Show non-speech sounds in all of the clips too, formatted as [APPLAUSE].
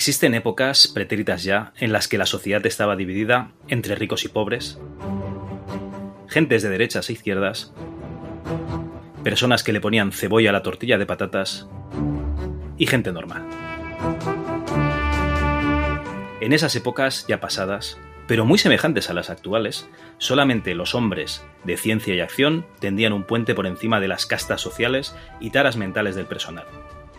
Existen épocas pretéritas ya en las que la sociedad estaba dividida entre ricos y pobres, gentes de derechas e izquierdas, personas que le ponían cebolla a la tortilla de patatas y gente normal. En esas épocas ya pasadas, pero muy semejantes a las actuales, solamente los hombres de ciencia y acción tendían un puente por encima de las castas sociales y taras mentales del personal.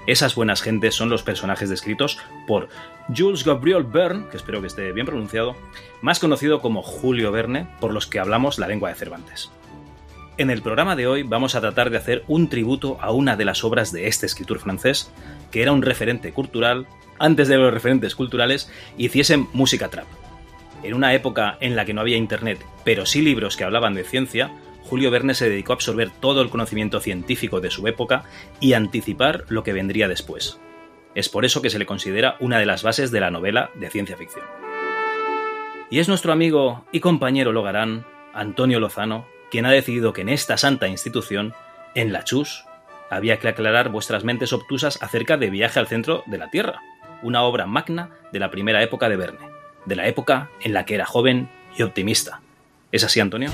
Esas buenas gentes son los personajes descritos por Jules Gabriel Verne, que espero que esté bien pronunciado, más conocido como Julio Verne, por los que hablamos la lengua de Cervantes. En el programa de hoy vamos a tratar de hacer un tributo a una de las obras de este escritor francés, que era un referente cultural, antes de los referentes culturales hiciesen música trap. En una época en la que no había internet, pero sí libros que hablaban de ciencia, Julio Verne se dedicó a absorber todo el conocimiento científico de su época y anticipar lo que vendría después. Es por eso que se le considera una de las bases de la novela de ciencia ficción. Y es nuestro amigo y compañero Logarán, Antonio Lozano, quien ha decidido que en esta santa institución, en la Chus, había que aclarar vuestras mentes obtusas acerca de Viaje al centro de la Tierra, una obra magna de la primera época de Verne, de la época en la que era joven y optimista. ¿Es así, Antonio?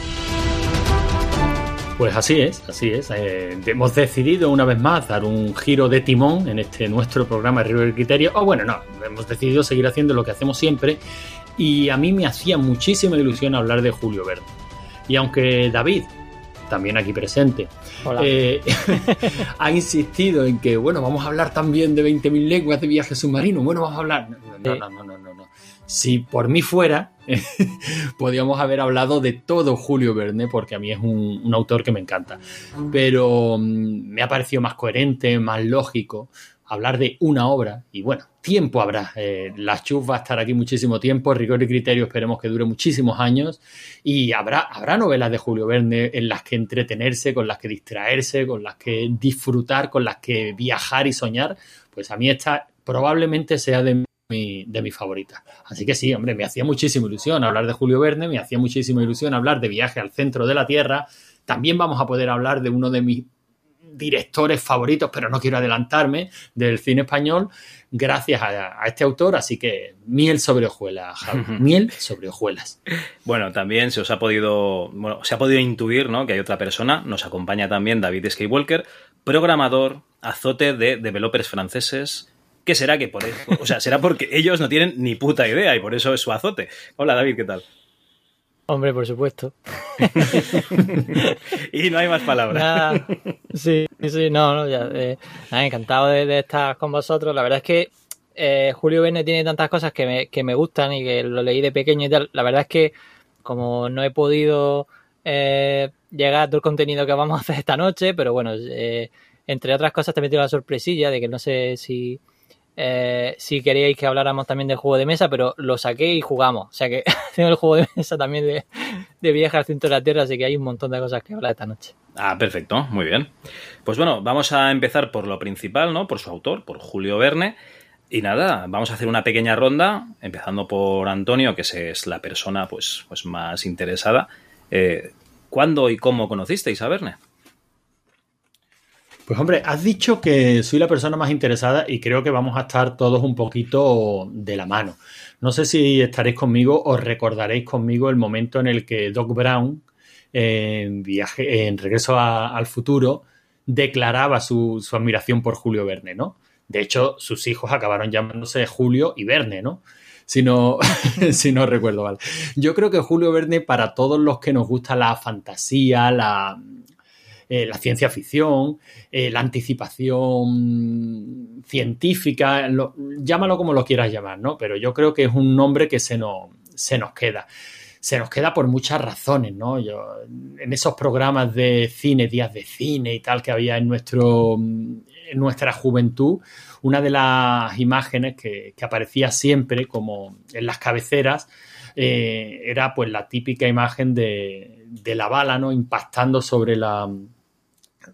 Pues así es, así es. Eh, hemos decidido una vez más dar un giro de timón en este nuestro programa Río del Criterio. O bueno, no, hemos decidido seguir haciendo lo que hacemos siempre. Y a mí me hacía muchísima ilusión hablar de Julio Verne. Y aunque David, también aquí presente, eh, [LAUGHS] ha insistido en que, bueno, vamos a hablar también de 20.000 lenguas de viaje submarino. Bueno, vamos a hablar. no, no, no, no. no. Si por mí fuera, [LAUGHS] podríamos haber hablado de todo Julio Verne, porque a mí es un, autor que me encanta. Pero mm, me ha parecido más coherente, más lógico hablar de una obra. Y bueno, tiempo habrá. Eh, la Chuf va a estar aquí muchísimo tiempo. Rigor y criterio esperemos que dure muchísimos años. Y habrá, habrá novelas de Julio Verne en las que entretenerse, con las que distraerse, con las que disfrutar, con las que viajar y soñar. Pues a mí esta probablemente sea de de mis favoritas. Así que sí, hombre, me hacía muchísima ilusión hablar de Julio Verne, me hacía muchísima ilusión hablar de Viaje al centro de la Tierra. También vamos a poder hablar de uno de mis directores favoritos, pero no quiero adelantarme, del cine español, gracias a, este autor. Así que miel sobre hojuelas, [LAUGHS] miel sobre hojuelas. Bueno, también se os ha podido, bueno, se ha podido intuir, ¿no? Que hay otra persona. Nos acompaña también David Skywalker, programador, azote de developers franceses, ¿Qué será que por eso? O sea, será porque ellos no tienen ni puta idea y por eso es su azote. Hola David, ¿qué tal? Hombre, por supuesto. [LAUGHS] y no hay más palabras. sí, sí, no, no, ya. Eh, encantado de, estar con vosotros. La verdad es que eh, Julio Verne tiene tantas cosas que me, que me gustan y que lo leí de pequeño y tal. La verdad es que como no he podido eh, llegar a todo el contenido que vamos a hacer esta noche, pero bueno, entre otras cosas también tengo la sorpresilla de que no sé si eh, si queríais que habláramos también del juego de mesa, pero lo saqué y jugamos. O sea que [LAUGHS] tengo el juego de mesa también de, de viaje al centro de la Tierra, así que hay un montón de cosas que hablar esta noche. Ah, perfecto, muy bien. Pues bueno, vamos a empezar por lo principal, ¿no? Por su autor, por Julio Verne. Y nada, vamos a hacer una pequeña ronda, empezando por Antonio, que es la persona pues, pues más interesada. Eh, ¿Cuándo y cómo conocisteis a Verne? Pues hombre, has dicho que soy la persona más interesada y creo que vamos a estar todos un poquito de la mano. No sé si estaréis conmigo o recordaréis conmigo el momento en el que Doc Brown, en, viaje, en Regreso al Futuro, declaraba su, admiración por Julio Verne, ¿no? De hecho, sus hijos acabaron llamándose Julio y Verne, ¿no? No, [LAUGHS] si no recuerdo mal. Yo creo que Julio Verne, para todos los que nos gusta la fantasía, la, eh, la ciencia ficción, eh, la anticipación científica, llámalo como lo quieras llamar, ¿no? Pero yo creo que es un nombre que se nos, se nos queda. Se nos queda por muchas razones, ¿no? Yo, en esos programas de cine, días de cine y tal que había en, nuestro, nuestra juventud, una de las imágenes que, aparecía siempre como en las cabeceras eh, era pues la típica imagen de, de la bala, ¿no? Impactando sobre la,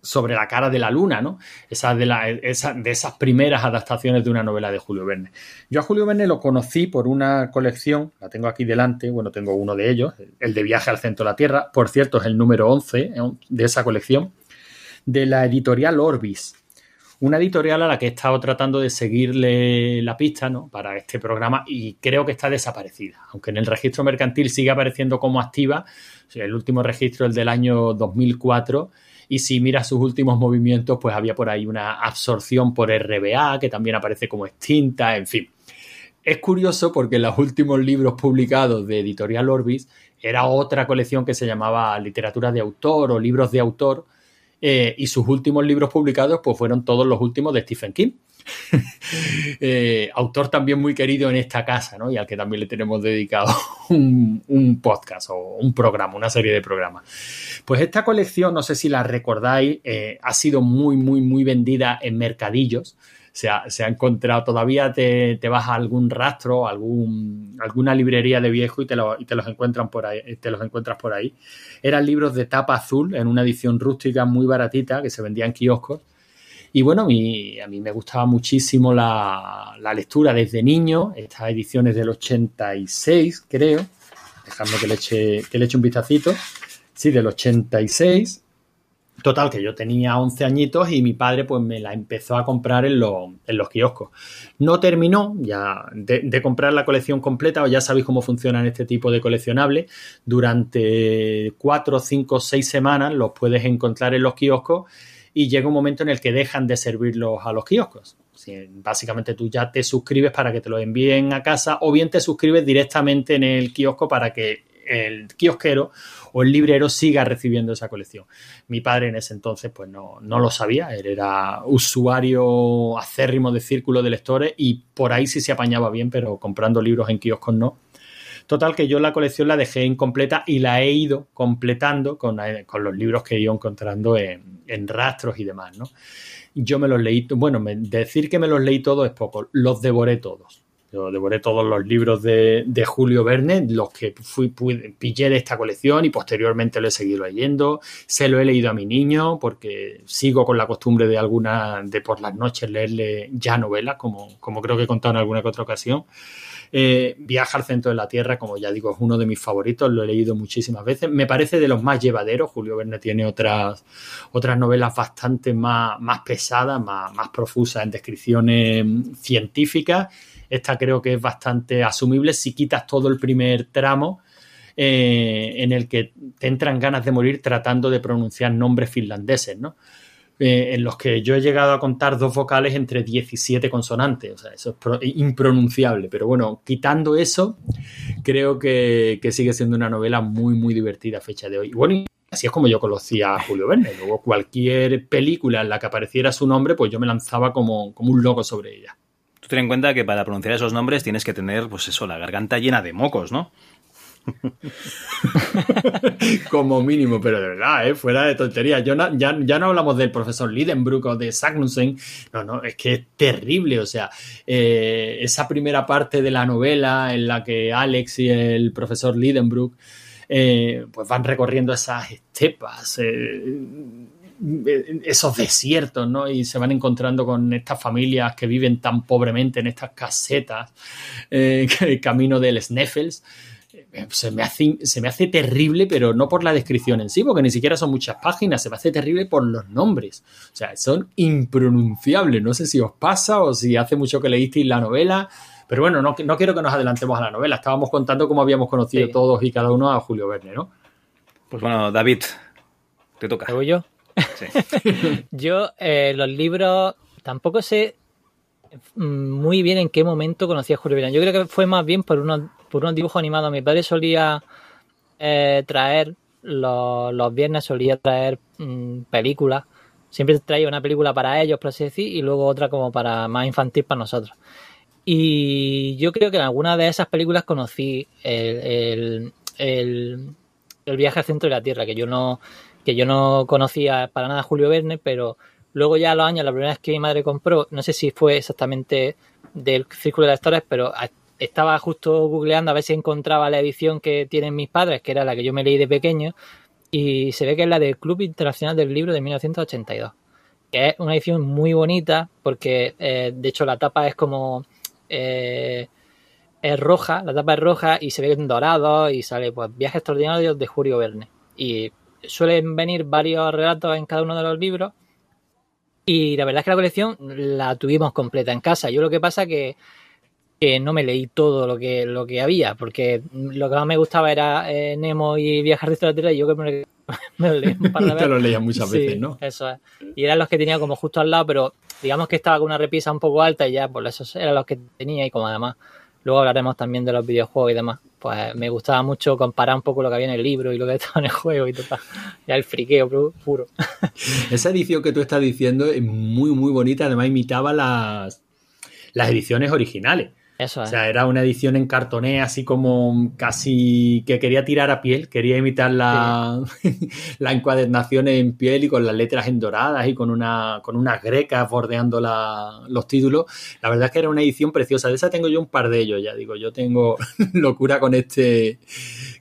sobre la cara de la luna, ¿no? Esa de, de esas primeras adaptaciones de una novela de Julio Verne. Yo a Julio Verne lo conocí por una colección, la tengo aquí delante, bueno, tengo uno de ellos, el de Viaje al Centro de la Tierra, por cierto, es el número 11 de esa colección, de la editorial Orbis. una editorial a la que he estado tratando de seguirle la pista ¿no? para este programa y creo que está desaparecida. Aunque en el registro mercantil sigue apareciendo como activa, el último registro es del año 2004 y si miras sus últimos movimientos, pues había por ahí una absorción por RBA que también aparece como extinta, en fin. Es curioso porque los últimos libros publicados de Editorial Orbis era otra colección que se llamaba Literatura de Autor o Libros de Autor, eh, y sus últimos libros publicados pues fueron todos los últimos de Stephen King. [LAUGHS] Eh, autor también muy querido en esta casa, ¿no? Y al que también le tenemos dedicado [LAUGHS] un, podcast o un programa, una serie de programas. Pues esta colección, no sé si la recordáis, eh, ha sido muy, muy, muy vendida en mercadillos se ha, encontrado, todavía te, vas a algún rastro, algún, alguna librería de viejo y te, y te, los encuentran por ahí, te los encuentras por ahí. Eran libros de tapa azul en una edición rústica muy baratita que se vendía en kioscos. Y bueno, a mí me gustaba muchísimo la, lectura desde niño, estas ediciones del 86, creo. Dejadme que le eche, que le eche un vistacito. Sí, del 86. Total, que yo tenía 11 añitos y mi padre pues me la empezó a comprar en, en los kioscos. No terminó ya de, comprar la colección completa, o ya sabéis cómo funcionan este tipo de coleccionables. Durante 4, 5, 6 semanas los puedes encontrar en los kioscos y llega un momento en el que dejan de servirlos a los kioscos. básicamente tú ya te suscribes para que te lo envíen a casa o bien te suscribes directamente en el kiosco para que el kiosquero o el librero siga recibiendo esa colección. Mi padre en ese entonces pues no, no lo sabía, él era usuario acérrimo de círculo de lectores y por ahí sí se apañaba bien, pero comprando libros en kioscos no. Total que yo la colección la dejé incompleta y la he ido completando con, eh, los libros que he ido encontrando en, en rastros y demás, ¿no? Yo me los leí, bueno, decir que me los leí todos es poco, los devoré todos yo devoré todos los libros de, Julio Verne, los que fui, pillé de esta colección y posteriormente lo he seguido leyendo. Se lo he leído a mi niño porque sigo con la costumbre de alguna, de por las noches leerle ya novelas, como, como creo que he contado en alguna que otra ocasión. Eh, Viaja al centro de la Tierra, como ya digo, es uno de mis favoritos, lo he leído muchísimas veces. Me parece de los más llevaderos. Julio Verne tiene otras, otras novelas bastante más, más pesadas, más, más profusas en descripciones científicas esta creo que es bastante asumible si quitas todo el primer tramo eh, en el que te entran ganas de morir tratando de pronunciar nombres finlandeses, ¿no? Eh, en los que yo he llegado a contar dos vocales entre 17 consonantes. O sea, eso es impronunciable. Pero bueno, quitando eso, creo que, sigue siendo una novela muy, muy divertida a fecha de hoy. bueno, así es como yo conocía a Julio Verne. Luego, cualquier película en la que apareciera su nombre, pues yo me lanzaba como, como un loco sobre ella. Tú ten en cuenta que para pronunciar esos nombres tienes que tener, pues eso, la garganta llena de mocos, ¿no? [LAUGHS] Como mínimo, pero de verdad, ¿eh? fuera de tontería. Ya, no hablamos del profesor Lidenbrook o de Sagnussen. No, no, es que es terrible. O sea, eh, esa primera parte de la novela en la que Alex y el profesor Lidenbrook eh, pues van recorriendo esas estepas esos desiertos, ¿no? Y se van encontrando con estas familias que viven tan pobremente en estas casetas, eh, el camino del Sneffels. Eh, se me, hace, se me hace terrible, pero no por la descripción en sí, porque ni siquiera son muchas páginas, se me hace terrible por los nombres. O sea, son impronunciables. No sé si os pasa o si hace mucho que leísteis la novela, pero bueno, no, quiero que nos adelantemos a la novela. Estábamos contando cómo habíamos conocido todos y cada uno a Julio Verne, ¿no? Pues bueno, David, te toca. ¿Hago yo? [LAUGHS] Yo, eh, los libros, tampoco sé muy bien en qué momento conocí a Julio Verne. Yo creo que fue más bien por unos, por unos dibujos animados. Mi padre solía eh, traer, los, viernes solía traer mm, películas. Siempre traía una película para ellos, por así decir, y luego otra como para más infantil para nosotros. Y yo creo que en alguna de esas películas conocí el, el viaje al centro de la Tierra, que yo no, que yo no conocía para nada a Julio Verne, pero luego ya a los años, la primera vez que mi madre compró, no sé si fue exactamente del Círculo de Lectores, pero estaba justo googleando a ver si encontraba la edición que tienen mis padres, que era la que yo me leí de pequeño, y se ve que es la del Club Internacional del Libro de 1982, que es una edición muy bonita, porque eh, de hecho la tapa es como... Eh, es roja, la tapa es roja y se ve en dorado y sale pues viajes extraordinarios de Julio Verne. Y suelen venir varios relatos en cada uno de los libros Y la verdad es que la colección la tuvimos completa en casa. Yo lo que pasa que, que no me leí todo lo que, lo que había, porque lo que más me gustaba era eh, Nemo y Viajar de la Tierra y yo que me, [LAUGHS] me lo leí un par de. [LAUGHS] Te lo leías muchas Sí, veces, ¿no? Eso es. Y eran los que tenía como justo al lado, pero digamos que estaba con una repisa un poco alta y ya, pues esos eran los que tenía y como además luego hablaremos también de los videojuegos y demás. Pues me gustaba mucho comparar un poco lo que había en el libro y lo que [LAUGHS] estaba en el juego y todo. Ya el friqueo pu- puro. [LAUGHS] Esa edición que tú estás diciendo es muy, muy bonita. Además, imitaba las, las ediciones originales. Eso O es. sea, era una edición en cartoné, así como casi que quería tirar a piel, quería imitar la, [LAUGHS] la encuadernación en piel y con las letras en doradas y con, una, con unas grecas bordeando la- los títulos. La verdad es que era una edición preciosa. De esa tengo yo un par de ellos, ya digo, yo tengo [LAUGHS] locura con este,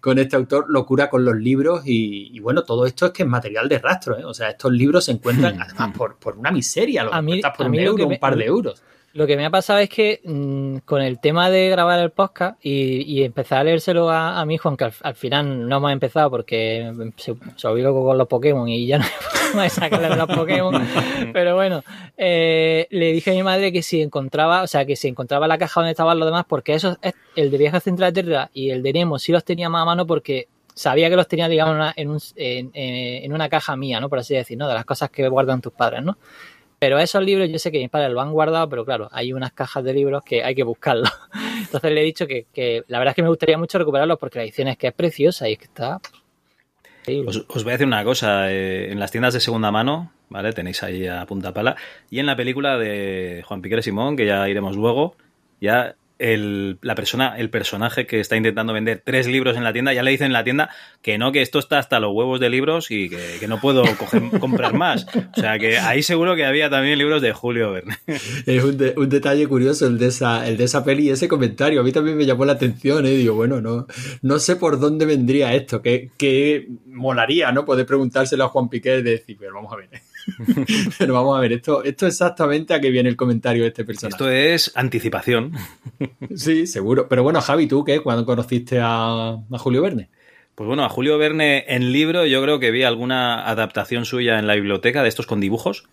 con este autor, locura con los libros y, y bueno, todo esto es que es material de rastro, ¿eh? O sea, estos libros se encuentran además por, por una miseria, lo A mí- por a un mí euro, un par de euros. Lo que me ha pasado es que mm, con el tema de grabar el podcast y, y empezar a leérselo a, a mi hijo, aunque al, al final no hemos empezado porque se, se loco con los Pokémon y ya no [LAUGHS] hay sacarle de los Pokémon. [LAUGHS] Pero bueno, eh, le dije a mi madre que si encontraba, o sea, que si encontraba la caja donde estaban los demás, porque eso es el de Viaje Central de Tierra y el de Nemo sí los tenía más a mano porque sabía que los tenía, digamos, en una, en, un- en- en- en una caja mía, ¿no? Por así decir, ¿no? De las cosas que guardan tus padres, ¿no? Pero esos libros yo sé que mis padres lo han guardado, pero claro, hay unas cajas de libros que hay que buscarlos. [LAUGHS] Entonces le he dicho que, la verdad es que me gustaría mucho recuperarlos porque la edición es que es preciosa y es que está... Os, os voy a decir una cosa, eh, en las tiendas de segunda mano, ¿vale? Tenéis ahí a punta pala. Y en la película de Juan Piquer Simón, que ya iremos luego, ya el, la persona, el personaje que está intentando vender tres libros en la tienda, ya le dicen en la tienda que no, que esto está hasta los huevos de libros y que, que no puedo coger- [LAUGHS] comprar más. O sea que ahí seguro que había también libros de Julio Verne. [LAUGHS] Es un, de- un detalle curioso el de, esa, el de esa peli y ese comentario. A mí también me llamó la atención, ¿eh? Digo, bueno, no, no sé por dónde vendría esto. Que, que molaría, ¿no? Poder preguntárselo a Juan Piqué y decir, pero vamos a ver. [LAUGHS] pero vamos a ver, esto, esto exactamente a qué viene el comentario de este personaje. Esto es anticipación. [LAUGHS] Sí, seguro. Pero bueno, Javi, ¿tú qué? ¿Cuándo conociste a, a Julio Verne? Pues bueno, a Julio Verne en libro yo creo que vi alguna adaptación suya en la biblioteca de estos con dibujos,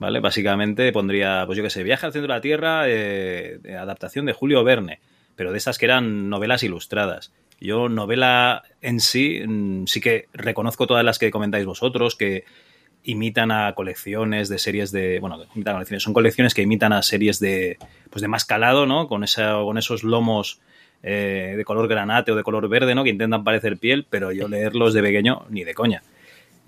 ¿vale? Básicamente pondría, pues yo qué sé, Viaje al centro de la Tierra, eh, adaptación de Julio Verne, pero de esas que eran novelas ilustradas. Yo novela en sí, mm, sí que reconozco todas las que comentáis vosotros, que imitan a colecciones de series de, bueno, imitan a colecciones, son colecciones que imitan a series de, pues de más calado, ¿no? Con, esa, con esos lomos eh, de color granate o de color verde, ¿no? Que intentan parecer piel, pero yo leerlos de pequeño ni de coña.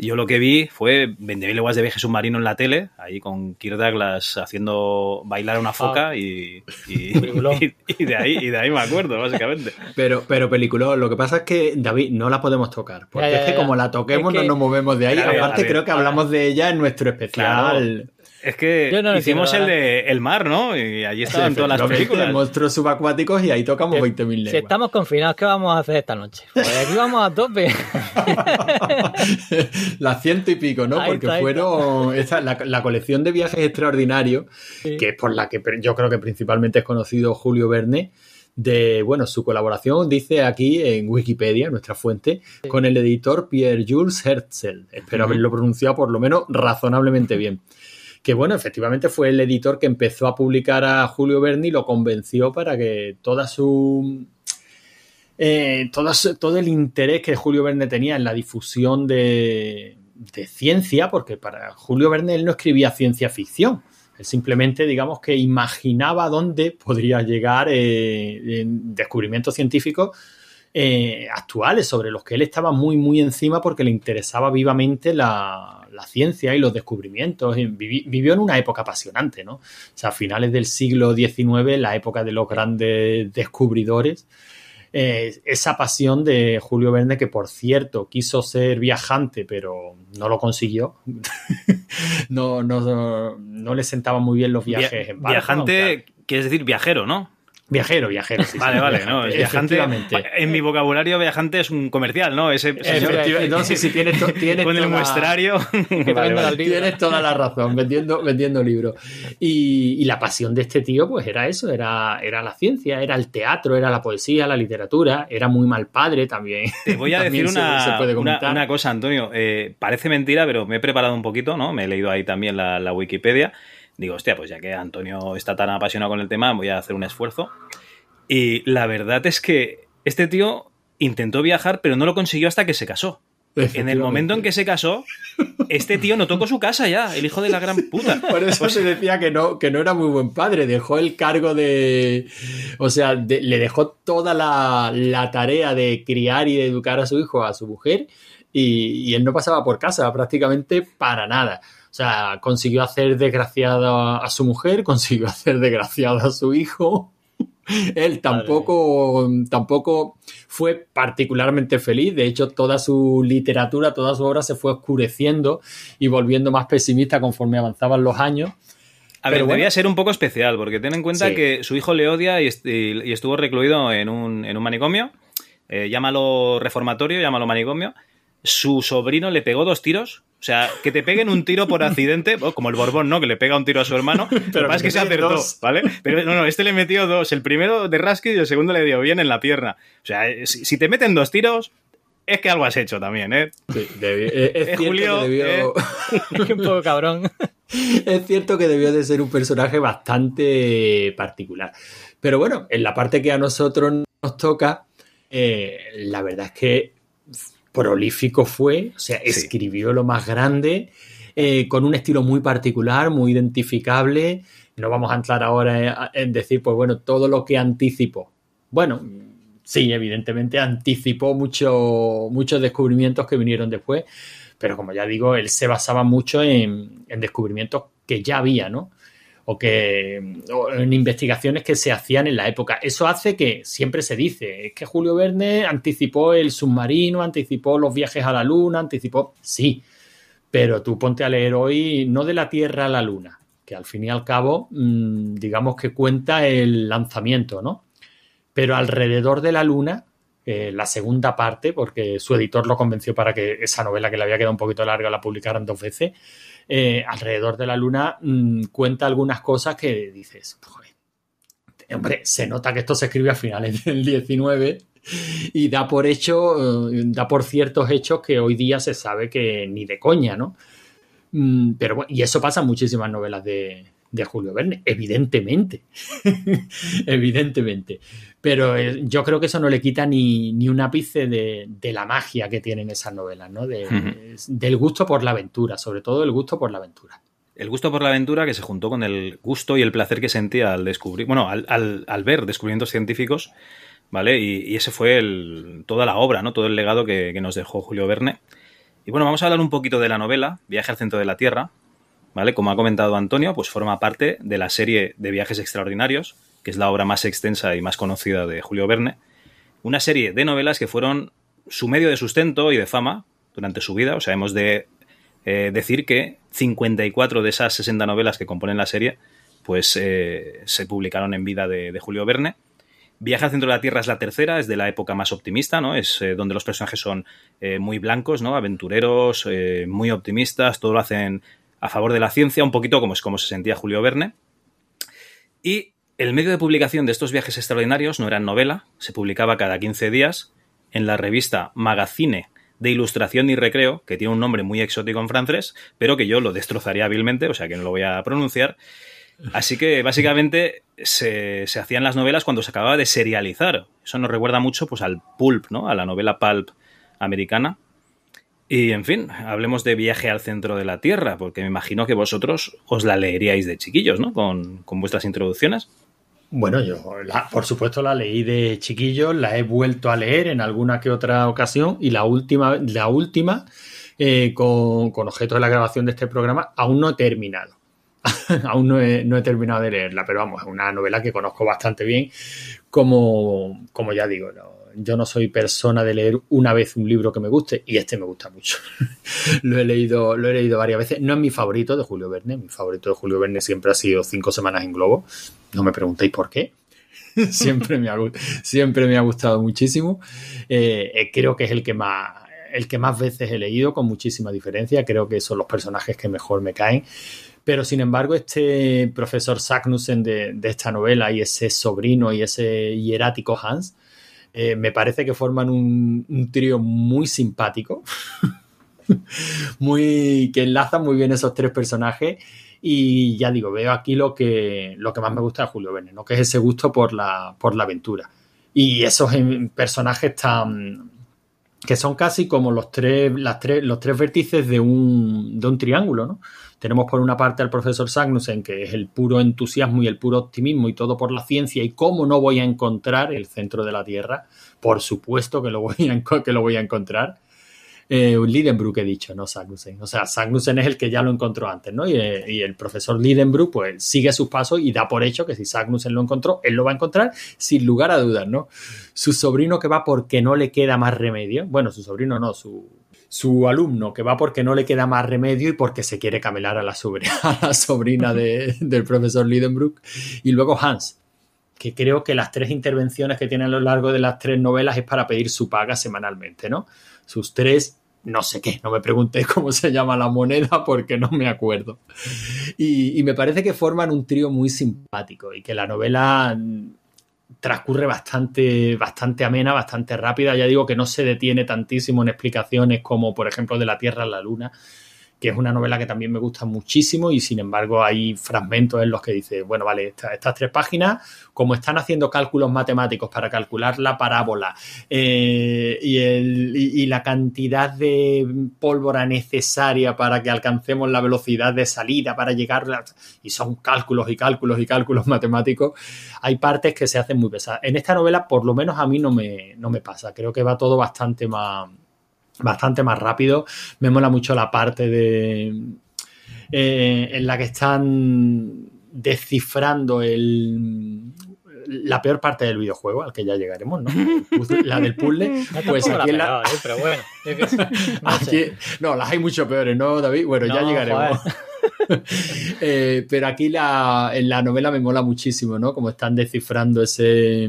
Yo lo que vi fue 20.000 leguas de viaje submarino en la tele, ahí con Kirk Douglas haciendo bailar a una foca y, y, [LAUGHS] Peliculón. [LAUGHS] y- y de ahí, y de ahí me acuerdo, básicamente. Pero, pero peliculón, lo que pasa es que, David, no la podemos tocar. Porque Ya, ya, es que como la toquemos Es que- no nos movemos de ahí. Claro, Aparte, creo que hablamos de ella en nuestro especial. Es que no hicimos el de El Mar, ¿no? Y allí estaban todas las películas. Monstruos subacuáticos y ahí tocamos 20.000 Si lenguas. estamos confinados, ¿qué vamos a hacer esta noche? Pues aquí [LAUGHS] vamos a tope. [LAUGHS] Las ciento y pico, ¿no? Ahí Porque está, fueron esta- [LAUGHS] la, la colección de viajes extraordinarios, Sí. que es por la que yo creo que principalmente es conocido Julio Verne, de, bueno, su colaboración, dice aquí en Wikipedia, nuestra fuente, con el editor Pierre-Jules Herzl. Espero haberlo pronunciado por lo menos razonablemente bien. Que bueno, efectivamente fue el editor que empezó a publicar a Julio Verne y lo convenció para que toda su eh, todo, el interés que Julio Verne tenía en la difusión de, de ciencia, porque para Julio Verne él no escribía ciencia ficción, él simplemente, digamos, que imaginaba dónde podría llegar eh, en descubrimientos científicos eh, actuales sobre los que él estaba muy, muy encima porque le interesaba vivamente la, la ciencia y los descubrimientos. Vivi- vivió en una época apasionante, ¿no? O sea, a finales del siglo XIX, la época de los grandes descubridores. Eh, esa pasión de Julio Verne, que por cierto quiso ser viajante, pero no lo consiguió. [LAUGHS] no, no, no le sentaban muy bien los viajes Via- en barco, aunque- viajante, quieres decir viajero, ¿no? Viajero, viajero. Sí, vale, vale, no, es [LAUGHS] viajante. En mi vocabulario, viajante es un comercial, ¿no? Ese, no, sí, sí, tienes, tienes [LAUGHS] Con el muestrario. [LAUGHS] Tienes toda la razón, vendiendo, vendiendo libros. Y, la pasión de este tío, pues era eso, era, era la ciencia, era el teatro, era la poesía, la literatura, era muy mal padre también. Te voy a decir una, una, cosa, Antonio. Eh, parece mentira, pero me he preparado un poquito, ¿no? Me he leído ahí también la, la Wikipedia digo, hostia, pues ya que Antonio está tan apasionado con el tema, voy a hacer un esfuerzo. Y la verdad es que este tío intentó viajar, pero no lo consiguió hasta que se casó. En el momento en que se casó, este tío no tocó su casa ya, el hijo de la gran puta. [LAUGHS] Por eso se decía que no, que no era muy buen padre. Dejó el cargo de. O sea, le dejó toda la, tarea de criar y de educar a su hijo, a su mujer, y, y él no pasaba por casa prácticamente para nada. O sea, consiguió hacer desgraciada a su mujer, consiguió hacer desgraciada a su hijo. [LAUGHS] Él tampoco, tampoco fue particularmente feliz. De hecho, toda su literatura, toda su obra se fue oscureciendo y volviendo más pesimista conforme avanzaban los años. A ver, debía ser un poco especial, porque ten en cuenta que su hijo le odia y, estuvo recluido en un, manicomio. Eh, llámalo reformatorio, llámalo manicomio. Su sobrino le pegó dos tiros o sea, que te peguen un tiro por accidente, [LAUGHS] como el Borbón, ¿no? Que le pega un tiro a su hermano. [LAUGHS] Pero más que, se acertó, ¿vale? Pero no, no, este le metió dos. El primero de Rasky y el segundo le dio bien en la pierna. O sea, si, te meten dos tiros, es que algo has hecho también, ¿eh? Sí, eh, es, [LAUGHS] cierto Julio, que debió... ¿eh? un poco cabrón. es cierto que debió de ser un personaje bastante particular. Pero bueno, en la parte que a nosotros nos toca, eh, la verdad es que prolífico fue, o sea, escribió lo más grande, eh, con un estilo muy particular, muy identificable. No vamos a entrar ahora en, decir, pues bueno, todo lo que anticipó. Bueno, sí, evidentemente anticipó mucho, muchos descubrimientos que vinieron después, pero como ya digo, él se basaba mucho en, en descubrimientos que ya había, ¿no? O que en investigaciones que se hacían en la época. Eso hace que siempre se dice, es que Julio Verne anticipó el submarino, anticipó los viajes a la luna, anticipó, sí, pero tú ponte a leer hoy no de la Tierra a la luna, que al fin y al cabo, mm, digamos que cuenta el lanzamiento, ¿no? Pero alrededor de la luna, eh, la segunda parte, porque su editor lo convenció para que esa novela que le había quedado un poquito larga la publicaran dos veces, eh, alrededor de la luna mm, cuenta algunas cosas que dices, hombre, se nota que esto se escribe a finales del 19 y da por hecho, eh, da por ciertos hechos que hoy día se sabe que ni de coña, ¿no? Mm, pero y eso pasa en muchísimas novelas de, de Julio Verne, evidentemente, [LAUGHS] evidentemente. Pero eh, yo creo que eso no le quita ni, ni un ápice de, la magia que tienen esas novelas, ¿no? Del gusto por la aventura, sobre todo el gusto por la aventura. El gusto por la aventura que se juntó con el gusto y el placer que sentía al descubrir, bueno, al, ver descubrimientos científicos, ¿vale? Y, ese fue el, toda la obra, ¿no? Todo el legado que, que nos dejó Julio Verne. Y bueno, vamos a hablar un poquito de la novela, Viaje al centro de la Tierra, ¿vale? Como ha comentado Antonio, pues forma parte de la serie de Viajes Extraordinarios, que es la obra más extensa y más conocida de Julio Verne. Una serie de novelas que fueron su medio de sustento y de fama durante su vida. O sea, hemos de eh, decir que 54 de esas 60 novelas que componen la serie, pues eh, se publicaron en vida de, Julio Verne. Viaje al centro de la Tierra es la tercera, es de la época más optimista, ¿no? Es eh, donde los personajes son muy blancos, ¿no? Aventureros, muy optimistas, todo lo hacen a favor de la ciencia, un poquito como es como se sentía Julio Verne. Y el medio de publicación de estos viajes extraordinarios no era novela, se publicaba cada 15 días en la revista Magazine de Ilustración y Recreo, que tiene un nombre muy exótico en francés, pero que yo lo destrozaría hábilmente, o sea que no lo voy a pronunciar. Así que básicamente se, se, hacían las novelas cuando se acababa de serializar. Eso nos recuerda mucho pues, al pulp, ¿no? A la novela pulp americana. Y en fin, hablemos de viaje al centro de la Tierra, porque me imagino que vosotros os la leeríais de chiquillos, ¿no? Con, vuestras introducciones. Bueno, yo por supuesto la leí de chiquillos, la he vuelto a leer en alguna que otra ocasión y la última, la última eh, con, con objeto de la grabación de este programa, aún no he terminado. [LAUGHS] aún no he, no he, terminado de leerla, pero vamos, es una novela que conozco bastante bien, como, como ya digo, ¿no? Yo no soy persona de leer una vez un libro que me guste y este me gusta mucho. [LAUGHS] lo he leído, lo he leído varias veces. No es mi favorito de Julio Verne. Mi favorito de Julio Verne siempre ha sido Cinco semanas en globo. No me preguntéis por qué. [LAUGHS] siempre, me ha, siempre me ha gustado muchísimo. Eh, eh, creo que es el que más el que más veces he leído con muchísima diferencia. Creo que son los personajes que mejor me caen. Pero sin embargo, este profesor Sagnussen de, esta novela y ese sobrino y ese hierático Hans, eh, me parece que forman un, un trío muy simpático, [LAUGHS] muy, que enlazan muy bien esos tres personajes y ya digo, veo aquí lo que, lo que más me gusta de Julio Verne, ¿no? que es ese gusto por la, por la aventura. Y esos personajes tan que son casi como los tres, las tres, los tres vértices de un, de un triángulo, ¿no? Tenemos por una parte al profesor Sagnussen, que es el puro entusiasmo y el puro optimismo y todo por la ciencia y cómo no voy a encontrar el centro de la Tierra. Por supuesto que lo voy a, que lo voy a encontrar eh, Lidenbrook he dicho, no Sagnussen. O sea, Sagnussen es el que ya lo encontró antes, ¿no? Y, eh, el profesor Lidenbrook, pues sigue sus pasos y da por hecho que si Sagnussen lo encontró, él lo va a encontrar sin lugar a dudas, ¿no? Su sobrino que va porque no le queda más remedio. Bueno, su sobrino no, su, su alumno que va porque no le queda más remedio y porque se quiere camelar a la [LAUGHS] sobrina, sobrina del profesor Lidenbrook. Y luego Hans, que creo que las tres intervenciones que tiene a lo largo de las tres novelas es para pedir su paga semanalmente, ¿no? Sus tres no sé qué, no me pregunté [LAUGHS] cómo se llama la moneda porque no me acuerdo. Y, me parece que forman un trío muy simpático y que la novela transcurre bastante, bastante amena, bastante rápida. Ya digo que no se detiene tantísimo en explicaciones como, por ejemplo, de la Tierra a la Luna, que es una novela que también me gusta muchísimo y sin embargo hay fragmentos en los que dice, bueno, vale, estas tres páginas, como están haciendo cálculos matemáticos para calcular la parábola eh, y, la cantidad de pólvora necesaria para que alcancemos la velocidad de salida para llegar, y son cálculos y cálculos y cálculos [LAUGHS] matemáticos, hay partes que se hacen muy pesadas. En esta novela, por lo menos a mí no me, no me pasa, creo que va todo bastante más bastante más rápido. Me mola mucho la parte de eh, en la que están descifrando el la peor parte del videojuego, al que ya llegaremos, ¿no? [LAUGHS] La del puzzle. Pues aquí la... ¿eh? pero bueno. [LAUGHS] no, las hay mucho peores, ¿no, David? Bueno, ya llegaremos. [LAUGHS] Eh, pero aquí la, en la novela me mola muchísimo, ¿no? Como están descifrando ese,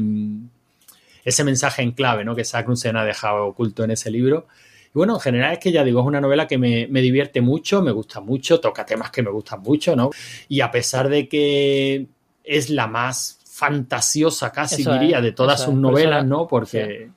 ese mensaje en clave, ¿no? Que Saknussen ha dejado oculto en ese libro. Y bueno, en general es que ya digo, es una novela que me, divierte mucho, me gusta mucho, toca temas que me gustan mucho, ¿no? Y a pesar de que es la más fantasiosa casi diría de todas sus novelas, ¿no? Porque...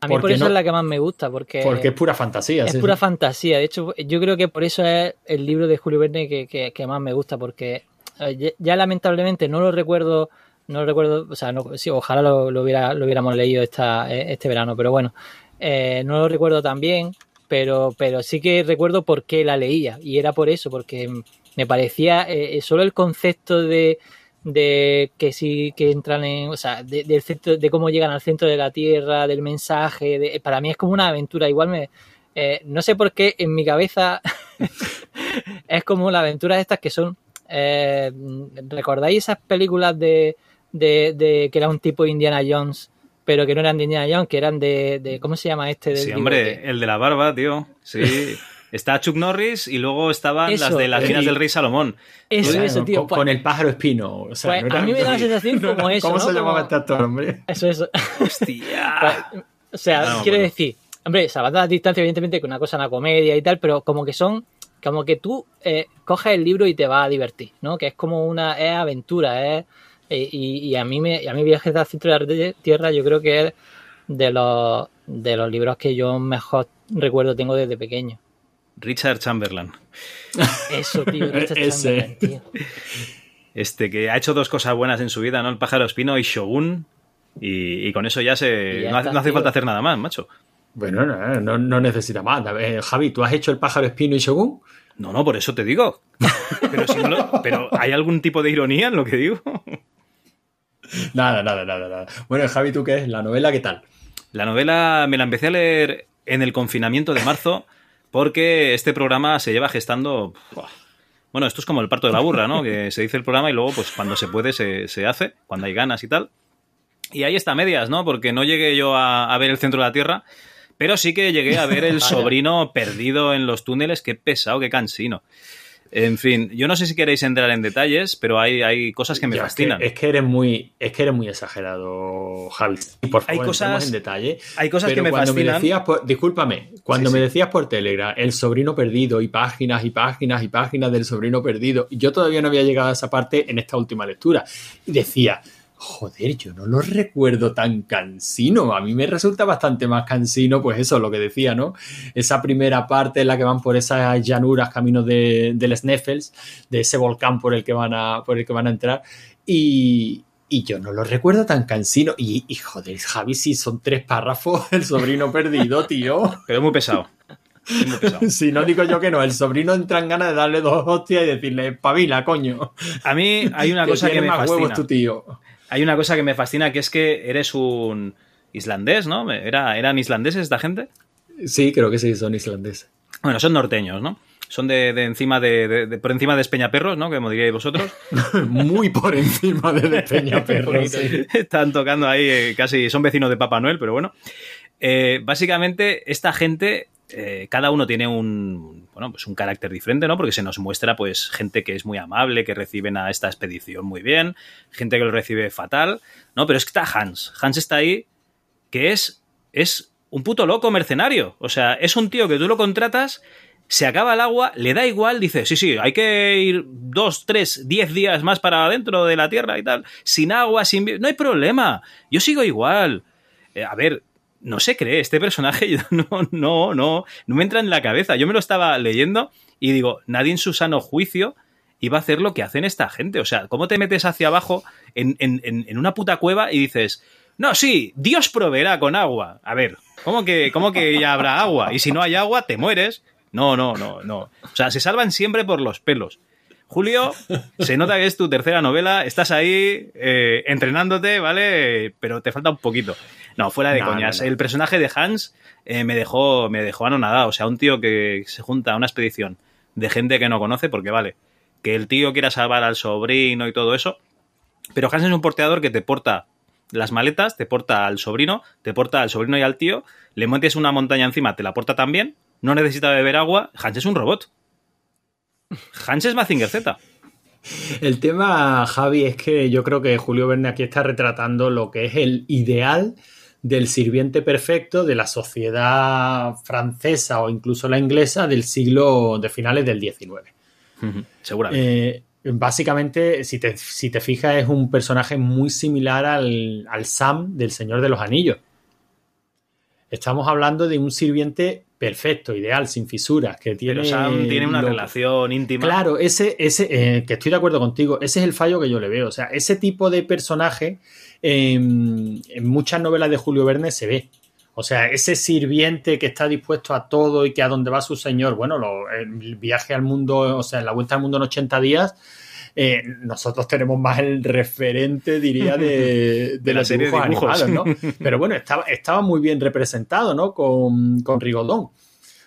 A mí por eso es la que más me gusta, porque... Porque es pura fantasía. Es pura fantasía. De hecho, yo creo que por eso es el libro de Julio Verne que, más me gusta, porque eh, ya, lamentablemente no lo recuerdo, no lo recuerdo, o sea, sí, ojalá lo, lo, hubiera, lo hubiéramos leído esta, eh, este verano, pero bueno, eh, no lo recuerdo tan bien, pero, pero sí que recuerdo por qué la leía. Y era por eso, porque me parecía eh, eh, solo el concepto de, de que sí que entran en, o sea, de, del centro, de cómo llegan al centro de la Tierra, del mensaje, para mí es como una aventura. Igual me, no sé por qué en mi cabeza [LAUGHS] es como la aventura de estas que son, ¿recordáis esas películas de, de, de que era un tipo Indiana Jones? Pero que no eran de Indiana Jones, que eran de, ¿cómo se llama este? sí, hombre, el de la barba, tío. Sí. [LAUGHS] Está Chuck Norris y luego estaban las de las minas del rey Salomón. Eso, eso, tío. Con, pues el pájaro espino. O sea, pues, a mí me da la sensación [LAUGHS] como eso. ¿Cómo se llamaba este actor, hombre? Eso, eso. Hostia. [LAUGHS] Pues, o sea, quiero decir, hombre, salvando las distancias, evidentemente, que una cosa es una comedia y tal, pero como que son, como que tú eh, coges el libro y te vas a divertir, ¿no? Que es como una, es aventura, es eh, y, a mí me, a mí Viajes al centro de la Tierra yo creo que es de los, de los libros que yo mejor recuerdo tengo desde pequeño. Richard Chamberlain. Eso, tío, [LAUGHS] Richard Chamberlain, tío. Este, que ha hecho dos cosas buenas en su vida, ¿no? El pájaro espino y Shogun. Y, con eso ya se. no, hace falta hacer nada más, macho. Bueno, no, no, necesita más. Javi, ¿tú has hecho el pájaro espino y Shogun? No, no, por eso te digo. Pero, si no pero ¿hay algún tipo de ironía en lo que digo? [LAUGHS] Nada, nada, nada, nada. Bueno, Javi, ¿tú qué es? ¿La novela qué tal? La novela me la empecé a leer en el confinamiento de marzo porque este programa se lleva gestando... Bueno, esto es como el parto de la burra, ¿no? Que se dice el programa y luego, pues cuando se puede, se, hace, cuando hay ganas y tal. Y ahí está medias, ¿no? Porque no llegué yo a, ver el centro de la Tierra, pero sí que llegué a ver el [LAUGHS] sobrino perdido en los túneles. Qué pesado, qué cansino. En fin, yo no sé si queréis entrar en detalles, pero hay, hay cosas que me fascinan. Es que, eres muy, es que eres muy exagerado, Javi. Por favor, hay cosas en detalle. Hay cosas que me fascinan. discúlpame, cuando me decías por Telegram el sobrino perdido y páginas y páginas y páginas del sobrino perdido, yo todavía no había llegado a esa parte en esta última lectura. Y decía, joder, yo no lo recuerdo tan cansino. A mí me resulta bastante más cansino, pues eso, lo que decía, ¿no? Esa primera parte en la que van por esas llanuras, caminos de, del Sneffels, de ese volcán por el que van a, por el que van a entrar. Y, yo no lo recuerdo tan cansino. Y, y joder, Javi, si son tres párrafos, el sobrino [LAUGHS] perdido, tío. Es muy pesado. [LAUGHS] si no digo yo que no, el sobrino entra en ganas de darle dos hostias y decirle, pavila, coño. A mí hay una cosa que me fascina. tu tío hay una cosa que me fascina que es que eres un islandés, ¿no? ¿Era, ¿Eran islandeses esta gente? Sí, creo que sí, son islandeses. Bueno, son norteños, ¿no? Son de, encima de, por encima de Espeñaperros, ¿no? Como diríais vosotros. [LAUGHS] Muy por encima de Espeñaperros. [LAUGHS] sí. Están tocando ahí, eh, casi son vecinos de Papá Noel, pero bueno. Eh, básicamente, esta gente eh, cada uno tiene un, bueno, pues un carácter diferente, ¿no? Porque se nos muestra, pues, gente que es muy amable, que reciben a esta expedición muy bien, gente que lo recibe fatal, ¿no? Pero es que está Hans. Hans está ahí, que es, es un puto loco mercenario. O sea, es un tío que tú lo contratas, se acaba el agua, le da igual, dice, sí, sí, hay que ir dos, tres, diez días más para adentro de la tierra y tal, sin agua, sin... No hay problema, yo sigo igual. Eh, a ver, no se cree, este personaje [LAUGHS] no, no, no, no me entra en la cabeza. Yo me lo estaba leyendo y digo, nadie en su sano juicio iba a hacer lo que hacen esta gente. O sea, ¿cómo te metes hacia abajo en, una puta cueva y dices, no, sí, Dios proveerá con agua? A ver, ¿cómo que, cómo que ya habrá agua? Y si no hay agua, te mueres. No, no, no, no. O sea, se salvan siempre por los pelos. Julio, se nota que es tu tercera novela, estás ahí eh, entrenándote, ¿vale? Pero te falta un poquito. No, fuera de coñas. El personaje de Hans eh, me dejó me dejó anonadado. O sea, un tío que se junta a una expedición de gente que no conoce, porque vale, que el tío quiera salvar al sobrino y todo eso. Pero Hans es un porteador que te porta las maletas, te porta al sobrino, te porta al sobrino y al tío, le metes una montaña encima, te la porta también, no necesita beber agua. Hans es un robot. Hans es Mazinger Z. El tema, Javi, es que yo creo que Julio Verne aquí está retratando lo que es el ideal del sirviente perfecto de la sociedad francesa o incluso la inglesa del siglo de finales del XIX. seguramente. Eh, básicamente, si te, si te, fijas, es un personaje muy similar al, al Sam del Señor de los Anillos. Estamos hablando de un sirviente perfecto, ideal, sin fisuras, que tiene... Pero Sam tiene una relación íntima. Claro, ese, ese eh, que estoy de acuerdo contigo, ese es el fallo que yo le veo. O sea, ese tipo de personaje en muchas novelas de Julio Verne se ve. O sea, ese sirviente que está dispuesto a todo y que a donde va su señor, bueno, el viaje al mundo, o sea, la vuelta al mundo en 80 días, eh, nosotros tenemos más el referente, diría, de, [LAUGHS] de, la serie de dibujos, ¿no? [LAUGHS] Pero bueno, estaba, estaba muy bien representado, ¿no? Con, con Rigodón.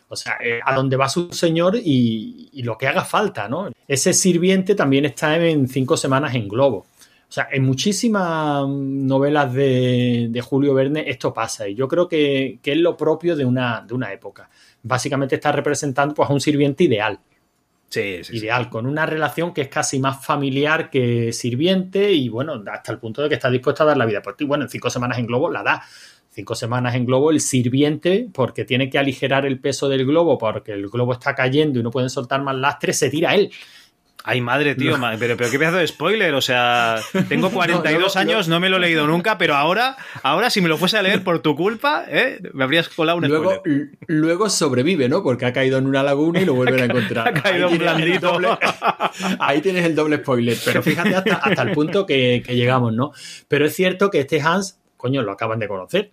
O sea, eh, a donde va su señor y, y, lo que haga falta, ¿no? Ese sirviente también está en cinco semanas en Globo. O sea, en muchísimas novelas de, Julio Verne esto pasa y yo creo que, es lo propio de una, de una época. Básicamente está representando pues, a un sirviente ideal. Sí, sí, ideal, con una relación que es casi más familiar que sirviente y bueno, hasta el punto de que está dispuesto a dar la vida por ti. Bueno, en cinco semanas en globo la da. Cinco semanas en globo el sirviente, porque tiene que aligerar el peso del globo, porque el globo está cayendo y no pueden soltar más lastre, se tira él. Ay, madre, tío, pero, pero qué pedazo de spoiler. O sea, tengo [LAUGHS] 42 años, no me lo he leído nunca, pero ahora, ahora si me lo fuese a leer por tu culpa, ¿eh? me habrías colado un luego, spoiler. Luego sobrevive, ¿no? Porque ha caído en una laguna y lo vuelven a [LAUGHS] encontrar. ha caído ahí un blandito. [LAUGHS] ahí tienes el doble spoiler. Pero fíjate hasta, hasta el punto que, que llegamos, ¿no? Pero es cierto que este Hans, coño, lo acaban de conocer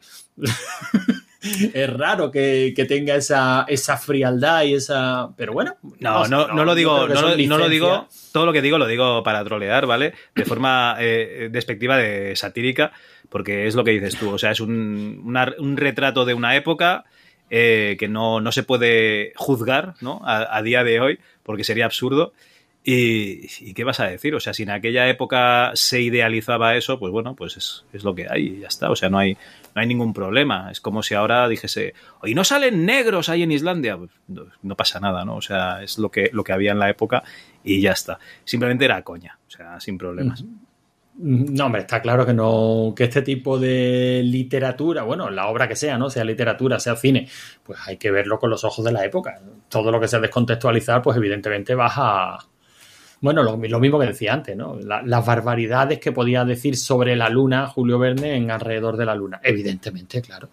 [LAUGHS] es raro que, tenga esa, esa, frialdad y esa. Pero bueno. No, no, no, lo digo, no, lo digo. Todo lo que digo lo digo para trolear, ¿vale? De forma eh, despectiva, de satírica, porque es lo que dices tú. O sea, es un, un retrato de una época. Eh, que no, no, se puede juzgar ¿no? A, día de hoy, porque sería absurdo. Y, y, qué vas a decir? O sea, si en aquella época se idealizaba eso, pues bueno, pues es, es, lo que hay y ya está. O sea, no hay, no hay ningún problema. Es como si ahora dijese, hoy no salen negros ahí en Islandia. Pues, no, pasa nada, ¿no? O sea, es lo que, lo que había en la época y ya está. Simplemente era coña, o sea, sin problemas. No, hombre, está claro que no, que este tipo de literatura, bueno, la obra que sea, ¿no? Sea literatura, sea cine, pues hay que verlo con los ojos de la época. Todo lo que sea descontextualizar, pues evidentemente vas a. Bueno, lo, lo mismo que decía antes, ¿no? La, las barbaridades que podía decir sobre la luna Julio Verne en alrededor de la luna. Evidentemente, claro.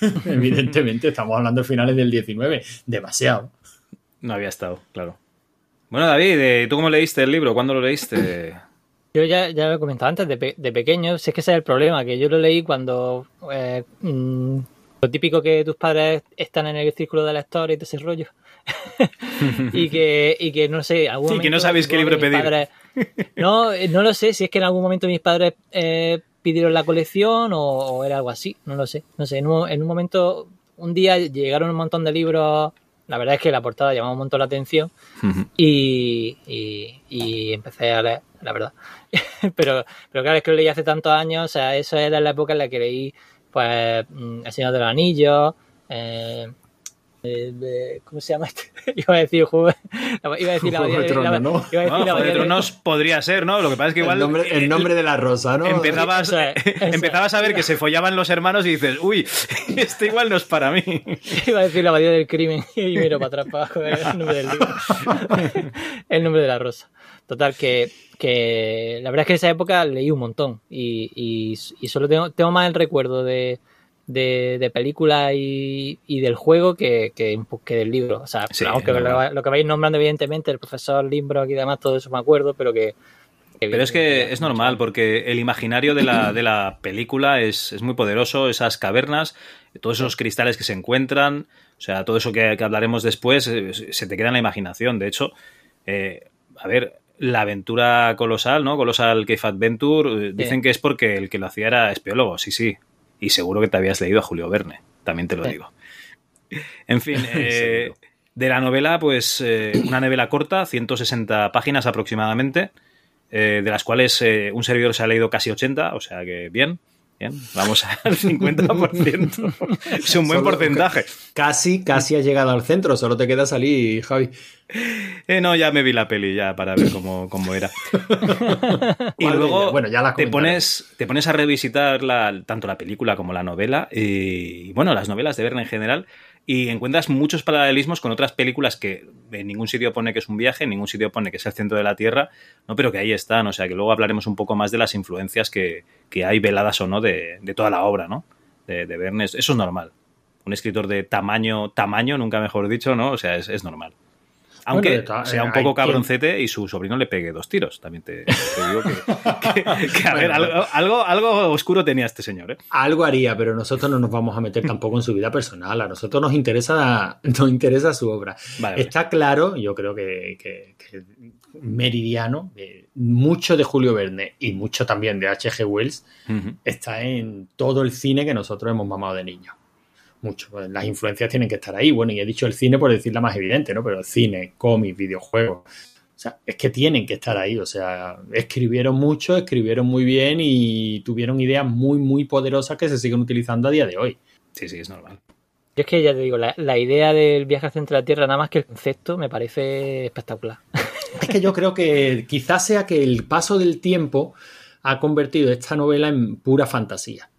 [LAUGHS] evidentemente, estamos hablando de finales del 19. Demasiado. No había estado, claro. Bueno, David, ¿tú cómo leíste el libro? ¿Cuándo lo leíste? [CLEARS THROAT] Yo ya, ya lo he comentado antes, de, pe de, pequeño, si es que ese es el problema, que yo lo leí cuando eh, mmm, lo típico que tus padres están en el círculo de lectores y todo ese rollo. [LAUGHS] y, que, y que no sé, algún sí, momento, que no sabéis qué libro pedir. Padres, no, no lo sé, si es que en algún momento mis padres eh, pidieron la colección o, o, era algo así, no lo sé. No sé, en un, en un momento, un día llegaron un montón de libros la verdad es que la portada llamaba un montón la atención [LAUGHS] y, y, y, empecé a leer, la verdad. [LAUGHS] pero, pero claro, es que lo leí hace tantos años, o sea, eso era la época en la que leí, pues, El Señor de los Anillos, eh, eh, ¿cómo se llama este? [LAUGHS] iba a decir juego, iba a decir la de Tronos, ¿no? iba a decir No, la Juego de Tronos podría ser, ¿no? Lo que pasa es que igual el, nombre, el nombre de la rosa, ¿no? empezabas, Eso es, eso es. empezabas a ver que se follaban los hermanos y dices, uy, [LAUGHS] este igual no es para mí. [LAUGHS] Iba a decir la abadía del crimen y miro para atrás para abajo el nombre del libro. el nombre de la rosa. Total, que, que la verdad es que en esa época leí un montón y, y, y solo tengo, tengo más el recuerdo de, de, de película y, y, del juego que, que, que, del libro. O sea, Sí, aunque lo, que vais nombrando, evidentemente, el profesor Limbrock y demás, todo eso me acuerdo, pero que. que Pero es que es normal, porque el imaginario de la, de la película es, es muy poderoso, esas cavernas, todos esos cristales que se encuentran, o sea, todo eso que, que hablaremos después, eh, se te queda en la imaginación. De hecho, eh, a ver, la aventura colosal, ¿no? Colosal Cave Adventure, eh, dicen Sí. que es porque el que lo hacía era espeólogo, sí, sí. Y seguro que te habías leído a Julio Verne, también te lo Sí. digo. En fin, [LAUGHS] eh, de la novela, pues eh, una novela corta, 160 páginas aproximadamente, eh, de las cuales un servidor se ha leído casi 80, o sea que bien, bien, vamos al [LAUGHS] 50%. es un buen Solo- porcentaje. Casi, casi has llegado al centro, solo te queda salir, Javi. Eh, no, ya me vi la peli ya para ver cómo, cómo era. [LAUGHS] y ¿Cuál de luego? Bueno, ya las te, pones, te pones a revisitar la- tanto la película como la novela y, bueno, las novelas de Verne en general y encuentras muchos paralelismos con otras películas que en ningún sitio pone que es un viaje, en ningún sitio pone que es el centro de la Tierra, no, pero que ahí están, o sea que luego hablaremos un poco más de las influencias que, que hay veladas o no de, de toda la obra, ¿no? De, de Verne, eso es normal. Un escritor de tamaño, tamaño, nunca mejor dicho, ¿no? O sea, es, es normal. Aunque Bueno, sea un poco cabroncete y su sobrino le pegue dos tiros. También te, te digo que, que- [LAUGHS] que, a ver, Bueno. algo, algo, algo oscuro tenía este señor. ¿eh? Algo haría, pero nosotros no nos vamos a meter tampoco en su vida personal. A nosotros nos interesa, nos interesa su obra. Vale, vale. Está claro, yo creo que, meridiano, eh, mucho de Julio Verne y mucho también de H.G. Wells está en todo el cine que nosotros hemos mamado de niños. Mucho. Pues Las influencias tienen que estar ahí. Bueno, y he dicho el cine por decir la más evidente, ¿no? Pero el cine, cómics, videojuegos. O sea, es que tienen que estar ahí. O sea, escribieron mucho, escribieron muy bien y tuvieron ideas muy, muy poderosas que se siguen utilizando a día de hoy. Sí, sí, es normal. Yo es que ya te digo, la, la idea del viaje al centro de la Tierra, nada más que el concepto, me parece espectacular. Es que yo creo que quizás sea que el paso del tiempo ha convertido esta novela en pura fantasía.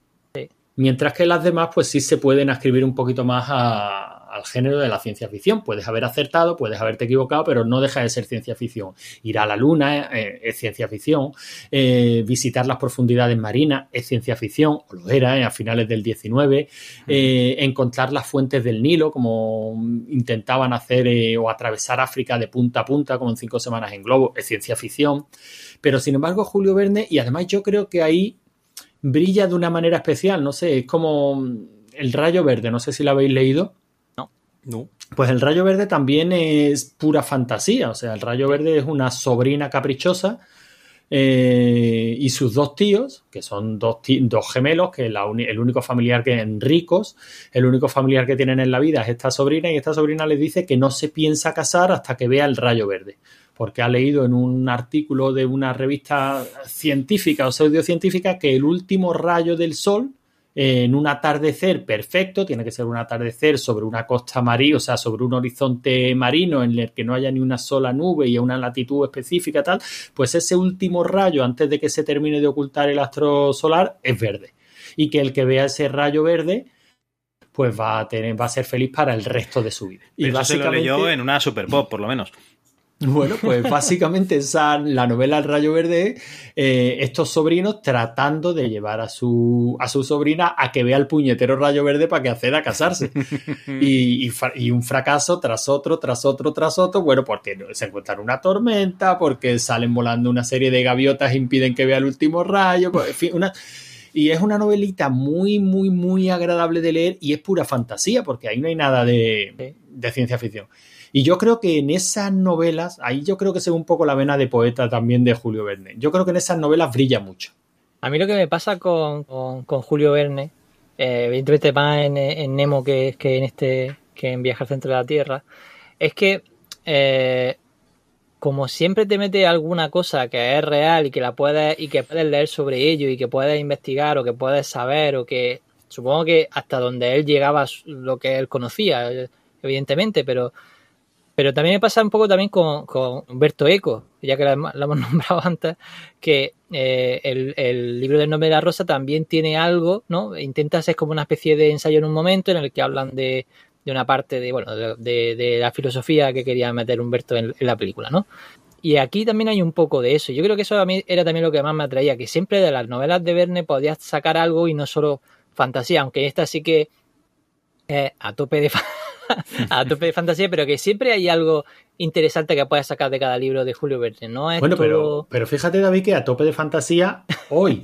Mientras que las demás, pues sí se pueden ascribir un poquito más a- al género de la ciencia ficción. Puedes haber acertado, puedes haberte equivocado, pero no deja de ser ciencia ficción. Ir a la luna eh, es ciencia ficción. Eh, visitar las profundidades marinas es ciencia ficción, o lo era eh, a finales del 19. Eh, encontrar las fuentes del Nilo, como intentaban hacer, eh, o atravesar África de punta a punta, como en cinco semanas en globo, es ciencia ficción. Pero sin embargo, Julio Verne, y además yo creo que ahí brilla de una manera especial, no sé, es como el rayo verde, no sé si lo habéis leído. No. Pues el rayo verde también es pura fantasía, o sea, el rayo verde es una sobrina caprichosa eh, y sus dos tíos, que son dos, gemelos, que el único familiar que en ricos, el único familiar que tienen en la vida es esta sobrina y esta sobrina les dice que no se piensa casar hasta que vea el rayo verde, porque ha leído en un artículo de una revista científica o pseudocientífica que el último rayo del sol en un atardecer perfecto, tiene que ser un atardecer sobre una costa marina, o sea, sobre un horizonte marino en el que no haya ni una sola nube y a una latitud específica tal, pues ese último rayo antes de que se termine de ocultar el astro solar es verde. Y que el que vea ese rayo verde pues va a tener, va a ser feliz para el resto de su vida. Y eso se lo leyó en una super pop, por lo menos. [LAUGHS] Bueno, pues básicamente esa, la novela El Rayo Verde, eh, estos sobrinos tratando de llevar a su, a su sobrina a que vea el puñetero Rayo Verde para que acceda a casarse. [LAUGHS] y, y, un fracaso tras otro, tras otro, tras otro. Bueno, porque se encuentran una tormenta, porque salen volando una serie de gaviotas e impiden que vea el último rayo. Pues, en fin, una y es una novelita muy, muy, muy agradable de leer y es pura fantasía, porque ahí no hay nada de, ciencia ficción. Y yo creo que en esas novelas, ahí yo creo que se ve un poco la vena de poeta también de Julio Verne. Yo creo que en esas novelas brilla mucho. A mí lo que me pasa con, Julio Verne, eh, evidentemente más en, Nemo que, que en este que en Viaje al centro de la Tierra, es que eh, como siempre te mete alguna cosa que es real y que la puedes y que puedes leer sobre ello y que puedes investigar o que puedes saber o que supongo que hasta donde él llegaba lo que él conocía evidentemente pero pero también me pasa un poco también con, con Humberto Eco ya que lo hemos [LAUGHS] nombrado antes que eh, el, libro del nombre de la rosa también tiene algo no intenta ser como una especie de ensayo en un momento en el que hablan de de una parte de, bueno, de, la filosofía que quería meter Humberto en, la película, ¿no? Y aquí también hay un poco de eso. Yo creo que eso a mí era también lo que más me atraía, que siempre de las novelas de Verne podías sacar algo y no solo fantasía, aunque esta sí que es a tope de [LAUGHS] [LAUGHS] a tope de fantasía, pero que siempre hay algo interesante que puedes sacar de cada libro de Julio Verne, ¿no? bueno, pero, pero fíjate, David, que a tope de fantasía hoy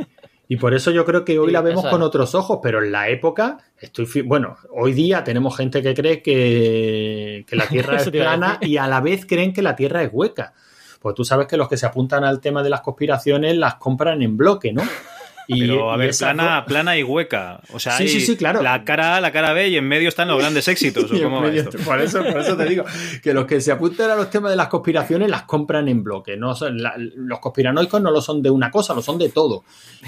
y por eso yo creo que hoy la vemos con otros ojos, pero en la época, estoy bueno, hoy día tenemos gente que cree que, que la Tierra [LAUGHS] es plana y a la vez creen que la Tierra es hueca. Pues tú sabes que los que se apuntan al tema de las conspiraciones las compran en bloque, ¿no? Pero, a ver, plana, plana y hueca. O sea, sí, sí, claro. la cara A, la cara B y en medio están los grandes éxitos. [LAUGHS] [LAUGHS] por, eso, por eso te digo que los que se apuntan a los temas de las conspiraciones las compran en bloque. No los conspiranoicos no lo son de una cosa, lo son de todo.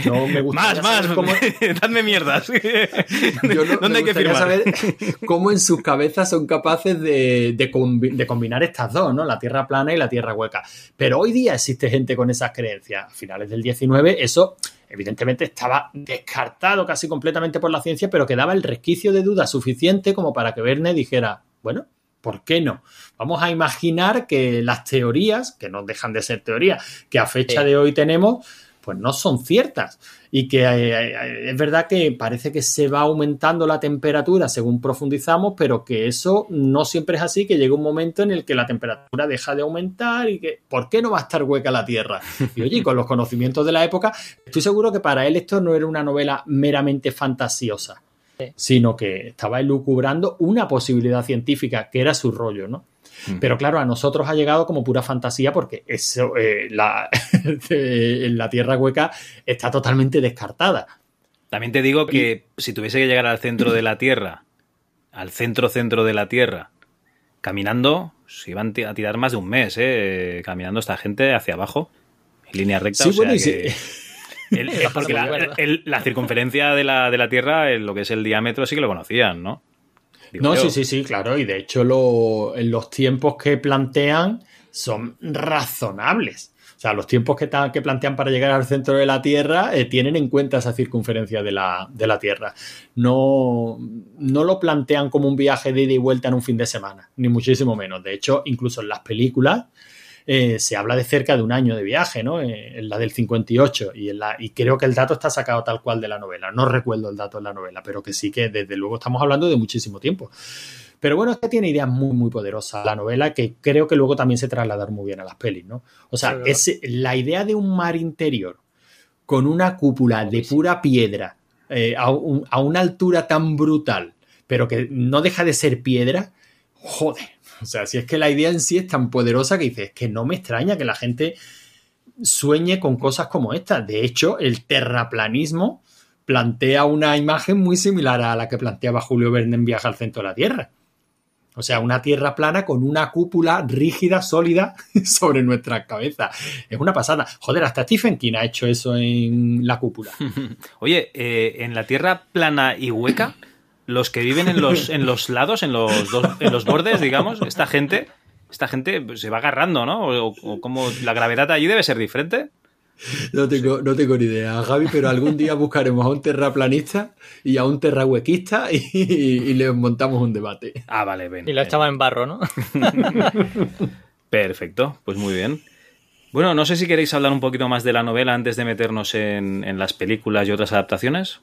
No me [LAUGHS] más, más, cómo... dadme mierdas. ¿Dónde hay que firmar? saber cómo en sus cabezas son capaces de, de, combinar estas dos, ¿no? La tierra plana y la tierra hueca. Pero hoy día existe gente con esas creencias. A finales del 19, eso evidentemente estaba descartado casi completamente por la ciencia, pero quedaba el resquicio de duda suficiente como para que Verne dijera, bueno, ¿por qué no? Vamos a imaginar que las teorías, que no dejan de ser teorías, que a fecha de hoy tenemos, pues no son ciertas y que eh, eh, es verdad que parece que se va aumentando la temperatura según profundizamos, pero que eso no siempre es así, que llega un momento en el que la temperatura deja de aumentar y que ¿por qué no va a estar hueca la Tierra? Y oye, con los conocimientos de la época, estoy seguro que para él esto no era una novela meramente fantasiosa, sino que estaba elucubrando una posibilidad científica que era su rollo, ¿no? Pero claro, a nosotros ha llegado como pura fantasía porque eso, eh, la, [LAUGHS] la tierra hueca está totalmente descartada. También te digo que si tuviese que llegar al centro de la Tierra, al centro centro de la Tierra, caminando, se iban a tirar más de un mes, ¿eh? caminando esta gente hacia abajo, en línea recta. Sí, bueno, porque la, circunferencia de la, de la Tierra, lo que es el diámetro, sí que lo conocían, ¿no? No, sí, sí, sí, claro. Y de hecho, los tiempos que plantean son razonables. O sea, los tiempos que, que plantean para llegar al centro de la Tierra eh, tienen en cuenta esa circunferencia de la, de la Tierra. No, no, lo plantean como un viaje de ida y vuelta en un fin de semana, ni muchísimo menos. De hecho, incluso en las películas eh, se habla de cerca de un año de viaje, ¿no? Eh, en la del 58 y, en la, y creo que el dato está sacado tal cual de la novela. No recuerdo el dato de la novela, pero que sí que desde luego estamos hablando de muchísimo tiempo. Pero bueno, es que tiene ideas muy, muy poderosas la novela que creo que luego también se trasladar muy bien a las pelis, ¿no? O sea, es la idea de un mar interior con una cúpula de pura piedra eh, a, a una altura tan brutal, pero que no deja de ser piedra, joder, o sea, si es que la idea en sí es tan poderosa que dices, que no me extraña que la gente sueñe con cosas como esta. De hecho, el terraplanismo plantea una imagen muy similar a la que planteaba Julio Verne en Viaje al centro de la Tierra. O sea, una tierra plana con una cúpula rígida, sólida [LAUGHS] sobre nuestras cabezas. Es una pasada. Joder, hasta Stephen King ha hecho eso en la cúpula. [LAUGHS] Oye, eh, en la tierra plana y hueca, los que viven en los, en los lados, en los, dos, en los bordes, digamos, esta gente, esta gente se va agarrando, ¿no? O, o como la gravedad allí debe ser diferente. No tengo, no tengo ni idea, Javi, pero algún día buscaremos a un terraplanista y a un terrahuequista y, y le montamos un debate. Ah, vale, ven. Y lo echamos en barro, ¿no? [LAUGHS] Perfecto, pues muy bien. Bueno, no sé si queréis hablar un poquito más de la novela antes de meternos en, en las películas y otras adaptaciones.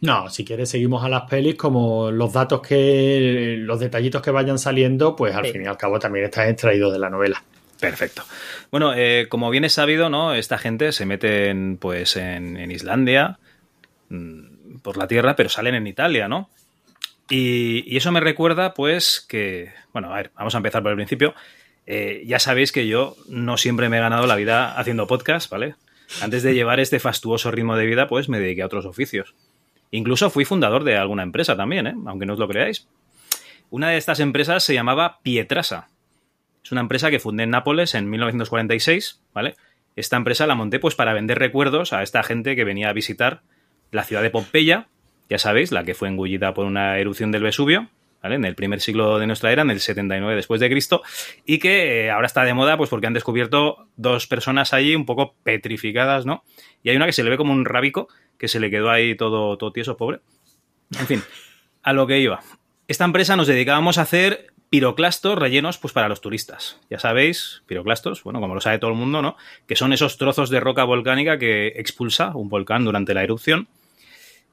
No, si quieres seguimos a las pelis, como los datos que, los detallitos que vayan saliendo, pues al Sí. fin y al cabo también están extraídos de la novela. Perfecto. Bueno, eh, como bien es sabido, ¿no? Esta gente se mete en, pues, en, en Islandia mm, por la tierra, pero salen en Italia, ¿no? Y, y eso me recuerda, pues, que. Bueno, a ver, vamos a empezar por el principio. Eh, ya sabéis que yo no siempre me he ganado la vida haciendo podcast, ¿vale? Antes de [LAUGHS] llevar este fastuoso ritmo de vida, pues me dediqué a otros oficios. Incluso fui fundador de alguna empresa también, ¿eh? aunque no os lo creáis. Una de estas empresas se llamaba Pietrasa. Es una empresa que fundé en Nápoles en 1946, ¿vale? Esta empresa la monté pues para vender recuerdos a esta gente que venía a visitar la ciudad de Pompeya, ya sabéis, la que fue engullida por una erupción del Vesubio, En el primer siglo de nuestra era, en el 79 después de Cristo, y que eh, ahora está de moda pues porque han descubierto dos personas allí un poco petrificadas, ¿no? Y hay una que se le ve como un rábico que se le quedó ahí todo, todo tieso, pobre. En fin, a lo que iba. Esta empresa nos dedicábamos a hacer piroclastos rellenos pues para los turistas. Ya sabéis, piroclastos, bueno, como lo sabe todo el mundo, ¿no? Que son esos trozos de roca volcánica que expulsa un volcán durante la erupción.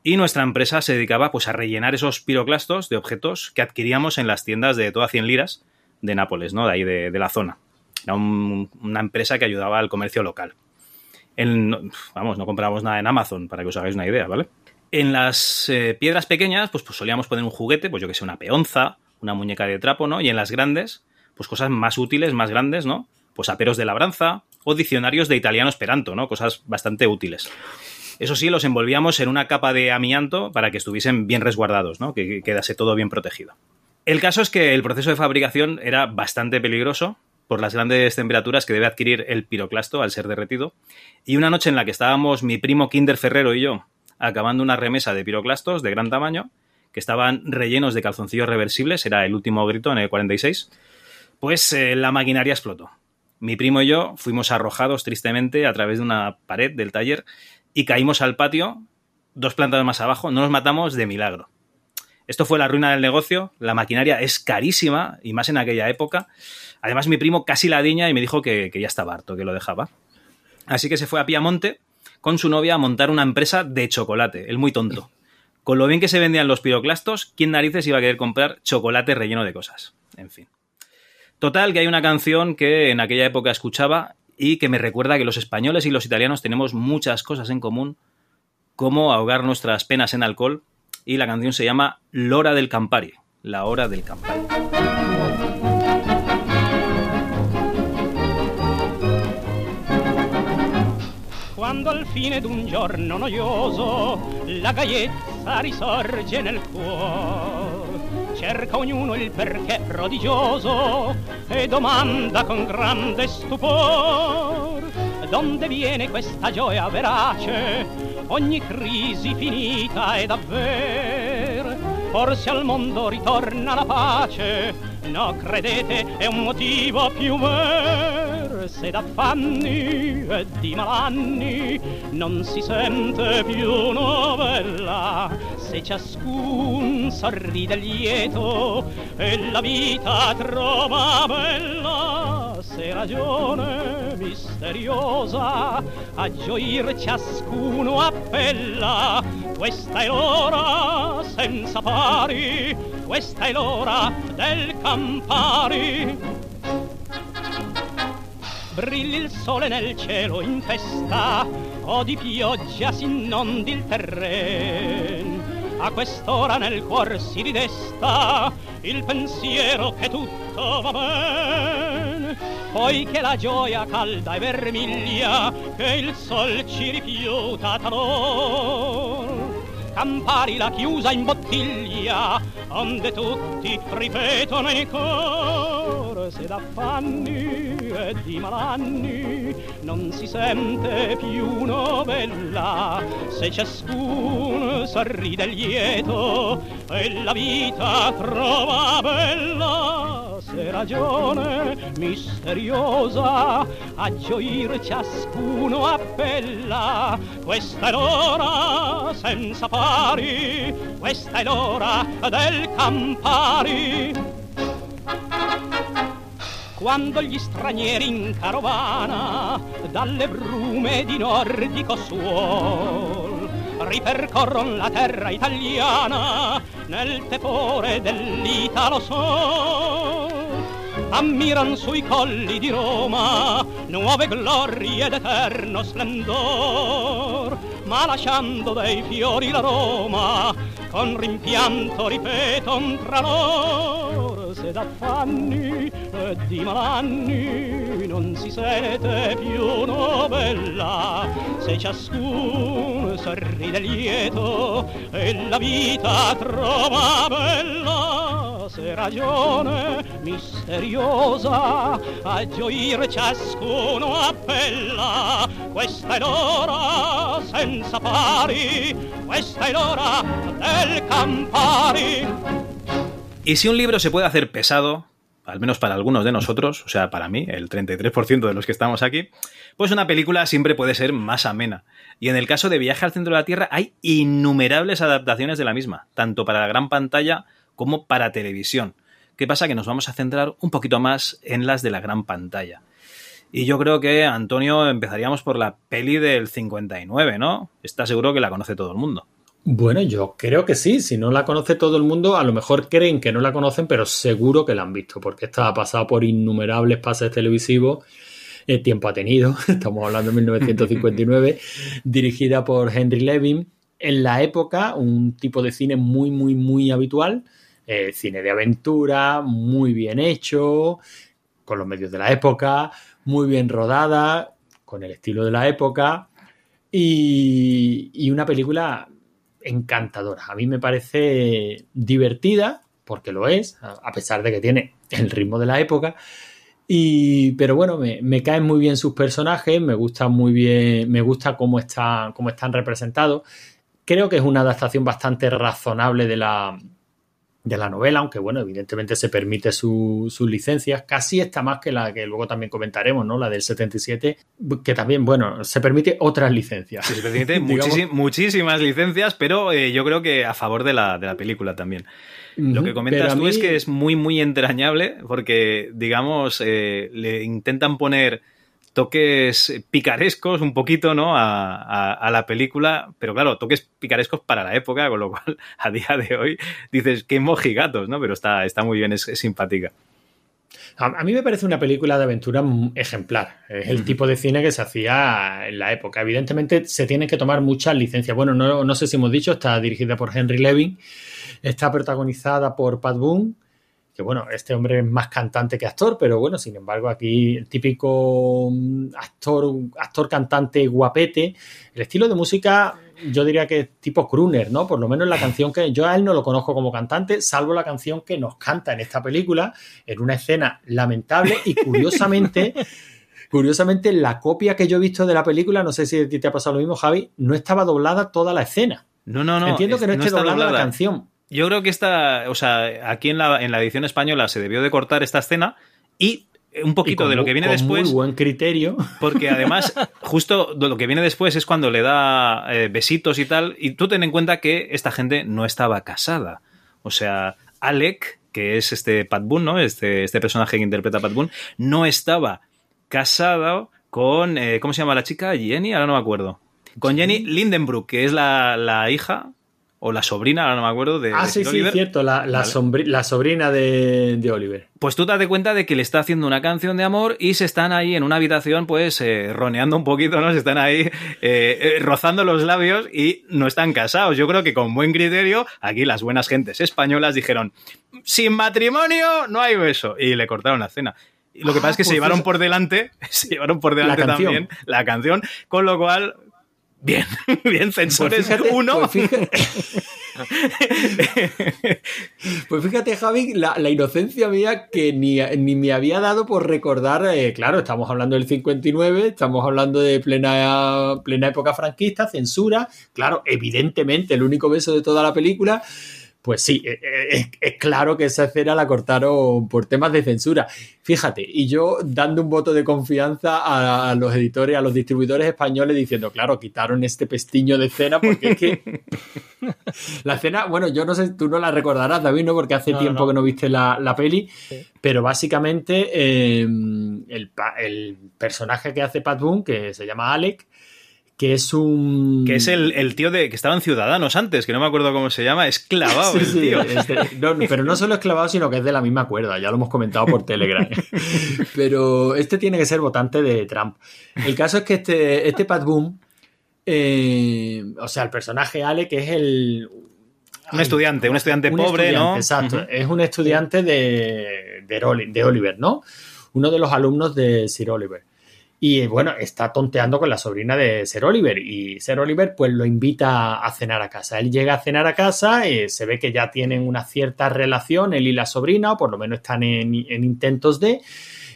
Y nuestra empresa se dedicaba pues a rellenar esos piroclastos de objetos que adquiríamos en las tiendas de toda 100 liras de Nápoles, ¿no? De ahí de, la zona. Era un- una empresa que ayudaba al comercio local. En- vamos, no comprábamos nada en Amazon, para que os hagáis una idea, ¿vale? En las eh, piedras pequeñas, pues, pues solíamos poner un juguete, pues yo que sé, una peonza, una muñeca de trapo, ¿no? Y en las grandes, pues cosas más útiles, más grandes, ¿no? Pues aperos de labranza o diccionarios de italiano esperanto, ¿no? Cosas bastante útiles. Eso sí, los envolvíamos en una capa de amianto para que estuviesen bien resguardados, ¿no? Que, que quedase todo bien protegido. El caso es que el proceso de fabricación era bastante peligroso por las grandes temperaturas que debe adquirir el piroclasto al ser derretido. Y una noche en la que estábamos mi primo Kinder Ferrero y yo acabando una remesa de piroclastos de gran tamaño, que estaban rellenos de calzoncillos reversibles, era el último grito en el 46, pues eh, la maquinaria explotó. Mi primo y yo fuimos arrojados tristemente a través de una pared del taller y caímos al patio, dos plantas más abajo, no nos matamos de milagro. Esto fue la ruina del negocio, la maquinaria es carísima y más en aquella época. Además mi primo casi la diña y me dijo que, que ya estaba harto, que lo dejaba. Así que se fue a Piamonte con su novia a montar una empresa de chocolate, el muy tonto. Con lo bien que se vendían los piroclastos, ¿quién narices iba a querer comprar chocolate relleno de cosas? En fin. Total, que hay una canción que en aquella época escuchaba y que me recuerda que los españoles y los italianos tenemos muchas cosas en común, como ahogar nuestras penas en alcohol, y la canción se llama L'ora del Campari, la hora del Campari. Quando al fine d'un giorno noioso la gaiezza risorge nel cuore, cerca ognuno il perché prodigioso e domanda con grande stupor donde viene questa gioia verace, ogni crisi finita è davver. Forse al mondo ritorna la pace, no credete è un motivo più ver. Se d'affanni e di malanni non si sente più novella, se ciascun sorride lieto e la vita trova bella, se ragione misteriosa a gioir ciascuno appella, questa è l'ora senza pari, questa è l'ora del Campari. Brilli il sole nel cielo in festa, o di pioggia si inondi il terren. A quest'ora nel cuor si ridesta il pensiero che tutto va ben. Poi che la gioia calda e vermiglia che il sol ci rifiuta talor. Campari la chiusa in bottiglia, onde tutti ripetono in cor, se d'affanni e di malanni. Non si sente più novella, se ciascuno sorride lieto e la vita trova bella, se ragione misteriosa a gioir ciascuno appella, questa è l'ora senza pari, questa è l'ora del Campari. Quando gli stranieri in carovana dalle brume di nordico suol ripercorrono la terra italiana nel tepore dell'Italo sol. Ammiran sui colli di Roma nuove glorie d'eterno splendor, ma lasciando dei fiori la Roma, con rimpianto ripeton tra loro, se d'affanni e di malanni non si sente più novella, se ciascuno sorride lieto e la vita trova bella, se ragione misteriosa a gioire ciascuno appella, questa è l'ora senza Y si un libro se puede hacer pesado, al menos para algunos de nosotros, o sea, para mí, el 33% de los que estamos aquí, pues una película siempre puede ser más amena. Y en el caso de Viaje al centro de la Tierra hay innumerables adaptaciones de la misma, tanto para la gran pantalla como para televisión. ¿Qué pasa? Que nos vamos a centrar un poquito más en las de la gran pantalla. Y yo creo que, Antonio, empezaríamos por la peli del 59, ¿no? Está seguro que la conoce todo el mundo. Bueno, yo creo que sí. Si no la conoce todo el mundo, a lo mejor creen que no la conocen, pero seguro que la han visto, porque esta ha pasado por innumerables pases televisivos. El tiempo ha tenido, [LAUGHS] estamos hablando de 1959, [LAUGHS] dirigida por Henry Levin. En la época, un tipo de cine muy, muy, muy habitual. Eh, cine de aventura, muy bien hecho, con los medios de la época, muy bien rodada, con el estilo de la época. Y, y una película encantadora. A mí me parece divertida, porque lo es, a pesar de que tiene el ritmo de la época. Y, pero bueno, me, me, caen muy bien sus personajes, me gusta muy bien, me gusta cómo, está, cómo están representados. Creo que es una adaptación bastante razonable de la, de la novela, aunque bueno, evidentemente se permite sus su licencias, casi está más que la que luego también comentaremos, ¿no? La del 77, que también, bueno, se permite otras licencias. Sí, se permite [LAUGHS] muchísimas, muchísimas licencias, pero eh, yo creo que a favor de la, de la película también. Uh -huh, Lo que comentas tú mí... es que es muy, muy entrañable, porque, digamos, eh, le intentan poner toques picarescos un poquito, ¿no? A, a, a, la película, pero claro, toques picarescos para la época, con lo cual [LAUGHS] a día de hoy dices que mojigatos, ¿no? Pero está, está muy bien, es, es simpática. A, mí me parece una película de aventura ejemplar. Es el tipo de cine que se hacía en la época. Evidentemente se tienen que tomar muchas licencias. Bueno, no, no sé si hemos dicho, está dirigida por Henry Levin, está protagonizada por Pat Boone, que bueno, este hombre es más cantante que actor, pero bueno, sin embargo, aquí el típico actor, actor cantante guapete, el estilo de música, yo diría que es tipo crooner, ¿no? Por lo menos la canción que yo a él no lo conozco como cantante, salvo la canción que nos canta en esta película, en una escena lamentable y curiosamente. [LAUGHS] Curiosamente, la copia que yo he visto de la película, no sé si a ti te ha pasado lo mismo, Javi, no estaba doblada toda la escena. No, no, no. Entiendo que no, no esté doblada, doblada la canción. Yo creo que esta, o sea, aquí en la, en la edición española se debió de cortar esta escena y un poquito con, de lo que viene después. Muy buen criterio. Porque además, justo lo que viene después es cuando le da eh, besitos y tal. Y tú ten en cuenta que esta gente no estaba casada. O sea, Alec, que es este Pat Boone, ¿no? Este, este personaje que interpreta a Pat Boone, no estaba casado con. Eh, ¿Cómo se llama la chica? Jenny, ahora no me acuerdo. Con Jenny Lindenbrook, que es la, la hija o la sobrina, ahora no me acuerdo, de. Ah, de sí, sí, Oliver. cierto, la, la, vale. la sobrina de, de, Oliver. Pues tú te das cuenta de que le está haciendo una canción de amor y se están ahí en una habitación, pues, eh, roneando un poquito, ¿no? Se están ahí eh, eh, rozando los labios y no están casados. Yo creo que con buen criterio, aquí las buenas gentes españolas dijeron: sin matrimonio no hay beso. Y le cortaron la cena. Y lo que ah, pasa es que pues [LAUGHS] se llevaron por delante, se llevaron por delante también la canción, con lo cual Bien, [LAUGHS] bien, censores Pues fíjate- uno. pues fíjate- [LAUGHS] Pues fíjate, Javi, la, la inocencia mía que ni, ni me había dado por recordar, eh, claro, estamos hablando del 59, estamos hablando de plena, plena época franquista, censura, claro, evidentemente el único beso de toda la película, pues sí, eh, eh, es, es claro que esa escena la cortaron por temas de censura. Fíjate, y yo dando un voto de confianza a, a los editores, a los distribuidores españoles, diciendo, claro, quitaron este pestiño de escena porque es que [LAUGHS] la escena, bueno, yo no sé, tú no la recordarás, David, ¿no? Porque hace No, tiempo no. que no viste la, la peli, Sí. pero básicamente eh, el, el personaje que hace Pat Boone, que se llama Alec, que es un... Que es el, el tío de que estaba en Ciudadanos antes, que no me acuerdo cómo se llama, es clavado Sí, el sí, tío. es de- no, pero no solo es clavado, sino que es de la misma cuerda, ya lo hemos comentado por Telegram. [LAUGHS] Pero este tiene que ser votante de Trump. El caso es que este, este Pat Boone, eh, o sea, el personaje Ale, que es el... Un estudiante, un estudiante un pobre, ¿no? Exacto, es un estudiante de, de, de Oliver, ¿no? Uno de los alumnos de Sir Oliver. Y bueno, está tonteando con la sobrina de Sir Oliver. Y Sir Oliver, pues lo invita a cenar a casa. Él llega a cenar a casa, eh, se ve que ya tienen una cierta relación, él y la sobrina, o por lo menos están en, en intentos de.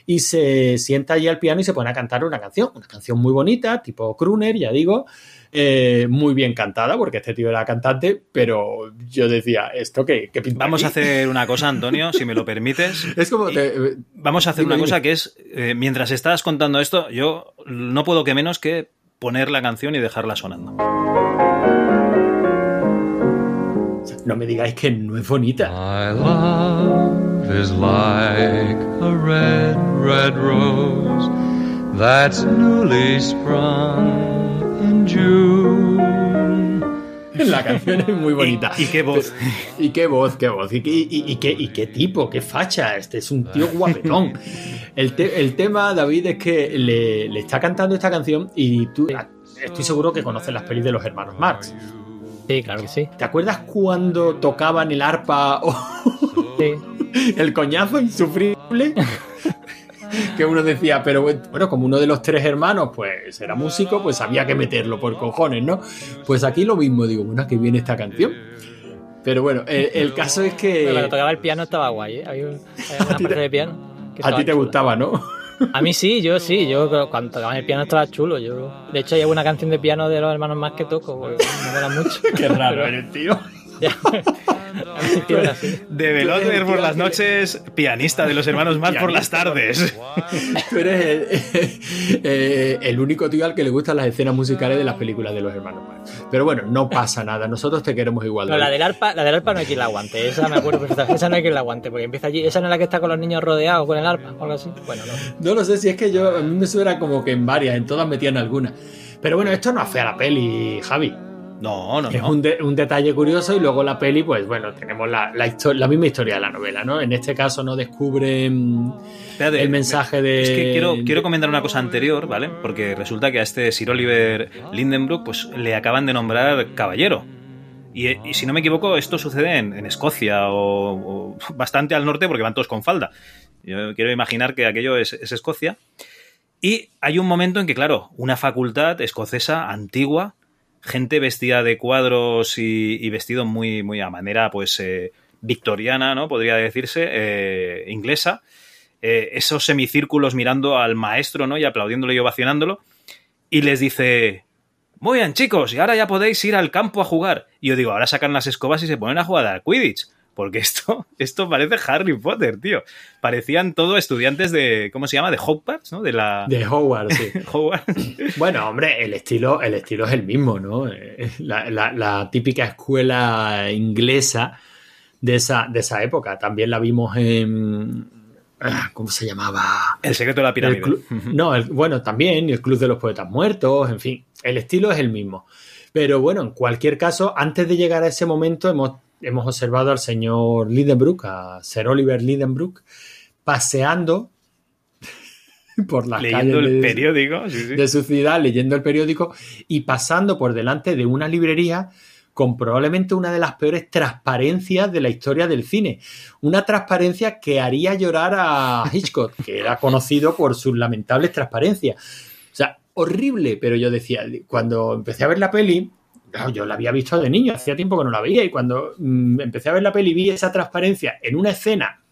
Y se sienta allí al piano y se pone a cantar una canción. Una canción muy bonita, tipo crooner, ya digo. Eh, muy bien cantada, porque este tío era cantante, pero yo decía, ¿esto qué, qué pinta Vamos a hacer una cosa, Antonio, si me lo permites. [LAUGHS] Es como. te- Vamos a hacer Dime, una cosa dime. que es, eh, mientras estás contando esto, yo no puedo que menos que poner la canción y dejarla sonando. no me digáis que no es bonita. My love is like a red, red rose that's newly sprung in June. La canción es muy bonita. Y- y qué voz. Pero- y qué voz, qué voz. Y, qué- y- y qué, y qué tipo, qué facha. Este es un tío guapetón. El, te- el tema, David, es que le, le está cantando esta canción y tú. Estoy seguro que conoces las pelis de los hermanos Marx. Sí, claro que sí. ¿Te acuerdas cuando tocaban el arpa o Sí. [LAUGHS] el coñazo insufrible? [LAUGHS] que uno decía, pero bueno, como uno de los tres hermanos, pues era músico, pues había que meterlo por cojones, ¿no? Pues aquí lo mismo, digo, bueno, que viene esta canción. Pero bueno, el, el caso es Pero cuando que tocaba el piano estaba guay, ¿eh? Había, un- había una [LAUGHS] parte de piano. que a ti te gustaba, ¿no? A mí sí, yo sí. Yo [LAUGHS] cuando tocaba el piano estaba chulo. Yo, de hecho, hay una canción de piano de los hermanos más que toco, porque me mola mucho. Qué raro eres, tío. Ya. De Veloter por las noches, pianista de los hermanos más por las tardes. Tú eres el, eh, el único tío al que le gustan las escenas musicales de las películas de los hermanos Marx. Pero bueno, no pasa nada, nosotros te queremos igual. No, la del arpa, la del arpa no hay quien la aguante. Esa me acuerdo perfectamente. Esa no hay quien la aguante, porque empieza allí. Esa no es la que está con los niños rodeados con el arpa o algo así. Bueno, no. No lo sé si es que yo, a mí me suena como que en varias, en todas metían alguna. Pero bueno, esto no hace a la peli, Javi. No, no, Es no. un, de- un detalle curioso y luego la peli, pues bueno, tenemos la, la, la misma historia de la novela, ¿no? En este caso no Espérate, el mensaje de... Es que quiero, quiero comentar una cosa anterior, ¿vale? Porque resulta que a este Sir Oliver Lindenbrook pues, le acaban de nombrar caballero. Y, y si no me equivoco, esto sucede en, en Escocia o, o bastante al norte porque van todos con falda. Yo quiero imaginar que aquello es, es Escocia. Y hay un momento en que, claro, una facultad escocesa antigua, gente vestida de cuadros y, vestido muy, muy a manera, pues, eh, victoriana, ¿no? Podría decirse, eh, inglesa. eh, esos semicírculos mirando al maestro, ¿no? Y aplaudiéndolo y ovacionándolo. Y les dice, muy bien, chicos, y ahora ya podéis ir al campo a jugar. Y yo digo, ahora sacan las escobas y se ponen a jugar al Quidditch. Porque esto, [LAUGHS] esto parece Harry Potter, tío. Parecían todos estudiantes de, ¿cómo se llama? De Hogwarts, ¿no? De la... De Howard, sí. [LAUGHS] Hogwarts. [LAUGHS] Bueno, hombre, el estilo, el estilo es el mismo, ¿no? Eh, La, la- la típica escuela inglesa de esa, de esa época. También la vimos en. ah, ¿Cómo se llamaba? El secreto de la pirámide. no, el- bueno, también el Club de los Poetas Muertos, en fin, el estilo es el mismo. Pero bueno, en cualquier caso, antes de llegar a ese momento, hemos, hemos observado al señor Lidenbrook, a Sir Oliver Lidenbrook, paseando [LAUGHS] por las Leyendo calles el de- periódico. sí, sí. de su ciudad, leyendo el periódico y pasando por delante de una librería con probablemente una de las peores transparencias de la historia del cine. Una transparencia que haría llorar a Hitchcock, que era conocido por sus lamentables transparencias. O sea, horrible, pero yo decía, cuando empecé a ver la peli, claro, yo la había visto de niño, hacía tiempo que no la veía, y cuando mm, empecé a ver la peli vi esa transparencia en una escena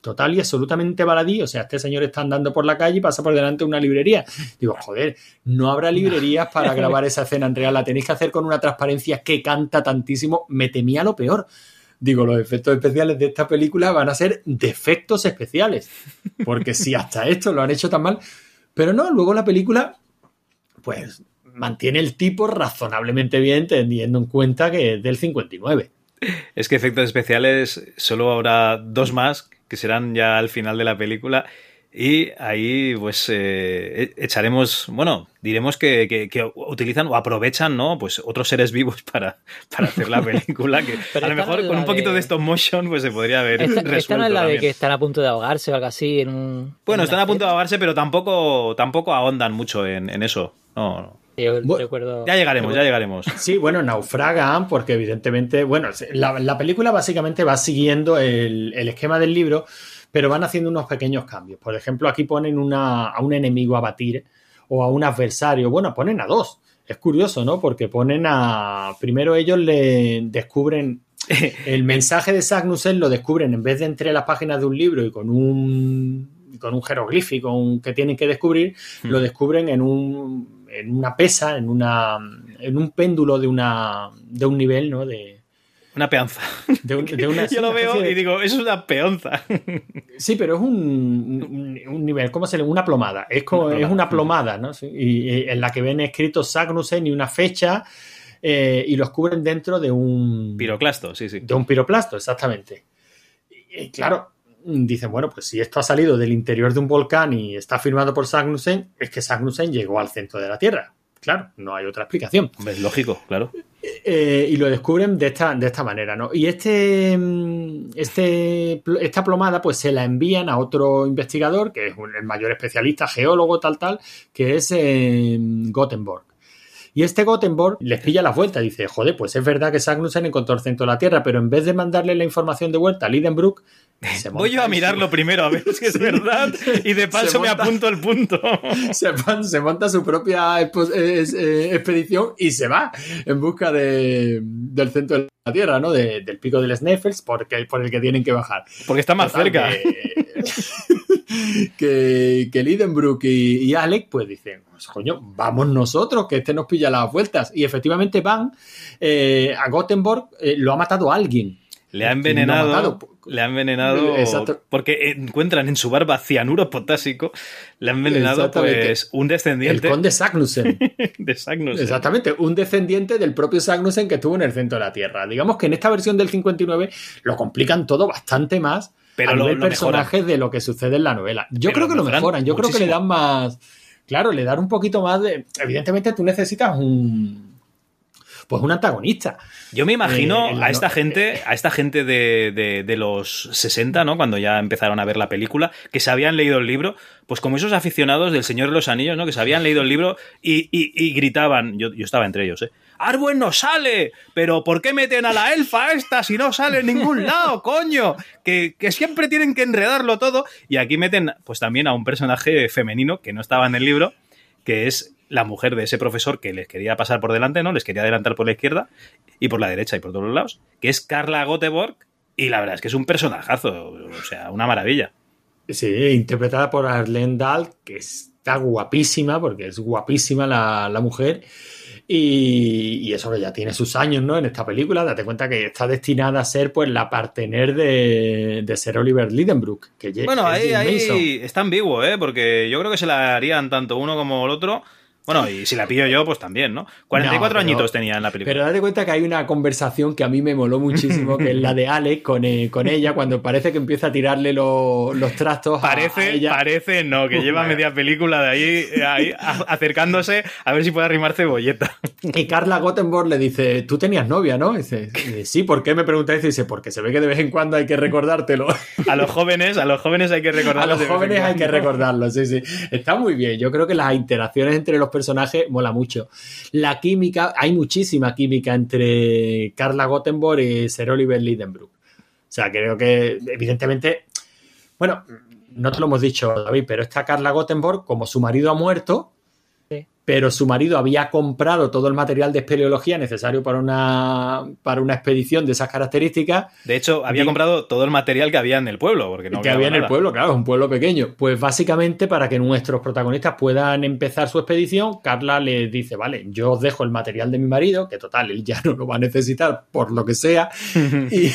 total y absolutamente baladí. O sea, este señor está andando por la calle y pasa por delante de una librería. Digo, joder, no habrá librerías para grabar [LAUGHS] esa escena en real. La tenéis que hacer con una transparencia que canta tantísimo. Me temía lo peor. Digo, los efectos especiales de esta película van a ser defectos especiales. Porque si hasta esto lo han hecho tan mal. Pero no, luego la película, pues mantiene el tipo razonablemente bien, teniendo en cuenta que es del 59. Es que efectos especiales solo habrá dos más que serán ya al final de la película. Y ahí, pues, eh, e-, echaremos, bueno, diremos que, que, utilizan o aprovechan, ¿no? Pues otros seres vivos para, para hacer la película, que [LAUGHS] a lo mejor con un poquito de... stop motion, pues se podría haber esta, resuelto. Esta no es la de que están a punto de ahogarse o algo así en un... Bueno, están a punto de ahogarse, pero tampoco, tampoco ahondan mucho en, en eso. No, no. Ya llegaremos, ya llegaremos. Sí, bueno, naufragan porque evidentemente, bueno, la, película básicamente va siguiendo el, esquema del libro, pero van haciendo unos pequeños cambios. Por ejemplo, aquí ponen una, a un enemigo a batir o a un adversario. Bueno, ponen a dos. Es curioso, ¿no? Porque ponen a... Primero ellos le descubren... [LAUGHS] El mensaje de Sagnussen lo descubren en vez de entre las páginas de un libro y con un con un jeroglífico que tienen que descubrir, lo hmm. descubren en un en una pesa, en una en un péndulo de una de un nivel, ¿no? De una peonza. [LAUGHS] Yo lo veo y digo, eso es una peonza. [LAUGHS] Sí, pero es un, un nivel, ¿cómo se le Una plomada. Es, como, es una plomada, ¿no? Y, en la que ven escrito Sagnussen y una fecha eh, y los cubren dentro de un... Piroclasto, sí, sí. De un piroplasto, exactamente. Y, claro, dicen, bueno, pues si esto ha salido del interior de un volcán y está firmado por Sagnussen, es que Sagnussen llegó al centro de la Tierra. Claro, no hay otra explicación. Es lógico, claro. Eh, y lo descubren de esta, de esta manera, ¿no? Y este, este, esta plomada, pues se la envían a otro investigador, que es el mayor especialista, geólogo, tal, tal, que es eh, Gothenburg. Y este Gothenburg les pilla la vuelta. Dice, joder, pues es verdad que Sagnussen encontró el centro de la Tierra, pero en vez de mandarle la información de vuelta a Lidenbrook, Voy yo a mirarlo primero a ver si es [LAUGHS] verdad y de paso me apunto el punto. [LAUGHS] Se, monta su propia eh, expedición y se va en busca de, del centro de la Tierra, ¿no? del pico del Sneffels, porque, por el que tienen que bajar. Porque está más cerca. Que, [LAUGHS] que, Lidenbrook y, Alec, pues dicen, pues, coño, vamos nosotros, que este nos pilla las vueltas. Y efectivamente van eh, a Gothenburg, eh, lo ha matado alguien. Le ha envenenado. Le ha envenenado. Porque encuentran en su barba cianuro potásico. Le ha envenenado, pues, un descendiente. El conde Sagnussen. [LAUGHS] de Sagnussen. Exactamente, un descendiente del propio Sagnussen que estuvo en el centro de la Tierra. Digamos que en esta versión del 59 lo complican todo bastante más pero a nivel personajes de lo que sucede en la novela. Yo creo que lo mejoran, yo creo que le dan más. Claro, le dan un poquito más de. Evidentemente, tú necesitas un pues un antagonista. Yo me imagino eh, a esta gente, a esta gente de, de, los 60, ¿no? Cuando ya empezaron a ver la película, que se habían leído el libro, pues como esos aficionados del Señor de los Anillos, ¿no? Que se habían leído el libro y, y, gritaban, yo, yo estaba entre ellos, ¿eh? Arwen no sale, pero ¿por qué meten a la elfa esta si no sale en ningún lado, [LAUGHS] coño? Que, que, siempre tienen que enredarlo todo. Y aquí meten, pues también a un personaje femenino que no estaba en el libro, que es la mujer de ese profesor que les quería pasar por delante, ¿no? Les quería adelantar por la izquierda y por la derecha y por todos los lados, que es Carla Göteborg, y la verdad es que es un personajazo, o sea, una maravilla. Sí, interpretada por Arlene Dahl, que está guapísima, porque es guapísima la, la mujer. Y, eso que ya tiene sus años, ¿no? En esta película, date cuenta que está destinada a ser pues la partener de, de Ser Oliver Lidenbrook. Que bueno, ahí, ahí está ambiguo, ¿eh? Porque yo creo que se la harían tanto uno como el otro bueno, y si la pillo yo, pues también, ¿no? 44 añitos tenía en la película. Pero date cuenta que hay una conversación que a mí me moló muchísimo, que es la de Alex con, eh, con ella, cuando parece que empieza a tirarle los trastos parece, a ella. Parece, no, que lleva media película de ahí, ahí acercándose a ver si puede arrimar cebolleta. Y Carla Gothenburg le dice, tú tenías novia, ¿no? dice, sí, ¿por qué me preguntáis? dice, porque se ve que de vez en cuando hay que recordártelo. A los jóvenes, a los jóvenes hay que recordarlo. A los jóvenes hay que recordarlo, sí, sí. Está muy bien. Yo creo que las interacciones entre los personaje mola mucho. La química, hay muchísima química entre Carla Gothenburg y Sir Oliver Lidenbrook. O sea, creo que, evidentemente, bueno, no te lo hemos dicho, David, pero está Carla Gothenburg, como su marido ha muerto, pero su marido había comprado todo el material de espeleología necesario para una, para una expedición de esas características. De hecho, había Y- comprado todo el material que había en el pueblo, porque no que había en el pueblo, claro, es un pueblo pequeño. Pues básicamente para que nuestros protagonistas puedan empezar su expedición, Carla les dice, vale, yo os dejo el material de mi marido, que total, él ya no lo va a necesitar por lo que sea, [LAUGHS] y-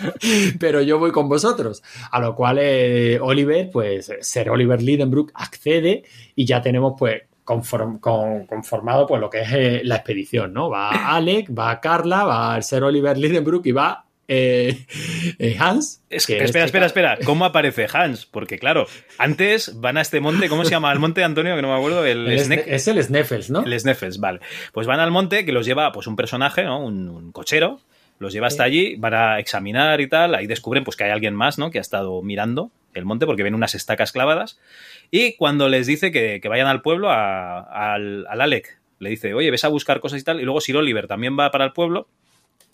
[LAUGHS] pero yo voy con vosotros. A lo cual eh, Oliver, pues Sir Oliver Lidenbrook accede y ya tenemos pues conform- con- conformado pues lo que es eh, la expedición, ¿no? Va Alec, va Carla, va el Sir Oliver Lidenbrook y va eh, eh, Hans. Es- que espera, este espera, espera. ¿Cómo aparece Hans? Porque claro, antes van a este monte, ¿cómo se llama el monte, Antonio? Que no me acuerdo. El, El Snake- Sne- es el Sneffels, ¿no? El Sneffels, vale. Pues van al monte que los lleva pues un personaje, ¿no? Un, un cochero. Los lleva hasta allí, van a examinar y tal. Ahí descubren pues que hay alguien más, ¿no? Que ha estado mirando el monte porque ven unas estacas clavadas. Y cuando les dice que, que vayan al pueblo, a- al, al Alec, le dice, oye, ves a buscar cosas y tal. Y luego Sir Oliver también va para el pueblo.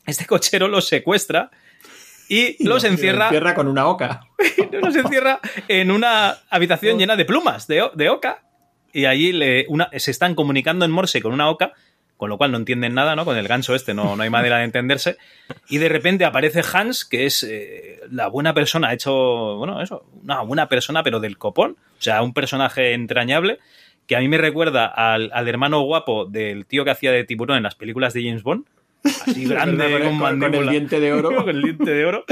Este cochero los secuestra y [LAUGHS] los Y encierra encierra con una oca. [LAUGHS] los encierra en una habitación llena de plumas de, de oca y allí le, una, se están comunicando en Morse con una oca, con lo cual no entienden nada, ¿no? Con el ganso este no, no hay manera de entenderse. Y de repente aparece Hans, que es eh, la buena persona, ha hecho, bueno, eso, una buena persona, pero del copón. O sea, un personaje entrañable que a mí me recuerda al, al hermano guapo del tío que hacía de tiburón en las películas de James Bond. Así [LAUGHS] grande, Con con, con el diente de oro. [LAUGHS] con el diente de oro.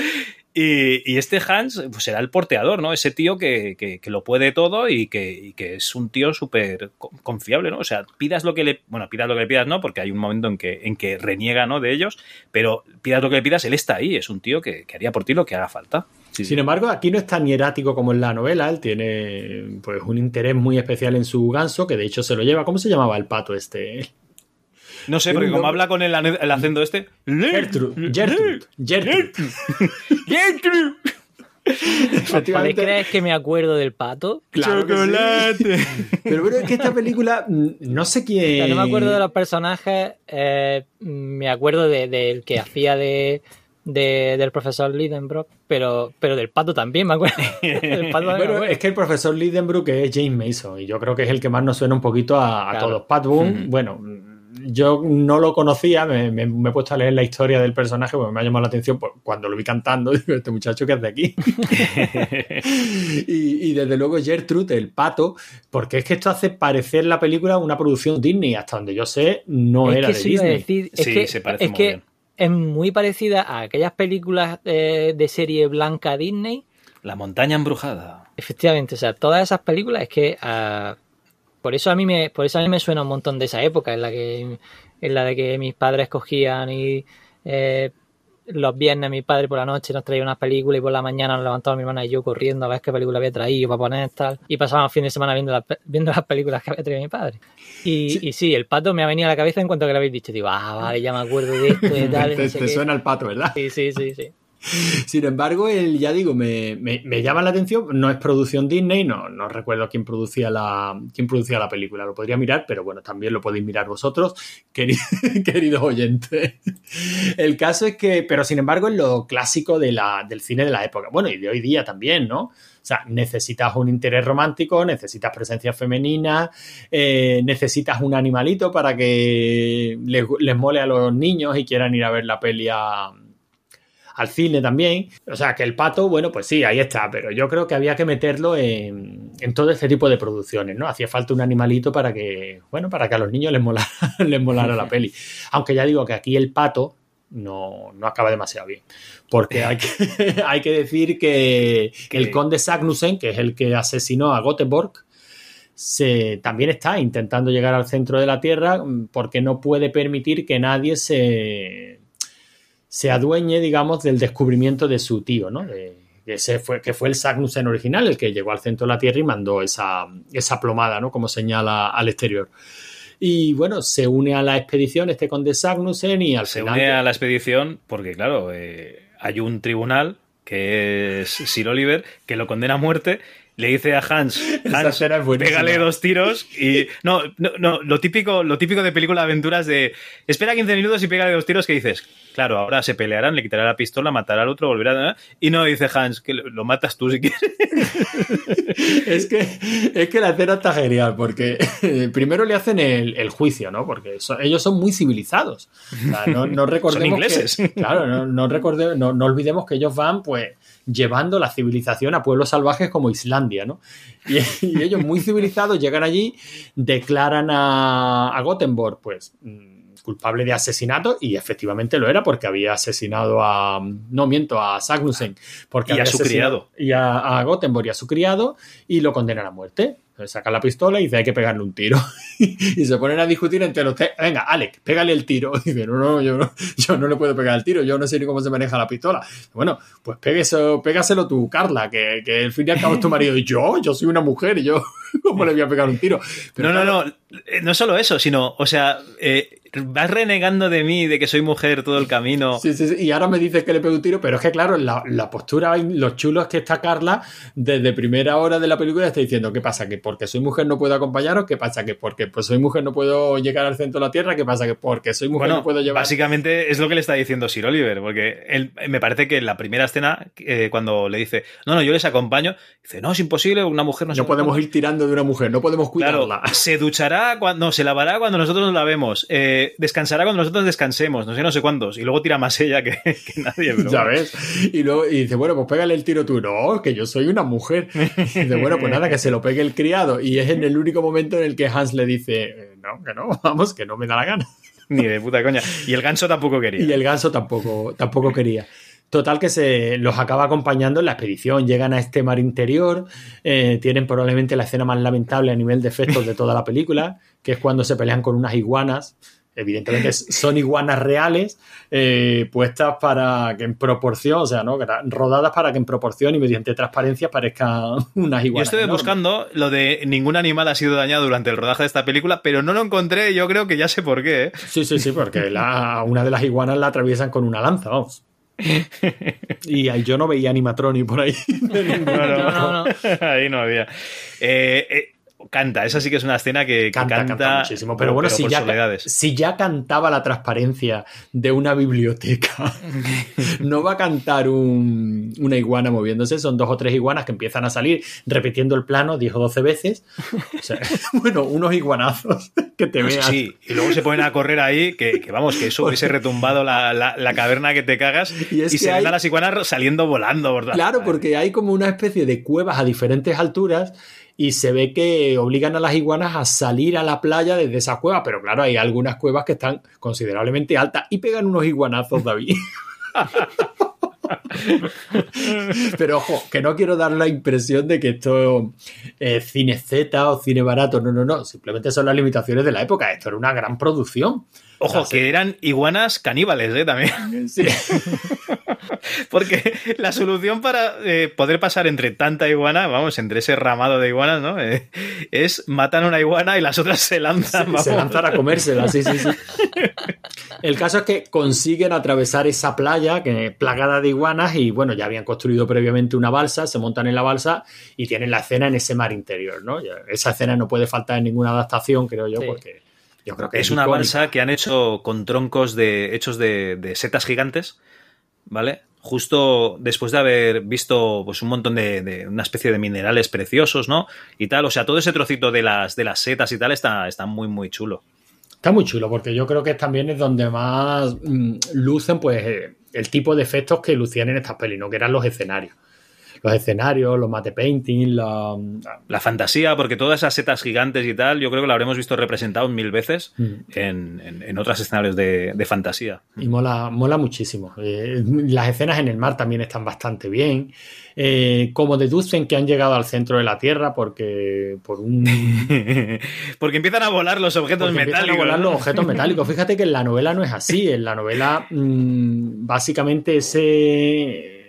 Y, y este Hans pues será el porteador, ¿no? Ese tío que, que- que lo puede todo y que, y que es un tío súper co- confiable, ¿no? O sea, pidas lo que le... Bueno, pidas lo que le pidas, ¿no? Porque hay un momento en que, en que reniega, ¿no? De ellos, pero pidas lo que le pidas, él está ahí. Es un tío que, que haría por ti lo que haga falta. Sí, sí. Sin embargo, aquí no es tan hierático como en la novela. Él tiene pues un interés muy especial en su ganso, que de hecho se lo lleva. ¿Cómo se llamaba el pato este? No sé, porque como habla con el, el acento este... Gertrude. Gertrude. Gertrude. Gertrude. [LAUGHS] ¿Podéis Efectivamente. creer que me acuerdo del pato? Claro que sí. Pero bueno, es que esta película, mm, no sé O quién. sea, no me acuerdo de los personajes, eh, me acuerdo de- del que hacía de, de- del profesor Lidenbrock, pero, pero del pato también me acuerdo. [LAUGHS] Del pato también me Bueno, acuerdo. es que el profesor Lidenbrook es James Mason y yo creo que es el que más nos suena un poquito a, a Claro. todos. Pat Boone, bueno, yo no lo conocía, me, me- me he puesto a leer la historia del personaje porque me ha llamado la atención pues, cuando lo vi cantando, [LAUGHS] digo, este muchacho que es de aquí. [LAUGHS] y, y desde luego Gertrude, el pato, porque es que esto hace parecer la película una producción Disney, hasta donde yo sé, no Es era que de Disney. decir, es Sí, que, se parece es muy que bien. es muy parecida a aquellas películas eh, de serie blanca Disney. La montaña embrujada. Efectivamente, o sea, todas esas películas es que ah, por eso a mí me, por eso a mí me suena un montón de esa época en la que en la de que mis padres cogían y eh, los viernes mi padre por la noche nos traía unas películas y por la mañana nos levantaba mi hermana y yo corriendo a ver qué película había traído para poner tal. Y pasábamos fin de semana viendo las, pe- viendo las películas que había traído mi padre. Y Sí. y sí el pato me ha venido a la cabeza en cuanto que lo habéis dicho. Digo ah vale ya me acuerdo de esto y [LAUGHS] tal te no sé te suena el pato, ¿verdad? sí sí sí sí [LAUGHS] Sin embargo, el, ya digo, me, me- llama la atención. No es producción Disney, no, no recuerdo quién producía, la, quién producía la película. Lo podría mirar, pero bueno, también lo podéis mirar vosotros, [LAUGHS] querido, [LAUGHS] queridos oyentes. El caso es que, pero sin embargo, es lo clásico de la, del cine de la época. Bueno, y de hoy día también, ¿no? O sea, necesitas un interés romántico, necesitas presencia femenina, eh, necesitas un animalito para que les, mole a los niños y quieran ir a ver la peli al cine también. O sea, que el pato, bueno, pues sí, ahí está, pero yo creo que había que meterlo en, en todo este tipo de producciones, ¿no? Hacía falta un animalito para que, bueno, para que a los niños les molara, [LAUGHS] les molara la peli. Aunque ya digo que aquí el pato no, no acaba demasiado bien. Porque hay que, [LAUGHS] hay que decir que Que- el conde Sagnussen, que es el que asesinó a Göteborg, se, también está intentando llegar al centro de la Tierra mm, porque no puede permitir que nadie se, se adueñe, digamos, del descubrimiento de su tío, ¿no? De- que, ese fue, que fue el Sagnussen original, el que llegó al centro de la Tierra y mandó esa, esa plomada, ¿no? Como señala al exterior. Y bueno, se une a la expedición este conde Sagnussen y al Se final... une a la expedición porque, claro, eh, hay un tribunal que es Sir Oliver que lo condena a muerte le dice a Hans, [LAUGHS] Hans, pégale dos tiros y no, no, no, lo típico, lo típico de película de aventuras de espera 15 minutos y pégale dos tiros que dices, claro, ahora se pelearán, le quitará la pistola, matará al otro, volverá a... y no dice Hans que lo matas tú si quieres. [LAUGHS] es que, es que la escena está genial, porque eh, primero le hacen el, el juicio, ¿no? Porque son- ellos son muy civilizados. O sea, no, no [LAUGHS] recordemos Son ingleses. que- claro, no, no, recorde- no, no olvidemos que ellos van, pues, llevando la civilización a pueblos salvajes como Islandia, ¿no? Y, [LAUGHS] y ellos muy civilizados llegan allí, declaran a, a Gothenburg, pues, mm, culpable de asesinato, y efectivamente lo era porque había asesinado a, no miento, a Sagnussen. Porque Y a su criado. y a, a Gothenburg y a su criado y lo condenan a muerte. Le Sacan la pistola y dice hay que pegarle un tiro. [LAUGHS] y se ponen a discutir entre los tres. Venga, Alex, pégale el tiro. [LAUGHS] Y dice, no, no, yo no, yo no le puedo pegar el tiro, yo no sé ni cómo se maneja la pistola. Bueno, pues pégueselo, pégaselo tú, Carla, que, que al fin y al cabo es tu marido. Y yo, yo soy una mujer y yo, [LAUGHS] ¿cómo le voy a pegar un tiro? Pero no, claro, no, no, eh, no solo eso, sino, o sea, eh, vas renegando de mí, de que soy mujer todo el camino. Sí, sí, sí. Y ahora me dices que le pego un tiro, pero es que, claro, la, la postura, lo chulo es que está Carla, desde primera hora de la película, está diciendo: ¿Qué pasa? ¿Que porque soy mujer no puedo acompañaros? ¿Qué pasa? ¿Que porque pues, soy mujer no puedo llegar al centro de la tierra? ¿Qué pasa? ¿Que porque soy mujer Bueno, no puedo llevar. básicamente es lo que le está diciendo Sir Oliver, porque él, me parece que en la primera escena, eh, cuando le dice, no, no, yo les acompaño, dice, no, es imposible, una mujer no se No podemos ir tirando de una mujer, no podemos Claro, cuidarla. se duchará cuando se lavará cuando nosotros nos lavemos, eh, descansará cuando nosotros descansemos, no sé, no sé cuántos, y luego tira más ella que, [LAUGHS] que nadie. Pero ya bueno. ves. Y luego y dice, bueno, pues pégale el tiro tú. No, que yo soy una mujer. [LAUGHS] Y dice, bueno, pues nada, que se lo pegue el criado. Y es en el único momento en el que Hans le dice, "Eh, no, que no, [LAUGHS] vamos, que no me da la gana. Ni de puta coña. Y el ganso tampoco quería. Y el ganso tampoco, tampoco quería. Total que se los acaba acompañando en la expedición, llegan a este mar interior, eh, tienen probablemente la escena más lamentable a nivel de efectos de toda la película, que es cuando se pelean con unas iguanas. Evidentemente son iguanas reales, eh, puestas para que en proporción, o sea, ¿no? Rodadas para que en proporción y mediante transparencia parezcan [LAUGHS] unas Yo iguanas. estuve enormes. buscando lo de ningún animal ha sido dañado durante el rodaje de esta película, pero no lo encontré y yo creo que ya sé por qué. ¿eh? Sí, sí, sí, porque la- una de las iguanas la atraviesan con una lanza, vamos. Y ahí yo no veía animatronic por ahí. [LAUGHS] No, no, No, no, [LAUGHS] no. Ahí no había. Eh, eh, canta, esa sí que es una escena que Canta, canta, canta, muchísimo. Pero bueno, si, ya, si ya cantaba la transparencia de una biblioteca, [LAUGHS] no va a cantar un- una iguana moviéndose. Son dos o tres iguanas que empiezan a salir repitiendo el plano 10 o 12 veces. O sea, [LAUGHS] bueno, unos iguanazos que te vean. Sí, y luego se ponen a correr ahí, que, que vamos, que eso hubiese retumbado la, la- la caverna que te cagas [LAUGHS] Y se ven hay- a las iguanas saliendo volando. todas Claro, porque hay como una especie de cuevas a diferentes alturas y se ve que obligan a las iguanas a salir a la playa desde esas cuevas, pero claro, hay algunas cuevas que están considerablemente altas y pegan unos iguanazos, David. [LAUGHS] Pero ojo, que no quiero dar la impresión de que esto es cine Z o cine barato, no, no, no, simplemente son las limitaciones de la época, esto era una gran producción. Ojo, O sea, que eran iguanas caníbales, ¿eh? También. sí. [LAUGHS] [LAUGHS] Porque la solución para eh, poder pasar entre tanta iguana, vamos, entre ese ramado de iguanas, ¿no? Eh, es matan una iguana y las otras se lanzan. se, se lanzan a comérsela, sí, sí, sí. El caso es que consiguen atravesar esa playa que plagada de iguanas y bueno, ya habían construido previamente una balsa, se montan en la balsa y tienen la escena en ese mar interior, ¿no? Ya- Esa escena no puede faltar en ninguna adaptación, creo yo, Sí. porque yo creo que Es una icónica. balsa que han hecho con troncos de, hechos de, de setas gigantes, ¿vale? Justo después de haber visto pues, un montón de, una especie de minerales preciosos, ¿no? Y tal, o sea, todo ese trocito de las, de las setas y tal está, está muy, muy chulo. Está muy chulo porque yo creo que también es donde más mm, lucen pues eh, el tipo de efectos que lucían en estas pelis, ¿no? Que eran los escenarios. Los escenarios, los mate painting, la, La fantasía, porque todas esas setas gigantes y tal, yo creo que lo habremos visto representado mil veces Mm. en, en- en otros escenarios de, de fantasía. Y mola, mola muchísimo. Eh, las escenas en el mar también están bastante bien. Eh, como deducen que han llegado al centro de la Tierra porque por un [LAUGHS] porque empiezan a volar los objetos porque empiezan a metálicos. volar los objetos metálicos. Fíjate que en la novela no es así. En la novela, mm, básicamente, ese,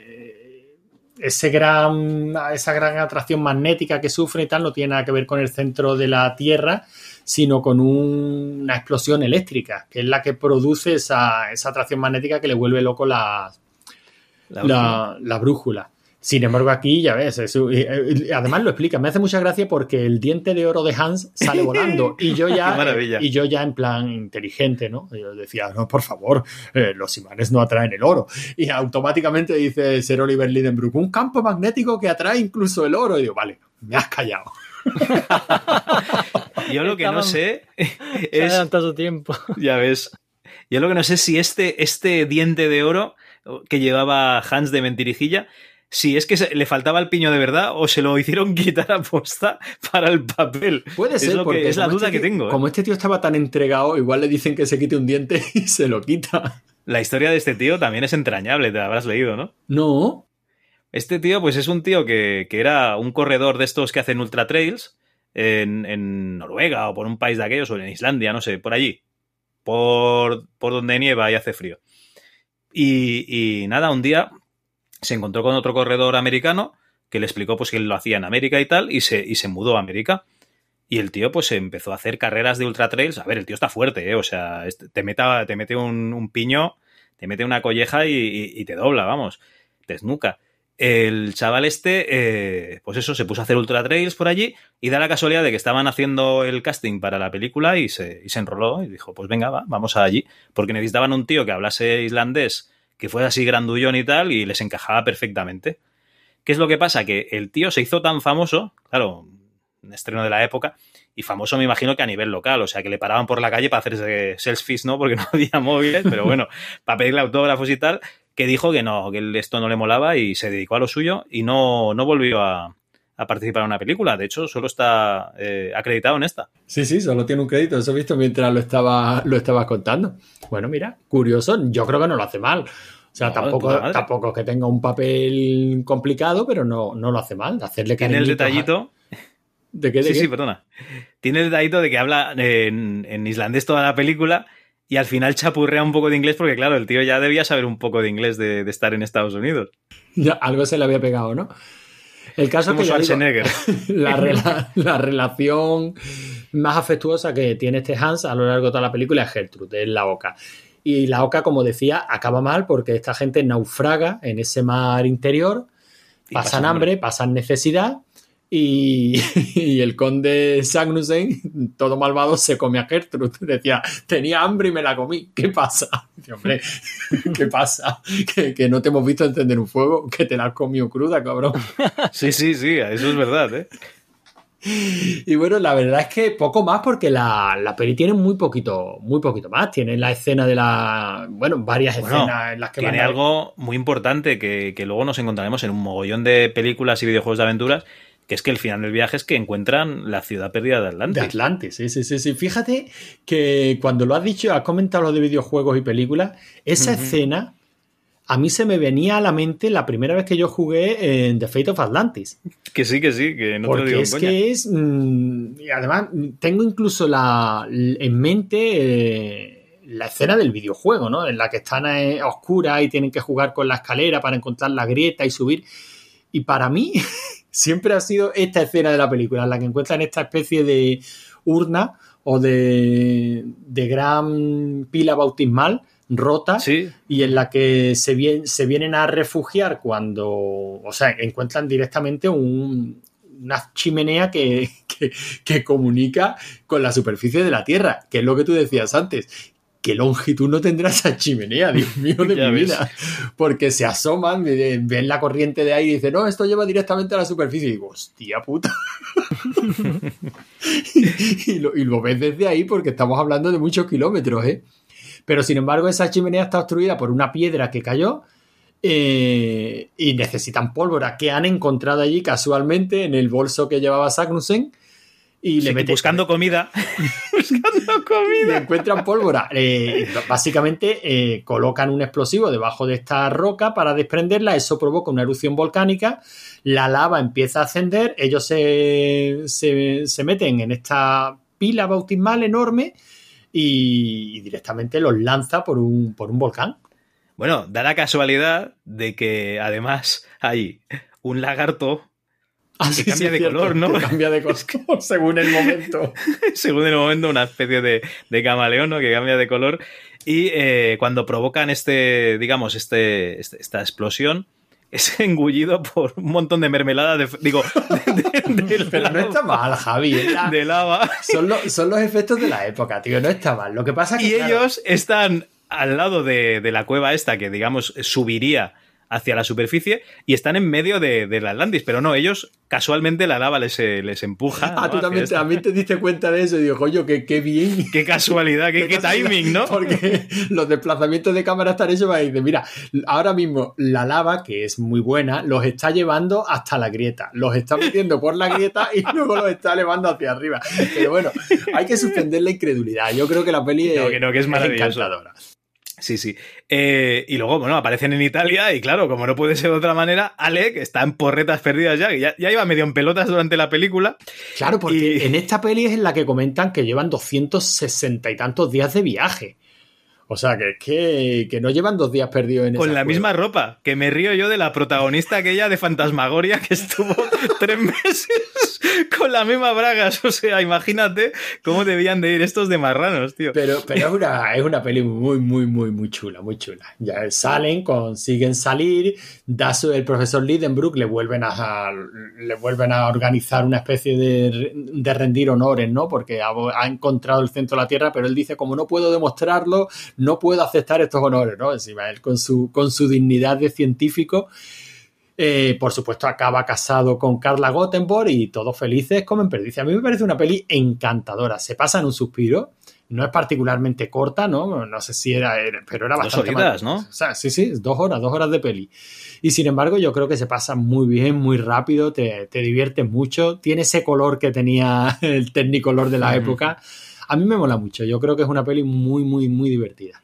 ese gran, esa gran atracción magnética que sufre y tal no tiene nada que ver con el centro de la Tierra, sino con un- una explosión eléctrica, que es la que produce esa, esa atracción magnética que le vuelve loco la, la brújula. Sin embargo, aquí ya ves, eso, y, y además lo explica. Me hace mucha gracia porque el diente de oro de Hans sale [LAUGHS] volando y yo ya, y yo ya en plan inteligente, ¿no? Yo decía, no, por favor, eh, los imanes no atraen el oro. Y automáticamente dice Sir Oliver Lidenbrook, un campo magnético que atrae incluso el oro. Y digo, vale, me has callado. [LAUGHS] Yo lo que no sé [LAUGHS] es, adelantado tiempo. ya ves, yo lo que no sé es si este, este diente de oro que llevaba Hans de mentirijilla, si es que le faltaba el piño de verdad o se lo hicieron [LAUGHS] quitar a posta para el papel. Puede Es ser, lo que- es la duda este que tengo, ¿eh? Como este tío estaba tan entregado, igual le dicen que se quite un diente [LAUGHS] y se lo quita. La historia de este tío también es entrañable, te la habrás leído, ¿no? No, Este tío, pues es un tío que, que era un corredor de estos que hacen ultra trails en, en Noruega o por un país de aquellos, o en Islandia, no sé, por allí. Por, por donde nieva y hace frío. Y, y nada, un día se encontró con otro corredor americano que le explicó pues que él lo hacía en América y tal, y se, y se mudó a América. Y el tío pues empezó a hacer carreras de ultra trails. A ver, el tío está fuerte, ¿eh? O sea, te, meta, te mete un, un piño, te mete una colleja y, te dobla, vamos, te. El chaval este, eh, pues eso, se puso a hacer ultra trails por allí y da la casualidad de que estaban haciendo el casting para la película y se, y se enroló y dijo, pues venga, va, vamos allí. Porque necesitaban un tío que hablase islandés, que fuera así grandullón y tal, y les encajaba perfectamente. ¿Qué es lo que pasa? Que el tío se hizo tan famoso, claro, un estreno de la época, y famoso me imagino que a nivel local, o sea, que le paraban por la calle para hacerse selfies, ¿no? Porque [LAUGHS] no había móviles, pero bueno, para pedirle autógrafos y tal, que dijo que no, que esto no le molaba y se dedicó a lo suyo y no, no volvió a, a participar en una película. De hecho, solo está eh, acreditado en esta. Sí, sí, solo tiene un crédito. Eso he visto mientras lo estaba, lo estabas contando. Bueno, mira, curioso. Yo creo que no lo hace mal. O sea, No, tampoco, tampoco es que tenga un papel complicado, pero no, no lo hace mal. Hacerle Tiene el a- detallito. ¿De qué? de Sí, qué? sí, perdona. Tiene el detallito de que habla en, en islandés toda la película y al final chapurrea un poco de inglés porque, claro, el tío ya debía saber un poco de inglés de, de estar en Estados Unidos. Ya, algo se le había pegado, ¿no? El caso Como es que digo, [LAUGHS] la, rela- la relación más afectuosa que tiene este Hans a lo largo de toda la película es Gertrude, es la Oca. Y la Oca, como decía, acaba mal porque esta gente naufraga en ese mar interior, pasan pasan hambre, pasan necesidad y, [LAUGHS] y el conde Sagnussen, todo malvado, se come a Gertrude. [LAUGHS] Decía, tenía hambre y me la comí. ¿Qué pasa? [LAUGHS] Dice, hombre, ¿qué pasa? ¿Que, que no te hemos visto encender un fuego, que te la has comido cruda, cabrón. Sí, sí, sí, eso es verdad, ¿eh? Y bueno, la verdad es que poco más porque la, la peli tiene muy poquito, muy poquito más. Tiene la escena de la. Bueno, varias Bueno, escenas en las que Tiene van a- algo muy importante que, que luego nos encontraremos en un mogollón de películas y videojuegos de aventuras, que es que el final del viaje es que encuentran la ciudad perdida de De Atlantis. Atlantis, sí, sí, sí, sí. Fíjate que cuando lo has dicho, has comentado lo de videojuegos y películas, esa escena a mí se me venía a la mente la primera vez que yo jugué en The Fate of Atlantis. Que sí, que sí, que no te lo digo es coña. que es. mm, y además, tengo incluso la, en mente eh, la escena del videojuego, ¿no? En la que están eh, a oscuras y tienen que jugar con la escalera para encontrar la grieta y subir. Y para mí, [LAUGHS] siempre ha sido esta escena de la película, en la que encuentran esta especie de urna o de, de gran pila bautismal rota Sí, y en la que se, vien- se vienen a refugiar cuando, o sea, encuentran directamente un- una chimenea que, [LAUGHS] que- que comunica con la superficie de la Tierra, que es lo que tú decías antes. ¿Qué longitud no tendrá esa chimenea, Dios [LAUGHS] mío de mi ves. vida? Porque se asoman, ven la corriente de aire y dicen, no, esto lleva directamente a la superficie. Y digo, hostia puta. [LAUGHS] y, lo, y lo ves desde ahí porque estamos hablando de muchos kilómetros, ¿eh? Pero sin embargo, esa chimenea está obstruida por una piedra que cayó eh, y necesitan pólvora que han encontrado allí casualmente en el bolso que llevaba Sagnussen. Y le sí, meten- [LAUGHS] buscando comida. buscando comida. encuentran pólvora. Eh, [LAUGHS] básicamente eh, colocan un explosivo debajo de esta roca para desprenderla. Eso provoca una erupción volcánica. La lava empieza a ascender. Ellos se, se- se meten en esta pila bautismal enorme y, y directamente los lanza por un, por un volcán. Bueno, da la casualidad de que además hay un lagarto Ah, Que cambia de cierto, color, ¿no? que cambia de color [LAUGHS] [LAUGHS] según el momento. [LAUGHS] según el momento, una especie de, de camaleón ¿no? que cambia de color. Y eh, cuando provocan este, digamos, este, este- esta explosión, es engullido por un montón de mermelada de, digo, de, de- de Pero no lava- está mal, Javi. la- de lava. Son, lo- son los efectos de la época, tío. No está mal. Lo que pasa es que. Y claro, ellos están al lado de, de la cueva esta que, digamos, subiría hacia la superficie y están en medio de, del Atlantis, pero no, ellos casualmente la lava les, eh, les empuja. Ah, ¿no? tú también, también te diste cuenta de eso y digo, coño, qué, qué bien. [LAUGHS] Qué casualidad, qué, qué casualidad, timing, ¿no? Porque [LAUGHS] los desplazamientos de cámara están hechos para decir, mira, ahora mismo la lava, que es muy buena, los está llevando hasta la grieta. Los está metiendo por la grieta y [LAUGHS] luego los está elevando hacia arriba. Pero bueno, hay que suspender la incredulidad. Yo creo que la peli No, que no, que es maravilloso. encantadora. Sí, sí. Eh, y luego, bueno, aparecen en Italia y claro, como no puede ser de otra manera, Alec está en porretas perdidas ya, que ya, ya iba medio en pelotas durante la película. Claro, porque Y- en esta peli es en la que comentan que llevan 260 y tantos días de viaje. O sea, que es que, que no llevan dos días perdidos en Con la cueva. misma ropa, que me río yo de la protagonista aquella de Fantasmagoria que estuvo [LAUGHS] tres meses con la misma bragas. O sea, imagínate cómo debían de ir estos de marranos, tío. Pero, pero es, una, es una peli muy, muy, muy, muy chula, muy chula. Ya salen, consiguen salir, da su- el profesor Lidenbrook le vuelven a, le vuelven a organizar una especie de, de rendir honores, ¿no? Porque ha, ha encontrado el centro de la Tierra, pero él dice, como no puedo demostrarlo, no puedo aceptar estos honores, ¿no? Encima él con su, con su dignidad de científico. eh, por supuesto, acaba casado con Carla Gothenburg y todos felices comen perdices. A mí me parece una peli encantadora. Se pasa en un suspiro. No es particularmente corta, ¿no? No sé si era, era- pero era Dos bastante horitas, más- ¿no? O sea, sí, sí, dos horas, dos horas de peli. Y sin embargo, yo creo que se pasa muy bien, muy rápido, te, te diviertes mucho. Tiene ese color que tenía [LAUGHS] el Technicolor de la época. A mí me mola mucho. Yo creo que es una peli muy, muy, muy divertida.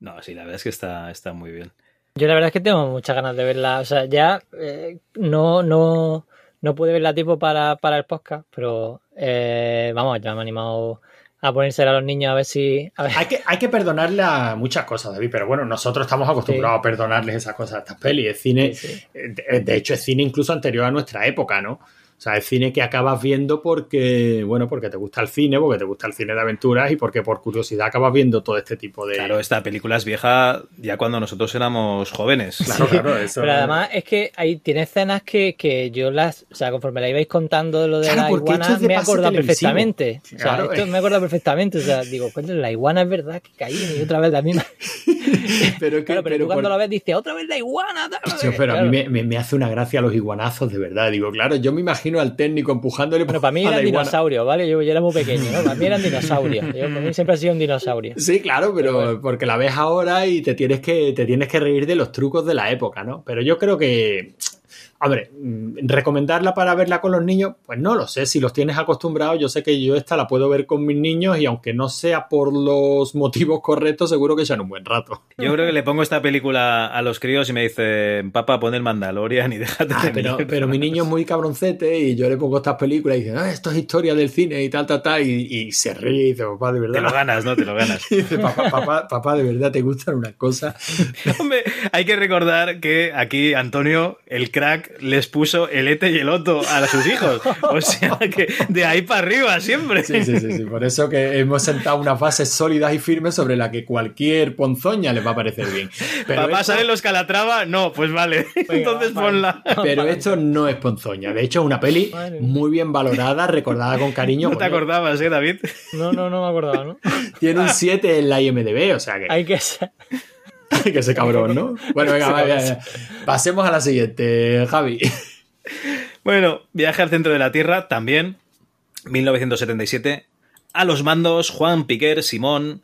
No, sí, la verdad es que está, está muy bien. Yo la verdad es que tengo muchas ganas de verla. O sea, ya eh, no, no, no pude verla a tiempo para, para el podcast, pero eh, vamos, ya me he animado a ponérsela a los niños a ver si. A ver. Hay que, hay que perdonarle a muchas cosas, David, pero bueno, nosotros estamos acostumbrados a perdonarles esas cosas a estas pelis. Es cine, Sí, sí. eh, de, de hecho, es cine incluso anterior a nuestra época, ¿no? O sea, es cine que acabas viendo porque, bueno, porque te gusta el cine, porque te gusta el cine de aventuras y porque por curiosidad acabas viendo todo este tipo de... Claro, esta película es vieja ya cuando nosotros éramos jóvenes. [LAUGHS] Claro, claro, eso. Pero además es que ahí tiene escenas que, que yo las, o sea, conforme la ibais contando lo de Claro, la iguana, es de me acordado perfectamente. O sea, Claro, esto me acordado perfectamente. O sea, digo, coño, la iguana es verdad que caí y otra vez la misma. [LAUGHS] pero es que, Claro, pero, pero tú cuando por- la ves dices, otra vez la iguana. tal". Tío, pero a mí me, me- me hace una gracia los iguanazos, de verdad. Digo, claro, yo me imagino al técnico empujándole Bueno, para mí eran dinosaurios, ¿vale? Yo, yo era muy pequeño, ¿no? Para mí eran dinosaurios. Yo, para mí siempre ha sido un dinosaurio. Sí, claro, pero Pero bueno. porque la ves ahora y te tienes que te tienes que reír de los trucos de la época, ¿no? Pero yo creo que Hombre, mm, recomendarla para verla con los niños, pues no lo sé. Si los tienes acostumbrados, yo sé que yo esta la puedo ver con mis niños y aunque no sea por los motivos correctos, seguro que echan un buen rato. [LAUGHS] Yo creo que le pongo esta película a los críos y me dicen, papá, pon el Mandalorian y déjate Ah, de pero, mierda". pero mi niño es muy cabroncete y yo le pongo estas películas y dice, ah, esto es historia del cine y tal, tal, tal, y, y se ríe y dice, papá, de Te lo verdad. ganas, ¿no? Te lo ganas. [LAUGHS] Y dice, papá, papá, papá, de verdad te gustan unas cosas. [LAUGHS] Hombre, hay que recordar que aquí Antonio, el crack, les puso el Ete y el Otto a sus hijos. O [LAUGHS] sea que de ahí para arriba siempre. Sí, sí, sí, sí. Por eso que hemos sentado unas bases sólidas y firmes sobre la que cualquier ponzoña les va a parecer bien. Pero Papá, esto, ¿salen los Calatrava? No, pues vale. [LAUGHS] Entonces vale. ponla. pero esto no es ponzoña. De hecho, es una peli muy bien valorada, recordada con cariño. No te Coño, acordabas, ¿eh, David? No, no, no me acordaba, ¿no? Tiene un 7 en la IMDB, o sea que, Hay que ser. [LAUGHS] que ese cabrón, ¿no? Bueno, venga, vaya, vaya. [LAUGHS] pasemos a la siguiente, Javi. Bueno, Viaje al centro de la Tierra también, 1977. A los mandos, Juan Piquer Simón,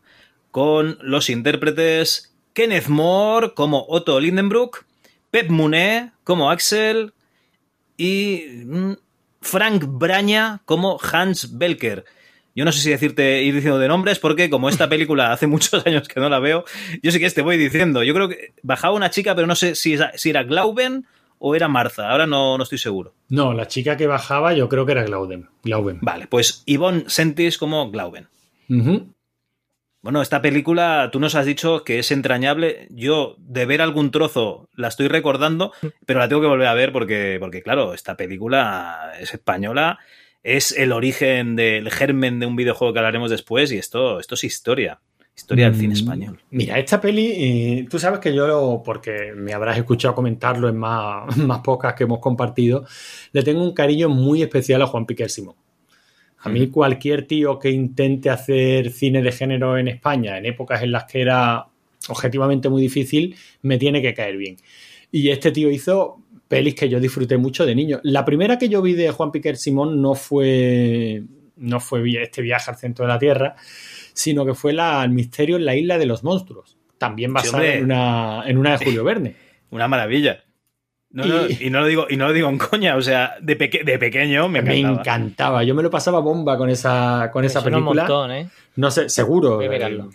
con los intérpretes Kenneth Moore como Otto Lindenbrook, Pep Muné como Axel y mm, Frank Braña como Hans Belker. Yo no sé si decirte ir diciendo de nombres porque como esta película [LAUGHS] hace muchos años que no la veo, yo sí que te voy diciendo. Yo creo que bajaba una chica, pero no sé si, si era Glauben o era Marza. Ahora no, no estoy seguro. No, la chica que bajaba yo creo que era Glauben. Glauben. Vale, pues Yvonne Sentis como Glauben. Bueno, esta película, tú nos has dicho que es entrañable. Yo, de ver algún trozo, la estoy recordando, pero la tengo que volver a ver porque, porque claro, esta película es española, es el origen del germen de un videojuego que hablaremos después y esto, esto es historia. Historia del cine Mm, español. Mira, esta peli, eh, tú sabes que yo, porque me habrás escuchado comentarlo en más, [LAUGHS] más pocas que hemos compartido, le tengo un cariño muy especial a Juan Piquer Simón. A mí cualquier tío que intente hacer cine de género en España, en épocas en las que era objetivamente muy difícil, me tiene que caer bien. Y este tío hizo pelis que yo disfruté mucho de niño. La primera que yo vi de Juan Piquer Simón no fue, no fue este viaje al centro de la Tierra, sino que fue la, el misterio en la isla de los monstruos. También basada en, una, en una de Julio [LAUGHS] Verne. Una maravilla. No, Y- no, y, no lo digo, y no lo digo en coña, o sea, de, peque- de pequeño me Me encantaba. encantaba. Yo me lo pasaba bomba con esa, con esa Me suena un película. montón, ¿eh? No sé, seguro. Eh,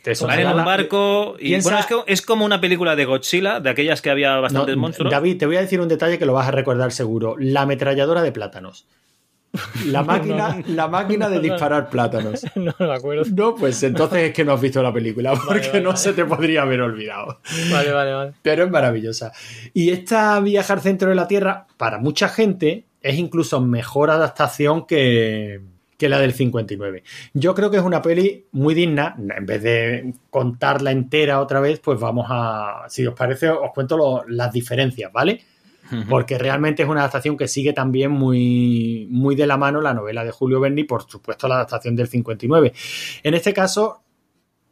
te en un barco y piensa- bueno, es, que es como una película de Godzilla, de aquellas que había bastantes No, monstruos. David, te voy a decir un detalle que lo vas a recordar seguro. La ametralladora de plátanos. [LAUGHS] La máquina, la máquina de disparar plátanos. [LAUGHS] no me acuerdo. No, pues entonces es que no has visto la película, porque vale, no vale. se te podría haber olvidado. Vale, vale, vale. Pero es maravillosa. Y esta Viajar Centro de la Tierra, para mucha gente, es incluso mejor adaptación que, que la del 59. Yo creo que es una peli muy digna. En vez de contarla entera otra vez, pues vamos a, si os parece, os cuento lo- las diferencias, ¿vale? Porque realmente es una adaptación que sigue también muy, muy de la mano la novela de Julio Verne y, por supuesto, la adaptación del 59. En este caso,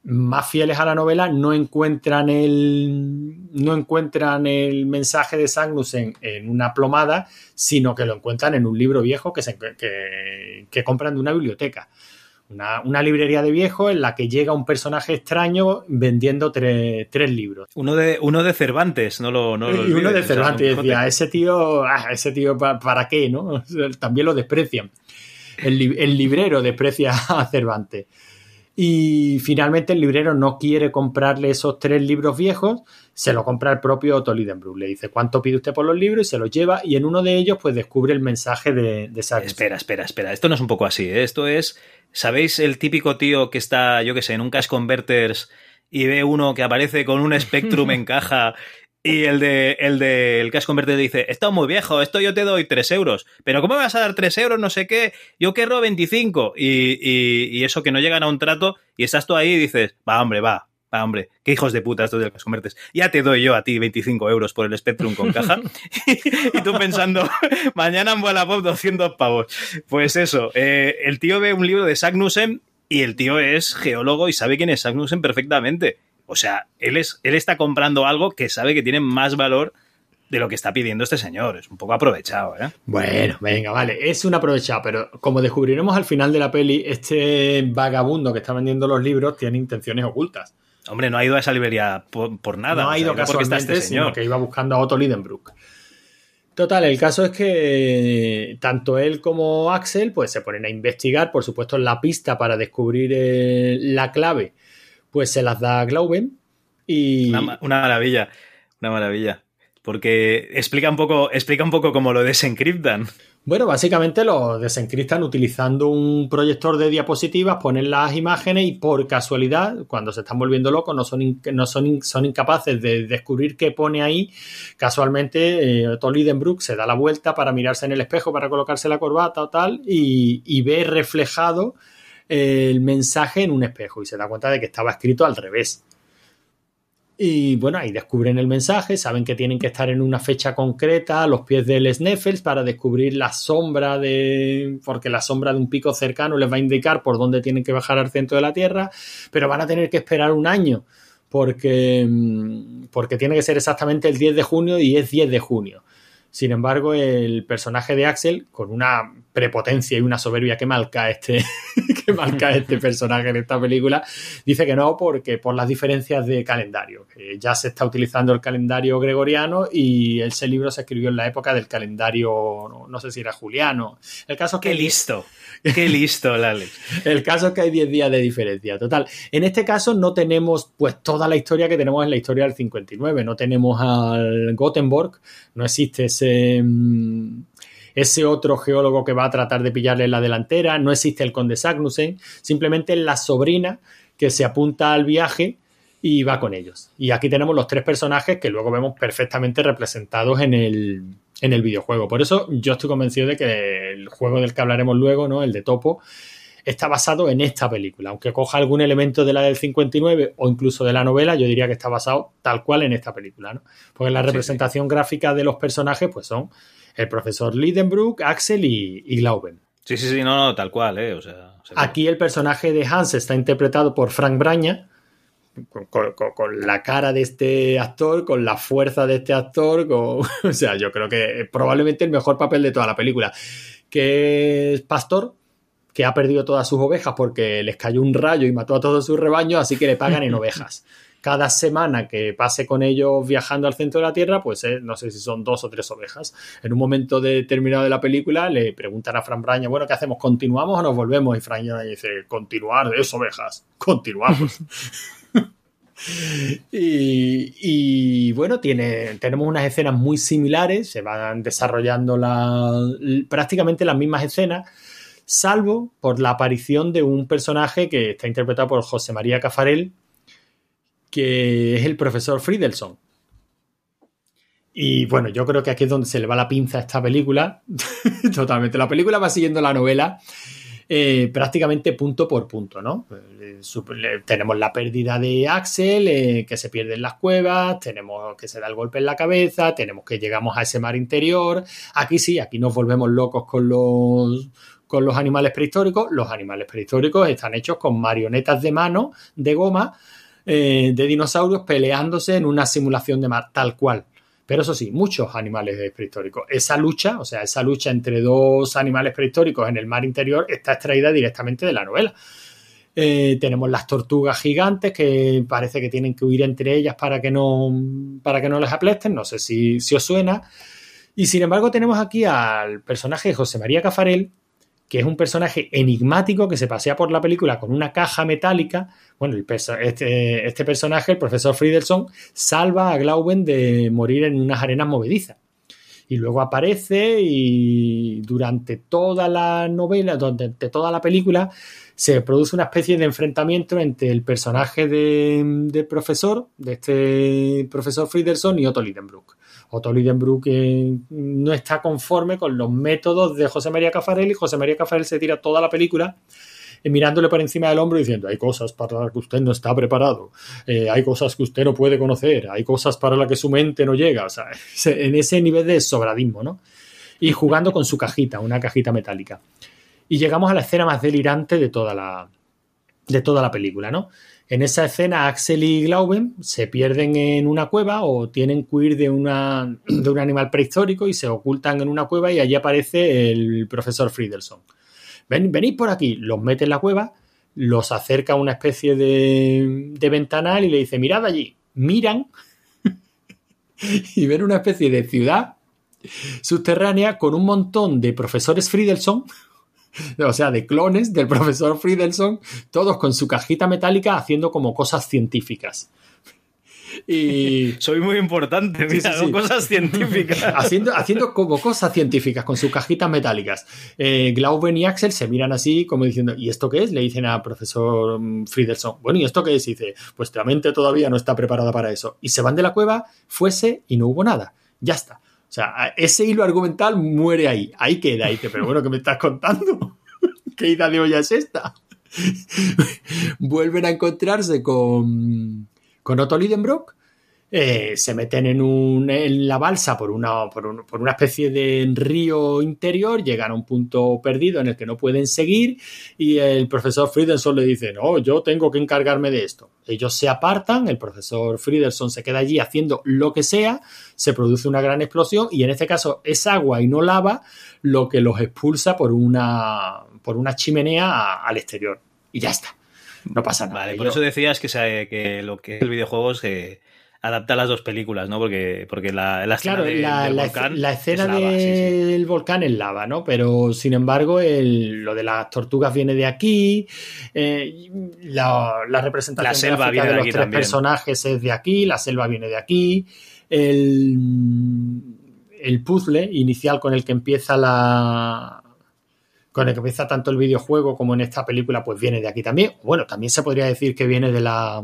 más fieles a la novela, no encuentran el, no encuentran el mensaje de Sagnussen en una plomada, sino que lo encuentran en un libro viejo que, se, que compran de una biblioteca. Una, una librería de viejo en la que llega un personaje extraño vendiendo tre- tres libros. Uno de, uno de Cervantes, no lo, no lo y uno de o sea, Cervantes decía, ese tío, ah, ese tío, ¿pa- ¿para qué? ¿no? [LAUGHS] También lo desprecian. El, el librero desprecia a Cervantes. Y finalmente el librero no quiere comprarle esos tres libros viejos, se lo compra el propio Otto Lidenbrook. Le dice, ¿cuánto pide usted por los libros? Y se los lleva y en uno de ellos pues descubre el mensaje de, de Sartre. Espera, espera, espera. Esto no es un poco así, ¿eh? Esto es. ¿Sabéis el típico tío que está, yo qué sé, en un cash converters y ve uno que aparece con un Spectrum en caja y el de el de el cash converter dice, esto es muy viejo, esto yo te doy 3 euros. Pero ¿cómo me vas a dar 3 euros? No sé qué. Yo quiero 25. Y, y, y eso que no llegan a un trato y estás tú ahí y dices, va, hombre, va. Va, hombre, qué hijos de puta estos del cash converters. Ya te doy yo a ti 25 euros por el Spectrum con caja. [LAUGHS] y tú pensando, mañana en Wallapop 200 pavos. Pues eso, eh, el tío ve un libro de Sagnussen y el tío es geólogo y sabe quién es Sagnussen perfectamente. O sea, él, es, él está comprando algo que sabe que tiene más valor de lo que está pidiendo este señor. Es un poco aprovechado, ¿eh? Bueno, venga, vale, es un aprovechado, pero como descubriremos al final de la peli, este vagabundo que está vendiendo los libros tiene intenciones ocultas. Hombre, no ha ido a esa librería por, por nada. no o ha sea, ido porque está casualmente, este sino señor. que iba buscando a Otto Lidenbrook. Total, el caso es que tanto él como Axel pues se ponen a investigar, por supuesto la pista para descubrir eh, la clave, pues se las da Glauben y Una, ma- una maravilla, una maravilla. Porque explica un poco, explica un poco cómo lo desencriptan. bueno, básicamente lo desencriptan utilizando un proyector de diapositivas, ponen las imágenes y por casualidad, cuando se están volviendo locos, no son, in- no son, in- son incapaces de descubrir qué pone ahí. Casualmente, eh, se da la vuelta para mirarse en el espejo, para colocarse la corbata o tal, y, y ve reflejado el mensaje en un espejo y se da cuenta de que estaba escrito al revés. Y bueno, ahí descubren el mensaje, saben que tienen que estar en una fecha concreta a los pies del Sneffels para descubrir la sombra de. porque la sombra de un pico cercano les va a indicar por dónde tienen que bajar al centro de la Tierra, pero van a tener que esperar un año porque, mm, porque tiene que ser exactamente el 10 de junio y es 10 de junio. Sin embargo, el personaje de Axel, con una prepotencia y una soberbia que marca este, [LAUGHS] que marca este [LAUGHS] personaje en esta película, dice que no porque por las diferencias de calendario, que ya se está utilizando el calendario gregoriano y ese libro se escribió en la época del calendario, no, no sé si era juliano. El caso es que Qué listo, qué listo, el [LAUGHS] Alex. el caso es que hay 10 días de diferencia. Total. En este caso no tenemos pues toda la historia que tenemos en la historia del 59. No tenemos al Gothenburg, no existe ese, mm, ese otro geólogo que va a tratar de pillarle la delantera, no existe el conde Sagnussen, simplemente la sobrina que se apunta al viaje y va con ellos. Y aquí tenemos los tres personajes que luego vemos perfectamente representados en el, en el videojuego. Por eso yo estoy convencido de que el juego del que hablaremos luego, ¿no? El de Topo, está basado en esta película. Aunque coja algún elemento de la del 59 o incluso de la novela, yo diría que está basado tal cual en esta película, ¿no? Porque la representación gráfica de los personajes, pues son el profesor Lidenbrook, Axel y, y Glauben. Sí, sí, sí, no, no, tal cual, ¿eh? O sea, Aquí el personaje de Hans está interpretado por Frank Braña, con, con- la cara de este actor, con la fuerza de este actor, con- [LAUGHS] o sea, yo creo que es probablemente el mejor papel de toda la película, que es pastor, que ha perdido todas sus ovejas porque les cayó un rayo y mató a todos sus rebaños, así que le pagan en [LAUGHS] ovejas. Cada semana que pase con ellos viajando al centro de la Tierra, pues eh, no sé si son dos o tres ovejas. En un momento determinado de la película le preguntan a Fran Braña, bueno, ¿qué hacemos? ¿Continuamos o nos volvemos? Y Fran Braña dice, continuar, es ovejas, continuamos. [LAUGHS] Y, bueno, tiene, tenemos unas escenas muy similares, se van desarrollando la, prácticamente las mismas escenas, salvo por la aparición de un personaje que está interpretado por José María Cafarel, que es el profesor Friedelson. Y bueno, yo creo que aquí es donde se le va la pinza a esta película. [LAUGHS] Totalmente. La película va siguiendo la novela eh, prácticamente punto por punto, ¿no? Eh, tenemos la pérdida de Axel, eh, que se pierde en las cuevas, tenemos que se da el golpe en la cabeza, tenemos que llegamos a ese mar interior. Aquí sí, aquí nos volvemos locos con los con los animales prehistóricos. Los animales prehistóricos están hechos con marionetas de mano, de goma, eh, de dinosaurios peleándose en una simulación de mar, tal cual. Pero eso sí, muchos animales prehistóricos. Esa lucha, o sea, esa lucha entre dos animales prehistóricos en el mar interior está extraída directamente de la novela. Eh, tenemos las tortugas gigantes que parece que tienen que huir entre ellas para que no, para que no les aplesten. No sé si, si os suena. Y sin embargo, tenemos aquí al personaje de José María Cafarel, que es un personaje enigmático que se pasea por la película con una caja metálica. Bueno, este, este personaje, el profesor Friedelson, salva a Glauben de morir en unas arenas movedizas. Y luego aparece y durante toda la novela, durante toda la película, se produce una especie de enfrentamiento entre el personaje de- del profesor, de este profesor Friedelson y Otto Lidenbrook. Otto Lidenbrook eh, no está conforme con los métodos de José María Cafarel y José María Cafarel se tira toda la película eh, mirándole por encima del hombro y diciendo hay cosas para las que usted no está preparado, eh, hay cosas que usted no puede conocer, hay cosas para las que su mente no llega, o sea, [LAUGHS] se- en ese nivel de sobradismo, ¿no? Y jugando con su cajita, una cajita metálica. Y llegamos a la escena más delirante de toda la, de toda la película, ¿no? En esa escena, Axel y Glauben se pierden en una cueva o tienen que huir de, [CLEARS THROAT] un animal prehistórico y se ocultan en una cueva y allí aparece el profesor Friedelson. Ven, venid por aquí, los mete en la cueva, los acerca a una especie de, de ventanal y le dice, mirad allí, miran [LAUGHS] y ven una especie de ciudad subterránea con un montón de profesores Friedelson [LAUGHS] o sea, de clones del profesor Friedelson, todos con su cajita metálica haciendo como cosas científicas. [LAUGHS] Y [LAUGHS] Soy muy importante, mira, sí, hago sí. cosas científicas. haciendo, haciendo como cosas científicas con sus cajitas metálicas. Eh, Glauben y Axel se miran así como diciendo, ¿y esto qué es? Le dicen al profesor mm, Friedelson. Bueno, ¿y esto qué es? Y dice, pues la mente todavía no está preparada para eso. Y se van de la cueva, fuese y no hubo nada. Ya está. O sea, ese hilo argumental muere ahí. Ahí queda. Y dice, pero bueno, ¿qué me estás contando? [LAUGHS] ¿Qué ida de olla es esta? [LAUGHS] Vuelven a encontrarse con, con Otto Lidenbrock. Eh, se meten en, un, en la balsa por una, por, un- por una especie de río interior, llegan a un punto perdido en el que no pueden seguir y el profesor Friedelson le dice, no, yo tengo que encargarme de esto. Ellos se apartan, el profesor Friedelson se queda allí haciendo lo que sea, se produce una gran explosión y en este caso es agua y no lava lo que los expulsa por una, por una chimenea a- al exterior. Y ya está. No pasa nada. Vale, por Yo- eso decías que, que lo que es el videojuego se adapta a las dos películas, ¿no? Porque, porque la, la escena Claro, de- la, del la- volcán la escena es lava, sí, sí. del volcán es lava, ¿no? Pero sin embargo, el- lo de las tortugas viene de aquí, eh, la, la representación La selva viene de los aquí tres también. personajes es de aquí, la selva viene de aquí, el, el puzzle inicial con el que empieza la con el que empieza tanto el videojuego como en esta película, pues viene de aquí también. Bueno, también se podría decir que viene de la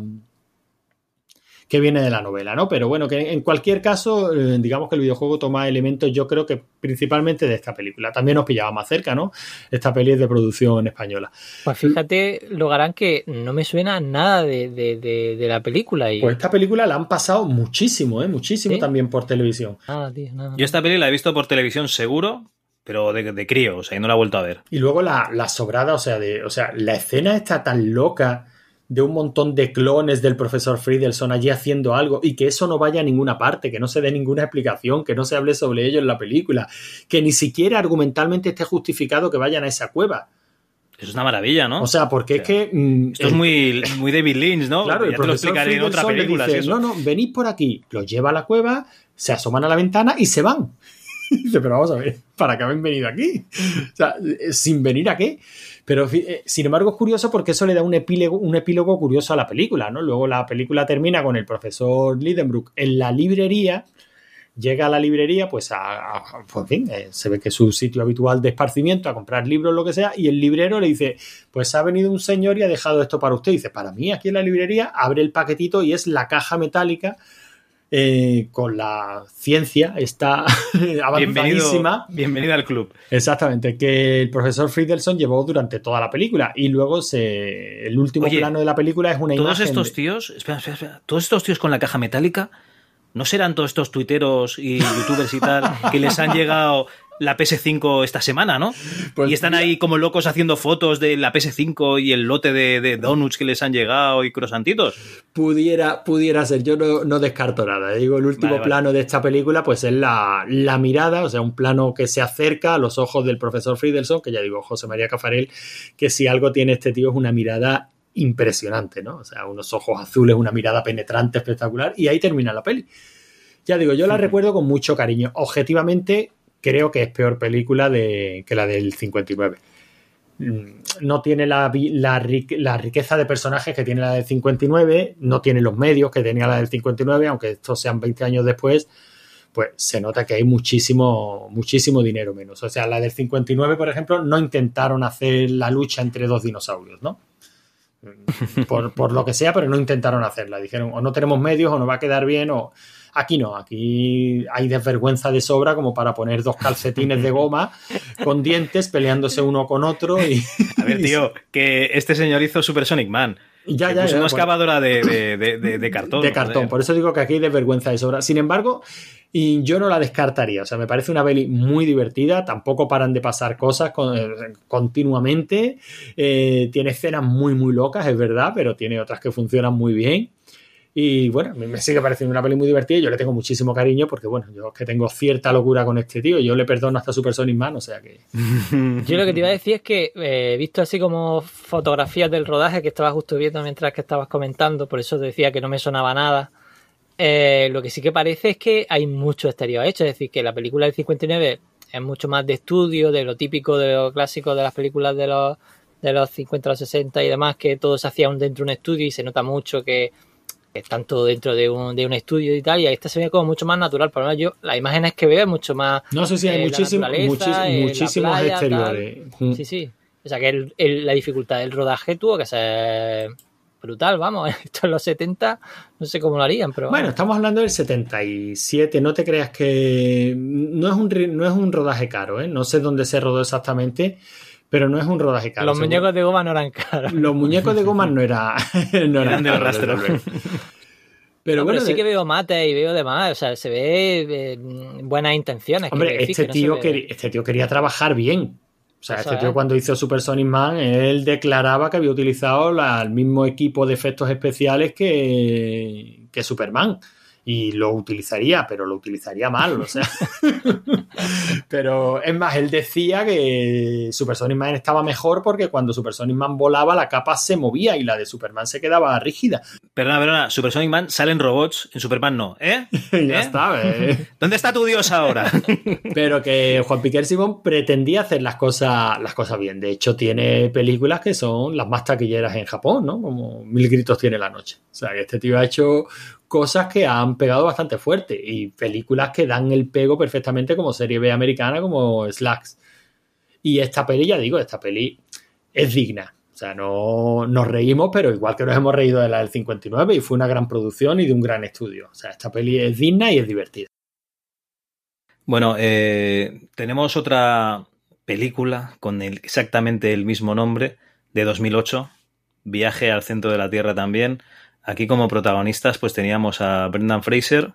que viene de la novela, ¿no? Pero bueno, que en cualquier caso, eh, digamos que el videojuego toma elementos, yo creo que principalmente de esta película. También nos pillaba más cerca, ¿no? Esta peli es de producción española. Pues fíjate, Logarán, que no me suena nada de, de, de, de la película. Y... Pues esta película la han pasado muchísimo, ¿eh? Muchísimo ¿Sí? también por televisión. Nada, tío, nada. Yo esta peli la he visto por televisión seguro, pero de, de crío, o sea, y no la he vuelto a ver. Y luego la, la sobrada, o sea, de, o sea, la escena está tan loca de un montón de clones del profesor Friedelson allí haciendo algo y que eso no vaya a ninguna parte, que no se dé ninguna explicación, que no se hable sobre ello en la película, que ni siquiera argumentalmente esté justificado que vayan a esa cueva. Eso es una maravilla, ¿no? O sea, porque es que... mm, Esto es el- muy, muy David Lynch, ¿no? Claro, el ya te lo explicaré en otra película. dice, si no, no, venid por aquí. Los lleva a la cueva, se asoman a la ventana y se van. [LAUGHS] dice, pero vamos a ver, ¿para qué habéis venido aquí? O sea, ¿sin venir a qué? Pero, eh, sin embargo, es curioso porque eso le da un epílogo, un epílogo curioso a la película, ¿no? Luego la película termina con el profesor Lidenbrook en la librería, llega a la librería, pues, a, a- pues, en fin, eh, se ve que es su sitio habitual de esparcimiento, a comprar libros, lo que sea, y el librero le dice, pues ha venido un señor y ha dejado esto para usted. Y dice, para mí, aquí en la librería, abre el paquetito y es la caja metálica eh, con la ciencia, está Bienvenido, [LAUGHS] avanzadísima. bienvenido al club. Exactamente, que el profesor Friedelson llevó durante toda la película y luego se, el último Oye, plano de la película es una Todos imagen estos de- tíos, espera, espera, espera, todos estos tíos con la caja metálica, ¿no serán todos estos tuiteros y youtubers y tal que les han [LAUGHS] llegado la PS5 esta semana, ¿no? Pues y están ahí como locos haciendo fotos de la PS5 y el lote de, de donuts que les han llegado y croissantitos. Pudiera, pudiera ser, yo no, no descarto nada. Digo, el último Vale, vale. plano de esta película, pues es la, la mirada, o sea, un plano que se acerca a los ojos del profesor Friedelson, que ya digo, José María Cafarel, que si algo tiene este tío es una mirada impresionante, ¿no? O sea, unos ojos azules, una mirada penetrante, espectacular, y ahí termina la peli. Ya digo, yo la recuerdo con mucho cariño. Objetivamente, creo que es peor película de, que la del 59 Mm, no tiene la, la, la riqueza de personajes que tiene la del 59, no tiene los medios que tenía la del 59, aunque estos sean 20 años después, pues se nota que hay muchísimo, muchísimo dinero menos. O sea, la del 59, por ejemplo, no intentaron hacer la lucha entre dos dinosaurios, ¿no? [LAUGHS] Por, por lo que sea, pero no intentaron hacerla. Dijeron, o no tenemos medios, o no va a quedar bien, o aquí no, aquí hay desvergüenza de sobra como para poner dos calcetines de goma [LAUGHS] con dientes peleándose uno con otro y... A ver, tío, [LAUGHS] que este señor hizo Super Sonic Man. Ya, ya, ya, una excavadora [LAUGHS] de, de- de- cartón. de cartón. Por eso digo que aquí hay desvergüenza de sobra. Sin embargo, y yo no la descartaría. O sea, me parece una peli muy divertida. Tampoco paran de pasar cosas con- eh, continuamente. Eh, tiene escenas muy, muy locas, es verdad, pero tiene otras que funcionan muy bien. Y bueno, me sigue pareciendo una peli muy divertida. Yo le tengo muchísimo cariño porque, bueno, yo es que tengo cierta locura con este tío. Yo le perdono hasta Super Sonic Man, o sea que. [LAUGHS] Yo lo que te iba a decir es que eh, visto así como fotografías del rodaje que estaba justo viendo mientras que estabas comentando, por eso te decía que no me sonaba nada. Eh, lo que sí que parece es que hay mucho exterior hecho, es decir, que la película del 59 es mucho más de estudio, de lo típico, de lo clásico de las películas de los, de los 50, los 60 y demás, que todo se hacía dentro de un estudio y se nota mucho que, todo dentro de un, de un estudio y tal, y esta se ve como mucho más natural. Por lo menos yo, las imágenes que veo es mucho más No sé si hay eh, muchísimo- muchis- eh, muchísimos playa, exteriores. Mm. Sí, sí. O sea que el- el- la dificultad del rodaje tuvo que ser brutal, vamos. [LAUGHS] Esto en los 70 no sé cómo lo harían, pero Bueno, vamos. estamos hablando del 77, no te creas que no es un, no es un rodaje caro, ¿eh? no sé dónde se rodó exactamente, pero no es un rodaje caro. los seguro. muñecos de goma no eran caros. Los muñecos de goma no, era, [LAUGHS] no eran, Eran del rastro. Pero No, bueno, pero sí de- que veo mate y veo demás, o sea, se ve eh, buenas intenciones. hombre, decir, este que no se tío, ve- este tío quería trabajar bien. O sea, Eso este tío es. cuando hizo Super Sonic Man, él declaraba que había utilizado la- el mismo equipo de efectos especiales que, que Superman. Y lo utilizaría, pero lo utilizaría mal, o sea. [LAUGHS] pero es más, él decía que Super Sonic Man estaba mejor porque cuando Super Sonic Man volaba la capa se movía y la de Superman se quedaba rígida. Perdona, perdona, Super Sonic Man salen robots, en Superman no, ¿eh? [LAUGHS] Ya ¿Eh? está. ¿eh? ¿Dónde está tu dios ahora? [LAUGHS] Pero que Juan Piquer Simón pretendía hacer las cosas, las cosas bien. De hecho, tiene películas que son las más taquilleras en Japón, ¿no? Como Mil Gritos tiene la noche. O sea, que este tío ha hecho cosas que han pegado bastante fuerte y películas que dan el pego perfectamente como serie B americana, como Slacks. Y esta peli, ya digo, esta peli es digna. O sea, no nos reímos, pero igual que nos hemos reído de la del 59 y fue una gran producción y de un gran estudio. O sea, esta peli es digna y es divertida. Bueno, eh, tenemos otra película con exactamente el mismo nombre de 2008, Viaje al centro de la Tierra también. Aquí como protagonistas pues teníamos a Brendan Fraser,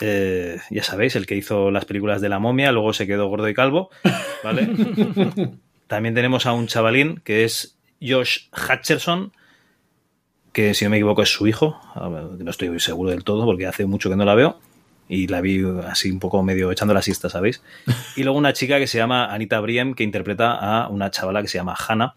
eh, ya sabéis, el que hizo las películas de la momia, luego se quedó gordo y calvo, ¿vale? [LAUGHS] También tenemos a un chavalín que es Josh Hutcherson, que si no me equivoco es su hijo, no estoy seguro del todo porque hace mucho que no la veo y la vi así un poco medio echando la siesta, ¿sabéis? [LAUGHS] Y luego una chica que se llama Anita Briem que interpreta a una chavala que se llama Hannah.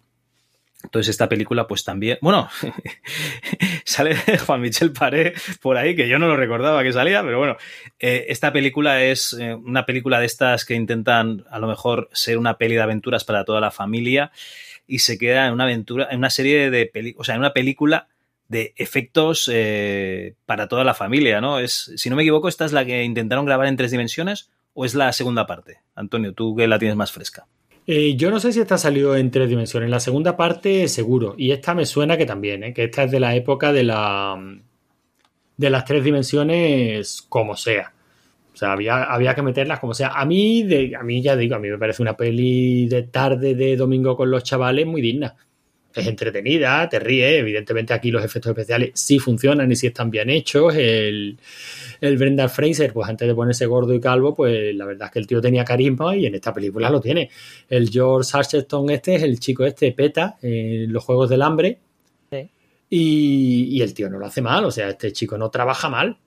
Entonces esta película pues también, bueno, [LAUGHS] sale [LAUGHS] Juan Michel Paré por ahí, que yo no lo recordaba que salía, pero bueno, eh, esta película es eh, una película de estas que intentan a lo mejor ser una peli de aventuras para toda la familia y se queda en una aventura, en una serie de películas, o sea, en una película de efectos eh, para toda la familia, ¿no? Es, si no me equivoco, esta es la que intentaron grabar en tres dimensiones o es la segunda parte. Antonio, tú que la tienes más fresca. Eh, yo no sé si esta salió en tres dimensiones. La segunda parte, seguro. Y esta me suena que también, ¿eh? que esta es de la época de la de las tres dimensiones, como sea. O sea, había, había que meterlas como sea. A mí, de, a mí ya digo, a mí me parece una peli de tarde de domingo con los chavales muy digna. Es entretenida, te ríes. Evidentemente, aquí los efectos especiales sí funcionan y sí están bien hechos. El, el Brendan Fraser, pues antes de ponerse gordo y calvo, pues la verdad es que el tío tenía carisma y en esta película lo tiene. El George Archerton este es el chico este, Peta, en los Juegos del Hambre. Sí. Y, y el tío no lo hace mal, o sea, este chico no trabaja mal.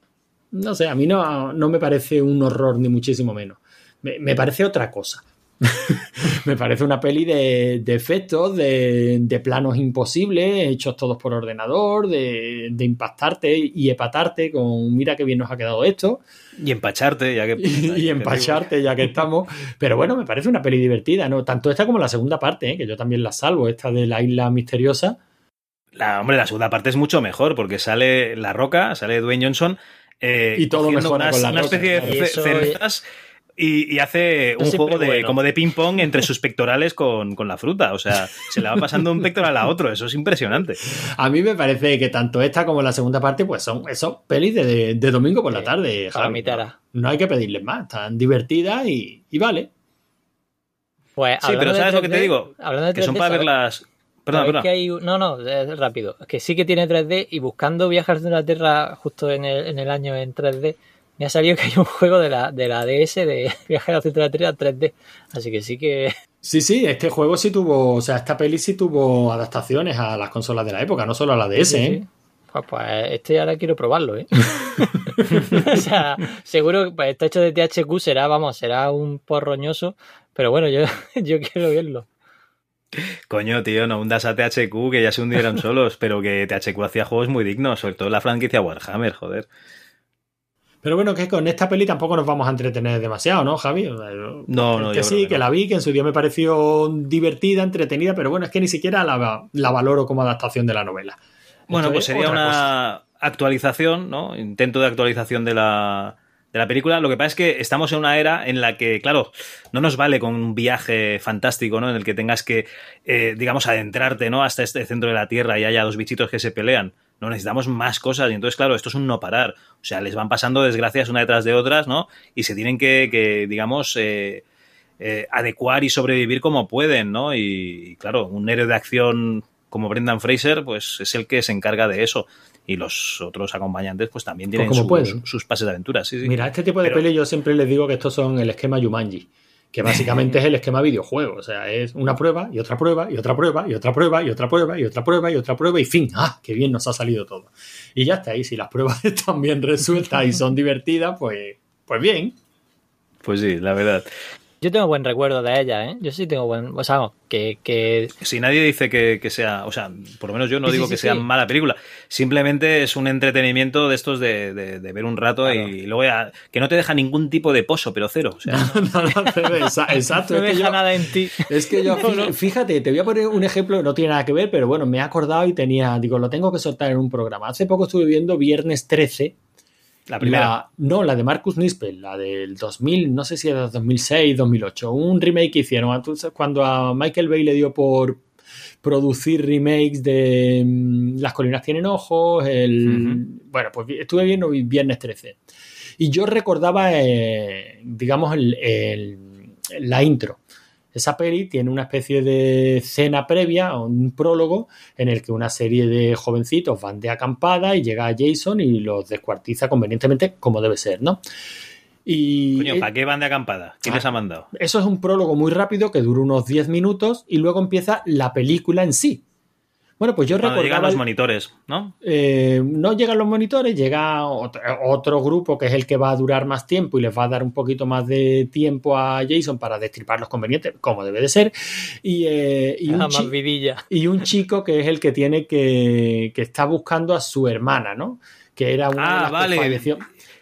No sé, a mí no, no me parece un horror ni muchísimo menos. Me, me parece otra cosa. [LAUGHS] me parece una peli de, de efectos, de, de planos imposibles, hechos todos por ordenador, de, de impactarte y hepatarte con mira qué bien nos ha quedado esto Y empacharte, ya que... [LAUGHS] y, [LAUGHS] y empacharte ya que estamos. Pero bueno, me parece una peli divertida, ¿no? Tanto esta como la segunda parte, ¿eh? que yo también la salvo, esta de la isla misteriosa. La, hombre, la segunda parte es mucho mejor porque sale La Roca, sale Dwayne Johnson eh, Y todo unas- con La una Roca, especie claro. de cerezas y, y hace un juego de, bueno. como de ping pong entre sus pectorales con, con la fruta. O sea, se le va pasando un pectoral a otro. Eso es impresionante. A mí me parece que tanto esta como la segunda parte, pues son esos pelis de, de- de domingo por la tarde. Javi. No, no hay que pedirles más, están divertidas y, y vale. Pues, Sí, pero ¿sabes lo que te 3D, digo? Hablando de Que son 3D, para ¿sabes- verlas... Que hay un- No, no, es rápido. Que sí que tiene 3D y buscando viajar de la Tierra justo en el, en el año en 3D, me ha salido que hay un juego de la, de la DS de [LAUGHS] centro de la Tierra 3D. Así que sí que Sí, sí, este juego sí tuvo, o sea, esta peli sí tuvo adaptaciones a las consolas de la época, no solo a la DS, Sí, ¿eh? sí. Pues, pues este ahora quiero probarlo, ¿eh? [LAUGHS] [LAUGHS] o sea, seguro que pues, está hecho de THQ, será, vamos, será un porroñoso, pero bueno, yo, yo quiero verlo. Coño, tío, no hundas a THQ que ya se hundieron solos, pero que THQ hacía juegos muy dignos, sobre todo la franquicia Warhammer, joder. Pero bueno, que con esta peli tampoco nos vamos a entretener demasiado, ¿no, Javi? No, no, que yo sí, creo que, que no. la vi, que en su día me pareció divertida, entretenida, pero bueno, es que ni siquiera la, la valoro como adaptación de la novela. Bueno, Esto pues es sería una cosa. actualización, ¿no? Intento de actualización de la, de la película. Lo que pasa es que estamos en una era en la que, claro, no nos vale con un viaje fantástico, ¿no? En el que tengas que, eh, digamos, adentrarte, ¿no? Hasta este centro de la Tierra y haya dos bichitos que se pelean. No necesitamos más cosas. Y entonces, claro, esto es un no parar. O sea, les van pasando desgracias una detrás de otras, ¿no? Y se tienen que, que digamos, eh, eh, adecuar y sobrevivir como pueden, ¿no? Y, y, claro, un héroe de acción como Brendan Fraser, pues es el que se encarga de eso. Y los otros acompañantes, pues también tienen como sus, pases de aventura. Sí, sí. Mira, este tipo de Pero- peli yo siempre les digo que estos son el esquema Yumanji, que básicamente es el esquema videojuego. O sea, es una prueba y otra prueba y otra prueba y otra prueba y otra prueba y otra prueba y otra prueba y fin. ¡Ah! ¡Qué bien nos ha salido todo! Y ya está. Y si las pruebas [LAUGHS] están bien resueltas y son divertidas, pues, pues bien. Pues sí, la verdad. Yo tengo buen recuerdo de ella, ¿eh? Yo sí tengo buen... O sea, que, que Si nadie dice que, que sea, o sea, por lo menos yo no Sí, digo sí, que sí, sea sí. mala película. Simplemente es un entretenimiento de estos de, de- de ver un rato Claro. y luego ya, que no te deja ningún tipo de pozo, pero cero. O sea, [LAUGHS] No, no, exa- [LAUGHS] Exacto. no es que deja yo- nada en ti. Es que yo, No, fí- no. fíjate, te voy a poner un ejemplo, no tiene nada que ver, pero bueno, me he acordado y tenía, digo, lo tengo que soltar en un programa. Hace poco estuve viendo Viernes 13. La primera. La- no, la de Marcus Nispel, la del 2000, no sé si era 2006, 2008, un remake que hicieron cuando a Michael Bay le dio por, producir remakes de mm, Las colinas tienen ojos, el... Bueno, pues estuve viendo Viernes 13. Y yo recordaba, eh, digamos, el- el- la intro. Esa peli tiene una especie de escena previa, un prólogo, en el que una serie de jovencitos van de acampada y llega Jason y los descuartiza convenientemente como debe ser, ¿no? Y Coño, eh, ¿para qué van de acampada? ¿Quién Ah. les ha mandado? eso es un prólogo muy rápido que dura unos 10 minutos y luego empieza la película en sí. Bueno, pues yo Cuando llegan recordaba... los el- monitores, ¿no? eh, no llegan los monitores, llega otro, otro grupo que es el que va a durar más tiempo y les va a dar un poquito más de tiempo a Jason para destripar los convenientes, como debe de ser. Y, eh, y, [LAUGHS] un, más vidilla. y un chico que es el que tiene que, que está buscando a su hermana, ¿no? Que era una de Ah, que vale. falleció.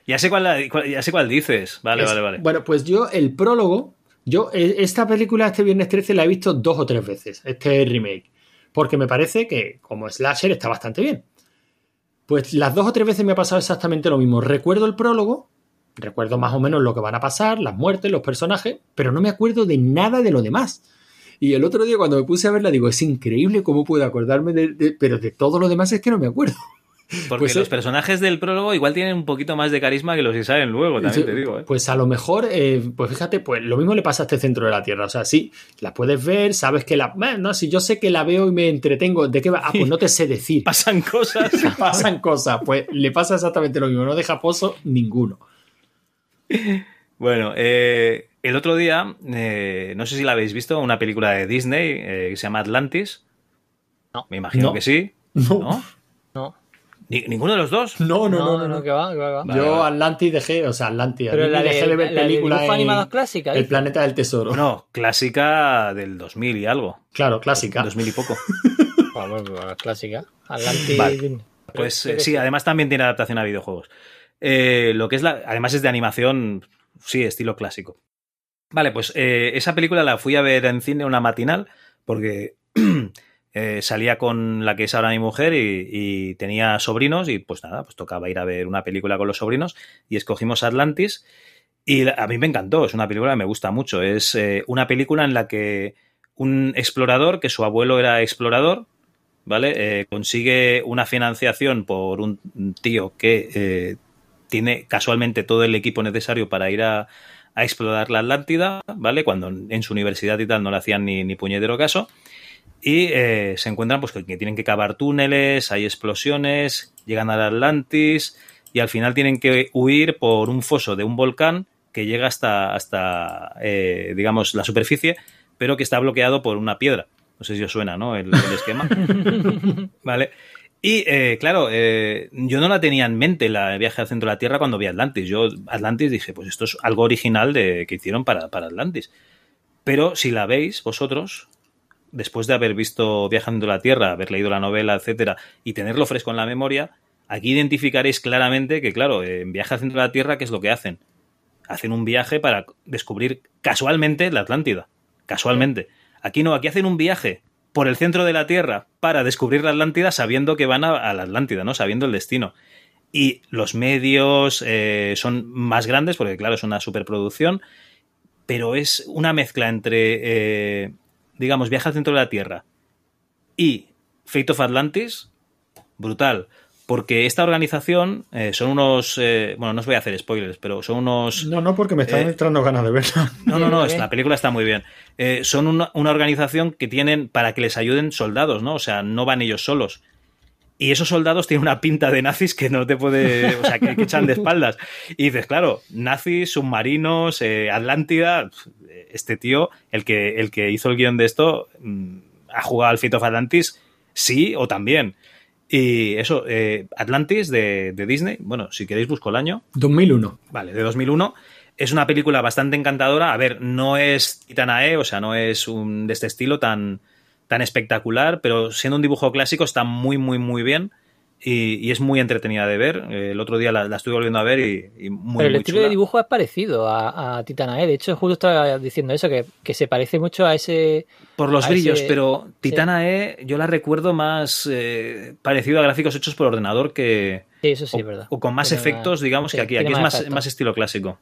Ya sé cuál, cuál- ya sé cuál dices. Vale, Es- vale, vale. Bueno, pues yo el prólogo, yo eh, esta película este viernes 13 la he visto dos o tres veces, este remake, porque me parece que como slasher está bastante bien. Pues las dos o tres veces me ha pasado exactamente lo mismo. Recuerdo el prólogo, recuerdo más o menos lo que van a pasar, las muertes, los personajes, pero no me acuerdo de nada de lo demás. Y el otro día cuando me puse a verla digo, es increíble cómo puedo acordarme de, de- pero de todo lo demás es que no me acuerdo. Porque pues, los eh, personajes del prólogo igual tienen un poquito más de carisma que los que salen luego, también te digo. ¿eh? Pues a lo mejor, eh, pues fíjate, pues lo mismo le pasa a este centro de la Tierra. O sea, sí, la puedes ver, sabes que la. Bueno, no, si yo sé que la veo y me entretengo, ¿de qué va? Ah, pues no te sé decir. [LAUGHS] Pasan cosas. [LAUGHS] Pasan cosas. Pues le pasa exactamente lo mismo. No deja pozo ninguno. Bueno, eh, el otro día, eh, no sé si la habéis visto, una película de Disney eh, que se llama Atlantis. No. Me imagino No. que sí. [LAUGHS] No, ¿No? ¿Ninguno de los dos? no, no, no, no. no, no, que va, que va, Yo. Atlantis dejé, o sea, Atlantis. Pero la dejé de, ver películas animados clásicas. El dice. planeta del tesoro. No, clásica del 2000 y algo. Claro, clásica. 2000 y poco. [LAUGHS] Ah, bueno, pues, clásica. Atlantis. Vale. Pues eh, sí, además también tiene adaptación a videojuegos. Eh, lo que es la. Además es de animación, sí, estilo clásico. Vale, pues eh, esa película la fui a ver en cine una matinal porque [CLEARS THROAT] eh, salía con la que es ahora mi mujer y, tenía sobrinos y pues nada, pues tocaba ir a ver una película con los sobrinos y escogimos Atlantis y a mí me encantó, es una película que me gusta mucho, es eh, una película en la que un explorador, que su abuelo era explorador, ¿vale? Eh, consigue una financiación por un tío que eh, tiene casualmente todo el equipo necesario para ir a, a explorar la Atlántida, ¿vale? Cuando en su universidad y tal no le hacían ni, ni puñetero caso. Y eh, se encuentran pues que tienen que cavar túneles, hay explosiones, llegan al Atlantis y al final tienen que huir por un foso de un volcán que llega hasta, hasta eh, digamos, la superficie, pero que está bloqueado por una piedra. No sé si os suena, ¿no? El, el esquema. [LAUGHS] vale. Y eh, claro, eh, yo no la tenía en mente la el viaje al centro de la Tierra cuando vi Atlantis. Yo Atlantis dije, pues esto es algo original de, que hicieron para, para Atlantis. Pero si la veis vosotros, después de haber visto Viajando la Tierra, haber leído la novela, etcétera, y tenerlo fresco en la memoria, aquí identificaréis claramente que, claro, en Viaje al centro de la Tierra, ¿qué es lo que hacen? Hacen un viaje para descubrir casualmente la Atlántida. Casualmente. Aquí no, aquí hacen un viaje por el centro de la Tierra para descubrir la Atlántida sabiendo que van a, a la Atlántida, ¿no? Sabiendo el destino. Y los medios eh, son más grandes, porque claro, es una superproducción, pero es una mezcla entre, eh, digamos, Viaje al centro de la Tierra y Fate of Atlantis, brutal. Porque esta organización eh, son unos. eh, bueno, no os voy a hacer spoilers, pero son unos. No, no, porque me están Eh, entrando ganas de verla. No, no, no, ¿Por es- la película está muy bien. Eh, son una, una organización que tienen para que les ayuden soldados, ¿no? O sea, no van ellos solos. Y esos soldados tienen una pinta de nazis que no te puede. O sea, que, que echan de espaldas. Y dices, claro, nazis, submarinos, eh, Atlántida. Este tío, el que, el que hizo el guion de esto, mm, ha jugado al Fate of Atlantis, sí o también. Y eso, eh, Atlantis de, de Disney, bueno, si queréis busco el año, 2001. Vale, de 2001. Es una película bastante encantadora. A ver, no es Titanae, o sea, no es un de este estilo tan, tan espectacular, pero siendo un dibujo clásico está muy, muy, muy bien y, y es muy entretenida de ver. Eh, El otro día la, la estuve volviendo a ver y, y muy, Pero el muy estilo chula. de dibujo es parecido a, a Titanae. De hecho, justo estaba diciendo eso, que, que se parece mucho a ese. Por los brillos, ese- pero sí. Titanae yo la recuerdo más eh, parecido a gráficos hechos por ordenador que, Sí, eso sí, o, verdad. o con más Tiene efectos, digamos, sí, que aquí. Aquí es más, más estilo clásico.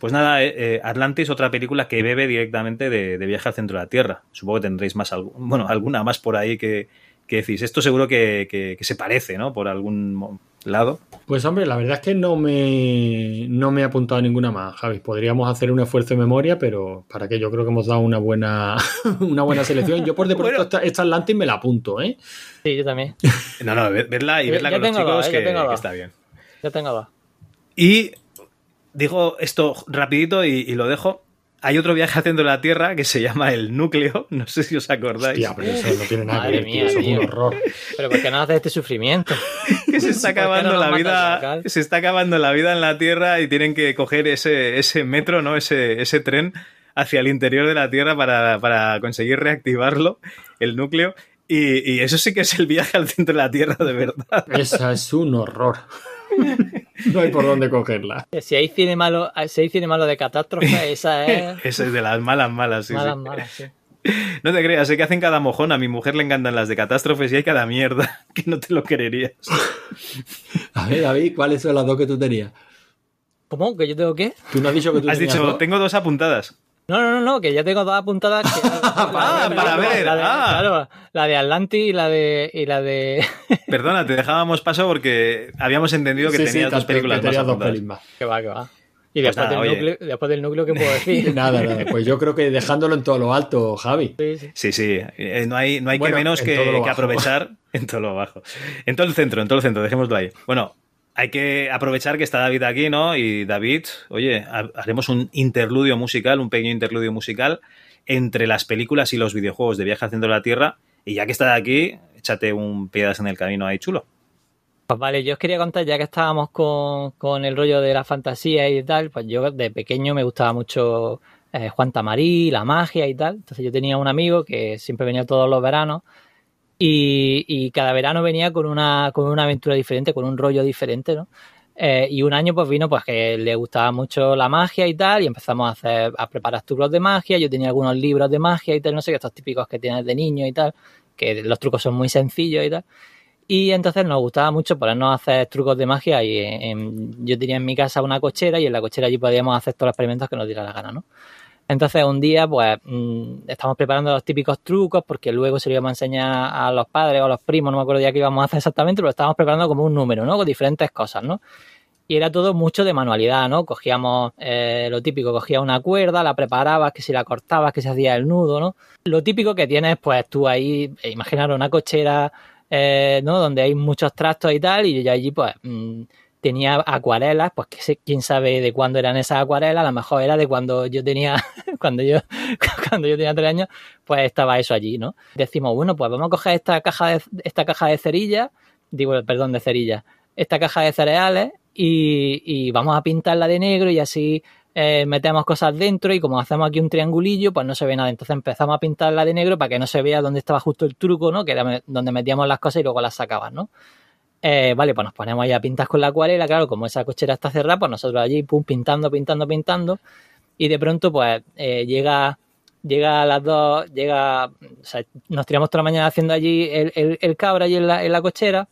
Pues nada, eh, eh, Atlantis, otra película que bebe directamente de, de Viaje al Centro de la Tierra. Supongo que tendréis más, bueno, alguna más por ahí que, que decís. Esto seguro que, que- que se parece, ¿no? Por algún lado. Pues hombre, la verdad es que no me, no me he apuntado a ninguna más, Javi. Podríamos hacer un esfuerzo de memoria, pero para que yo creo que hemos dado una buena, [LAUGHS] una buena selección. Yo por de pronto Bueno. esta, esta Atlantis me la apunto, ¿eh? Sí, yo también. [LAUGHS] No, no, vedla y Yo- vedla yo con los chicos dos, yo que, está bien. Yo tengo dos. Y digo esto rapidito y, y lo dejo. Hay otro viaje haciendo la Tierra que se llama El Núcleo. No sé si os acordáis. Hostia, pero eso no tiene nada Madre que ver, tío, mía, eso es un tío. horror. Pero ¿por qué no haces este sufrimiento? [LAUGHS] que se está ¿Por qué acabando no la vida se está acabando la vida en la tierra y tienen que coger ese, ese metro no ese, ese tren hacia el interior de la tierra para, para conseguir reactivarlo el núcleo y, y eso sí que es el viaje al centro de la tierra de verdad Esa es un horror. [LAUGHS] [LAUGHS] No hay por dónde cogerla. Si hay cine malo, si hay cine malo de catástrofe, [LAUGHS] esa es ese es de las malas malas sí, malas, sí. malas, sí. [LAUGHS] no te creas sé que hacen cada mojón a mi mujer le encantan las de catástrofes y hay cada mierda que no te lo creerías A ver, David, ¿cuáles son las dos que tú tenías? ¿Cómo? ¿Que yo tengo qué? Tú no has dicho que tú has tenías dicho dos? tengo dos apuntadas No, no, no, no, que ya tengo dos apuntadas. Que, [LAUGHS] Ah, para ver, La de, ah. Claro, la de Atlantis y la de. Y la de... [LAUGHS] perdona te dejábamos paso porque habíamos entendido que Sí, sí, tenías dos te- películas más tenías dos apuntadas. pelis más. que va, que va. Y Pues después, nada, del núcleo, después del núcleo, ¿qué puedo decir? [LAUGHS] Nada, nada. Pues yo creo que dejándolo en todo lo alto, Javi. Sí, sí. Sí, sí, eh, no hay, no hay Bueno, que menos en que, que aprovechar en todo lo bajo. En todo el centro, en todo el centro, dejémoslo ahí. Bueno, hay que aprovechar que está David aquí, ¿no? Y David, oye, ha- haremos un interludio musical, un pequeño interludio musical entre las películas y los videojuegos de Viaje de la Tierra. Y ya que estás aquí, échate un piedras en el camino ahí chulo. Pues vale, yo os quería contar, ya que estábamos con, con el rollo de la fantasía y tal, pues yo de pequeño me gustaba mucho eh, Juan Tamarí, la magia y tal. Entonces yo tenía un amigo que siempre venía todos los veranos y, cada verano venía con una, con una aventura diferente, con un rollo diferente, ¿no? Eh, y un año pues vino pues que le gustaba mucho la magia y tal y empezamos a hacer a preparar trucos de magia yo tenía algunos libros de magia y tal no sé qué estos típicos que tienes de niño y tal que los trucos son muy sencillos y tal y entonces nos gustaba mucho ponernos a hacer trucos de magia y yo tenía en mi casa una cochera y en la cochera allí podíamos hacer todos los experimentos que nos diera la gana, ¿no? Entonces un día pues mm, estamos preparando los típicos trucos porque luego se lo íbamos a enseñar a los padres o a los primos, no me acuerdo ya qué íbamos a hacer exactamente, pero estábamos preparando como un número, ¿no? Con diferentes cosas, ¿no? Y era todo mucho de manualidad, ¿no? Cogíamos eh, lo típico, cogías una cuerda, la preparabas, que si la cortabas, que se hacía el nudo, ¿no? Lo típico que tienes, pues tú ahí, eh, imaginar una cochera, eh, ¿no? Donde hay muchos trastos y tal, y yo allí, pues, mm, tenía acuarelas, pues que sé, quién sabe de cuándo eran esas acuarelas, a lo mejor era de cuando yo tenía, [LAUGHS] cuando yo, [LAUGHS] cuando yo tenía tres años, pues estaba eso allí, ¿no? Decimos, bueno, pues vamos a coger esta caja de, esta caja de cerillas, digo, perdón, de cerillas, esta caja de cereales y, y vamos a pintarla de negro y así eh, metemos cosas dentro y como hacemos aquí un triangulillo, pues no se ve nada. Entonces empezamos a pintarla de negro para que no se vea dónde estaba justo el truco, ¿no? Que era donde metíamos las cosas y luego las sacabas, ¿no? Eh, vale, pues nos ponemos ahí a pintar con la acuarela, claro, como esa cochera está cerrada, pues nosotros allí, pum, pintando, pintando, pintando, y de pronto, pues, eh, llega, llega a las dos, llega, o sea, nos tiramos toda la mañana haciendo allí el, el, cabra allí en la, en la cochera,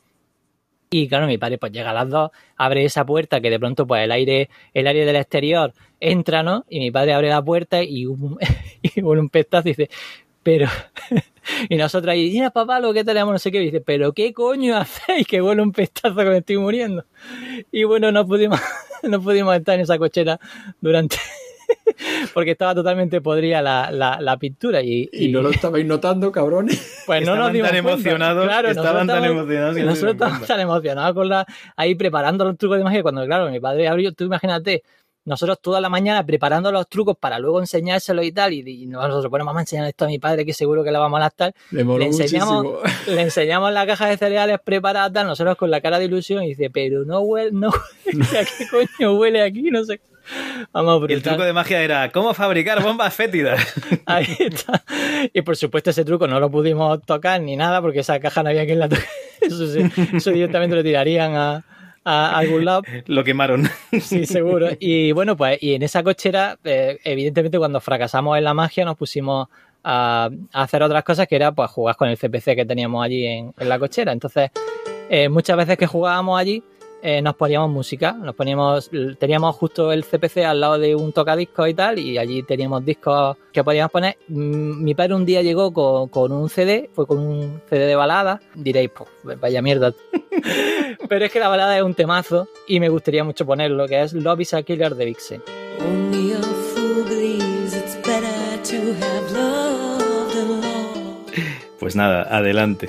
y claro, mi padre pues llega a las dos, abre esa puerta que de pronto pues el aire, el aire del exterior entra, ¿no? Y mi padre abre la puerta y un, [LAUGHS] un pestazo y dice, pero... [LAUGHS] y nosotros ahí, mira papá, lo que tenemos, no sé qué, y dice, pero ¿qué coño hacéis? Que huele un pestazo que me estoy muriendo. Y bueno, no pudimos, [LAUGHS] no pudimos estar en esa cochera durante... [LAUGHS] porque estaba totalmente podrida la, la, la pintura y, Y no lo estabais notando, cabrones. pues no nos Estaban dimos tan cuenta. emocionados, Claro, estaban nosotros tan emocionados que no se nosotros estábamos tan emocionados con la, ahí preparando los trucos de magia cuando, claro, mi padre abrió, tú imagínate, nosotros toda la mañana preparando los trucos para luego enseñárselos y tal, y, y nosotros ponemos vamos a enseñar esto a mi padre que seguro que le va a molestar. Le Le enseñamos, muchísimo. le enseñamos la caja de cereales preparada, tal, nosotros con la cara de ilusión, y dice, pero no huele, no huele, ¿a qué [LAUGHS] coño huele aquí? No sé. Vamos, Y el truco de magia era ¿Cómo fabricar bombas fétidas? [LAUGHS] Ahí está. Y por supuesto ese truco no lo pudimos tocar ni nada porque esa caja no había quien la toque. [LAUGHS] Eso, sí, eso directamente lo tirarían a, a- algún lado. [LAUGHS] Lo quemaron. Sí, seguro. Y bueno, pues y en esa cochera, eh, evidentemente cuando fracasamos en la magia nos pusimos a, a hacer otras cosas que era pues jugar con el CPC que teníamos allí en, en la cochera. Entonces, eh, muchas veces que jugábamos allí, eh, nos poníamos música, nos poníamos, teníamos justo el CPC al lado de un tocadiscos y tal, y allí teníamos discos que podíamos poner. Mm, Mi padre un día llegó con, con un CD, fue con un CD de balada, diréis, pues vaya mierda. [LAUGHS] Pero es que la balada es un temazo y me gustaría mucho ponerlo, que es Love is a Killer de Vixen. Pues nada, adelante.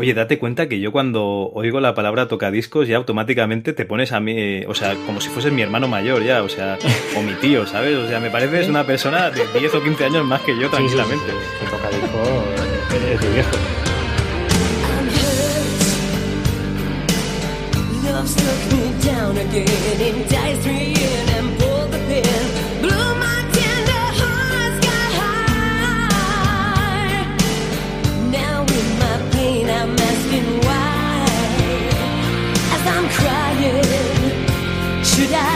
Oye, date cuenta que yo cuando oigo la palabra tocadiscos ya automáticamente te pones a mí, eh, o sea, como si fueses mi hermano mayor ya, o sea, o mi tío, ¿sabes? O sea, me pareces una persona de 10 o 15 años más que yo tranquilamente. El tocadiscos es viejo. I'm hurt. Love struck me down again, enticed me in and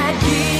I keep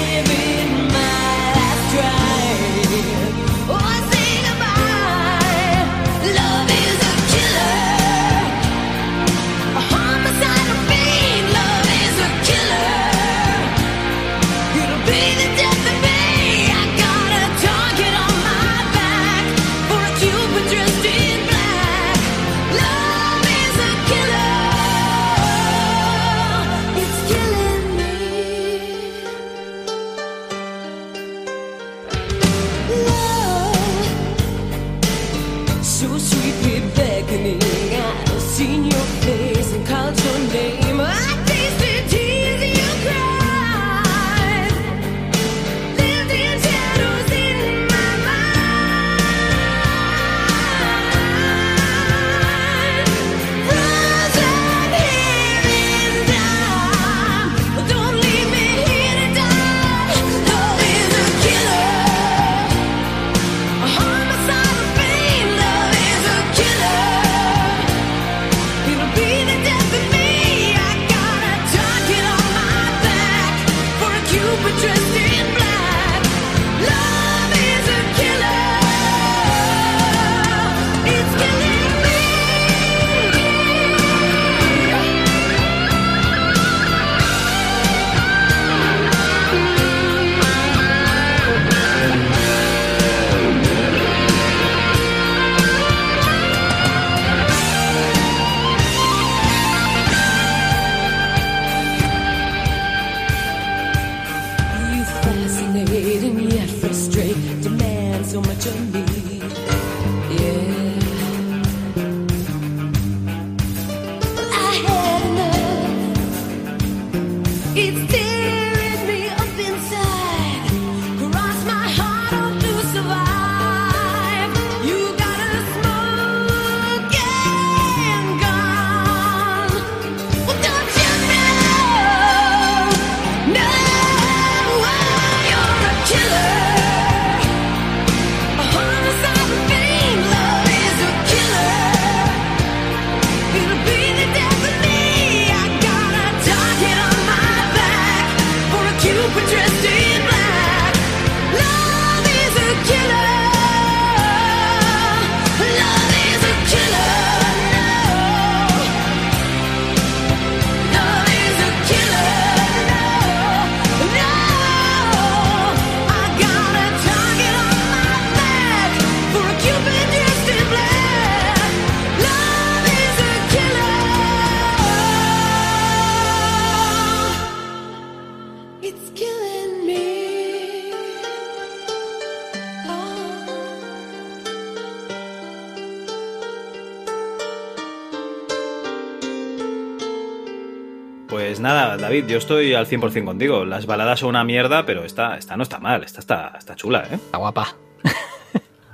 Yo estoy al 100% contigo. Las baladas son una mierda, pero esta, esta no está mal, esta está, está chula, ¿eh? Está guapa.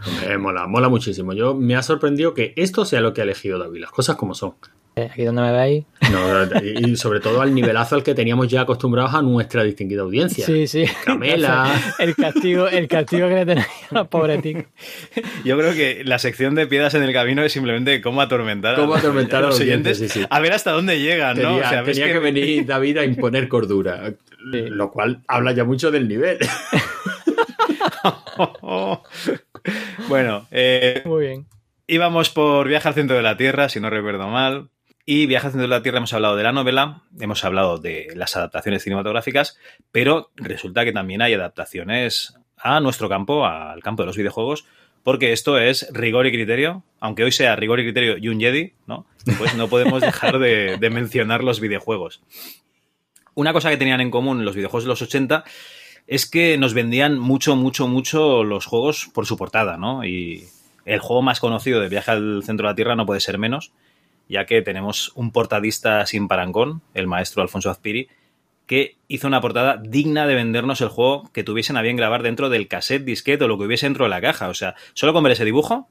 Hombre, mola, mola muchísimo. Yo me ha sorprendido que esto sea lo que ha elegido David, las cosas como son. Eh, Aquí donde me veis. No, y sobre todo al nivelazo al que teníamos ya acostumbrados a nuestra distinguida audiencia. Sí, sí. Camela. El castigo, el castigo que le tenéis a pobre Tic. Yo creo que la sección de piedras en el camino es simplemente cómo atormentar, Cómo atormentar a a los los oyentes. oyentes, sí, sí. A ver hasta dónde llegan, ¿no? Tenía, O sea, ves tenía que... venir David a imponer cordura, lo cual habla ya mucho del nivel. [LAUGHS] [LAUGHS] bueno, eh, Muy bien. íbamos por Viaje al centro de la Tierra, si no recuerdo mal. Y Viaje al centro de la Tierra hemos hablado de la novela, hemos hablado de las adaptaciones cinematográficas, pero resulta que también hay adaptaciones a nuestro campo, al campo de los videojuegos, porque esto es rigor y criterio, aunque hoy sea rigor y criterio y un Jedi, ¿no? Pues no podemos dejar de, de mencionar los videojuegos. Una cosa que tenían en común los videojuegos de los 80 es que nos vendían mucho, mucho, mucho los juegos por su portada, ¿no? Y el juego más conocido de Viaje al centro de la Tierra no puede ser menos, ya que tenemos un portadista sin parangón, el maestro Alfonso Azpiri, que hizo una portada digna de vendernos el juego que tuviesen a bien grabar dentro del cassette, disquete o lo que hubiese dentro de la caja. O sea, solo con ver ese dibujo,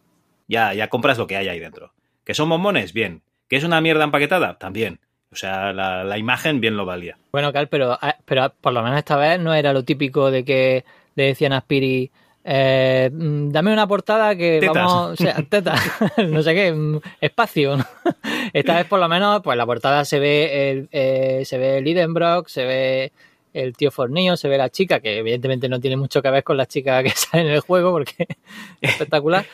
ya, ya compras lo que hay ahí dentro. ¿Que son bombones? Bien. ¿Que es una mierda empaquetada? También. O sea, la, la imagen bien lo valía. Bueno, Cal, pero, ah, pero por lo menos esta vez no era lo típico de que le decían a Spiri, eh, mm, dame una portada que Tetas. vamos, o sea, [LAUGHS] tetas, [LAUGHS] no sé qué, mm, espacio. [LAUGHS] Esta vez por lo menos, pues la portada se ve el, eh, se ve Lidenbrock, se ve el tío Fornillo, se ve la chica, que evidentemente no tiene mucho que ver con la chica que sale en el juego porque es espectacular.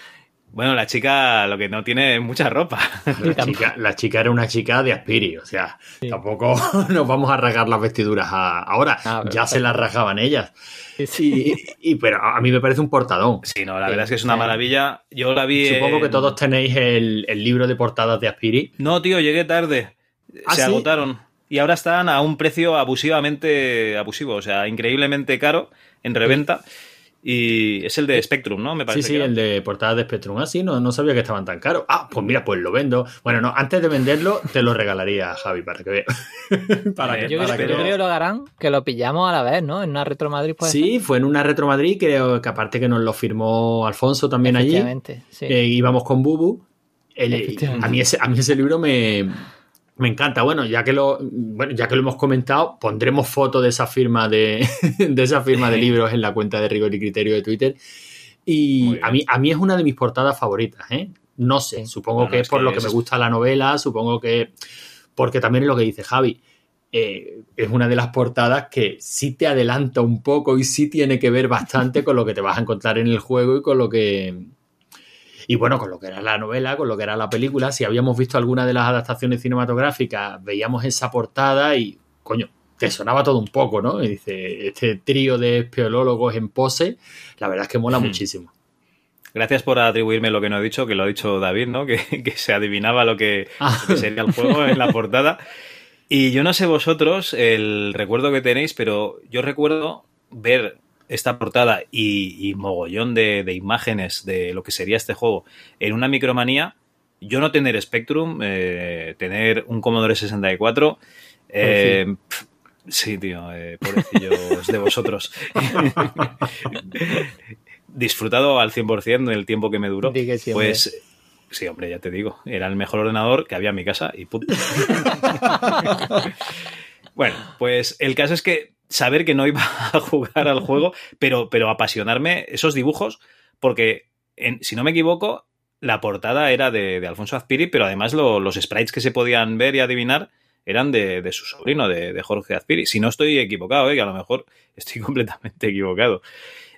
Bueno, la chica lo que no tiene es mucha ropa. [LAUGHS] La chica, la chica era una chica de Aspiri, o sea, Sí. tampoco [LAUGHS] nos vamos a rasgar las vestiduras a- ahora, Ah, ya se las rasgaban ellas. Sí, Y, y- pero a mí me parece un portadón. Sí, no, la verdad es que es una maravilla. Yo la vi. Supongo que en- todos tenéis el, el libro de portadas de Aspiri. No, tío, llegué tarde. ¿Ah, Se sí? agotaron. Y ahora están a un precio abusivamente abusivo, o sea, increíblemente caro en reventa. Y es el de Spectrum, ¿no? Me Sí, parece sí, que era. el de portadas de Spectrum. Ah, sí, no, no sabía que estaban tan caros. Ah, pues mira, pues lo vendo. Bueno, no, antes de venderlo, te lo regalaría, Javi, para que veas. [LAUGHS] para que, yo, para creo, que yo creo que lo harán, que lo pillamos a la vez, ¿no? En una Retro Madrid, pues. Sí, fue en una Retro Madrid, creo que aparte que nos lo firmó Alfonso también allí. Sí. Eh, íbamos con Bubu. El- a, mí ese, a mí ese libro me, me encanta. Bueno, ya que lo, bueno, ya que lo hemos comentado, pondremos foto de esa firma de, [LAUGHS] de esa firma de libros en la cuenta de Rigor y Criterio de Twitter. Y a mí, a mí es una de mis portadas favoritas, ¿eh? No sé, supongo Bueno, que es es por que lo que es- me gusta la novela, supongo que. Porque también es lo que dice Javi. eh, es una de las portadas que sí te adelanta un poco y sí tiene que ver bastante con lo que te vas a encontrar en el juego y con lo que. Y bueno, con lo que era la novela, con lo que era la película, si habíamos visto alguna de las adaptaciones cinematográficas, veíamos esa portada y, coño, te sonaba todo un poco, ¿no? Y dice, este trío de espeleólogos en pose, la verdad es que mola Hmm. muchísimo. Gracias por atribuirme lo que no he dicho, que lo ha dicho David, ¿no? [LAUGHS] Que, que se adivinaba lo que, Ah. lo que sería el juego en la portada. Y yo no sé vosotros el recuerdo que tenéis, pero yo recuerdo ver esta portada y, y mogollón de, de imágenes de lo que sería este juego en una micromanía. Yo no tener Spectrum, eh, tener un Commodore 64. eh, pf, sí, tío, eh, pobrecillos de vosotros. [LAUGHS] Disfrutado al 100% del tiempo que me duró. Sí, pues sí, hombre, ya te digo. Era el mejor ordenador que había en mi casa y punto. [LAUGHS] Bueno, pues el caso es que saber que no iba [LAUGHS] a jugar al juego, pero, pero apasionarme esos dibujos, porque en- si no me equivoco, la portada era de, de Alfonso Azpiri, pero además lo- los sprites que se podían ver y adivinar eran de, de su sobrino, de, de Jorge Azpiri. Si no estoy equivocado, ¿eh? que a lo mejor [LAUGHS] estoy completamente equivocado.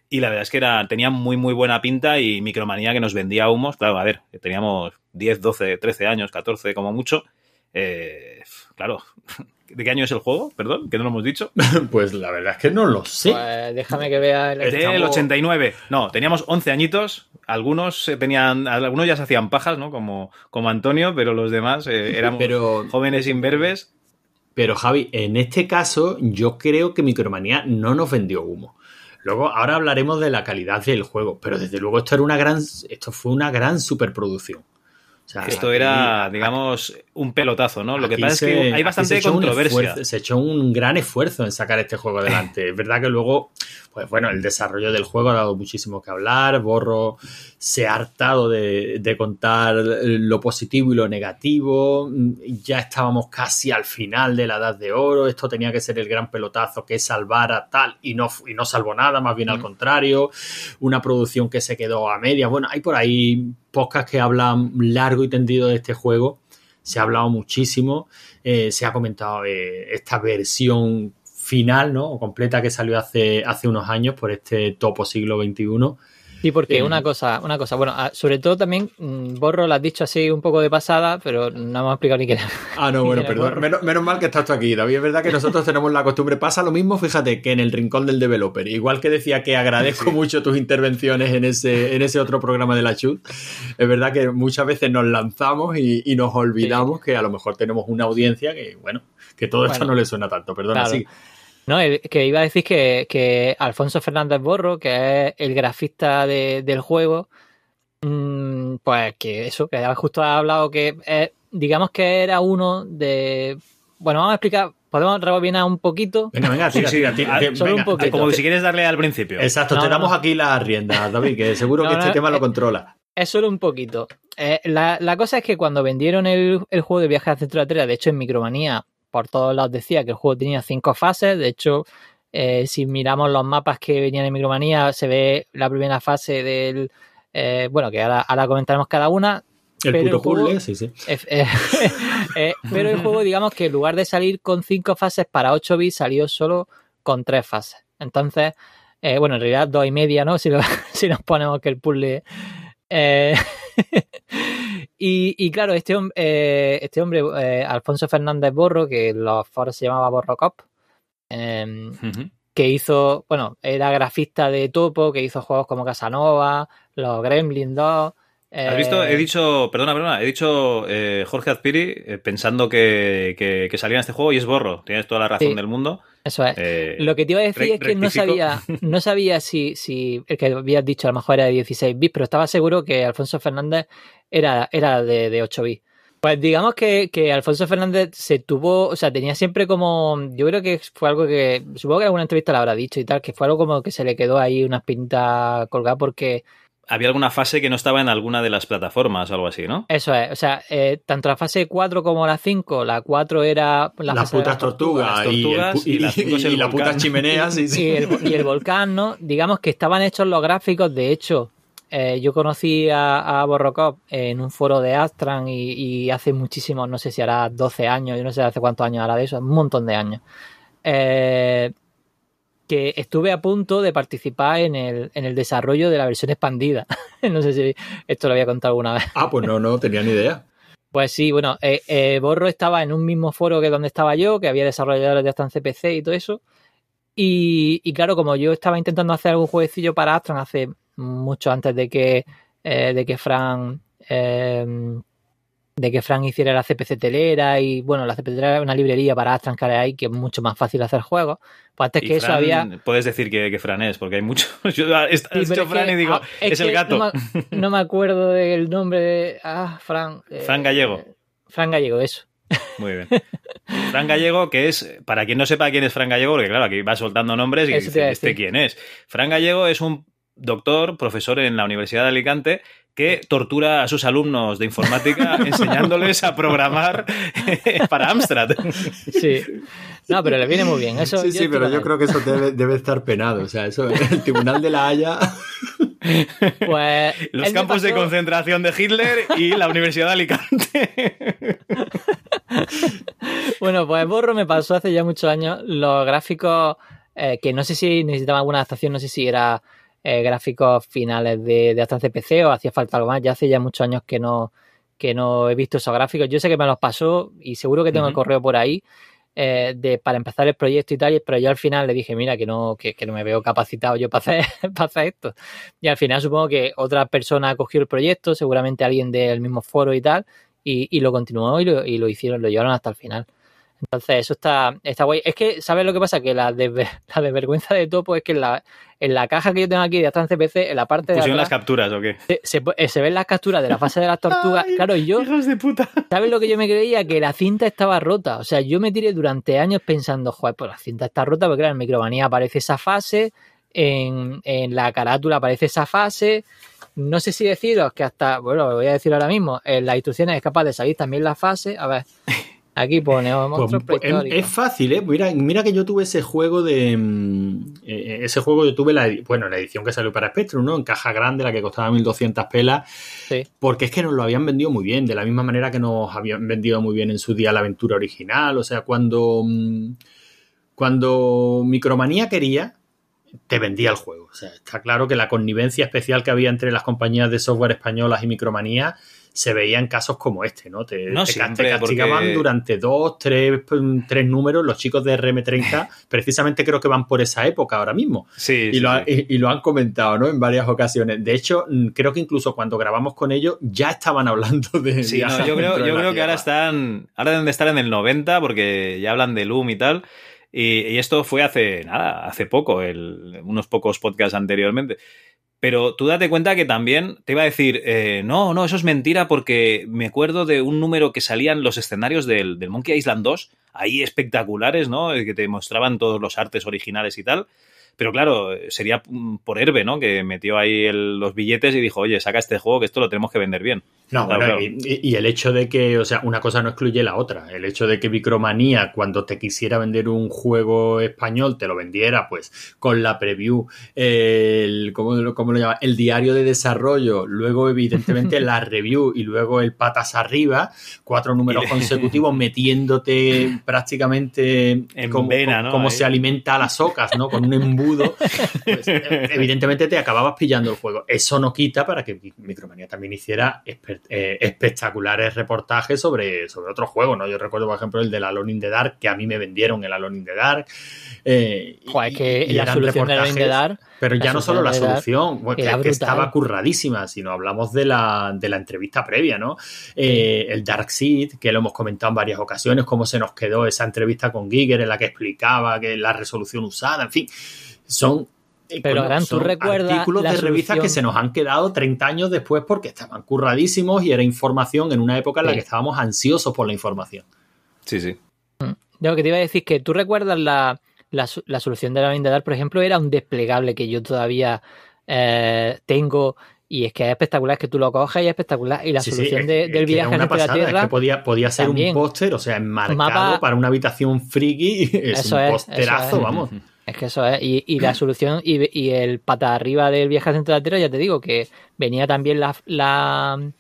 Y la verdad es que era, tenía muy, muy buena pinta y Micromanía que nos vendía humos. Claro, a ver, teníamos 10, 12, 13 años, 14 como mucho. Eh, claro, ¿de qué año es el juego? Perdón, que no lo hemos dicho. [LAUGHS] Pues la verdad es que no lo sé. Pues déjame que vea el... Es del Estamos- 89. No, teníamos 11 añitos. Algunos se tenían, algunos ya se hacían pajas, ¿no? Como, como Antonio, pero los demás eh, [LAUGHS] éramos Pero, jóvenes imberbes. pero Javi, en este caso yo creo que Micromanía no nos vendió humo. Luego, ahora hablaremos de la calidad del juego, pero desde luego esto era una gran, esto fue una gran superproducción. O sea, Esto era, digamos, un pelotazo, ¿no? Lo que pasa es que hay bastante se controversia. esfuerzo- se echó un gran esfuerzo en sacar este juego [LAUGHS] adelante. es verdad que luego, pues bueno, el desarrollo del juego ha dado muchísimo que hablar. Borro se ha hartado de, de contar lo positivo y lo negativo. Ya estábamos casi al final de la edad de oro. Esto tenía que ser el gran pelotazo que salvara tal y no, y no salvó nada, más bien al contrario. Una producción que se quedó a medias. Bueno, hay por ahí podcasts que hablan largo y tendido de este juego. Se ha hablado muchísimo. Eh, se ha comentado eh, esta versión final, ¿no? O completa que salió hace, hace unos años por este topo siglo XXI. Sí, porque una cosa, una cosa, bueno, ah, sobre todo también, mm, Borro lo has dicho así un poco de pasada, pero no hemos explicado ni qué era. Ah, no, [LAUGHS] bueno, perdón. Menos, menos mal que estás tú aquí, David. Es verdad que nosotros tenemos la costumbre. Pasa lo mismo, fíjate, que en el rincón del developer. Igual que decía que agradezco mucho tus intervenciones en ese, en ese otro programa de la Chut. Es verdad que muchas veces nos lanzamos y, y nos olvidamos que a lo mejor tenemos una audiencia que, bueno, que todo esto no le suena tanto. Claro. sí. No, eh, que iba a decir que, que Alfonso Fernández Borro, que es el grafista de- del juego, mm, pues que eso, que justo ha hablado que eh, digamos que era uno de... Bueno, vamos a explicar, podemos rebobinar un poquito. Venga, venga, Sí, sí, [LAUGHS] tira, solo un poquito. Como si quieres darle al principio. Exacto, No, te no, damos no. aquí las riendas, David, que seguro No, que este no, tema lo eh, controla. Es solo un poquito. Eh, la, la cosa es que cuando vendieron el, el juego de viaje al centro de la Tierra, de hecho en Micromanía, por todos lados decía que el juego tenía cinco fases. De hecho, eh, si miramos los mapas que venían en Micromanía, se ve la primera fase del. eh, bueno, que ahora, ahora comentaremos cada una. El pero puto el juego- sí, sí. [LAUGHS] Eh, pero el juego, digamos que en lugar de salir con cinco fases para 8 bits, salió solo con tres fases. Entonces, bueno, en realidad dos y media, ¿no? [LAUGHS] Si, lo- si nos ponemos que el puzzle. [LAUGHS] eh, y, y claro, este, eh, este hombre, eh, Alfonso Fernández Borro, que en los foros se llamaba Borrocop, eh, Ujú. que hizo, bueno, era grafista de Topo, que hizo juegos como Casanova, los Gremlin 2. ¿Has visto? eh, He dicho, perdona, perdona, he dicho eh, Jorge Azpiri eh, pensando que, que, que salía en este juego y es borro. Tienes toda la razón Sí. del mundo. Eso es. Eh, Lo que te iba a decir es que no sabía, [LAUGHS] no sabía si, si el que habías dicho a lo mejor era de 16 bits, pero estaba seguro que Alfonso Fernández era, era de, de 8 bits. Pues digamos que, que Alfonso Fernández se tuvo, o sea, tenía siempre como, yo creo que fue algo que, supongo que en alguna entrevista lo habrá dicho y tal, que fue algo como que se le quedó ahí una espinita colgada porque Había alguna fase que no estaba en alguna de las plataformas o algo así, ¿no? eso es, o sea, eh, tanto la fase 4 como la 5, la 4 era la las putas las tortugas, las y, el tortugas y y, las es el y el, y el volcán, ¿no? Digamos que estaban hechos los gráficos. De hecho, eh, yo conocí a, a Borrocop en un foro de Astran y, y hace muchísimos, no sé si hará 12 años, yo no sé hace cuántos años hará de eso, un montón de años. Eh, que estuve a punto de participar en el, en el desarrollo de la versión expandida. [LAUGHS] no sé si esto lo había contado alguna vez. Ah, pues no, no tenía ni idea. Pues sí, bueno, eh, eh, Borro estaba en un mismo foro que donde estaba yo, que había desarrolladores de Astran CPC y todo eso. Y, y claro, como yo estaba intentando hacer algún jueguecillo para Astran hace mucho antes de que, eh, de que Fran eh, de que Fran hiciera la CPC telera y bueno, la CPC telera es una librería para Astran hay que es mucho más fácil hacer juegos. Pues antes Y que eso había Puedes decir que, que Fran es, porque hay muchos. [LAUGHS] Yo Sí, pero dicho Fran que- y digo, ah, es, el gato. No me, no me acuerdo del nombre de. Ah, Fran. eh, Fran Gallego. Fran Gallego, eso. [LAUGHS] Muy bien. Fran Gallego, que es, para quien no sepa quién es Fran Gallego, porque claro, aquí va soltando nombres y dice, ¿este quién es? Fran Gallego es un doctor, profesor en la Universidad de Alicante, que tortura a sus alumnos de informática [LAUGHS] enseñándoles a programar [LAUGHS] para Amstrad. Sí. No, pero le viene muy bien. Eso, sí, sí, pero yo creo que eso debe, debe estar penado. O sea, eso, el Tribunal de la Haya. [LAUGHS] Pues, Los campos de concentración de Hitler y la Universidad de Alicante. Bueno, pues Borro me pasó hace ya muchos años los gráficos eh, que no sé si necesitaba alguna adaptación, no sé si era eh, gráficos finales de, de Astran CPC o hacía falta algo más. Ya hace ya muchos años que no, que no he visto esos gráficos. Yo sé que me los pasó y seguro que tengo el correo por ahí eh, de, para empezar el proyecto y tal, pero yo al final le dije, mira, que no, que, que no me veo capacitado yo para hacer, [LAUGHS] para hacer esto. Y al final supongo que otra persona cogió el proyecto, seguramente alguien del mismo foro y tal, y, y lo continuó y lo, y lo hicieron, lo llevaron hasta el final. Entonces, eso está, está guay. Es que, ¿sabes lo que pasa? Que la, desver- [LAUGHS] la desvergüenza de topo es que en la, en la caja que yo tengo aquí de Astran CPC, en la parte de Pusieron las atrás, capturas, ¿o qué? se, se, eh, se ven las capturas de la fase de las tortugas. Claro, y yo, Hijos de puta. ¿sabes lo que yo me creía? Que la cinta estaba rota. O sea, yo me tiré durante años pensando, joder, pues la cinta está rota, porque claro, en Micromanía aparece esa fase, en, en la carátula aparece esa fase. No sé si deciros que hasta, bueno, lo voy a decir ahora mismo, en las instrucciones es capaz de salir también la fase. A ver, [LAUGHS] aquí pone oh, Pues, monstruos pues, es, prehistóricos. es fácil, ¿eh? Mira, mira que yo tuve ese juego de. mm, eh, ese juego yo tuve la, bueno, la edición que salió para Spectrum, ¿no? En caja grande, la que costaba 1200 pelas. Sí. Porque es que nos lo habían vendido muy bien, de la misma manera que nos habían vendido muy bien en su día la aventura original. O sea, cuando. mm, Cuando Micromanía quería, te vendía el juego. O sea, está claro que la connivencia especial que había entre las compañías de software españolas y Micromanía se veía en casos como este, ¿no? Te, No te, ca- siempre, te castigaban porque- durante dos, tres, tres números. Los chicos de RM30, [LAUGHS] precisamente creo que van por esa época ahora mismo. Sí, Y sí, lo, ha- sí. y- y lo han comentado, ¿no? En varias ocasiones. De hecho, mm, creo que incluso cuando grabamos con ellos ya estaban hablando de. Sí, no, yo creo, yo que ahora [LAUGHS] están. Ahora deben de estar en el 90 porque ya hablan de Loom y tal. Y, y esto fue hace nada, hace poco, el- unos pocos podcasts anteriormente. Pero tú date cuenta que también te iba a decir, eh, no, no, eso es mentira porque me acuerdo de un número que salían los escenarios del, del Monkey Island 2, ahí espectaculares, ¿no? Eh, Que te mostraban todos los artes originales y tal. Pero claro, sería mm, por Herbe, ¿no? Que metió ahí el- los billetes y dijo, oye, saca este juego que esto lo tenemos que vender bien. No, Claro, bueno, claro. Y, y el hecho de que, o sea, una cosa no excluye la otra. El hecho de que Micromanía, cuando te quisiera vender un juego español, te lo vendiera, pues, con la preview, el, ¿cómo, lo- cómo lo llama? El diario de desarrollo, luego, evidentemente, [LAUGHS] la review y luego el patas arriba, cuatro números consecutivos metiéndote prácticamente [LAUGHS] En como, vena, ¿no? como se alimenta a las ocas, ¿no? Con un embudo. [LAUGHS] Pues, [LAUGHS] evidentemente te acababas pillando el juego. Eso no quita para que Micromanía también hiciera espe- eh, espectaculares reportajes sobre, sobre otros juegos, ¿no? Yo recuerdo, por ejemplo, el del Alone in the Dark, que a mí me vendieron el Alone in the Dark. eh, y- Joder, que y la eran solución de Dark, Pero ya no solo la solución bueno, que, que estaba curradísima, sino hablamos de la, de la entrevista previa, ¿no? Eh, el Dark Seed, que lo hemos comentado en varias ocasiones, cómo se nos quedó esa entrevista con Giger en la que explicaba que la resolución usada, en fin, son... eh, Pero, Gran, ¿tú recuerdas artículos de revistas que se nos han quedado 30 años después porque estaban curradísimos y era información en una época en la Sí. que estábamos ansiosos por la información. Sí, sí. Yo lo que te iba a decir es que tú recuerdas la, la, la solución de la Dark, por ejemplo, era un desplegable que yo todavía eh, tengo y es que es espectacular, es que tú lo coges y es espectacular. Y la Sí, sí, solución es- de- es del era viaje hacia la pasada, es Tierra, que podía, podía ser también. un póster, o sea, enmarcado Mapa- para una habitación friki, [LAUGHS] es Eso un es, posterazo, eso es. vamos. [LAUGHS] es que eso es. Y, y la [CLEARS THROAT] solución y, y el pata arriba del viaje hacia la Tierra, ya te digo, que venía también la, la,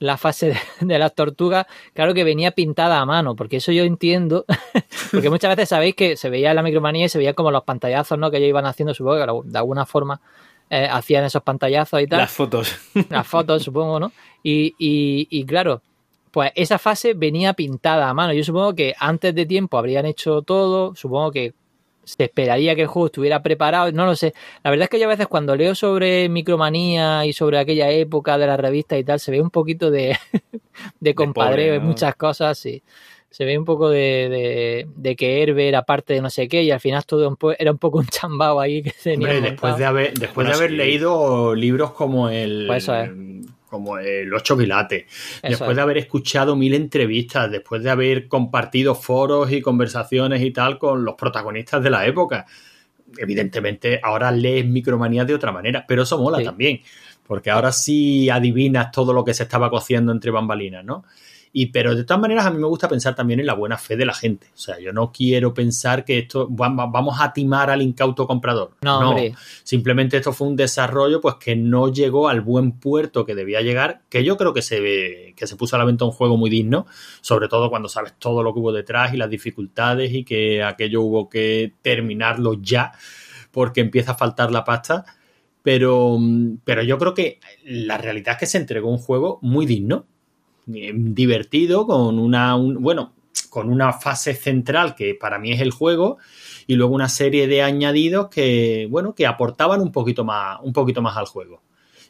la fase de, de las tortugas, claro que venía pintada a mano, porque eso yo entiendo, [LAUGHS] porque muchas veces sabéis que se veía en la micromanía y se veía como los pantallazos, ¿no? Que ellos iban haciendo, supongo que de alguna forma eh, hacían esos pantallazos y tal. Las fotos. [LAUGHS] las fotos, supongo, ¿no? Y, y, y claro, pues esa fase venía pintada a mano. Yo supongo que antes de tiempo habrían hecho todo, supongo que se esperaría que el juego estuviera preparado, no lo sé. La verdad es que yo a veces cuando leo sobre Micromanía y sobre aquella época de la revista y tal, se ve un poquito de, [LAUGHS] de compadreo pobre, en muchas cosas, sí. Se ve un poco de, de, de que Herbe era parte de no sé qué y al final todo era un poco un chambao ahí que tenía Hombre, después de haber, después Bueno, de haber sí. leído libros como el, Pues eso es. Como el Ocho Quilates, después es. de haber escuchado mil entrevistas, después de haber compartido foros y conversaciones y tal con los protagonistas de la época, evidentemente ahora lees Micromanía de otra manera, pero eso mola Sí. también, porque ahora sí adivinas todo lo que se estaba cociendo entre bambalinas, ¿no? Y, pero de todas maneras, a mí me gusta pensar también en la buena fe de la gente. O sea, yo no quiero pensar que esto va- va- vamos a timar al incauto comprador. No, hombre. Simplemente esto fue un desarrollo pues que no llegó al buen puerto que debía llegar, que yo creo que se que se puso a la venta un juego muy digno, sobre todo cuando sabes todo lo que hubo detrás y las dificultades y que aquello hubo que terminarlo ya porque empieza a faltar la pasta. Pero, pero yo creo que la realidad es que se entregó un juego muy digno, divertido, con una, un- bueno, con una fase central que para mí es el juego y luego una serie de añadidos que, bueno, que aportaban un poquito más, un poquito más al juego.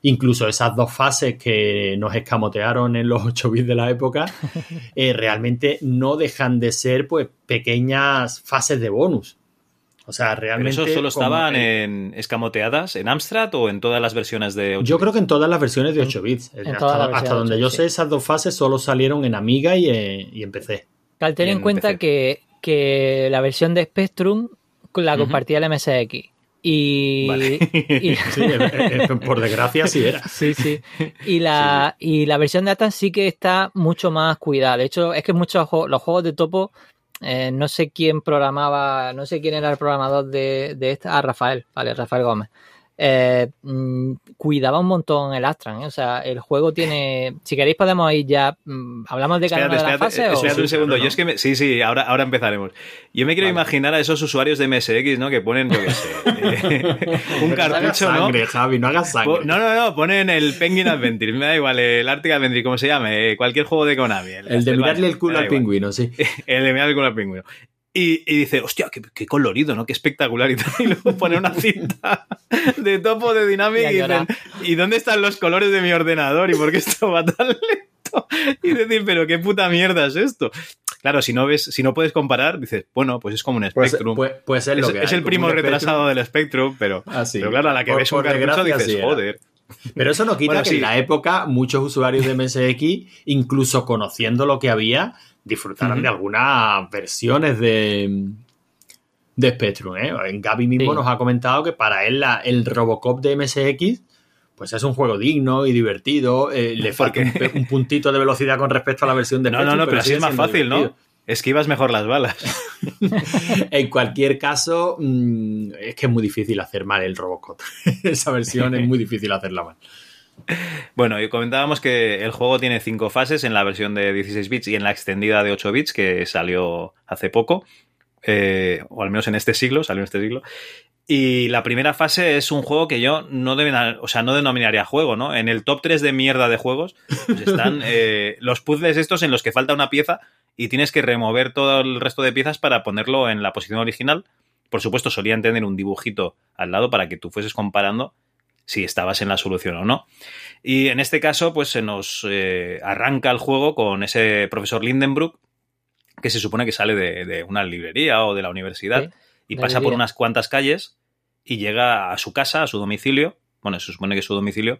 Incluso esas dos fases que nos escamotearon en los [LAUGHS] 8 bits de la época, [LAUGHS] eh, realmente no dejan de ser pues pequeñas fases de bonus. O sea, ¿Pero realmente. eso solo estaban en escamoteadas, en Amstrad o en todas las versiones de 8 Yo creo que en todas las versiones de 8 bits. en hasta donde 8 yo sé, sí. esas dos fases solo salieron en Amiga y, eh, y en PC. Claro, ten en en cuenta que, que la versión de Spectrum la compartía el MSX. Y, Vale. [LAUGHS] y- [LAUGHS] Sí, eh, eh, por desgracia sí era. Sí, sí. Y la, y la versión de Atan sí que está mucho más cuidada. De hecho, es que muchos los juegos de topo, eh, no sé quién programaba, no sé quién era el programador de, de esta. Ah, Rafael, vale, Rafael Gómez. Eh, mm, cuidaba un montón el Astran. ¿eh? O sea, el juego tiene. Si queréis, podemos ir ya. mm, ¿Hablamos de cada Espérate, una de las espérate, fases? o- espérate un segundo. claro, Yo ¿no? es que me- sí, sí, ahora, ahora empezaremos. Yo me quiero Vale. imaginar a esos usuarios de MSX, ¿no? Que ponen, yo qué sé, [LAUGHS] eh, un No hagas cartucho, ¿no? sangre, Javi, no hagas sangre. No, no, no, ponen el Penguin Adventure, me da igual, el Arctic Adventure, como se llame, eh, cualquier juego de Konami. el de mirarle el culo al igual. pingüino, sí. [LAUGHS] El de mirarle el culo al pingüino. Y, y dice, hostia, qué, qué colorido, ¿no? Qué espectacular. Y, [LAUGHS] luego pone una cinta de topo de Dynamic Y y dicen, ¿y dónde están los colores de mi ordenador? ¿Y por qué esto va tan lento? Y decir, pero qué puta mierda es esto. Claro, si no ves, si no puedes comparar, dices, bueno, pues es como un Spectrum. pues, pues es lo es, que es hay, el primo retrasado del Spectrum, pero, Ah, sí. pero claro, a la que Por- ves un por cartucho dices, sí era. joder. Pero eso no quita Bueno, que sí. en la época muchos usuarios de MSX, incluso conociendo lo que había, disfrutaran Ujú. de algunas versiones de, de Spectrum. ¿eh? En Gaby mismo Sí. nos ha comentado que para él la- el Robocop de MSX pues es un juego digno y divertido. eh, le [LAUGHS] falta un, puntito de velocidad con respecto a la versión de No, Spectrum. no, no, pero sigue es más fácil, ¿no? divertido. Esquivas mejor las balas. [LAUGHS] [LAUGHS] En cualquier caso, mm, es que es muy difícil hacer mal el Robocop. Esa versión es muy difícil hacerla mal. [LAUGHS] Bueno, y comentábamos que el juego tiene cinco fases en la versión de 16 bits y en la extendida de 8 bits que salió hace poco, eh, o al menos en este siglo, salió en este siglo. Y la primera fase es un juego que yo no, o sea, no denominaría juego, ¿no? En el top 3 de mierda de juegos pues [LAUGHS] están eh, los puzzles estos en los que falta una pieza y tienes que remover todo el resto de piezas para ponerlo en la posición original. Por supuesto, solían tener un dibujito al lado para que tú fueses comparando si estabas en la solución o no. Y en este caso, pues se nos eh, arranca el juego con ese profesor Lindenbrook, que se supone que sale de, de una librería o de la universidad Sí, y pasa por unas cuantas calles y llega a su casa, a su domicilio. Bueno, se supone que es su domicilio.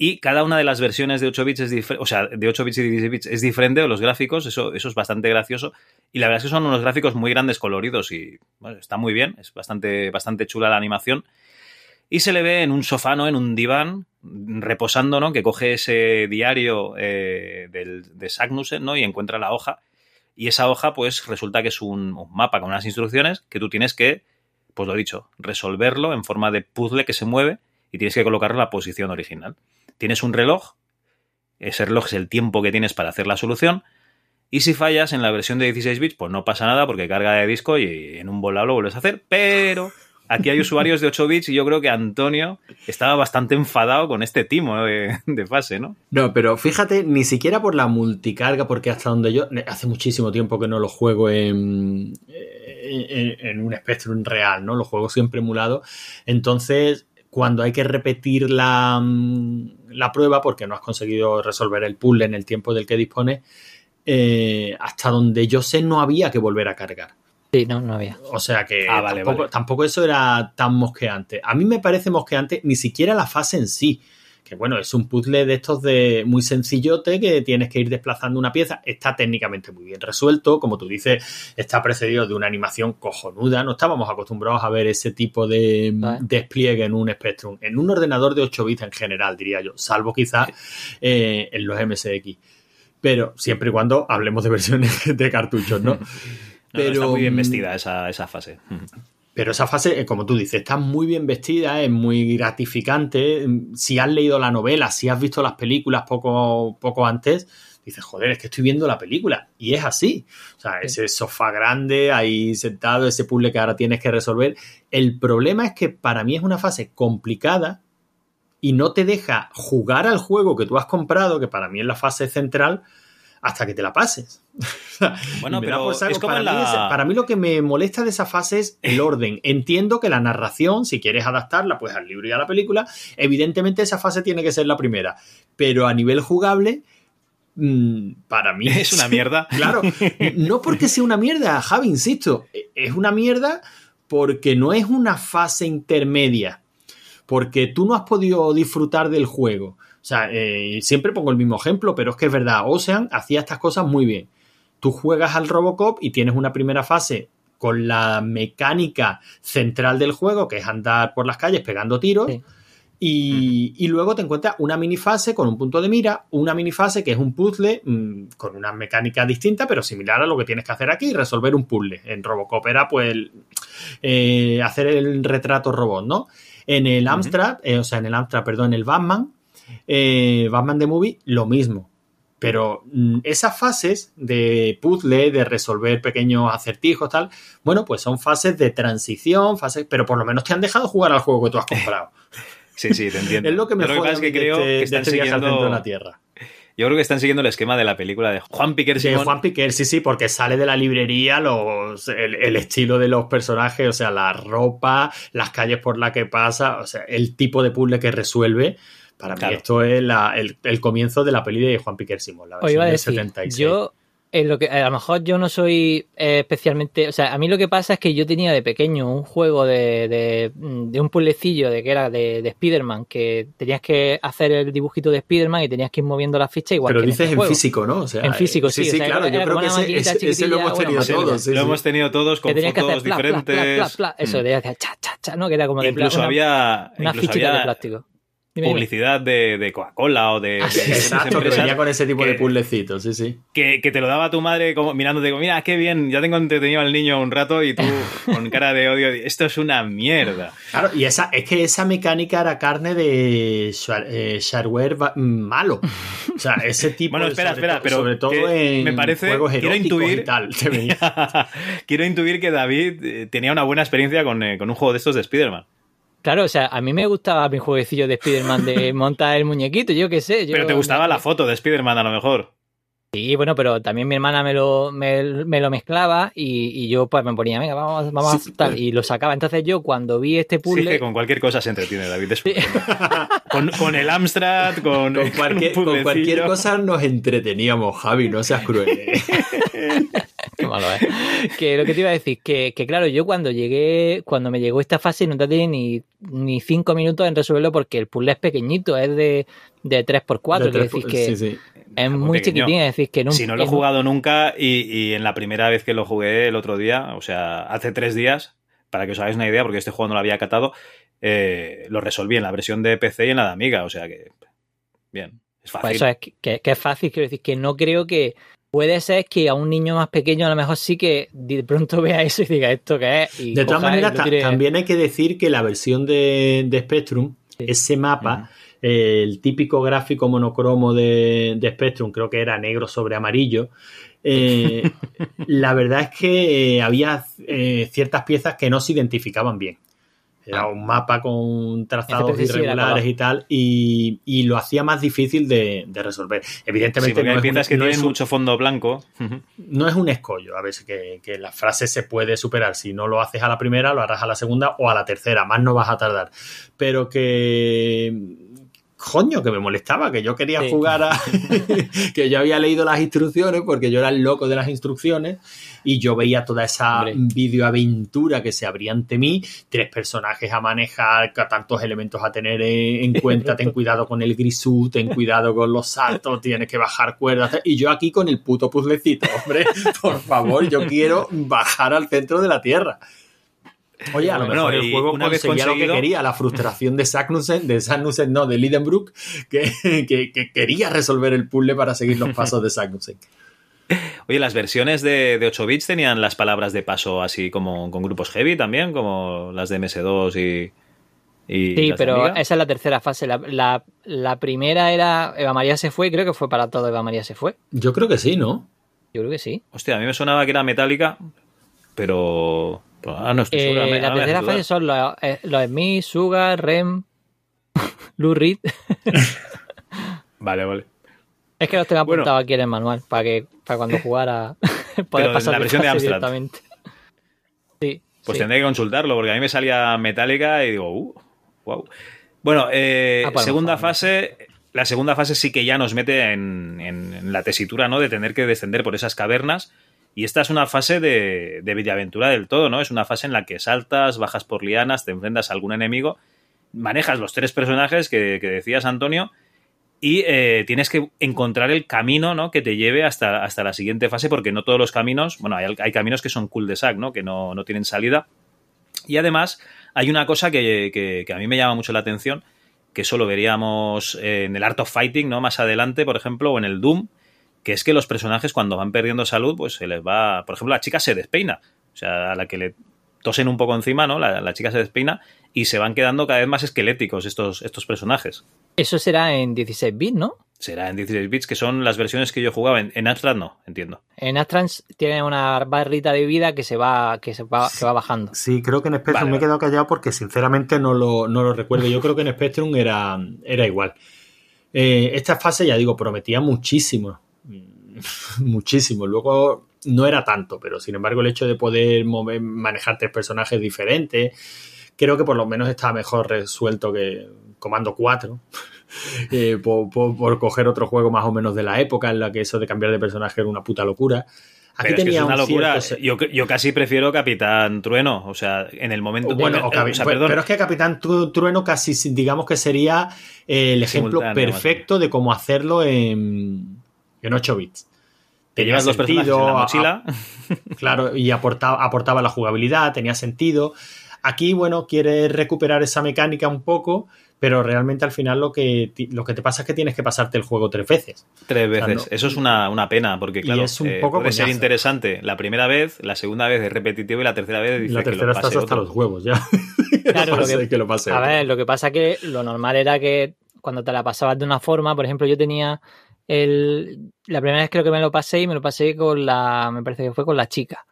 Y cada una de las versiones de 8 bits es diferente, o sea, de 8 bits y 16 bits es diferente los gráficos, eso, eso es bastante gracioso. Y la verdad es que son unos gráficos muy grandes, coloridos y bueno, está muy bien, es bastante, bastante chula la animación. Y se le ve en un sofá, ¿no? En un diván, reposando, ¿no? Que coge ese diario eh, del, de Sagnussen, ¿no? Y encuentra la hoja. Y esa hoja, pues, resulta que es un, mapa con unas instrucciones que tú tienes que, pues lo dicho, resolverlo en forma de puzzle que se mueve y tienes que colocarlo en la posición original. Tienes un reloj, ese reloj es el tiempo que tienes para hacer la solución. Y si fallas en la versión de 16 bits, pues no pasa nada porque carga de disco y en un volado lo vuelves a hacer. Pero aquí hay usuarios de 8 bits y yo creo que Antonio estaba bastante enfadado con este timo de, fase, ¿no? No, pero fíjate, ni siquiera por la multicarga, porque hasta donde yo. Hace muchísimo tiempo que no lo juego en, en, un Spectrum real, ¿no? Lo juego siempre emulado. Entonces, cuando hay que repetir la, la prueba, porque no has conseguido resolver el puzzle en el tiempo del que dispones, eh, hasta donde yo sé, no había que volver a cargar. Sí, no, no había. O sea que Ah, vale, tampoco, vale. tampoco eso era tan mosqueante. A mí me parece mosqueante ni siquiera la fase en sí. Que bueno, es un puzzle de estos de muy sencillote que tienes que ir desplazando una pieza. Está técnicamente muy bien resuelto. Como tú dices, está precedido de una animación cojonuda. No estábamos acostumbrados a ver ese tipo de Vale. despliegue en un Spectrum. En un ordenador de 8 bits en general, diría yo. Salvo quizás eh, en los MSX. Pero siempre y cuando hablemos de versiones [LAUGHS] de cartuchos, ¿no? [LAUGHS] No, está muy bien mm, vestida esa, esa fase. [LAUGHS] pero esa fase, eh, como tú dices, está muy bien vestida, es muy gratificante. Si has leído la novela, si has visto las películas poco, poco antes, dices, joder, es que estoy viendo la película. Y es así. O sea, ese sofá grande ahí sentado, ese puzzle que ahora tienes que resolver. El problema es que para mí es una fase complicada y no te deja jugar al juego que tú has comprado, que para mí es la fase central, hasta que te la pases. [LAUGHS] Bueno, pero es como para, mí para lo que me molesta de esa fase es el [LAUGHS] orden. Entiendo que la narración, si quieres adaptarla pues al libro y a la película, evidentemente esa fase tiene que ser la primera. Pero a nivel jugable, mm, para mí [LAUGHS] Es una mierda. Claro, no porque sea una mierda, Javi, insisto, es una mierda porque no es una fase intermedia, porque tú no has podido disfrutar del juego. O sea, eh, siempre pongo el mismo ejemplo, pero es que es verdad, Ocean hacía estas cosas muy bien. Tú juegas al Robocop y tienes una primera fase con la mecánica central del juego, que es andar por las calles pegando tiros. Sí. Y, y luego te encuentras una minifase con un punto de mira, una minifase que es un puzzle mm, con una mecánica distinta, pero similar a lo que tienes que hacer aquí, resolver un puzzle. En Robocop era pues eh, hacer el retrato robot, ¿no? En el Amstrad, eh, o sea, en el Amstrad, perdón, en el Batman, eh, Batman The Movie, lo mismo. Pero mm, esas fases de puzzle, de resolver pequeños acertijos, tal, bueno, pues son fases de transición, fases, pero por lo menos te han dejado jugar al juego que tú has comprado. [LAUGHS] Sí, sí, te entiendo. Es lo que me jode es que de creo este- que de están este viaje al centro de siguiendo. la Tierra. Yo creo que están siguiendo el esquema de la película de Juan Piquer Sí, Simón. Juan Piquer, sí, sí, porque sale de la librería los, el, el estilo de los personajes, o sea, la ropa, las calles por las que pasa, o sea, el tipo de puzzle que resuelve. Para Claro. mí esto es la- el, el comienzo de la peli de Juan Piquer Simón, la versión iba a del decir, 76. yo en lo que a lo mejor yo no soy eh, especialmente, o sea, a mí lo que pasa es que yo tenía de pequeño un juego de, de, de un puzzlecillo de que era de, de Spider-Man, que tenías que hacer el dibujito de Spider-Man y tenías que ir moviendo la ficha igual Pero que en dices este en juego. físico, ¿no? O sea, En físico, eh, sí, Sí, o sí, sea, claro, yo creo que ese, ese- ese lo hemos tenido bueno, todos. sí, lo sí. hemos tenido todos con que tenías que hacer fotos pla, pla, pla, diferentes. pla, eso, que hacer cha, cha, cha, no, que era como de Incluso una, había, una incluso fichita de plástico. Dime, dime. publicidad de, de Coca-Cola o de, Ah, sí, Exacto, que venía con ese tipo de puzzlecitos, sí, sí. que, que te lo daba tu madre como mirándote como, mira, qué bien, ya tengo entretenido al niño un rato y tú [LAUGHS] con cara de odio, esto es una mierda. Claro, y esa, es que esa mecánica era carne de eh, shareware va- malo. O sea, ese tipo Bueno, de- espera, sobre espera, to- pero sobre todo que en me parece- juegos quiero intuir- y tal. [LAUGHS] Quiero intuir que David eh, tenía una buena experiencia con, eh, con un juego de estos de Spider-Man. Claro, o sea, a mí me gustaba mi jueguecillo de Spider-Man de [LAUGHS] montar el muñequito, yo qué sé. yo- Pero te gustaba la foto de Spider-Man a lo mejor. Sí, bueno, pero también mi hermana me lo, me, me lo mezclaba y, y yo pues me ponía, venga, vamos, vamos a tal, y lo sacaba. Entonces yo cuando vi este Sí, puzzle, que con cualquier cosa se entretiene David. es con, con el Amstrad, con, Con cualquier, con cualquier cosa nos entreteníamos, Javi, no seas cruel. ¿eh? [LAUGHS] Qué malo es. Que lo que te iba a decir, que, que claro, yo cuando llegué, cuando me llegó esta fase no tardé ni, ni cinco minutos en resolverlo porque el puzzle es pequeñito, es de, de 3x4, De que tres- decir que sí, sí. Es muy pequeño. chiquitín, es decir que en un, Si no lo he un- jugado nunca y, y en la primera vez que lo jugué el otro día, o sea, hace tres días, para que os hagáis una idea, porque este juego no lo había catado, eh, lo resolví en la versión de PC y en la de Amiga, o sea que, bien, es Pues fácil. eso es que, es fácil, quiero decir que no creo que puede ser que a un niño más pequeño a lo mejor sí que de pronto [LAUGHS] vea eso y diga esto que es. Y De todas maneras, tire- también hay que decir que la versión de, de Spectrum, ese mapa, el típico gráfico monocromo de, de Spectrum, creo que era negro sobre amarillo. eh, [LAUGHS] la verdad es que eh, había eh, ciertas piezas que no se identificaban bien. Era Ah. un mapa con trazados Este sí irregulares y tal, y, y lo hacía más difícil de, de resolver. Sí, Evidentemente, porque no, hay es un, piezas que no es tienen un- mucho fondo blanco. No es un escollo, a veces que, que la frase se puede superar. Si no lo haces a la primera, lo harás a la segunda o a la tercera, más no vas a tardar. Pero que. Coño, que me molestaba, que yo quería Sí. jugar a. [LAUGHS] que yo había leído las instrucciones, porque yo era el loco de las instrucciones, y yo veía toda esa Hombre. videoaventura que se abría ante mí, tres personajes a manejar, tantos elementos a tener en, en cuenta, ten cuidado con el grisú, ten cuidado con los saltos, tienes que bajar cuerdas, y yo aquí con el puto puzzlecito, hombre, por favor, yo quiero bajar al centro de la Tierra. Oye, a lo Bueno, mejor el juego una vez conseguía lo conseguido- que quería, la frustración de Sagnussen, de Sagnussen, no, de Lidenbrook, que, que, que quería resolver el puzzle para seguir los pasos de Sagnussen. Oye, las versiones de, de 8 bits tenían las palabras de paso así como con grupos heavy también, como las de MS2 y. y Sí, las pero esa es la tercera fase. La, la- la primera era Eva María se fue, creo que fue para todo Eva María se fue. Yo creo que sí, ¿no? Yo creo que sí. Hostia, a mí me sonaba que era metálica, pero. No estoy Eh, seguro. me- la tercera fase son los, eh, los Smith, Sugar, Rem, [LAUGHS] Lou Reed. [LAUGHS] Vale, vale. Es que los tengo Bueno. apuntados aquí en el manual para que para cuando [LAUGHS] jugara poder pasar la versión de Amstrad. directamente. Sí. Pues sí. tendré que consultarlo, porque a mí me salía metálica y digo, uh, wow. Bueno, eh, Ah, pues segunda fase. La segunda fase sí que ya nos mete en, en- en la tesitura, ¿no? De tener que descender por esas cavernas. Y esta es una fase de, de del todo, ¿no? Es una fase en la que saltas, bajas por lianas, te enfrentas a algún enemigo, manejas los tres personajes que, que decías, Antonio, y eh, tienes que encontrar el camino ¿no? que te lleve hasta, hasta la siguiente fase, porque no todos los caminos, bueno, hay, hay caminos que son cul-de-sac, ¿no? que no, no tienen salida. Y además hay una cosa que, que- que a mí me llama mucho la atención, que eso lo veríamos en el Art of Fighting, ¿no? Más adelante, por ejemplo, o en el Doom, que es que los personajes cuando van perdiendo salud, pues se les va... Por ejemplo, la chica se despeina. O sea, a la que le tosen un poco encima, ¿no? La, la chica se despeina y se van quedando cada vez más esqueléticos estos, estos personajes. Eso será en 16 bits, ¿no? Será en 16 bits, que son las versiones que yo jugaba. En, en Amstrad no, entiendo. En Astrans tiene una barrita de vida que se va, que se va, que va bajando. Sí, creo que en Spectrum Vale, me he quedado callado porque sinceramente no lo, no lo recuerdo. Yo creo que en Spectrum era, era igual. Eh, esta fase, ya digo, prometía muchísimo. [LAUGHS] muchísimo. Luego no era tanto, pero sin embargo el hecho de poder mover- manejar tres personajes diferentes, creo que por lo menos estaba mejor resuelto que Comando 4. [LAUGHS] eh, por, por- por coger otro juego más o menos de la época en la que eso de cambiar de personaje era una puta locura. Aquí Pero es que tenía es una un locura. cierto- Yo, yo casi prefiero Capitán Trueno. O sea, en el momento... Bueno, en- o o sea, pero, perdón. pero es que Capitán Tru- Trueno casi si- digamos que sería el ejemplo Simultáneo, perfecto de cómo hacerlo en, en 8 bits. Te Tenía llevas los personajes en sentido, la a- mochila. Claro, y aportaba, aportaba la jugabilidad, tenía sentido. Aquí, bueno, quiere recuperar esa mecánica un poco, pero realmente al final lo que, lo que te pasa es que tienes que pasarte el juego tres veces. Tres sea, veces. no- Eso es una, una pena, porque Y claro, es un eh, poco puede ser coñazo. interesante la primera vez, la segunda vez es repetitivo y la tercera vez dice la que tercera lo pase estás hasta otro. los huevos ya. [LAUGHS] Claro, [LAUGHS] lo que- que lo pase A otro. ver, lo que pasa que lo normal era que cuando te la pasabas de una forma, por ejemplo, yo tenía el, la primera vez creo que me lo pasé y me lo pasé con la, me parece que fue con la chica.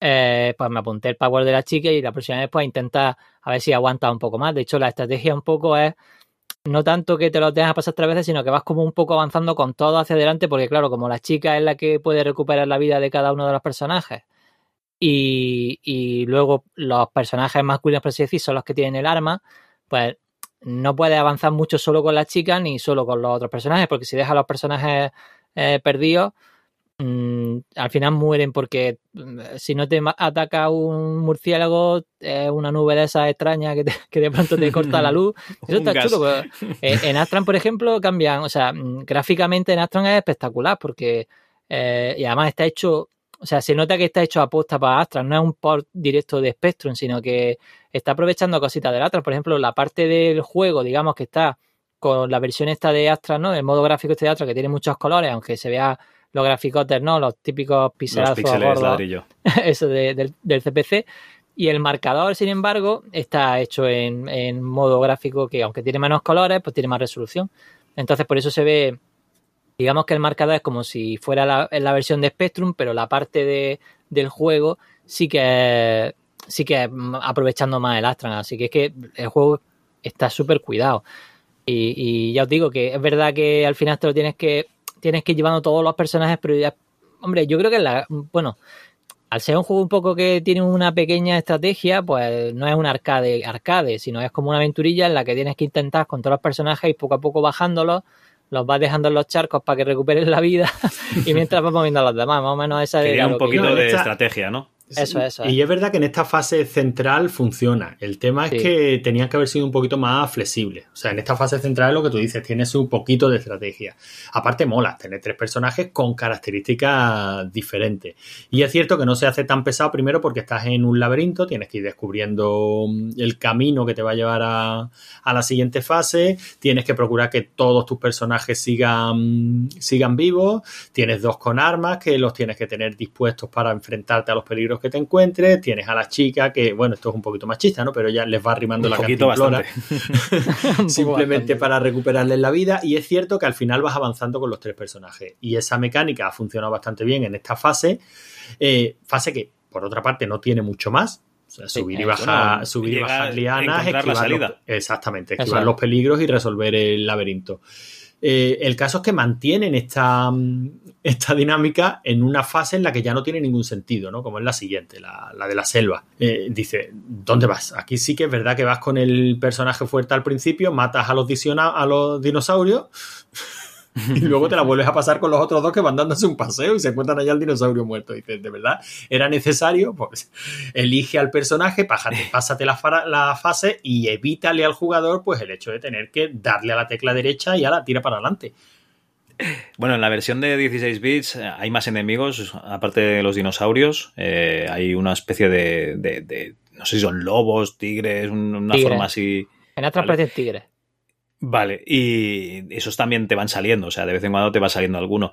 Eh, pues me apunté el power de la chica y la próxima vez pues intentar a ver si aguanta un poco más. De hecho, la estrategia un poco es no tanto que te lo tengas que pasar tres veces, sino que vas como un poco avanzando con todo hacia adelante, porque claro, como la chica es la que puede recuperar la vida de cada uno de los personajes, y, y luego los personajes masculinos, por así decir, son los que tienen el arma, pues no puedes avanzar mucho solo con la chica ni solo con los otros personajes, porque si dejas a los personajes eh, perdidos, mm, al final mueren porque mm, si no te ataca un murciélago, es una nube de esas extrañas que, te- [LAUGHS] que de pronto te corta la luz. [LAUGHS] Eso está gas. chulo. pues, [LAUGHS] eh, en Astran, por ejemplo, cambian, o sea, mm, gráficamente en Astran es espectacular porque, eh, y además está hecho, o sea, se nota que está hecho a posta para Astran, no es un port directo de Spectrum, sino que está aprovechando cositas del Astran. Por ejemplo, la parte del juego, digamos, que está con la versión esta de Astran, ¿no? El modo gráfico este de Astran, que tiene muchos colores, aunque se vea los graficotes, ¿no? Los típicos Los pixelazos píxeles gordos ladrillo. [LAUGHS] eso de- del, del CPC. Y el marcador, sin embargo, está hecho en, en modo gráfico que, aunque tiene menos colores, pues tiene más resolución. Entonces, por eso se ve, digamos que el marcador es como si fuera la, versión de Spectrum, pero la parte de, del juego sí que sí que aprovechando más el Astran. Así que es que el juego está súper cuidado. Y, y ya os digo que es verdad que al final te lo tienes que tienes que ir llevando todos los personajes, pero ya, hombre, yo creo que la, bueno, al ser un juego un poco que tiene una pequeña estrategia, pues no es un arcade arcade, sino es como una aventurilla en la que tienes que intentar con todos los personajes y poco a poco bajándolos, los vas dejando en los charcos para que recuperen la vida [LAUGHS] y mientras vas moviendo a los demás, más o menos esa Quería era un que poquito de esta- estrategia, ¿no? Eso, eso. Y es verdad que en esta fase central funciona. El tema es Sí. que tenían que haber sido un poquito más flexibles. O sea, en esta fase central es lo que tú dices, tienes un poquito de estrategia. Aparte mola, tener tres personajes con características diferentes. Y es cierto que no se hace tan pesado primero porque estás en un laberinto, tienes que ir descubriendo mm, el camino que te va a llevar a, a la siguiente fase, tienes que procurar que todos tus personajes sigan, sigan vivos, tienes dos con armas que los tienes que tener dispuestos para enfrentarte a los peligros que te encuentres, tienes a la chica que, bueno, esto es un poquito machista, ¿no? Pero ya les va arrimando Un la cantimplora [LAUGHS] [LAUGHS] simplemente bastante. para recuperarles la vida y es cierto que al final vas avanzando con los tres personajes y esa mecánica ha funcionado bastante bien en esta fase, eh, fase que por otra parte no tiene mucho más. O sea, subir y bajar, subir y bajar lianas, encontrar la esquivar salida. los- exactamente, esquivar es. los peligros y resolver el laberinto. Eh, el caso es que mantienen esta, mm, [LAUGHS] esta dinámica en una fase en la que ya no tiene ningún sentido, ¿no? Como es la siguiente, la, la de la selva. Eh, dice, ¿dónde vas? Aquí sí que es verdad que vas con el personaje fuerte al principio, matas a los, a los dinosaurios [LAUGHS] y luego te la vuelves a [LAUGHS] pasar con los otros dos que van dándose un paseo y se encuentran allá el dinosaurio muerto. Y dices, ¿de verdad era necesario? Pues elige al personaje, pájate- [LAUGHS] pásate la, fase y evítale al jugador pues el hecho de tener que darle a la tecla derecha y a la tira para adelante. Bueno, en la versión de 16 bits eh, hay más enemigos, aparte de los dinosaurios. eh, hay una especie de, de- de- No sé si son lobos, tigres, un- una Tigres. forma así. En otras Vale. parecen tigres. Vale, y esos también te van saliendo, o sea, de vez en cuando te va saliendo alguno.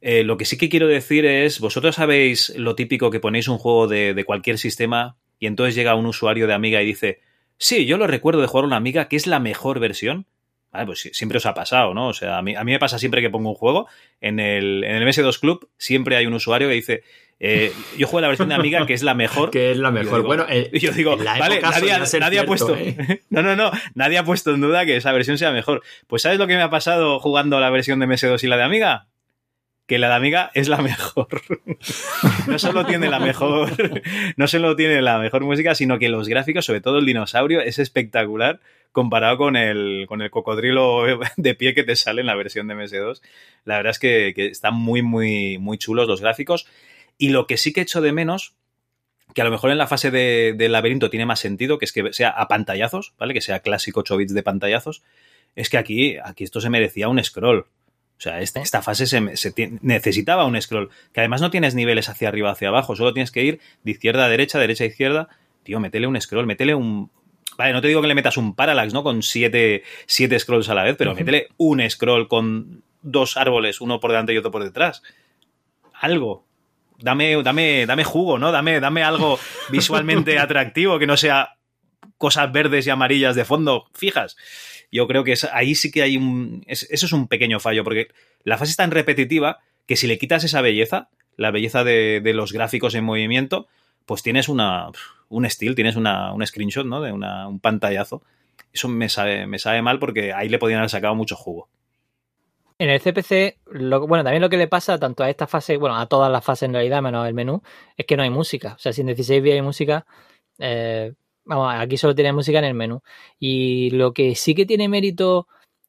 Eh, lo que sí que quiero decir es, vosotros sabéis lo típico que ponéis un juego de, de cualquier sistema y entonces llega un usuario de Amiga y dice, sí, yo lo recuerdo de jugar a una Amiga que es la mejor versión. Vale, pues siempre os ha pasado, ¿no? O sea, a mí, a mí me pasa siempre que pongo un juego, en el, en el MS2 Club siempre hay un usuario que dice, eh, yo juego la versión de Amiga que es la mejor. [LAUGHS] Que es la Yo mejor. digo- bueno, eh, Y yo digo, vale, nadie, nadie ha puesto. ¿eh? [LAUGHS] No, no, no, nadie ha puesto en duda que esa versión sea mejor. Pues ¿sabes lo que me ha pasado jugando la versión de MS2 y la de Amiga? Que la de Amiga es la mejor. [LAUGHS] No solo tiene la mejor, no solo tiene la mejor música, sino que los gráficos, sobre todo el dinosaurio, es espectacular comparado con el, con el cocodrilo de pie que te sale en la versión de MS2. La verdad es que, que están muy, muy, muy chulos los gráficos. Y lo que sí que echo de menos, que a lo mejor en la fase de- del laberinto tiene más sentido, que es que sea a pantallazos, ¿vale? Que sea clásico 8 bits de pantallazos, es que aquí, aquí esto se merecía un scroll. O sea, esta, esta fase se, necesitaba un scroll. Que además no tienes niveles hacia arriba, hacia abajo, solo tienes que ir de izquierda a derecha, derecha a izquierda. Tío, métele un scroll, métele un. Vale, no te digo que le metas un parallax, ¿no? Con siete, siete scrolls a la vez, pero métele un scroll con dos árboles, uno por delante y otro por detrás. Algo. Dame, dame, dame jugo, ¿no? Dame, dame algo [LAUGHS] visualmente atractivo que no sea cosas verdes y amarillas de fondo fijas. Yo creo que es- ahí sí que hay un. es- eso es un pequeño fallo, porque la fase es tan repetitiva que si le quitas esa belleza, la belleza de, de los gráficos en movimiento, pues tienes una, un estilo, tienes una, un screenshot, ¿no? De una- un pantallazo. Eso me sabe, me sabe mal porque ahí le podían haber sacado mucho jugo. En el CPC, bueno, también lo que le pasa tanto a esta fase, bueno, a todas las fases en realidad, menos el menú, es que no hay música. O sea, si en 16 bits hay música, eh, vamos, aquí solo tiene música en el menú. Y lo que sí que tiene mérito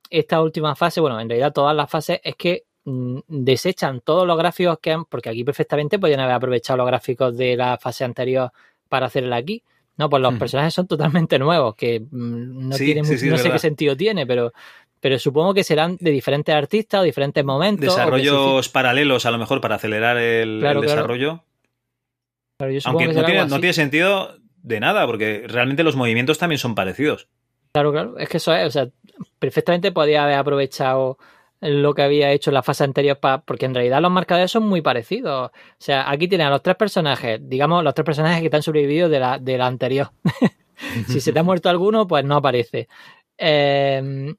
esta última fase, bueno, en realidad todas las fases, es que mm, desechan todos los gráficos que han, porque aquí perfectamente podían haber aprovechado los gráficos de la fase anterior para hacerla aquí. No, pues los personajes son totalmente nuevos, que mm, no, Sí, tiene sí, mu- sí, es no sé qué sentido tiene, pero, pero supongo que serán de diferentes artistas o diferentes momentos. Desarrollos paralelos, a lo mejor, para acelerar el, Claro, el claro. desarrollo. Yo Aunque que no tiene, no tiene sentido de nada, porque realmente los movimientos también son parecidos. Claro, claro. Es que eso es, o sea, perfectamente podía haber aprovechado lo que había hecho en la fase anterior, pa- porque en realidad los marcadores son muy parecidos. O sea, aquí tienen a los tres personajes, digamos, los tres personajes que te han sobrevivido de la, de anterior. [LAUGHS] si se te ha muerto alguno, pues no aparece. Eh,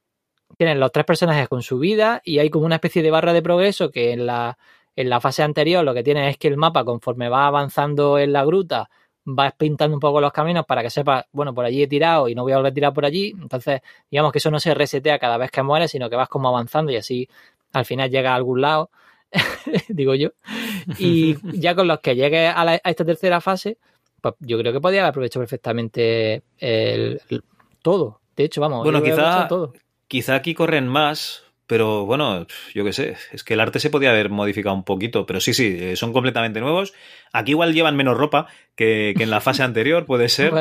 tienen los tres personajes con su vida y hay como una especie de barra de progreso que en la, en la fase anterior lo que tiene es que el mapa, conforme va avanzando en la gruta, vas pintando un poco los caminos para que sepas, bueno, por allí he tirado y no voy a volver a tirar por allí. Entonces, digamos que eso no se resetea cada vez que mueres, sino que vas como avanzando y así al final llegas a algún lado, [LAUGHS] digo yo. Y [LAUGHS] ya con los que llegues a, la- a esta tercera fase, pues yo creo que podía haber aprovechado perfectamente el, el- todo. De hecho, vamos, Bueno, quizá- todo. Quizá aquí corren más, pero bueno, yo qué sé, es que el arte se podía haber modificado un poquito, pero sí, sí, eh, son completamente nuevos. Aquí igual llevan menos ropa que, que en la fase [LAUGHS] anterior, puede ser.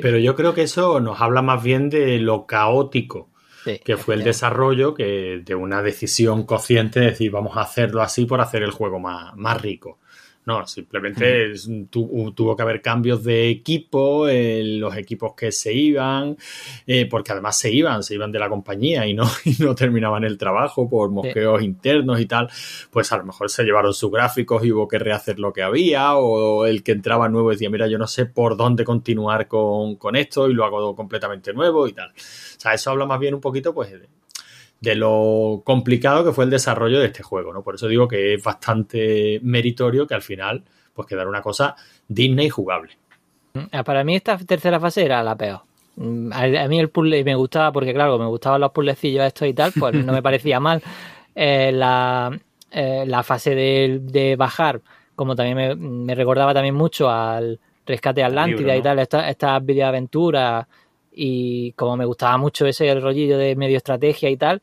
Pero yo creo que eso nos habla más bien de lo caótico Sí, que fue el desarrollo que de una decisión consciente de decir vamos a hacerlo así por hacer el juego más, más rico. No, simplemente es- tu- tuvo que haber cambios de equipo, eh, los equipos que se iban, eh, porque además se iban, se iban de la compañía y no, [LAUGHS] y no terminaban el trabajo por mosqueos internos y tal, pues a lo mejor se llevaron sus gráficos y hubo que rehacer lo que había, o el que entraba nuevo decía, mira, yo no sé por dónde continuar con, con esto y lo hago completamente nuevo y tal. O sea, eso habla más bien un poquito, pues, de, lo complicado que fue el desarrollo de este juego, ¿no? Por eso digo que es bastante meritorio que al final, pues, quedara una cosa digna y jugable. Ah, Para mí esta tercera fase era la peor. Mm, A, mí el puzzle me gustaba porque, claro, me gustaban los puzzlecillos estos y tal, pues no me parecía mal. [LAUGHS] Eh, la, eh, la fase de, de bajar, como también me, me recordaba también mucho al rescate Atlántida libro, ¿no? y tal, estas estas videoaventuras y como me gustaba mucho ese rollillo de medio estrategia y tal,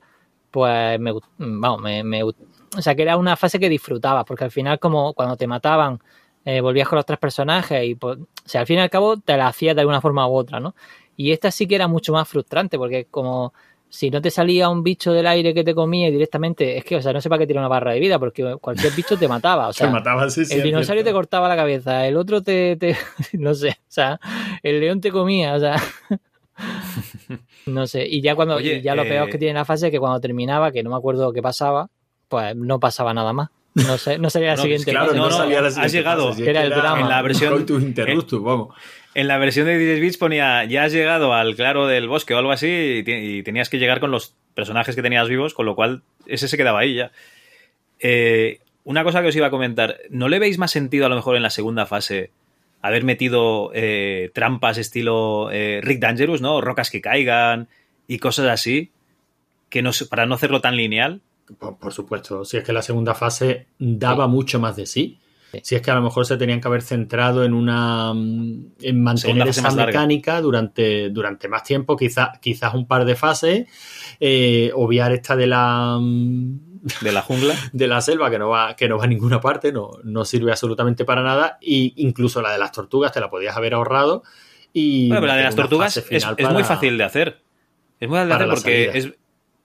pues me, vamos, me, o sea, que era una fase que disfrutabas, porque al final como cuando te mataban, eh, volvías con los tres personajes y pues, o sea, al fin y al cabo te la hacías de alguna forma u otra, ¿no? Y esta sí que era mucho más frustrante, porque como si no te salía un bicho del aire que te comía directamente, es que, o sea, no sé para qué tiene una barra de vida, porque cualquier bicho te mataba, o [LAUGHS] sea, Te mataban, sí, sí, el dinosaurio te cortaba la cabeza, el otro te, te- [LAUGHS] no sé, o sea, el león te comía, o sea, [LAUGHS] [LAUGHS] no sé, y ya cuando, Oye, y ya lo eh, peor que tiene la fase es que cuando terminaba, que no me acuerdo qué pasaba, pues no pasaba nada más, no sé, no sería la No, siguiente Claro, fase. no, no, no, salía la has siguiente llegado. fase, era el drama. En la versión- Coitus interruptus, vamos. En la versión de 16 bits ponía, ya has llegado al claro del bosque o algo así y tenías que llegar con los personajes que tenías vivos, con lo cual ese se quedaba ahí ya. Eh, una cosa que os iba a comentar, ¿no le veis más sentido a lo mejor en la segunda fase haber metido eh, trampas estilo eh, Rick Dangerous, ¿no? Rocas que caigan y cosas así, que no, para no hacerlo tan lineal? Por, por supuesto, si es que la segunda fase daba mucho más de sí. Sí. Si es que a lo mejor se tenían que haber centrado en una mm, en mantener esa mecánica durante, durante más tiempo, quizás quizás un par de fases, eh, obviar esta de la mm, De la jungla. [LAUGHS] de la selva que no va que no va a ninguna parte, no, no sirve absolutamente para nada, y incluso la de las tortugas te la podías haber ahorrado. Y Bueno, pero la de las tortugas es, final es muy para- fácil de hacer. Es muy fácil de para hacer porque es,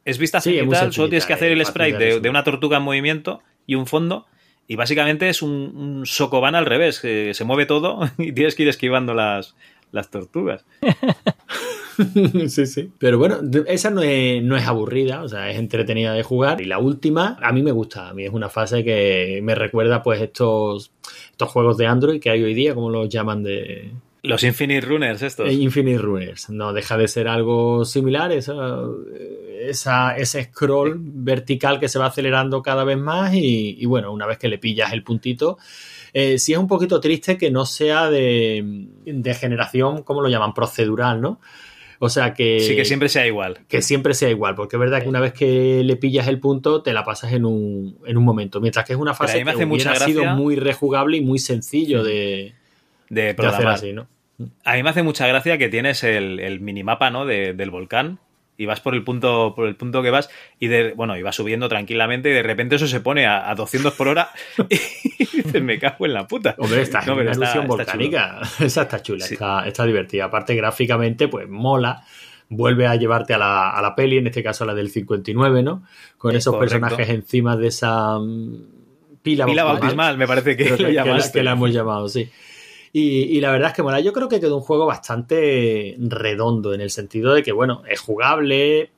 es vista Sí, es cenital, solo tienes que hacer el sprite de de, una tortuga en movimiento y un fondo. Y básicamente es un, un socoban al revés, que se mueve todo [LAUGHS] y tienes que ir esquivando las, las tortugas. [LAUGHS] [LAUGHS] sí, sí. Pero bueno, esa no es, no es aburrida, o sea, es entretenida de jugar. Y la última, a mí me gusta. A mí es una fase que me recuerda, pues, estos, estos juegos de Android que hay hoy día, como los llaman de Los Infinite Runners estos. eh, Infinite Runners. No deja de ser algo similar, esa, esa- ese scroll vertical que se va acelerando cada vez más. Y, y bueno, una vez que le pillas el puntito. Eh, sí es un poquito triste que no sea de, de generación, ¿cómo lo llaman? Procedural, ¿no? O sea que Sí, que siempre sea igual. que siempre sea igual, porque es verdad que una vez que le pillas el punto, te la pasas en un, en un momento. Mientras que es una fase que hubiera sido muy rejugable y muy sencillo de, De de hacer programar. así, ¿no? A mí me hace mucha gracia que tienes el, el minimapa ¿no? de- del volcán y vas por el punto por el punto que vas y de bueno y vas subiendo tranquilamente y de repente eso se pone a, a 200 por hora [LAUGHS] y dices me cago en la puta Hombre, esta [LAUGHS] No, pero está- ilusión está volcánica. [LAUGHS] Esa está chula, Sí. está, está divertida. Aparte, gráficamente, pues mola. Vuelve a llevarte a la, a la peli, en este caso a la del 59, ¿no? Con esos correcto. personajes encima de esa mm, pila, pila bautismal me parece que que, lo que la, llamaste que la hemos llamado, sí. Y, y la verdad es que mola. Yo creo que quedó un juego bastante redondo en el sentido de que, bueno, es jugable.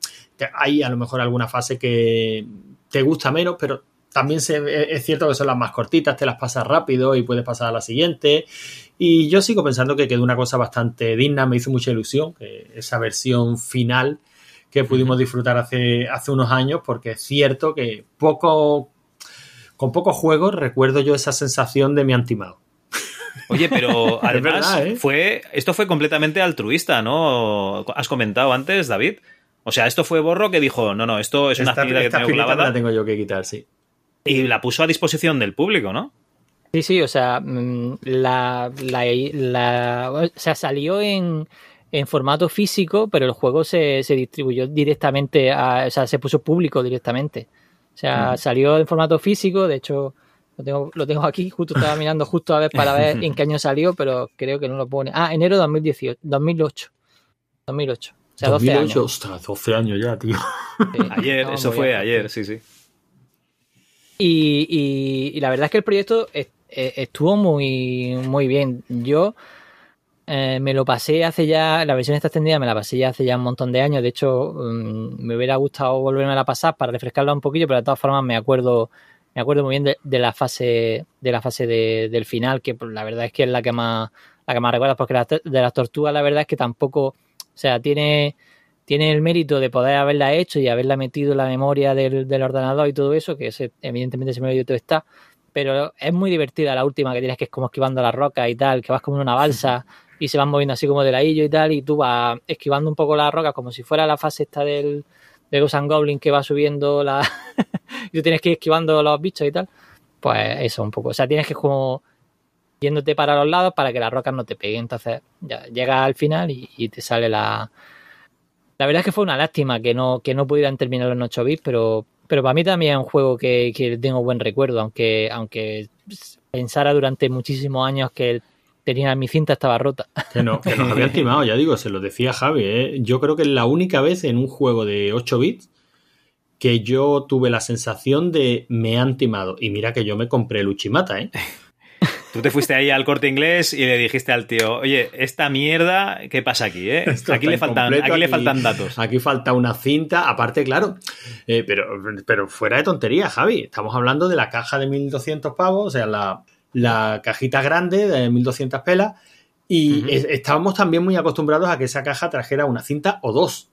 hay a lo mejor alguna fase que te gusta menos, pero también se- es cierto que son las más cortitas, te las pasas rápido y puedes pasar a la siguiente. Y yo sigo pensando que quedó una cosa bastante digna, me hizo mucha ilusión que esa versión final que pudimos disfrutar hace, hace unos años, porque es cierto que poco, con pocos juegos recuerdo yo esa sensación de mi antimado. Oye pero [LAUGHS] además verdad, ¿eh? fue esto fue completamente altruista no has comentado antes David o sea esto fue Borro que dijo no no esto es una esta que esta tengo espinita me clavada la tengo yo que quitar, sí. y la puso a disposición del público no Sí, sí, o sea, mm, la, la, la- o sea, salió en, en formato físico, pero el juego se, se distribuyó directamente, a, o sea, se puso público directamente. O sea, salió en formato físico, de hecho, lo tengo, lo tengo aquí, justo estaba mirando justo a ver para ver en qué año salió, pero creo que no lo pone. Ah, enero de 2018, 2008. 2008. O sea, 12 2008, años. ostras, 12 años ya, tío. Sí, [LAUGHS] ayer eso fue bien. ayer sí sí Y, y- y la verdad es que el proyecto eh, estuvo muy, muy bien. Yo eh, me lo pasé hace ya, la versión esta extendida me la pasé ya hace ya un montón de años. De hecho, mm, me hubiera gustado volverme a pasar para refrescarla un poquillo, pero de todas formas me acuerdo, me acuerdo muy bien de, de la fase, de la fase de- del final, que pues, la verdad es que es la que más, la que más recuerdas, porque la- de las tortugas la verdad es que tampoco, o sea, tiene tiene el mérito de poder haberla hecho y haberla metido en la memoria del, del ordenador y todo eso, que ese, evidentemente ese mérito está, pero es muy divertida la última que tienes que es como esquivando las rocas y tal, que vas como en una balsa y se van moviendo así como de ladillo y tal, y tú vas esquivando un poco las rocas como si fuera la fase esta del de Ghost Goblin que va subiendo la [LAUGHS] y tú tienes que ir esquivando los bichos y tal, pues eso un poco, o sea, tienes que como yéndote para los lados para que las rocas no te peguen, entonces ya llega al final y, te sale la La verdad es que fue una lástima que no, que no pudieran terminar en 8 bits, pero, pero para mí también es un juego que, que tengo buen recuerdo, aunque, aunque pensara durante muchísimos años que tenía mi cinta estaba rota. [LAUGHS] Que, no, que nos habían timado, [LAUGHS] ya digo, se lo decía Javi. ¿eh? Yo creo que es la única vez en un juego de 8 bits que yo tuve la sensación de me han timado. Y mira que yo me compré el Uchimata, ¿eh? Tú te fuiste ahí al corte inglés y le dijiste al tío, oye, esta mierda, ¿qué pasa aquí? Eh? Aquí, le faltan, aquí le faltan datos. Aquí falta una cinta, aparte, claro, eh, pero, pero fuera de tontería, Javi. Estamos hablando de la caja de 1200 pavos, o sea, la, la cajita grande de 1200 pelas. Y estábamos también muy acostumbrados a que esa caja trajera una cinta o dos.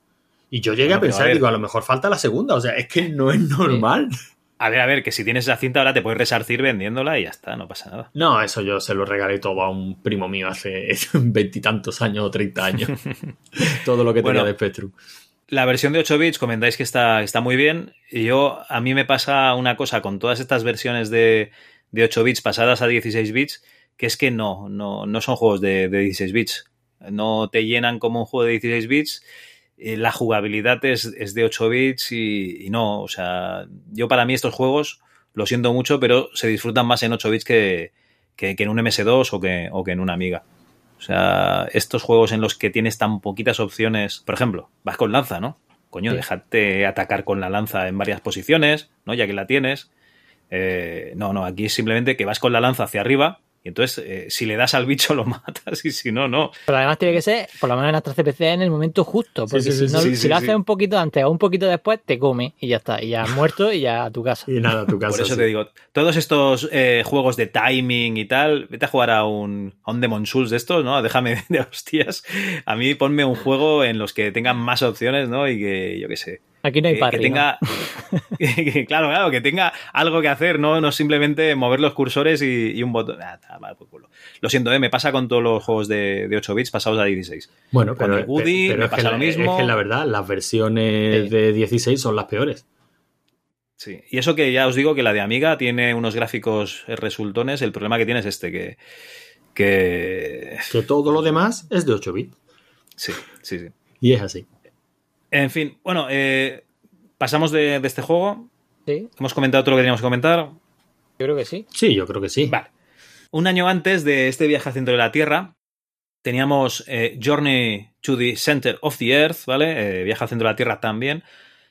Y yo llegué Bueno, a pensar, a digo, a lo mejor falta la segunda. O sea, es que no es normal. A ver, a ver, que si tienes esa cinta ahora te puedes resarcir vendiéndola y ya está, no pasa nada. No, eso yo se lo regalé todo a un primo mío hace [LAUGHS] veintitantos años o treinta años. [LAUGHS] todo lo que Bueno. tenía de Spectrum. La versión de 8 bits comentáis que está, está muy bien. Y yo, a mí me pasa una cosa con todas estas versiones de, de 8 bits pasadas a 16 bits, que es que no, no, no son juegos de, de 16 bits. No te llenan como un juego de 16 bits. Eh, La jugabilidad es, es de 8 bits y, y no, o sea, yo para mí estos juegos, lo siento mucho, pero se disfrutan más en 8 bits que, que, que en un MS2 o que, o que en una Amiga. O sea, estos juegos en los que tienes tan poquitas opciones, por ejemplo, vas con lanza, ¿no? Coño, Sí. déjate atacar con la lanza en varias posiciones, ¿no? Ya que la tienes. Eh, no, no, aquí es simplemente que vas con la lanza hacia arriba y entonces eh, si le das al bicho lo [LAUGHS] matas y si no, no. Pero además tiene que ser, por lo menos en nuestra CPC, en el momento justo. Porque sí, sí, si, no- sí, si sí, lo sí. haces un poquito antes o un poquito después, te come y ya está. Y ya has muerto y ya a tu casa. Y nada, tu casa. Por eso sí. te digo, todos estos eh, juegos de timing y tal, vete a jugar a un, a un Demon Souls de estos, ¿no? [LAUGHS] Déjame de hostias. A mí ponme un juego en los que tengan más opciones, ¿no? Y que, yo qué sé, Aquí no hay que, parry. que ¿no? tenga que- [LAUGHS] claro claro que tenga algo que hacer no no simplemente mover los cursores y, y un botón Ah, está mal por culo. lo siento ¿eh? me pasa con todos los juegos de, de 8 bits pasados a 16 Bueno, Con pero, el Woody pero me pasa la- lo mismo. Es que la verdad, las versiones Sí. de 16 son las peores. sí y eso que ya os digo que la de Amiga tiene unos gráficos eh, resultones el problema que tiene es este que que Que todo lo demás es de 8 bits. sí sí sí Y es así. En fin bueno eh, pasamos de, de este juego Sí, hemos comentado todo lo que teníamos que comentar yo creo que sí. Sí, yo creo que sí. Vale. Un año antes de este viaje al centro de la Tierra, teníamos eh, Journey to the Center of the Earth, ¿vale? Eh, viaje al centro de la Tierra también,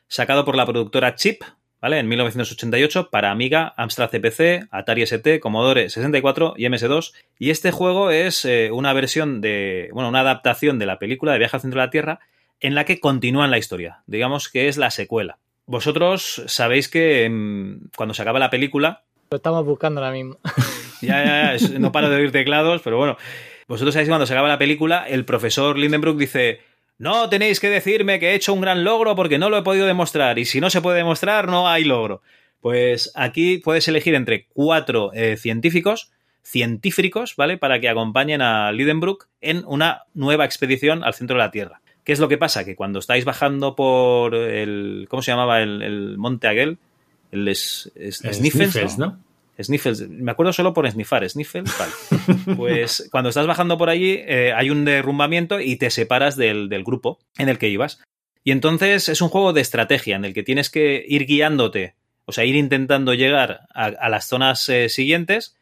sacado por la productora Chip, ¿vale? En 1988 para Amiga, Amstrad CPC, Atari ST, Commodore 64 y MS2. Y este juego es eh, una versión de, bueno, una adaptación de la película de Viaje al centro de la Tierra en la que continúan la historia. Digamos que es la secuela. Vosotros sabéis que mm, cuando se acaba la película, Lo estamos buscando ahora mismo. [LAUGHS] ya, ya, ya, no paro de oír teclados, pero bueno. Vosotros sabéis que cuando se acaba la película, el profesor Lindenbrook dice: No tenéis que decirme que he hecho un gran logro porque no lo he podido demostrar. Y si no se puede demostrar, no hay logro. Pues aquí puedes elegir entre cuatro eh, científicos, científicos, ¿vale? Para que acompañen a Lindenbrook en una nueva expedición al centro de la Tierra. ¿Qué es lo que pasa? Que cuando estáis bajando por el. ¿Cómo se llamaba el, el monte aquel? El es, es- Sniffles, Sniffles, ¿no? Sniffles, me acuerdo solo por snifar, Sniffles, vale. [LAUGHS] Pues cuando estás bajando por allí eh, hay un derrumbamiento y te separas del, del grupo en el que ibas. Y entonces es un juego de estrategia en el que tienes que ir guiándote, o sea, ir intentando llegar a, a las zonas eh, siguientes.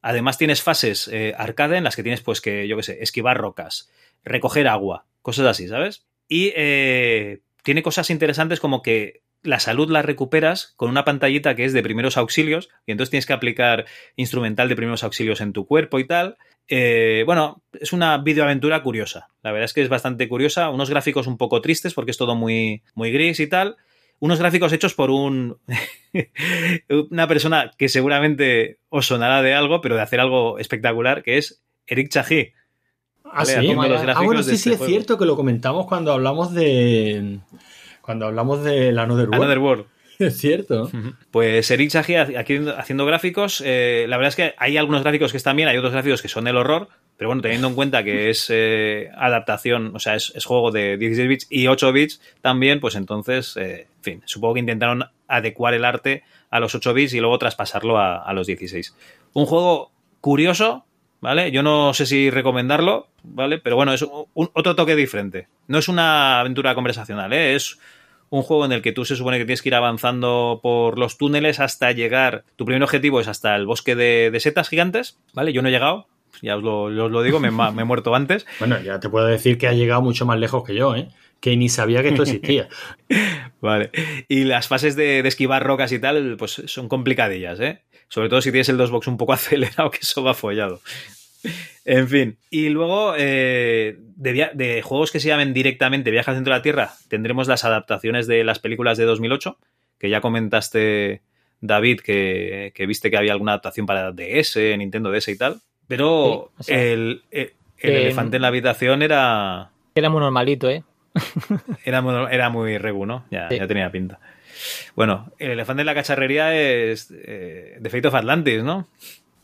Además tienes fases eh, arcade en las que tienes pues que, yo qué sé, esquivar rocas, recoger agua, cosas así, ¿sabes? Y eh, tiene cosas interesantes como que la salud la recuperas con una pantallita que es de primeros auxilios y entonces tienes que aplicar instrumental de primeros auxilios en tu cuerpo y tal. Eh, bueno, es una videoaventura curiosa. La verdad es que es bastante curiosa. Unos gráficos un poco tristes porque es todo muy, muy gris y tal. Unos gráficos hechos por un [LAUGHS] una persona que seguramente os sonará de algo, pero de hacer algo espectacular, que es Eric Chahi. Ah, sí. los Ah, bueno, de sí, este sí, es juego. cierto que lo comentamos cuando hablamos de. Cuando hablamos de la Another World. Another World. [LAUGHS] Es cierto. Pues Eric aquí haciendo gráficos. eh, la verdad es que hay algunos gráficos que están bien, hay otros gráficos que son el horror. Pero bueno, teniendo en cuenta que es eh, adaptación, o sea, es, es juego de 16 bits y 8 bits también, pues entonces, eh, en fin, supongo que intentaron adecuar el arte a los 8 bits y luego traspasarlo a, a los 16. Un juego curioso, ¿vale? Yo no sé si recomendarlo, ¿vale? Pero bueno, es un- otro toque diferente. No es una aventura conversacional, ¿eh? Es un juego en el que tú se supone que tienes que ir avanzando por los túneles hasta llegar. Tu primer objetivo es hasta el bosque de, de setas gigantes, ¿vale? Yo no he llegado, ya os lo, os lo digo, me he muerto antes. [LAUGHS] Bueno, ya te puedo decir que ha llegado mucho más lejos que yo, ¿eh? Que ni sabía que esto existía. [LAUGHS] Vale. Y las fases de, de esquivar rocas y tal, pues son complicadillas, ¿eh? Sobre todo si tienes el 2box un poco [LAUGHS] acelerado, que eso va follado. En fin. Y luego, eh, de, juegos que se llamen directamente Viajes dentro de la Tierra, tendremos las adaptaciones de las películas de 2008, que ya comentaste, David, que, que viste que había alguna adaptación para DS, Nintendo DS y tal. Pero Sí, o sea, el, el- el elefante en la habitación era, Era muy normalito, ¿eh? [LAUGHS] era, muy- era muy regu, ¿no? Ya, Sí. ya tenía pinta. Bueno, el elefante en la cacharrería es eh, The Fate of Atlantis, ¿no?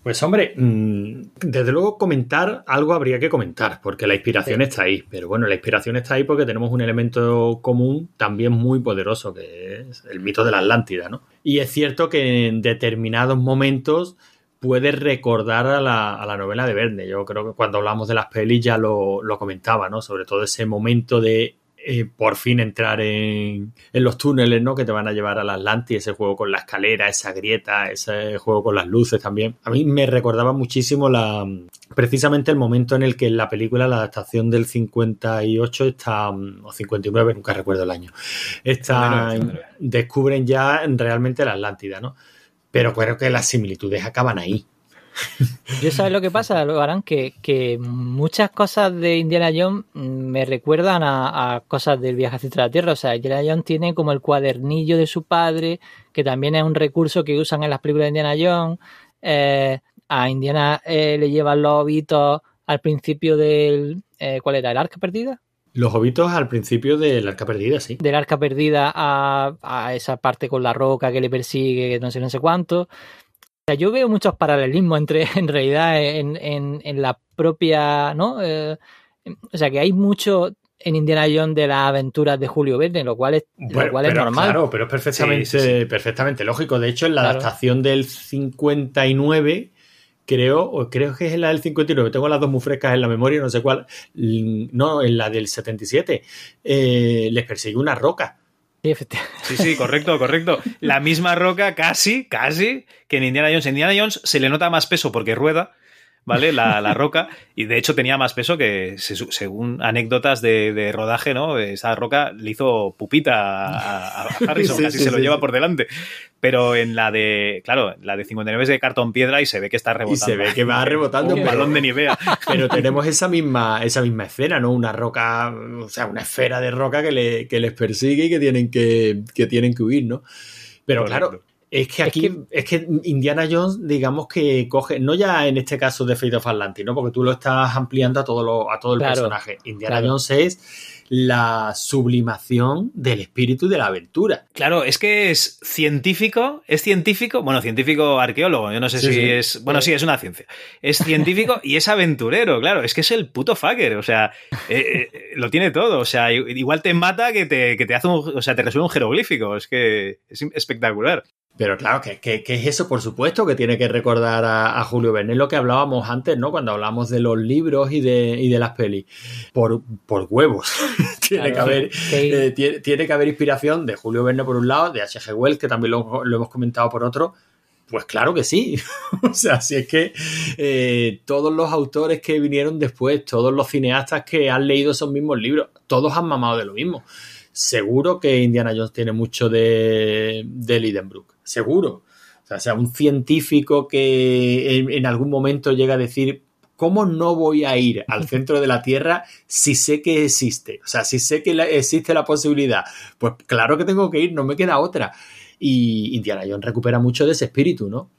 Pues hombre, mm, desde luego comentar algo habría que comentar, porque la inspiración Sí. está ahí. Pero bueno, la inspiración está ahí porque tenemos un elemento común también muy poderoso, que es el mito de la Atlántida, ¿no? Y es cierto que en determinados momentos puede recordar a la, a la novela de Verne. Yo creo que cuando hablamos de las pelis ya lo, lo comentaba, ¿no? Sobre todo ese momento de eh, por fin entrar en, en los túneles, ¿no? Que te van a llevar a la Atlántida, ese juego con la escalera, esa grieta, ese juego con las luces también. A mí me recordaba muchísimo la precisamente el momento en el que en la película, la adaptación del 58 está, mm, o 59, nunca recuerdo el año, está, 59, 59. descubren ya realmente la Atlántida, ¿no? Pero creo que las similitudes acaban ahí. Yo sabes lo que pasa, lo harán que, que muchas cosas de Indiana Jones me recuerdan a, a cosas del viaje hacia la Tierra. O sea, Indiana Jones tiene como el cuadernillo de su padre, que también es un recurso que usan en las películas de Indiana Jones. Eh, a Indiana eh, le llevan los ovitos al principio del... eh, ¿Cuál era? ¿El arca perdida? Los hobitos al principio del arca perdida, sí. del arca perdida a, a esa parte con la roca que le persigue, no sé, no sé cuánto. Sea, yo veo muchos paralelismos entre, [LAUGHS] en realidad, en, en, en la propia, ¿no? Eh, o sea, que hay mucho en Indiana Jones de las aventuras de Julio Verne, lo cual es, lo cual es normal. Claro, pero es perfectamente, Sí, sí, perfectamente lógico. De hecho, en la Claro. adaptación del 59, creo, o creo que es en la del 59, tengo las dos muy frescas en la memoria, no sé cuál, no, en la del 77, eh, les persigue una roca. Sí, sí, correcto, correcto. La misma roca, casi, casi, que en Indiana Jones. En Indiana Jones se le nota más peso porque rueda, ¿vale? La, la roca, y de hecho tenía más peso que, se- según anécdotas de, de rodaje, ¿no? Esa roca le hizo pupita a, a [LAUGHS] Harrison, Sí, casi sí, se lo lleva por delante. Pero en la de, claro, la de 59 es de cartón piedra y se ve que está Y rebotando. se ve que va rebotando. [LAUGHS] Un balón de Nivea. Pero tenemos esa misma, esa misma escena, ¿no? Una roca, o sea, una esfera de roca que, le- que les persigue y que tienen que, que tienen que huir, ¿no? Pero Correcto. claro, es que Es aquí, que- es que Indiana Jones, digamos que coge, no ya en este caso de Fate of Atlantis, ¿no? Porque tú lo estás ampliando a todo, lo, a todo el Claro, personaje. Indiana claro. Jones es la sublimación del espíritu de la aventura. Claro, es que es científico, es científico, bueno, científico arqueólogo, yo no sé Sí, si sí. es, bueno, sí, es una ciencia. Es científico y es aventurero, claro, es que es el puto fucker, o sea, eh, eh, lo tiene todo, o sea, igual te mata que te, que te hace un, o sea, te resuelve un jeroglífico, es que es espectacular. Pero claro, que, que- que es eso, por supuesto, que tiene que recordar a, a Julio Verne, lo que hablábamos antes, ¿no? Cuando hablamos de los libros y de, y de las pelis. Por, por huevos. [LAUGHS] tiene, Claro, que haber, que- eh, tiene, tiene que haber inspiración de Julio Verne por un lado, de H.G. Wells, que también lo, lo hemos comentado por otro. Pues claro que sí. [LAUGHS] o sea, si es que eh, todos los autores que vinieron después, todos los cineastas que han leído esos mismos libros, todos han mamado de lo mismo. Seguro que Indiana Jones tiene mucho de, de Lidenbrook. Seguro. O sea, sea, un científico que en, en algún momento llega a decir, ¿cómo no voy a ir al centro de la Tierra si sé que existe? O sea, si sé que existe la posibilidad. Pues claro que tengo que ir, no me queda otra. Y Indiana Jones recupera mucho de ese espíritu, ¿no?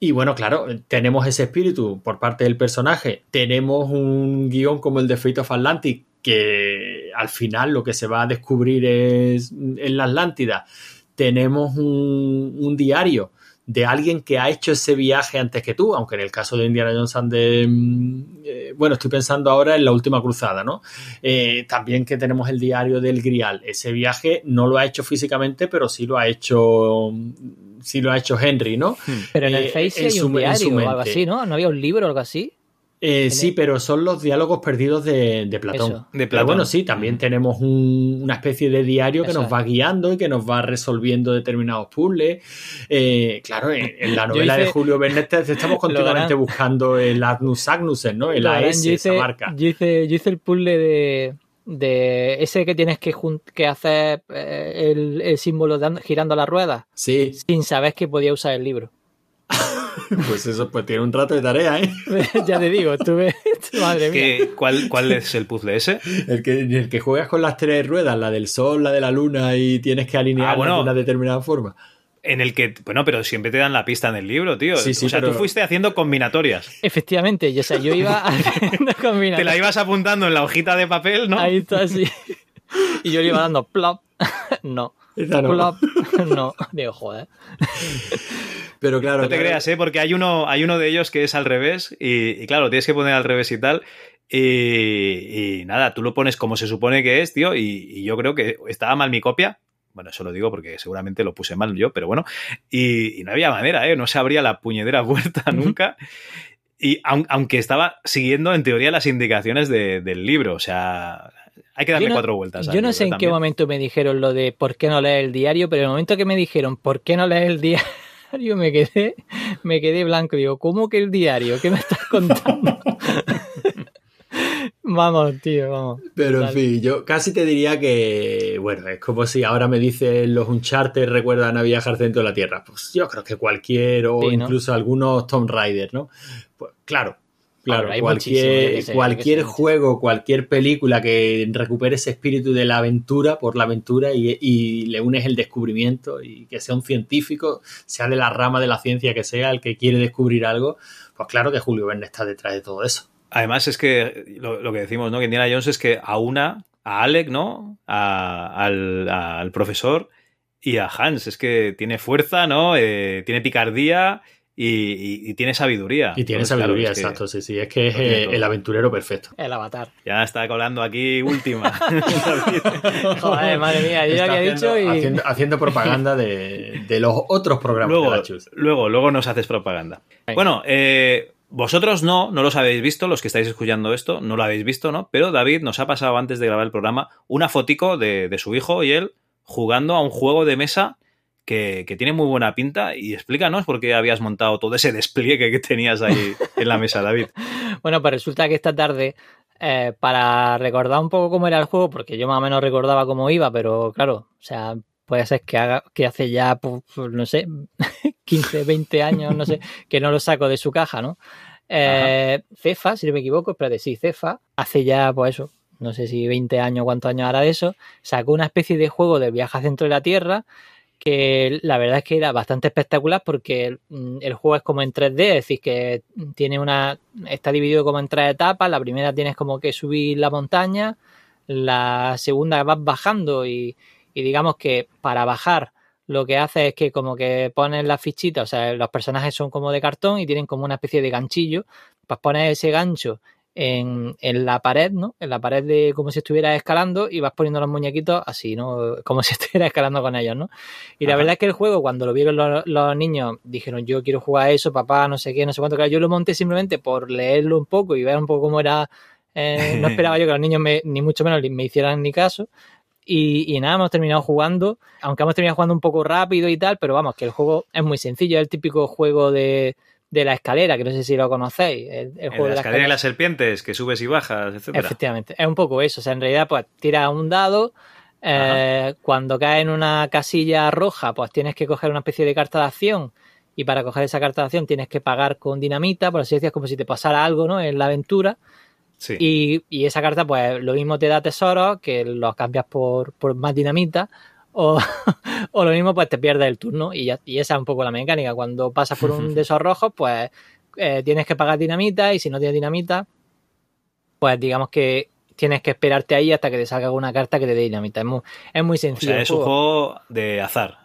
Y bueno, claro, tenemos ese espíritu por parte del personaje. Tenemos un guion como el de Fate of Atlantic, que al final lo que se va a descubrir es en la Atlántida. Tenemos un, un diario de alguien que ha hecho ese viaje antes que tú, aunque en el caso de Indiana Jones and mm, eh, bueno, estoy pensando ahora en la última cruzada, ¿no? Eh, también que tenemos el diario del Grial. Ese viaje no lo ha hecho físicamente, pero sí lo ha hecho, sí lo ha hecho Henry, ¿no? Pero en el Eh, Face en hay un diario o algo así, ¿no? ¿No había un libro o algo así? Eh, sí, pero son los diálogos perdidos de, de Platón. Eso. De Pero Platón. bueno, sí, también tenemos un- una especie de diario que Eso nos es. va guiando y que nos va resolviendo determinados puzzles. Eh, claro, en, en la novela de Julio Verne estamos [LAUGHS] continuamente buscando el Agnus Agnusen, ¿no? El AS, yo, esa hice, marca. yo, hice, yo hice el puzzle de, de ese que tienes que, que hacer eh, el, el símbolo dando- girando la rueda Sí, sin saber que podía usar el libro. [LAUGHS] [LAUGHS] pues eso pues tiene un rato de tarea, ¿eh? [LAUGHS] ya te digo, estuve. [LAUGHS] Madre mía. ¿Qué- cuál, ¿Cuál es el puzzle ese? El que, el que juegas con las tres ruedas, la del sol, la de la luna y tienes que alinearlas Ah, bueno. de una determinada forma. En el que, bueno, pero siempre te dan la pista en el libro, tío. Sí, sí, o sea, pero- tú fuiste haciendo combinatorias. Efectivamente, yo, o sea, yo iba haciendo Te combinaciones. la ibas apuntando en la hojita de papel, ¿no? Ahí está, así. Y yo le iba dando plop. No. Esa no. Plop. [LAUGHS] No. Digo, joder. Pero claro, No te claro, creas, ¿eh? Porque hay uno, hay uno de ellos que es al revés y, y claro, tienes que poner al revés y tal. Y, y nada, tú lo pones como se supone que es, tío, y, y yo creo que estaba mal mi copia. Bueno, eso lo digo porque seguramente lo puse mal yo, pero bueno. Y, y no había manera, ¿eh? No se abría la puñedera [LAUGHS] puerta nunca. Y aun- aunque estaba siguiendo en teoría las indicaciones de- del libro, o sea, hay que darle no- cuatro vueltas. Yo no libro sé en qué también. momento me dijeron lo de por qué no leer el diario, pero en el momento que me dijeron por qué no leer el diario, [LAUGHS] me quedé, me quedé blanco. Digo, ¿cómo que el diario? ¿Qué me estás [LAUGHS] contando? [LAUGHS] vamos, tío, vamos. Pero en fin, yo casi te diría que, bueno, es como si ahora me dicen los Uncharted recuerdan a viajar dentro de la Tierra. Pues yo creo que cualquier, o Sí, ¿no? incluso algunos Tomb Raider, ¿no? Pues claro, claro, Ahora, hay cualquier, juego, cualquier película que recupere ese espíritu de la aventura por la aventura y, y le unes el descubrimiento y que sea un científico, sea de la rama de la ciencia que sea, el que quiere descubrir algo, pues claro que Julio Verne está detrás de todo eso. Además, es que lo, lo que decimos, ¿no? Que Indiana Jones es que aúna a Alec, ¿no? A- al, al profesor y a Hans. Es que tiene fuerza, ¿no? Eh, tiene picardía y, y- y tiene sabiduría. Y tiene Entonces, claro, sabiduría, que exacto, sí, sí, es que es eh, el aventurero perfecto. El avatar. Ya está colando aquí última. [LAUGHS] [LAUGHS] Joder, madre mía, yo ya había haciendo, dicho y. haciendo, haciendo propaganda de, de los otros programas luego, de la Chus. luego, luego nos haces propaganda. Venga. Bueno, eh, vosotros no, no los habéis visto, los que estáis escuchando esto, no lo habéis visto, ¿no? Pero David nos ha pasado antes de grabar el programa una fotico de, de su hijo y él jugando a un juego de mesa que, que tiene muy buena pinta y explícanos por qué habías montado todo ese despliegue que tenías ahí en la mesa, David. [LAUGHS] Bueno, pues resulta que esta tarde, eh, para recordar un poco cómo era el juego, porque yo más o menos recordaba cómo iba, pero claro, o sea, puede ser que haga, que hace ya, pues, pues, no sé, [LAUGHS] 15, 20 años, no sé, que no lo saco de su caja, ¿no? Eh, Cefa, si no me equivoco, espérate, sí, Cefa, hace ya, pues eso, no sé si 20 años, cuántos años hará de eso, sacó una especie de juego de viaje al centro de la Tierra que la verdad es que era bastante espectacular porque mm, el juego es como en 3D, es decir, que tiene una está dividido como en tres etapas, la primera tienes como que subir la montaña, la segunda vas bajando y, y digamos que para bajar lo que hace es que como que pones la fichita, o sea, los personajes son como de cartón y tienen como una especie de ganchillo, pues pones ese gancho en, en la pared, ¿no? En la pared de como si estuvieras escalando y vas poniendo los muñequitos así, ¿no? [LAUGHS] Como si estuvieras escalando con ellos, ¿no? Y la verdad es que el juego, cuando lo vieron los, los niños, dijeron, yo quiero jugar eso, papá, no sé qué, no sé cuánto. Claro, yo lo monté simplemente por leerlo un poco y ver un poco cómo era. eh, no [LAUGHS] esperaba yo que los niños me, ni mucho menos me hicieran ni caso. Y, y nada, hemos terminado jugando, aunque hemos terminado jugando un poco rápido y tal, pero vamos, que el juego es muy sencillo, es el típico juego de, de la escalera, que no sé si lo conocéis. El, juego la de la escalera de las serpientes, que subes y bajas, etcétera. Efectivamente, es un poco eso. O sea, en realidad, pues tiras un dado. eh, cuando cae en una casilla roja, pues tienes que coger una especie de carta de acción. Y para coger esa carta de acción tienes que pagar con dinamita, por así decirlo, es como si te pasara algo, ¿no? En la aventura. Sí. Y, y esa carta, pues lo mismo te da tesoros, que los cambias por, por más dinamita. O, [LAUGHS] o lo mismo, pues te pierdes el turno. Y, ya- y esa es un poco la mecánica. Cuando pasas por un de esos rojos, pues eh, tienes que pagar dinamita. Y si no tienes dinamita, pues digamos que tienes que esperarte ahí hasta que te salga una carta que te dé dinamita. Es muy, es muy o sencillo. sea, el es un juego. de azar,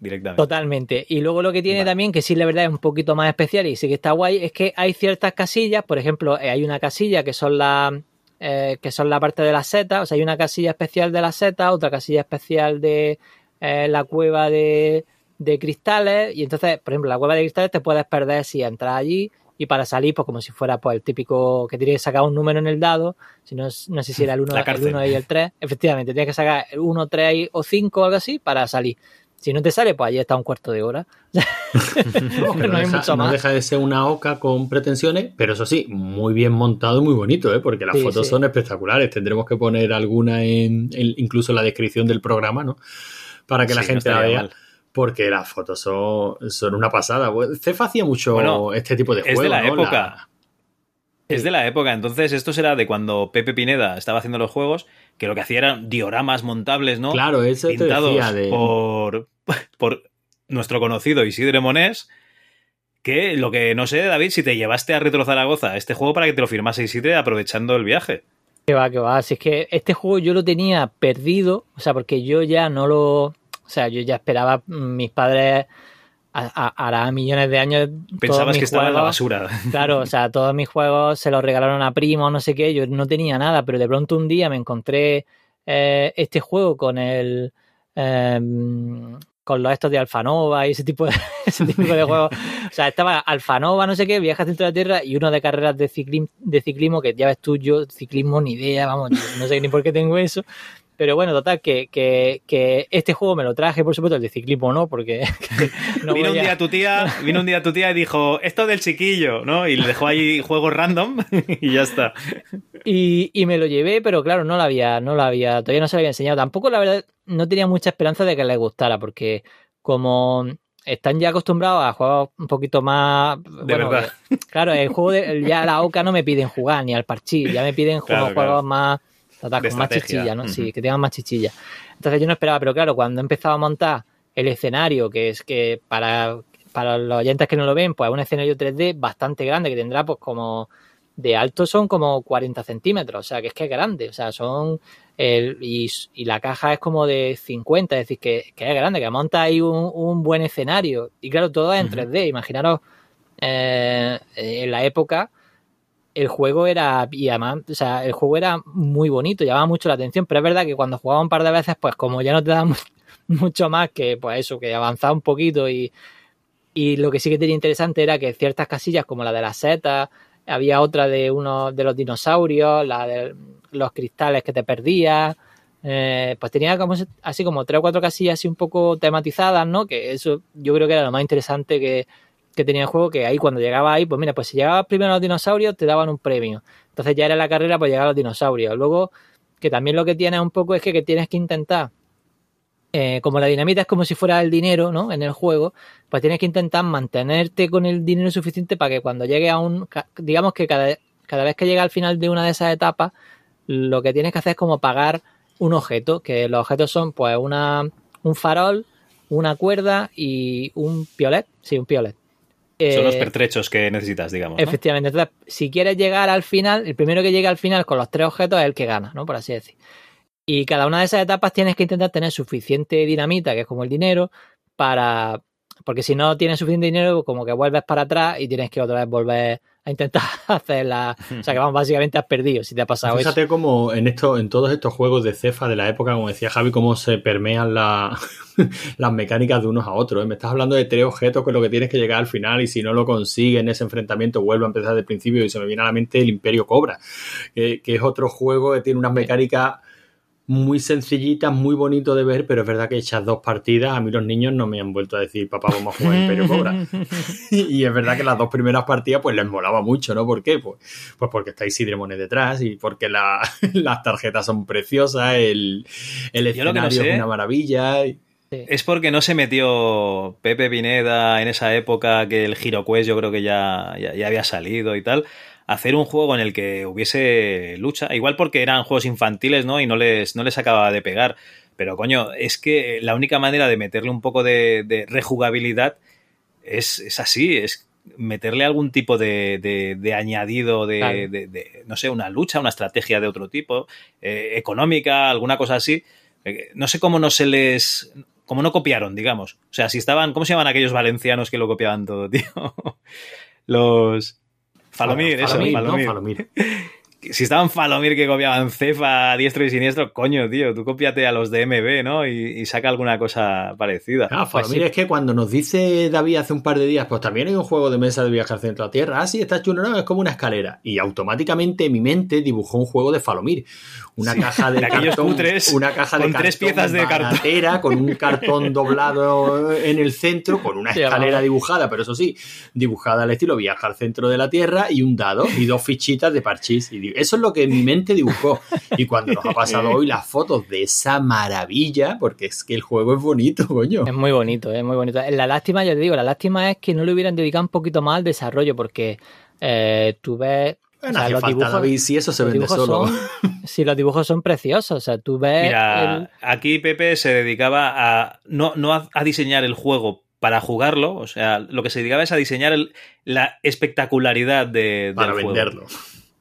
directamente. Totalmente. Y luego lo que tiene Vale. también, que sí la verdad es un poquito más especial y sí que está guay, es que hay ciertas casillas, por ejemplo, eh, hay una casilla que son la eh, que son la parte de las setas, o sea, hay una casilla especial de las setas, otra casilla especial de eh, la cueva de, de cristales, y entonces, por ejemplo, la cueva de cristales te puedes perder si entras allí y para salir, pues como si fuera pues el típico que tienes que sacar un número en el dado, si no, no sé si era el 1 [LAUGHS] La el uno y el 3, efectivamente, tienes que sacar el 1, 3 o 5 o algo así para salir. Si no te sale, pues allí está un cuarto de hora. [LAUGHS] [LAUGHS] no, hay deja, mucho no más. deja de ser una oca con pretensiones, pero eso sí, muy bien montado y muy bonito, ¿eh? porque las Sí, fotos sí. son espectaculares. Tendremos que poner alguna en, en- incluso en la descripción del programa, ¿no? Para que la no gente la vea. mal. Porque las fotos son, son una pasada. Cefa hacía mucho Bueno, este tipo de es de juegos. la ¿no? época. Es de la época, entonces esto será de cuando Pepe Pineda estaba haciendo los juegos, que lo que hacía eran dioramas montables, ¿no? Claro, eso te pintados decía de. por, [LAUGHS] por nuestro conocido Isidre Monés, que lo que no sé, David, si te llevaste a Retro Zaragoza este juego para que te lo firmase Isidre aprovechando el viaje. Que va, que va. Si es que este juego yo lo tenía perdido, o sea, porque yo ya no lo. O sea, yo ya esperaba mm, mis padres hará millones de años. Pensabas que estaba en la juegos- basura. [LAUGHS] Claro, o sea, todos mis juegos se los regalaron a primos, no sé qué, yo no tenía nada, pero de pronto un día me encontré eh, este juego con el eh, con los estos de Alfanova y ese tipo de, [LAUGHS] ese tipo de juegos. O sea, estaba Alfanova, no sé qué, Viajes dentro de la Tierra y uno de carreras de, ciclismo, de ciclismo, que ya ves tú, yo ciclismo ni idea, vamos, no sé ni por qué tengo eso. Pero bueno, total, que, que, que este juego me lo traje, por supuesto, el de ciclismo no, porque [LAUGHS] no vino un a- día tu tía, vino un día tu tía y dijo, esto del chiquillo, ¿no? Y le dejó ahí juegos random [LAUGHS] y ya está. Y, y me lo llevé, pero claro, no lo había, no lo había, todavía no se lo había enseñado. Tampoco, la verdad, no tenía mucha esperanza de que les gustara, porque como están ya acostumbrados a juegos un poquito más. De bueno, verdad. claro, el juego de ya la OCA no me piden jugar, ni al parchís, ya me piden [LAUGHS] Claro, claro. juegos más. Con más chichilla, ¿no? Sí, que tengan más chichilla. Entonces yo no esperaba, pero claro, cuando he empezado a montar el escenario, que es que para, para los oyentes que no lo ven, pues es un escenario 3D bastante grande, que tendrá pues como de alto son como 40 centímetros, o sea que es que es grande, o sea, son el, y, y la caja es como de 50, es decir, que, que es grande, que monta ahí un, un buen escenario. Y claro, todo es en Ujú. 3D, imaginaros eh, en la época el juego era, y o sea, el juego era muy bonito, llamaba mucho la atención, pero es verdad que cuando jugaba un par de veces, pues como ya no te da mu- [LAUGHS] mucho más que, pues eso, que avanzaba un poquito y, y lo que sí que tenía interesante era que ciertas casillas, como la de las setas, había otra de uno de los dinosaurios, la de los cristales que te perdías, eh, pues tenía como así como tres o cuatro casillas así un poco tematizadas, ¿no? Que eso yo creo que era lo más interesante que, que tenía el juego, que ahí cuando llegaba ahí, pues mira, pues si llegabas primero a los dinosaurios te daban un premio. Entonces ya era la carrera pues llegar a los dinosaurios. Luego, que también lo que tienes un poco es que, que tienes que intentar, eh, como la dinamita es como si fuera el dinero, ¿no? En el juego, pues tienes que intentar mantenerte con el dinero suficiente para que cuando llegue a un, digamos que cada, cada vez que llega al final de una de esas etapas, lo que tienes que hacer es como pagar un objeto, que los objetos son pues una, un farol, una cuerda y un piolet, sí, un piolet. Son los Eh, pertrechos que necesitas, digamos. ¿no? Efectivamente. Entonces, si quieres llegar al final, el primero que llegue al final con los tres objetos es el que gana, ¿no? Por así decir. Y cada una de esas etapas tienes que intentar tener suficiente dinamita, que es como el dinero, para. Porque si no tienes suficiente dinero, como que vuelves para atrás y tienes que otra vez volver a intentar [LAUGHS] hacer la. O sea que vamos, básicamente has perdido si te ha pasado eso. Fíjate cómo en esto, en todos estos juegos de cefa de la época, como decía Javi, cómo se permean la- [LAUGHS] las mecánicas de unos a otros. ¿eh? Me estás hablando de tres objetos con lo que tienes que llegar al final y si no lo consigues en ese enfrentamiento vuelvo a empezar desde el principio y se me viene a la mente el Imperio Cobra, que, que es otro juego que tiene unas mecánicas muy sencillitas, muy bonito de ver, pero es verdad que hechas dos partidas, a mí los niños no me han vuelto a decir, papá, vamos a jugar Imperio Cobra. [LAUGHS] y es verdad que las dos primeras partidas pues les molaba mucho, ¿no? ¿Por qué? Pues, pues porque está Isidre Monet detrás y porque la- [LAUGHS] las tarjetas son preciosas, el, el no escenario sé- es una maravilla. y- Es porque no se metió Pepe Pineda en esa época que el HeroQuest yo creo que ya, ya, ya había salido y tal. Hacer un juego en el que hubiese lucha. Igual porque eran juegos infantiles, ¿no? Y no les, no les acababa de pegar. Pero coño, es que la única manera de meterle un poco de, de rejugabilidad es, es así, es meterle algún tipo de, de- de añadido de, Claro. de- de, no sé, una lucha, una estrategia de otro tipo, eh, económica, alguna cosa así. Eh, no sé cómo no se les. cómo no copiaron, digamos. O sea, si estaban. ¿Cómo se llaman aquellos valencianos que lo copiaban todo, tío? [LAUGHS] Los. Falomir, eso, Falomir, ¿no? Falomir. Falomir. [LAUGHS] si estaban Falomir que copiaban Cefa a diestro y siniestro, coño, tío, tú cópiate a los de MB, ¿no? Y, y saca alguna cosa parecida. Ah, Falomir, es que cuando nos dice David hace un par de días, pues también hay un juego de mesa de viajar al centro de la Tierra. Ah, sí, está chulo, no, es como una escalera. Y automáticamente mi mente dibujó un juego de Falomir. Una caja de, de aquellos cartón, cutres una caja de con tres piezas de cartón. baratera, con un cartón [LAUGHS] doblado en el centro, con una escalera dibujada, pero eso sí, dibujada al estilo viaja al centro de la Tierra y un dado y dos fichitas de parchís. Y eso es lo que mi mente dibujó. Y cuando nos ha pasado hoy las fotos de esa maravilla, porque es que el juego es bonito, coño. Es muy bonito, es muy bonito. La lástima, ya te digo, la lástima es que no le hubieran dedicado un poquito más al desarrollo, porque eh, tú ves. Bueno, o sea, hace los dibujos- David, si eso se los vende dibujos solo. son- sí, los dibujos son preciosos. O sea, tú ves. Mira, el- aquí Pepe se dedicaba a no, no a, a diseñar el juego para jugarlo, o sea, lo que se dedicaba es a diseñar el- la espectacularidad de, para del juego, venderlo.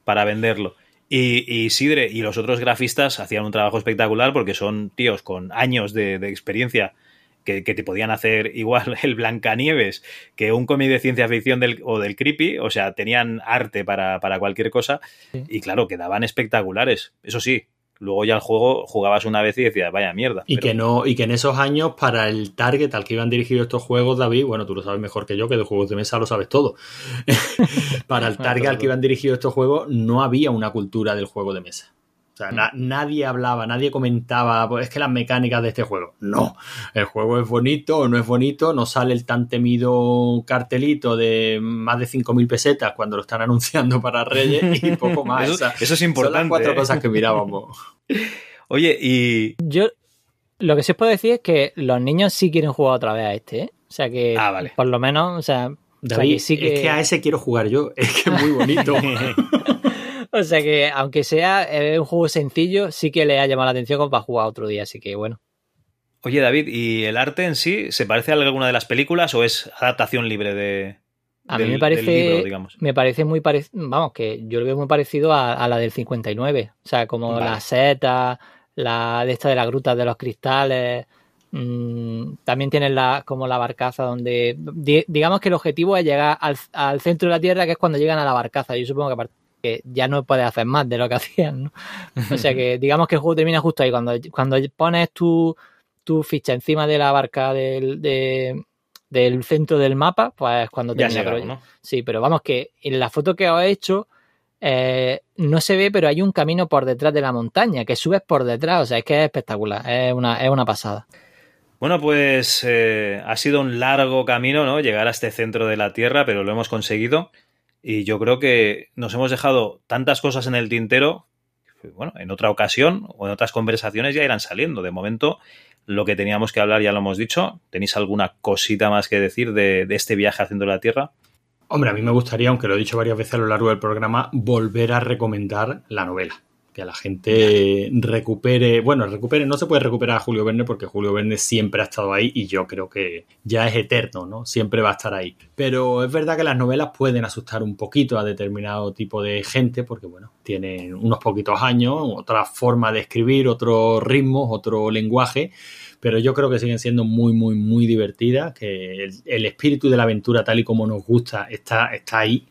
para venderlo. Y, y Sidre y los otros grafistas hacían un trabajo espectacular porque son tíos con años de, de experiencia que, que te podían hacer igual [LAUGHS] el Blancanieves que un cómic de ciencia ficción del, o del creepy, o sea, tenían arte para, para cualquier cosa Sí. y claro, quedaban espectaculares. Eso sí, luego ya el juego jugabas una vez y decías, vaya mierda. Y Pero- que no, y que en esos años, para el target al que iban dirigidos estos juegos, David, bueno, tú lo sabes mejor que yo, que de juegos de mesa lo sabes todo. [LAUGHS] para el [LAUGHS] target al que iban dirigidos estos juegos, no había una cultura del juego de mesa. O sea, na- nadie hablaba, nadie comentaba, pues es que las mecánicas de este juego. No, el juego es bonito o no es bonito, no sale el tan temido cartelito de más de 5.000 pesetas cuando lo están [LAUGHS] anunciando para Reyes y poco más. Eso- O sea, eso es Son importante, las cuatro ¿eh? cosas que mirábamos. [LAUGHS] Oye, y... Yo lo que sí os puedo decir es que los niños sí quieren jugar otra vez a este, ¿eh? O sea que Ah, vale. por lo menos, o sea, o sea David, que sí que, es que a ese quiero jugar yo, es que es muy bonito. [LAUGHS] [LAUGHS] o sea que aunque sea eh, un juego sencillo, sí que le ha llamado la atención como para jugar otro día, así que bueno. Oye, David, ¿y el arte en sí se parece a alguna de las películas o es adaptación libre de, A mí me parece, libro, digamos? me parece muy parecido, vamos, que yo lo veo muy parecido a, a la del 59, o sea, como Vale. la seta, la de esta de las grutas de los cristales, mm, también tienen la, como la barcaza donde, di- digamos que el objetivo es llegar al, al centro de la Tierra, que es cuando llegan a la barcaza, yo supongo que, que ya no puedes hacer más de lo que [LAUGHS] hacían, ¿no? O sea que [LAUGHS] digamos que el juego termina justo ahí, cuando, cuando pones tu, tu ficha encima de la barca del, de- del centro del mapa, pues cuando Ya termina. pero- ¿no? Sí, pero vamos que en la foto que os he hecho eh, no se ve, pero hay un camino por detrás de la montaña, que subes por detrás, o sea, es que es espectacular, es una, es una pasada. Bueno, pues eh, ha sido un largo camino, ¿no? Llegar a este centro de la Tierra, pero lo hemos conseguido. Y yo creo que nos hemos dejado tantas cosas en el tintero. Bueno, en otra ocasión o en otras conversaciones ya irán saliendo. De momento, lo que teníamos que hablar ya lo hemos dicho. ¿Tenéis alguna cosita más que decir de, de este viaje de la Tierra? Hombre, a mí me gustaría, aunque lo he dicho varias veces a lo largo del programa, volver a recomendar la novela. Que la gente recupere, bueno, recupere, no se puede recuperar a Julio Verne porque Julio Verne siempre ha estado ahí y yo creo que ya es eterno, ¿no? Siempre va a estar ahí. Pero es verdad que las novelas pueden asustar un poquito a determinado tipo de gente porque, bueno, tienen unos poquitos años, otra forma de escribir, otros ritmos, otro lenguaje pero yo creo que siguen siendo muy, muy, muy divertidas, que el, el espíritu de la aventura tal y como nos gusta está, está ahí.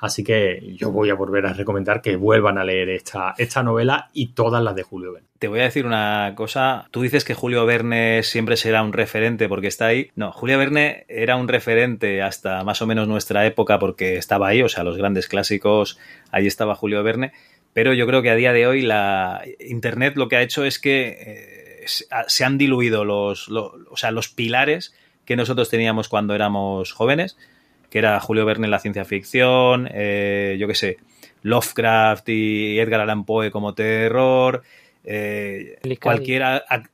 Así que yo voy a volver a recomendar que vuelvan a leer esta, esta novela y todas las de Julio Verne. Te voy a decir una cosa. Tú dices que Julio Verne siempre será un referente porque está ahí. No, Julio Verne era un referente hasta más o menos nuestra época porque estaba ahí, o sea, los grandes clásicos, ahí estaba Julio Verne. Pero yo creo que a día de hoy la Internet lo que ha hecho es que eh, se- se han diluido los, lo- o sea, los pilares que nosotros teníamos cuando éramos jóvenes, que era Julio Verne en la ciencia ficción, eh, yo qué sé, Lovecraft y Edgar Allan Poe como terror, eh, cualquier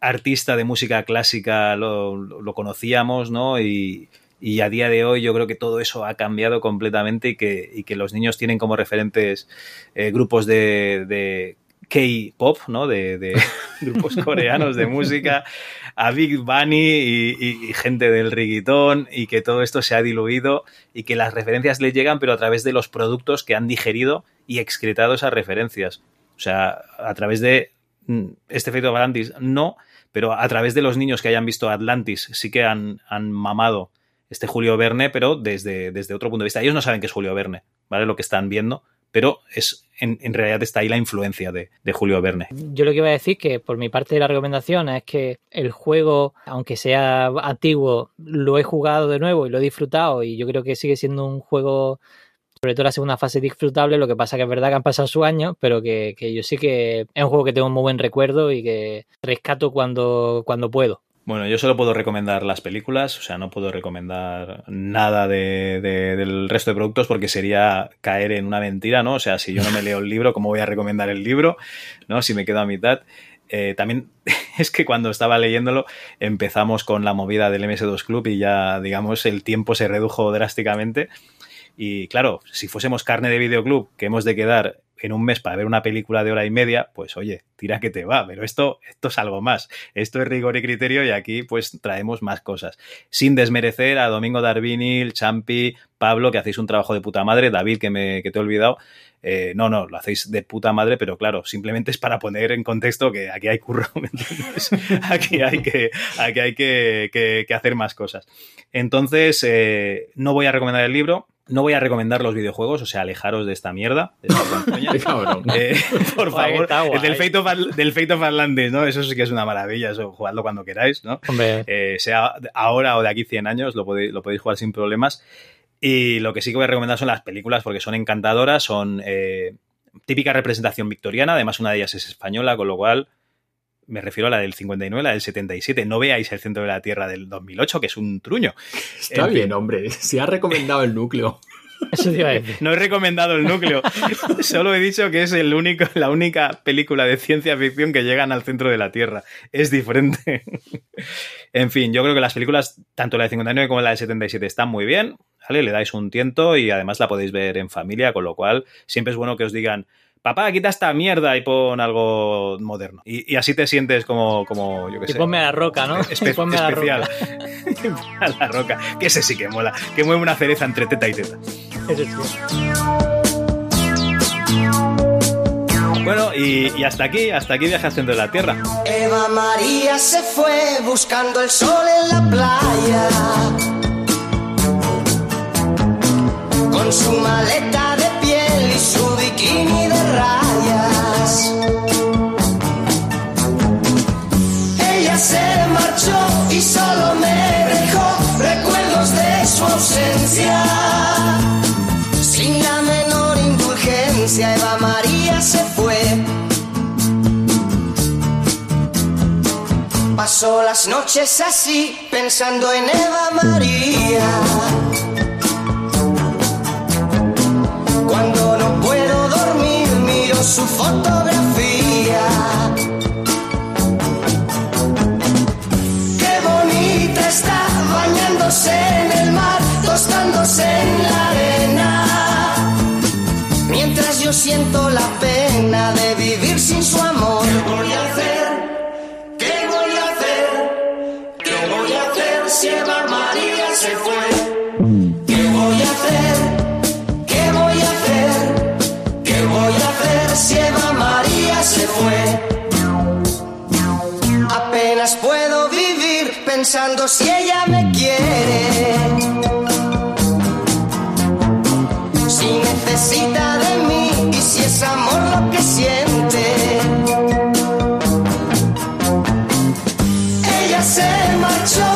artista de música clásica lo, lo- lo conocíamos, ¿no? Y, y a día de hoy yo creo que todo eso ha cambiado completamente y que, y que los niños tienen como referentes eh, grupos de, de K-pop, ¿no? De, de [LAUGHS] grupos coreanos de música, a Big Bunny y, y- y gente del reggaetón y que todo esto se ha diluido y que las referencias les llegan pero a través de los productos que han digerido y excretado esas referencias. O sea, a través de mm, este efecto Atlantis no, pero a través de los niños que hayan visto Atlantis sí que han, han mamado este Julio Verne, pero desde, desde otro punto de vista. Ellos no saben que es Julio Verne, ¿vale? Lo que están viendo, pero es en, en realidad está ahí la influencia de, Julio Verne. Yo lo que iba a decir que por mi parte la recomendación es que el juego, aunque sea antiguo, lo he jugado de nuevo y lo he disfrutado y yo creo que sigue siendo un juego, sobre todo la segunda fase, disfrutable. Lo que pasa que es verdad que han pasado sus años, pero que, que yo sí que es un juego que tengo un muy buen recuerdo y que rescato cuando, cuando puedo. Bueno, yo solo puedo recomendar las películas, o sea, no puedo recomendar nada de, de- del resto de productos porque sería caer en una mentira, ¿no? O sea, si yo no me leo el libro, ¿cómo voy a recomendar el libro? ¿No? Si me quedo a mitad. Eh, también [LAUGHS] es que cuando estaba leyéndolo empezamos con la movida del MS2 Club y ya, digamos, el tiempo se redujo drásticamente. Y claro, si fuésemos carne de videoclub, que hemos de quedar en un mes para ver una película de hora y media, pues oye, tira que te va, pero esto, esto es algo más. Esto es rigor y criterio y aquí pues traemos más cosas. Sin desmerecer a Domingo Darvinil, Champi, Pablo, que hacéis un trabajo de puta madre, David, que, me, que te he olvidado. Eh, no, no, lo hacéis de puta madre, pero claro, simplemente es para poner en contexto que aquí hay curro, [LAUGHS] ¿me entiendes? Aquí hay que, aquí hay que hacer más cosas. Entonces, eh, no voy a recomendar el libro, no voy a recomendar los videojuegos, o sea, alejaros de esta mierda, [LAUGHS] de esta. [LAUGHS] Eh, por favor, del Fate, of, del Fate of Atlantis, ¿no? Eso sí que es una maravilla, eso, jugadlo cuando queráis, ¿no? Hombre, Eh, sea ahora o de aquí 100 años, lo podéis, lo podéis jugar sin problemas. Y lo que sí que voy a recomendar son las películas porque son encantadoras, son eh, típica representación victoriana, además una de ellas es española, con lo cual me refiero a la del 59, la del 77. No veáis el centro de la Tierra del 2008, que es un truño. Está En fin. bien, hombre. [LAUGHS] Si ha recomendado el núcleo. eso te iba a decir. No he recomendado el núcleo, [LAUGHS] solo he dicho que es el único, la única película de ciencia ficción que llegan al centro de la Tierra. Es diferente. [LAUGHS] en fin, yo creo que las películas, tanto la de 59 como la de 77, están muy bien. ¿vale? Le dais un tiento y además la podéis ver en familia, con lo cual siempre es bueno que os digan. Papá, quita esta mierda y pon algo moderno. Y, y así te sientes como, como yo qué Y sé. ponme a la roca, ¿no? [LAUGHS] espe- Y ponme a la especial. roca. [LAUGHS] a la roca. Que ese sí que mola. Que mueve una cereza entre teta y teta. Eso sí. Bueno, y, y hasta aquí, hasta aquí viaje centro de la Tierra. Eva María se fue buscando el sol en la playa. Con su maleta de piel y su bikini de Pasó las noches así, pensando en Eva María. Cuando no puedo dormir, miro su fotografía. Qué bonita está bañándose en el mar, tostándose en la arena. Mientras yo siento la pena ¿Qué voy a hacer? ¿Qué voy a hacer? ¿Qué voy a hacer si Eva María se fue? Apenas puedo vivir pensando si ella me quiere. Si necesita de mí y si es amor lo que siente. Ella se marchó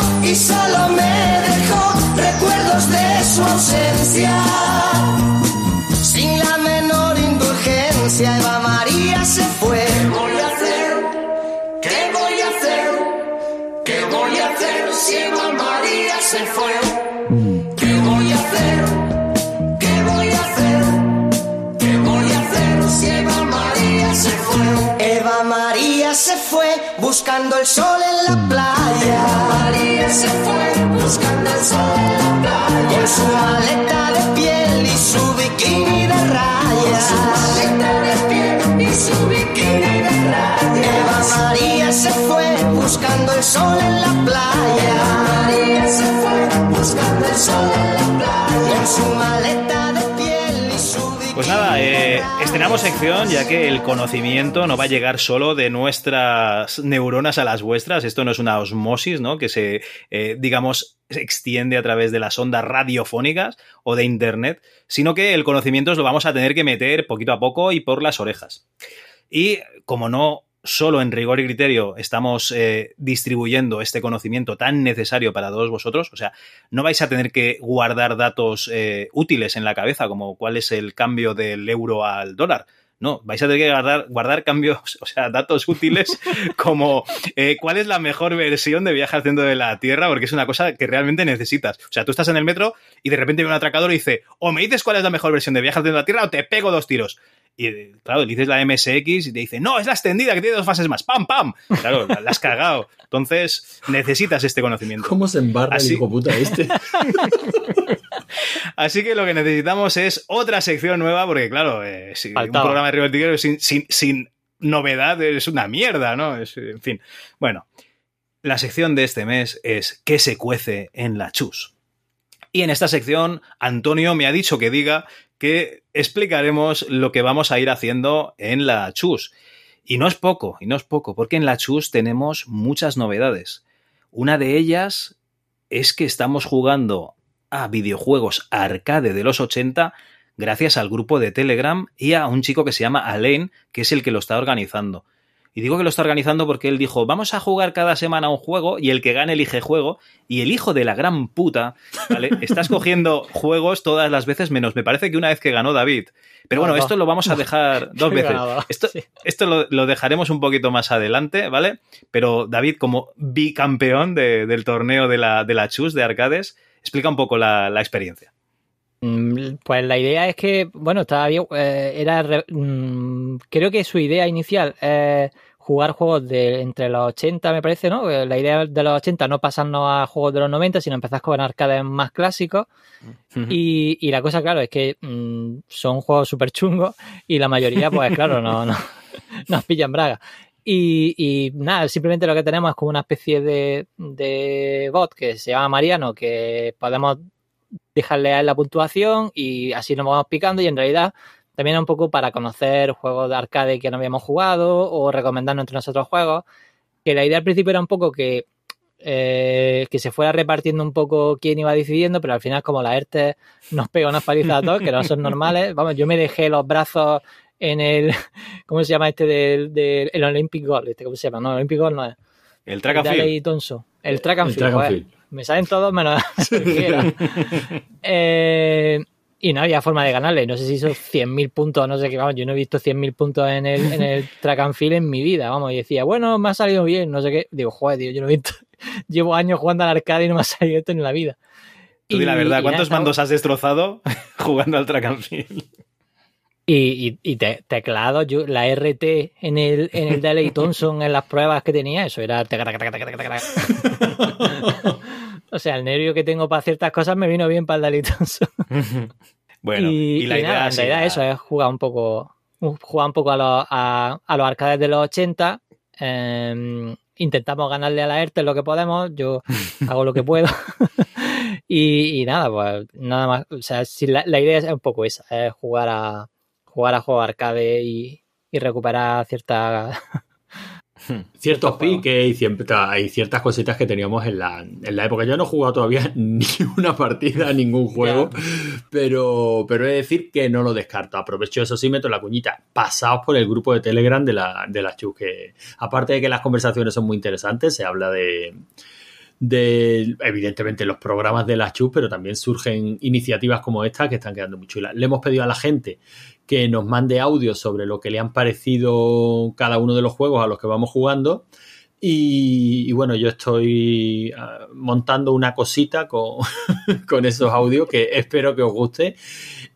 María se fue buscando el sol en la playa. María se fue buscando el sol en la playa. Con su maleta de piel y su bikini de rayas. Con su maleta de piel y su bikini de rayas. Eva María se fue buscando el sol en la playa. María se fue buscando el sol en la playa. Con su estrenamos sección ya que el conocimiento no va a llegar solo de nuestras neuronas a las vuestras. Esto no es una osmosis, ¿no? Que se, eh, digamos, se extiende a través de las ondas radiofónicas o de Internet, sino que el conocimiento lo vamos a tener que meter poquito a poco y por las orejas. Y como no solo en rigor y criterio estamos eh, distribuyendo este conocimiento tan necesario para todos vosotros, o sea, no vais a tener que guardar datos eh, útiles en la cabeza, como cuál es el cambio del euro al dólar. No, vais a tener que guardar, cambios, [LAUGHS] o sea, datos útiles [LAUGHS] como eh, cuál es la mejor versión de viaje al centro de la Tierra, porque es una cosa que realmente necesitas. O sea, tú estás en el metro y de repente viene un atracador y dice, o me dices cuál es la mejor versión de viaje al centro de la Tierra o te pego dos tiros. Y claro, le dices la MSX y te dice, no, es la extendida que tiene dos fases más. ¡Pam, pam! Claro, la, la has cagado. Entonces, necesitas este conocimiento. ¿Cómo se embarra Así- el hijo puta este? [LAUGHS] Así que lo que necesitamos es otra sección nueva, porque claro, eh, si un programa de River Tigre sin, sin, sin novedad es una mierda, ¿no? Es- en fin. Bueno, la sección de este mes es ¿Qué se cuece en la chus? Y en esta sección, Antonio me ha dicho que diga que explicaremos lo que vamos a ir haciendo en la chus. Y no es poco, y no es poco, porque en la chus tenemos muchas novedades. Una de ellas es que estamos jugando a videojuegos arcade de los 80 gracias al grupo de Telegram y a un chico que se llama Alain, que es el que lo está organizando. Y digo que lo está organizando porque él dijo, vamos a jugar cada semana un juego y el que gane elige juego. Y el hijo de la gran puta, ¿vale? [LAUGHS] Está escogiendo juegos todas las veces, menos me parece que una vez que ganó David. Pero bueno, No, no. esto lo vamos a dejar [LAUGHS] dos veces. ganado, Esto, sí. esto lo, lo dejaremos un poquito más adelante, ¿vale? Pero David, como bicampeón de- del torneo de la, de la Chus de arcades, explica un poco la, la experiencia. Mm, Pues la idea es que, bueno, estaba bien, eh, era, re- mm, creo que su idea inicial es jugar juegos de entre los 80, me parece, ¿no? Eh, La idea de los 80 no pasarnos a juegos de los 90, sino empezar con arcades más clásicos. Y, y la cosa, claro, es que mm, son juegos súper chungos y la mayoría, pues claro, no, no [LAUGHS] nos pillan braga. Y, y nada, simplemente lo que tenemos es como una especie de, de bot que se llama Mariano, que podemos dejarle a él la puntuación y así nos vamos picando y en realidad también es un poco para conocer juegos de arcade que no habíamos jugado o recomendarnos entre nosotros juegos. Que la idea al principio era un poco que, eh, que se fuera repartiendo un poco quién iba decidiendo, pero al final como la ERTE nos pega unas palizas a todos, que no son normales, [LAUGHS] vamos, yo me dejé los brazos en el, ¿cómo se llama este del, del el Olympic Gold? Este, ¿Cómo se llama? No, Olympic Gold no es. El track and field. Tonso. El track and El field. track and joder. field. Me salen todos menos. [LAUGHS] Eh, y no había forma de ganarle. No sé si hizo 100.000 puntos, no sé qué, vamos, yo no he visto 100.000 puntos en el, en el track and field en mi vida, vamos, y decía, bueno, me ha salido bien, no sé qué. Digo, joder, tío, yo no he visto, [LAUGHS] llevo años jugando al arcade y no me ha salido esto en la vida. Tú di la Y- verdad, y ¿cuántos nada, mandos has destrozado [LAUGHS] jugando al track and field? Y, y, y te- teclado, yo, la RT en el, en el Daley [LAUGHS] Thompson en las pruebas que tenía, eso era. [LAUGHS] o sea, el nervio que tengo para ciertas cosas me vino bien para el Daley Thompson. [LAUGHS] Bueno, y, y, la idea nada, en realidad eso es jugar un poco jugar un poco a los, a, a los arcades de los 80 eh, intentamos ganarle a la ERTE lo que podemos yo hago lo que puedo y, y nada pues nada más o sea si la, la idea es un poco esa es jugar a jugar a juegos arcade y, y recuperar cierta [LAUGHS] Ciertos piques y, cierta- y ciertas cositas que teníamos en la, en la época. Yo no he jugado todavía [LAUGHS] ni una partida a ningún juego, pero, pero he de decir que no lo descarto. Aprovecho eso sí, meto la cuñita. Pasaos por el grupo de Telegram de la, de la Chus, que aparte de que las conversaciones son muy interesantes, se habla de, de evidentemente los programas de la Chus, pero también surgen iniciativas como esta que están quedando muy chulas. Le hemos pedido a la gente que nos mande audios sobre lo que le han parecido cada uno de los juegos a los que vamos jugando. Y, bueno, yo estoy ah, montando una cosita con, [LAUGHS] con esos audios que espero que os guste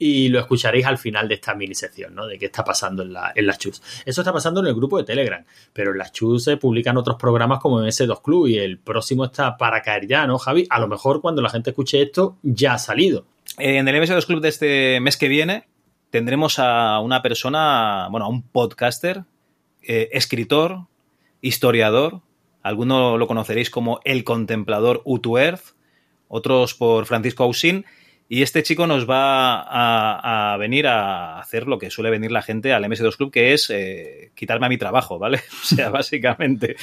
y lo escucharéis al final de esta mini sección, ¿no? De qué está pasando en, la, en chus. Eso está pasando en el grupo de Telegram, pero en las chus se publican otros programas como en S2 Club y el próximo está para caer ya, ¿no, Javi? A lo mejor cuando la gente escuche esto ya ha salido. Eh, En el MS2 Club de este mes que viene tendremos a una persona, bueno, a un podcaster, eh, escritor, historiador. Algunos lo conoceréis como el contemplador Utu Earth, otros por Francisco Ausín, Y este chico nos va a, venir a hacer lo que suele venir la gente al MS2 Club, que es eh, quitarme a mi trabajo, ¿vale? [LAUGHS] O sea, básicamente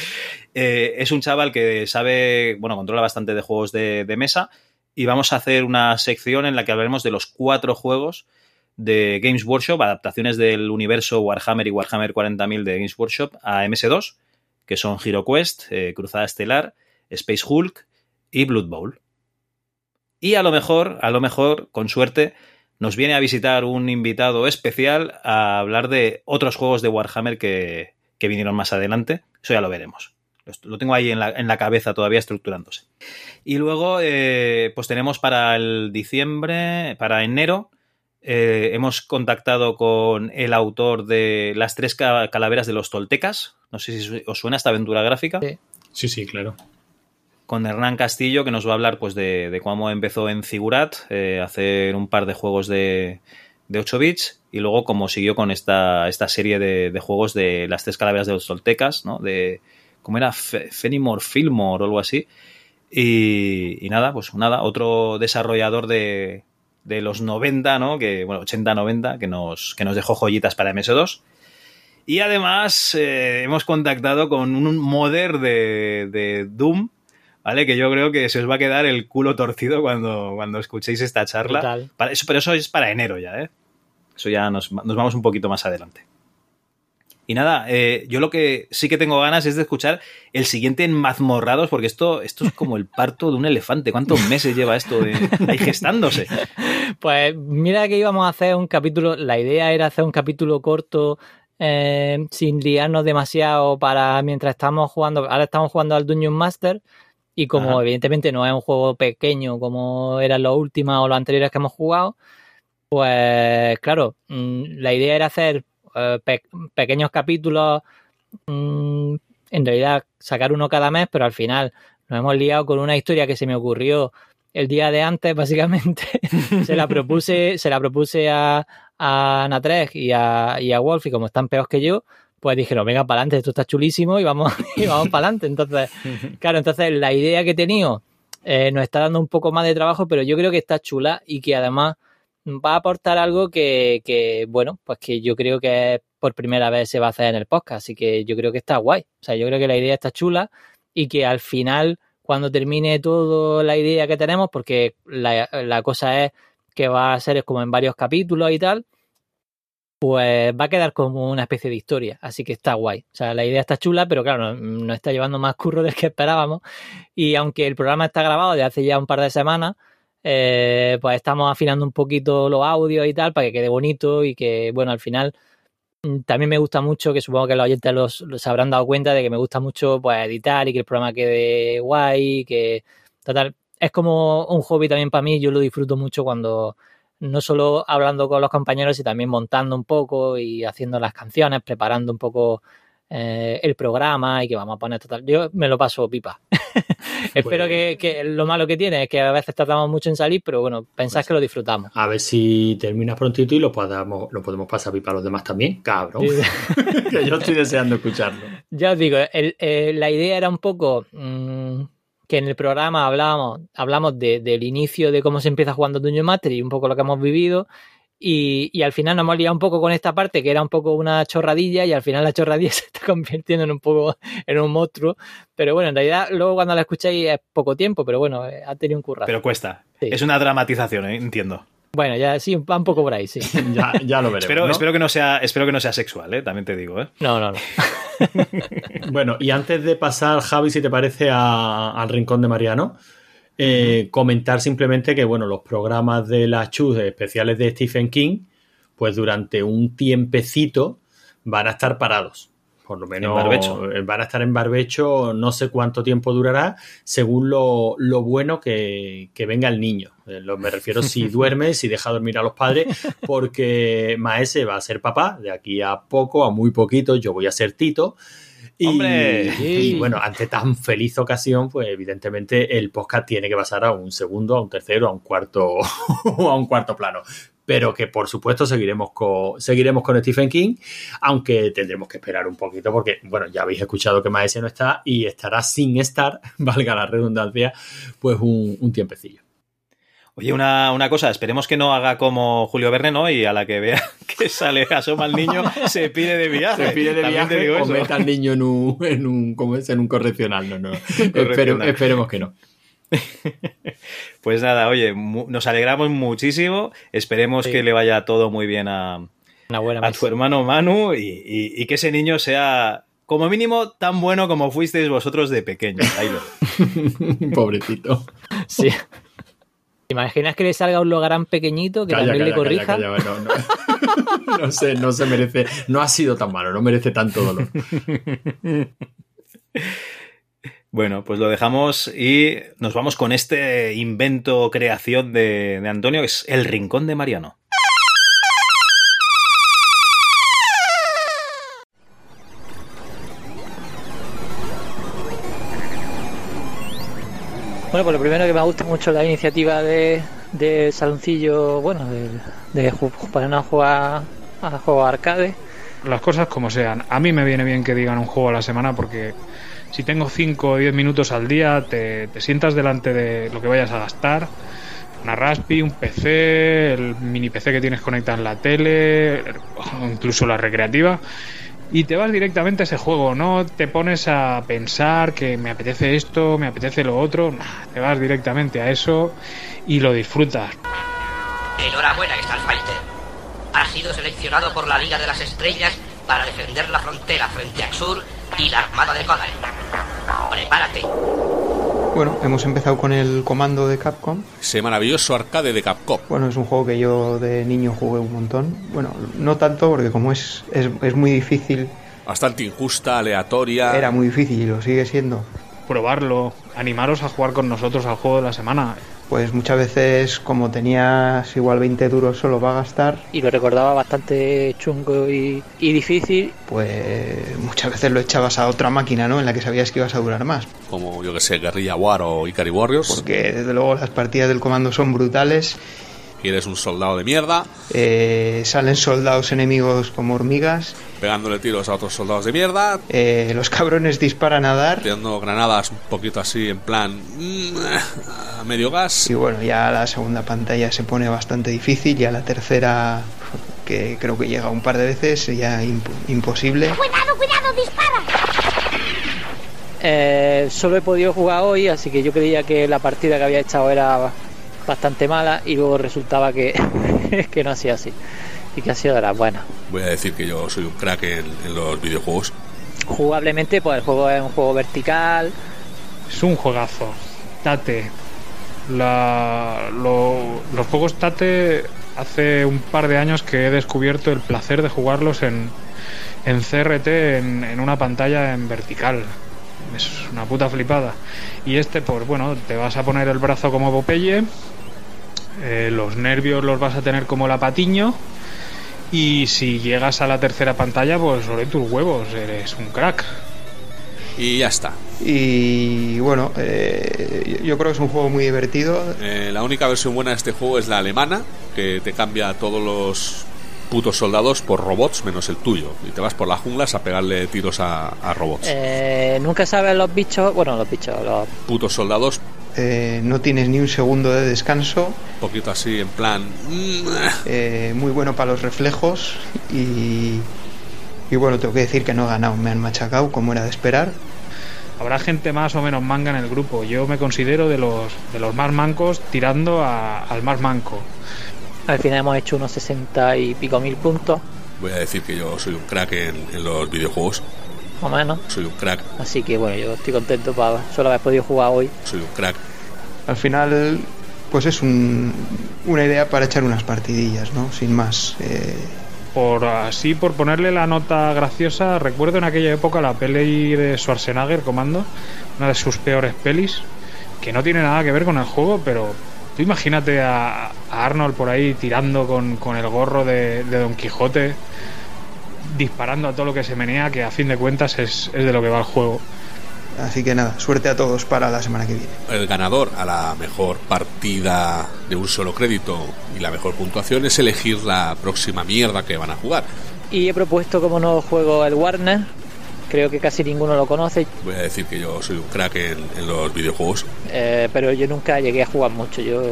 eh, es un chaval que sabe, bueno, controla bastante de juegos de mesa y vamos a hacer una sección en la que hablaremos de los cuatro juegos de Games Workshop, adaptaciones del universo Warhammer y Warhammer 40.000 de Games Workshop a MS2, que son Hero Quest, eh, Cruzada Estelar, Space Hulk y Blood Bowl. Y a lo mejor, a lo mejor, con suerte, nos viene a visitar un invitado especial a hablar de otros juegos de Warhammer que, que vinieron más adelante. Eso ya lo veremos. Lo tengo ahí en la, en la cabeza todavía estructurándose. Y luego, eh, pues tenemos para el diciembre, para enero, eh, hemos contactado con el autor de Las tres ca- calaveras de los toltecas. No sé si os suena esta aventura gráfica. Sí. Sí, claro. Con Hernán Castillo, que nos va a hablar pues, de, de cómo empezó en Figurat, eh, hacer un par de juegos de, de 8 bits, y luego cómo siguió con esta, esta serie de, de juegos de Las tres calaveras de los toltecas, ¿no? De, ¿Cómo era? Fe- Fenimore, Fillmore o algo así. Y, y nada, pues nada, otro desarrollador de, de los 90, ¿no? Que, bueno, 80-90, que nos, que nos dejó joyitas para MS2. Y además eh, hemos contactado con un modder de, de Doom, ¿vale? Que yo creo que se os va a quedar el culo torcido cuando, cuando escuchéis esta charla. Para eso, pero eso es para enero ya, ¿eh? Eso ya nos, nos vamos un poquito más adelante. Y nada, eh, yo lo que sí que tengo ganas es de escuchar el siguiente en Mazmorrados, porque esto, esto es como el parto de un elefante. ¿Cuántos [LAUGHS] meses lleva esto de, ahí gestándose? Pues mira que íbamos a hacer un capítulo, la idea era hacer un capítulo corto eh, sin liarnos demasiado para mientras estamos jugando, ahora estamos jugando al Dungeon Master y como Ajá. evidentemente no es un juego pequeño como eran los últimos o los anteriores que hemos jugado, pues claro, mm, la idea era hacer eh, pe- pequeños capítulos, mm, en realidad sacar uno cada mes, pero al final nos hemos liado con una historia que se me ocurrió el día de antes, [LAUGHS] básicamente. [LAUGHS] se la propuse, se la propuse a, a y a, y a Wolf, y como están peores que yo, pues dijeron, venga para adelante, esto está chulísimo y vamos, [LAUGHS] y vamos para adelante. Entonces, claro, entonces la idea que he tenido eh, nos está dando un poco más de trabajo, pero yo creo que está chula y que además va a aportar algo que, que, bueno, pues que yo creo que por primera vez se va a hacer en el podcast, así que yo creo que está guay. O sea, yo creo que la idea está chula y que al final, cuando termine todo la idea que tenemos, porque la, la cosa es que va a ser como en varios capítulos y tal, pues va a quedar como una especie de historia, así que está guay. O sea, la idea está chula, pero claro, nos, está llevando más curro del que esperábamos. Y aunque el programa está grabado de hace ya un par de semanas, eh, pues estamos afinando un poquito los audios y tal para que quede bonito y que, bueno, al final mm, también me gusta mucho, que supongo que los oyentes los, habrán dado cuenta de que me gusta mucho pues editar y que el programa quede guay, que total, es como un hobby también para mí, yo lo disfruto mucho cuando no solo hablando con los compañeros y también montando un poco y haciendo las canciones, preparando un poco eh, el programa y que vamos a poner total. Yo me lo paso pipa. [LAUGHS] [LAUGHS] Espero que, que lo malo que tiene es que a veces tratamos mucho en salir, pero bueno, pensáis que lo disfrutamos. A ver si terminas prontito y lo podamos, lo podemos pasar pipa a los demás también, cabrón. [LAUGHS] que yo estoy deseando escucharlo. Ya os digo, el- eh, la idea era un poco mm, que en el programa hablábamos, hablamos de- del inicio de cómo se empieza jugando Dungeon Master y un poco lo que hemos vivido. Y, y al final nos hemos liado un poco con esta parte que era un poco una chorradilla y al final la chorradilla [LAUGHS] se está convirtiendo en un poco en un monstruo. Pero bueno, en realidad luego cuando la escucháis es poco tiempo, pero bueno, eh, ha tenido un currazo. Pero cuesta. Sí. Es una dramatización, ¿eh? entiendo. Bueno, ya sí, va un poco por ahí, sí. [LAUGHS] Ya, ya lo veremos. Espero, ¿no? espero, que no sea, espero que no sea sexual, ¿eh? también te digo. ¿eh? No, no, no. [LAUGHS] Bueno, y antes de pasar, Javi, si te parece, a- al rincón de Mariano, eh, comentar simplemente que, bueno, los programas de las chus especiales de Stephen King, pues durante un tiempecito van a estar parados. Por lo menos En barbecho. eh, van a estar en barbecho, no sé cuánto tiempo durará, según lo, lo bueno que, que venga el niño. Eh, lo- me refiero si [LAUGHS] duerme, si deja dormir a los padres, porque Maese va a ser papá de aquí a poco, a muy poquito, yo voy a ser Tito. Y, ¡Hombre! y bueno, ante tan feliz ocasión, pues evidentemente el podcast tiene que pasar a un segundo, a un tercero, a un cuarto o [LAUGHS] a un cuarto plano. Pero que por supuesto seguiremos con, seguiremos con Stephen King, aunque tendremos que esperar un poquito porque, bueno, ya habéis escuchado que Maese no está y estará sin estar, [LAUGHS] valga la redundancia, pues un, un tiempecillo. Oye, una, una cosa, esperemos que no haga como Julio Verne, ¿no? Y a la que vea [LAUGHS] que sale, asoma al niño, se pide de viaje. Se pide de También viaje digo o eso. meta al niño en un, en un, ¿cómo es? En un correccional. No, no. [LAUGHS] Espere- esperemos que no. [LAUGHS] Pues nada, oye, nos alegramos muchísimo. Esperemos Sí. que le vaya todo muy bien a, Una buena a tu hermano Manu y, y- y que ese niño sea, como mínimo, tan bueno como fuisteis vosotros de pequeños. Ahí lo- Pobrecito. Sí. ¿Te imaginas que le salga un logarán pequeñito que Calla, también le corrija? calla, calla, no, no. [LAUGHS] No sé, no se merece. No ha sido tan malo, no merece tanto dolor. [LAUGHS] Bueno, pues lo dejamos y nos vamos con este invento creación de, de Antonio, que es el rincón de Mariano. Bueno, pues lo primero que me gusta mucho la iniciativa de, de Saloncillo, bueno, de, de para no jugar a juegos arcade. las cosas como sean. A mí me viene bien que digan un juego a la semana porque si tengo 5 o 10 minutos al día, te, te sientas delante de lo que vayas a gastar. Una Raspi, un PC, el mini PC que tienes conectado en la tele, incluso la recreativa. Y te vas directamente a ese juego, no te pones a pensar que me apetece esto, me apetece lo otro, te vas directamente a eso y lo disfrutas. Enhorabuena, Starfighter. Has sido seleccionado por la Liga de las Estrellas para defender la frontera frente a Xur y la Armada de Codain. Prepárate. Bueno, hemos empezado con el comando de Capcom. Ese maravilloso arcade de Capcom. Bueno, es un juego que yo de niño jugué un montón. Bueno, no tanto porque como es, es, es muy difícil, Bastante injusta, aleatoria. era muy difícil y lo sigue siendo. Probarlo, animaros a jugar con nosotros al juego de la semana. Pues muchas veces como tenías igual 20 duros solo para gastar, Y lo recordaba bastante chungo y, y difícil. pues muchas veces lo echabas a otra máquina, ¿no? En la que sabías que ibas a durar más. Como yo que sé, Guerrilla War o Ikari Warriors. Porque desde luego las partidas del comando son brutales. Y eres un soldado de mierda, eh, salen soldados enemigos como hormigas. pegándole tiros a otros soldados de mierda, eh, los cabrones disparan a dar. tirando granadas un poquito así en plan mm, a medio gas. Y bueno, ya la segunda pantalla se pone bastante difícil, ya la tercera, que creo que llega un par de veces, ya imp- imposible. Cuidado, cuidado, dispara. Eh, solo he podido jugar hoy, así que yo creía que la partida que había echado era bastante mala y luego resultaba que, [LAUGHS] que no ha sido así. Y que ha sido de las buenas. Voy a decir que yo soy un crack en, en los videojuegos. Jugablemente, pues el juego es un juego vertical. Es un juegazo. Tate. La- lo- los juegos Tate hace un par de años que he descubierto el placer de jugarlos en, en CRT en, en una pantalla en vertical. Es una puta flipada. Y este, pues bueno, te vas a poner el brazo como Popeye, eh, los nervios los vas a tener como la patiño. Y si llegas a la tercera pantalla, pues sobre tus huevos, eres un crack. Y ya está. Y bueno, eh, yo creo que es un juego muy divertido. Eh, la única versión buena de este juego es la alemana, que te cambia a todos los putos soldados por robots menos el tuyo. Y te vas por las junglas a pegarle tiros a, a robots. Eh, nunca sabes los bichos, bueno, los bichos, los Putos soldados, Eh, no tienes ni un segundo de descanso. un poquito así en plan... mm, eh, muy bueno para los reflejos. Y, y bueno, tengo que decir que no he ganado, me han machacado como era de esperar. Habrá gente más o menos manga en el grupo. Yo me considero de los, de los más mancos tirando a- al más manco. Al final hemos hecho unos 60 y pico mil puntos, Voy a decir que yo soy un crack en, en los videojuegos. más o menos. Soy un crack, Así que bueno, yo estoy contento para solo haber podido jugar hoy. soy un crack. Al final, pues es un- una idea para echar unas partidillas, ¿no? Sin más. Eh, Por así, por ponerle la nota graciosa, recuerdo en aquella época la peli de Schwarzenegger, Comando, una de sus peores pelis, que no tiene nada que ver con el juego, pero tú imagínate a, a Arnold por ahí tirando con, con el gorro de, de Don Quijote, disparando a todo lo que se menea, que a fin de cuentas es, es de lo que va el juego. así que nada, suerte a todos para la semana que viene. El ganador a la mejor partida de un solo crédito y la mejor puntuación es elegir la próxima mierda que van a jugar. Y he propuesto como nuevo juego el Warner. Creo que casi ninguno lo conoce, Voy a decir que yo soy un crack en, en los videojuegos. eh, pero yo nunca llegué a jugar mucho. Yo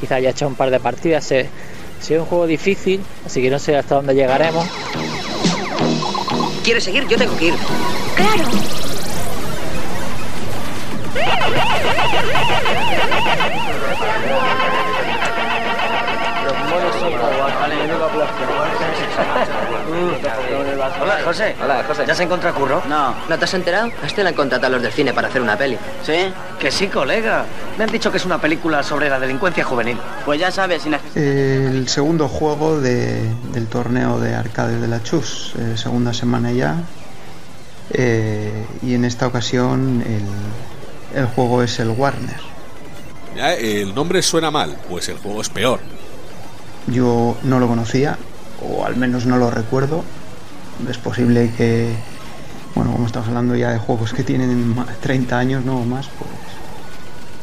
quizá haya echado un par de partidas. Sí es un juego difícil, así que no sé hasta dónde llegaremos. ¿Quieres seguir? Yo tengo que ir. Claro. Hola, José. Hola, José. ¿Ya se encuentra curro? No. ¿No te has enterado? Este le han contratado a los del cine para hacer una peli. ¿Sí? Que sí, colega. Me han dicho que es una película sobre la delincuencia juvenil. Pues ya sabes, sin El segundo juego de- del torneo de arcades de la Chus, eh, segunda semana ya. Eh, y en esta ocasión el, el juego es el Warner. Ya, el nombre suena mal, pues el juego es peor. Yo no lo conocía, o al menos no lo recuerdo. Es posible que, bueno, como estamos hablando ya de juegos que tienen ma- 30 años, no o más, pues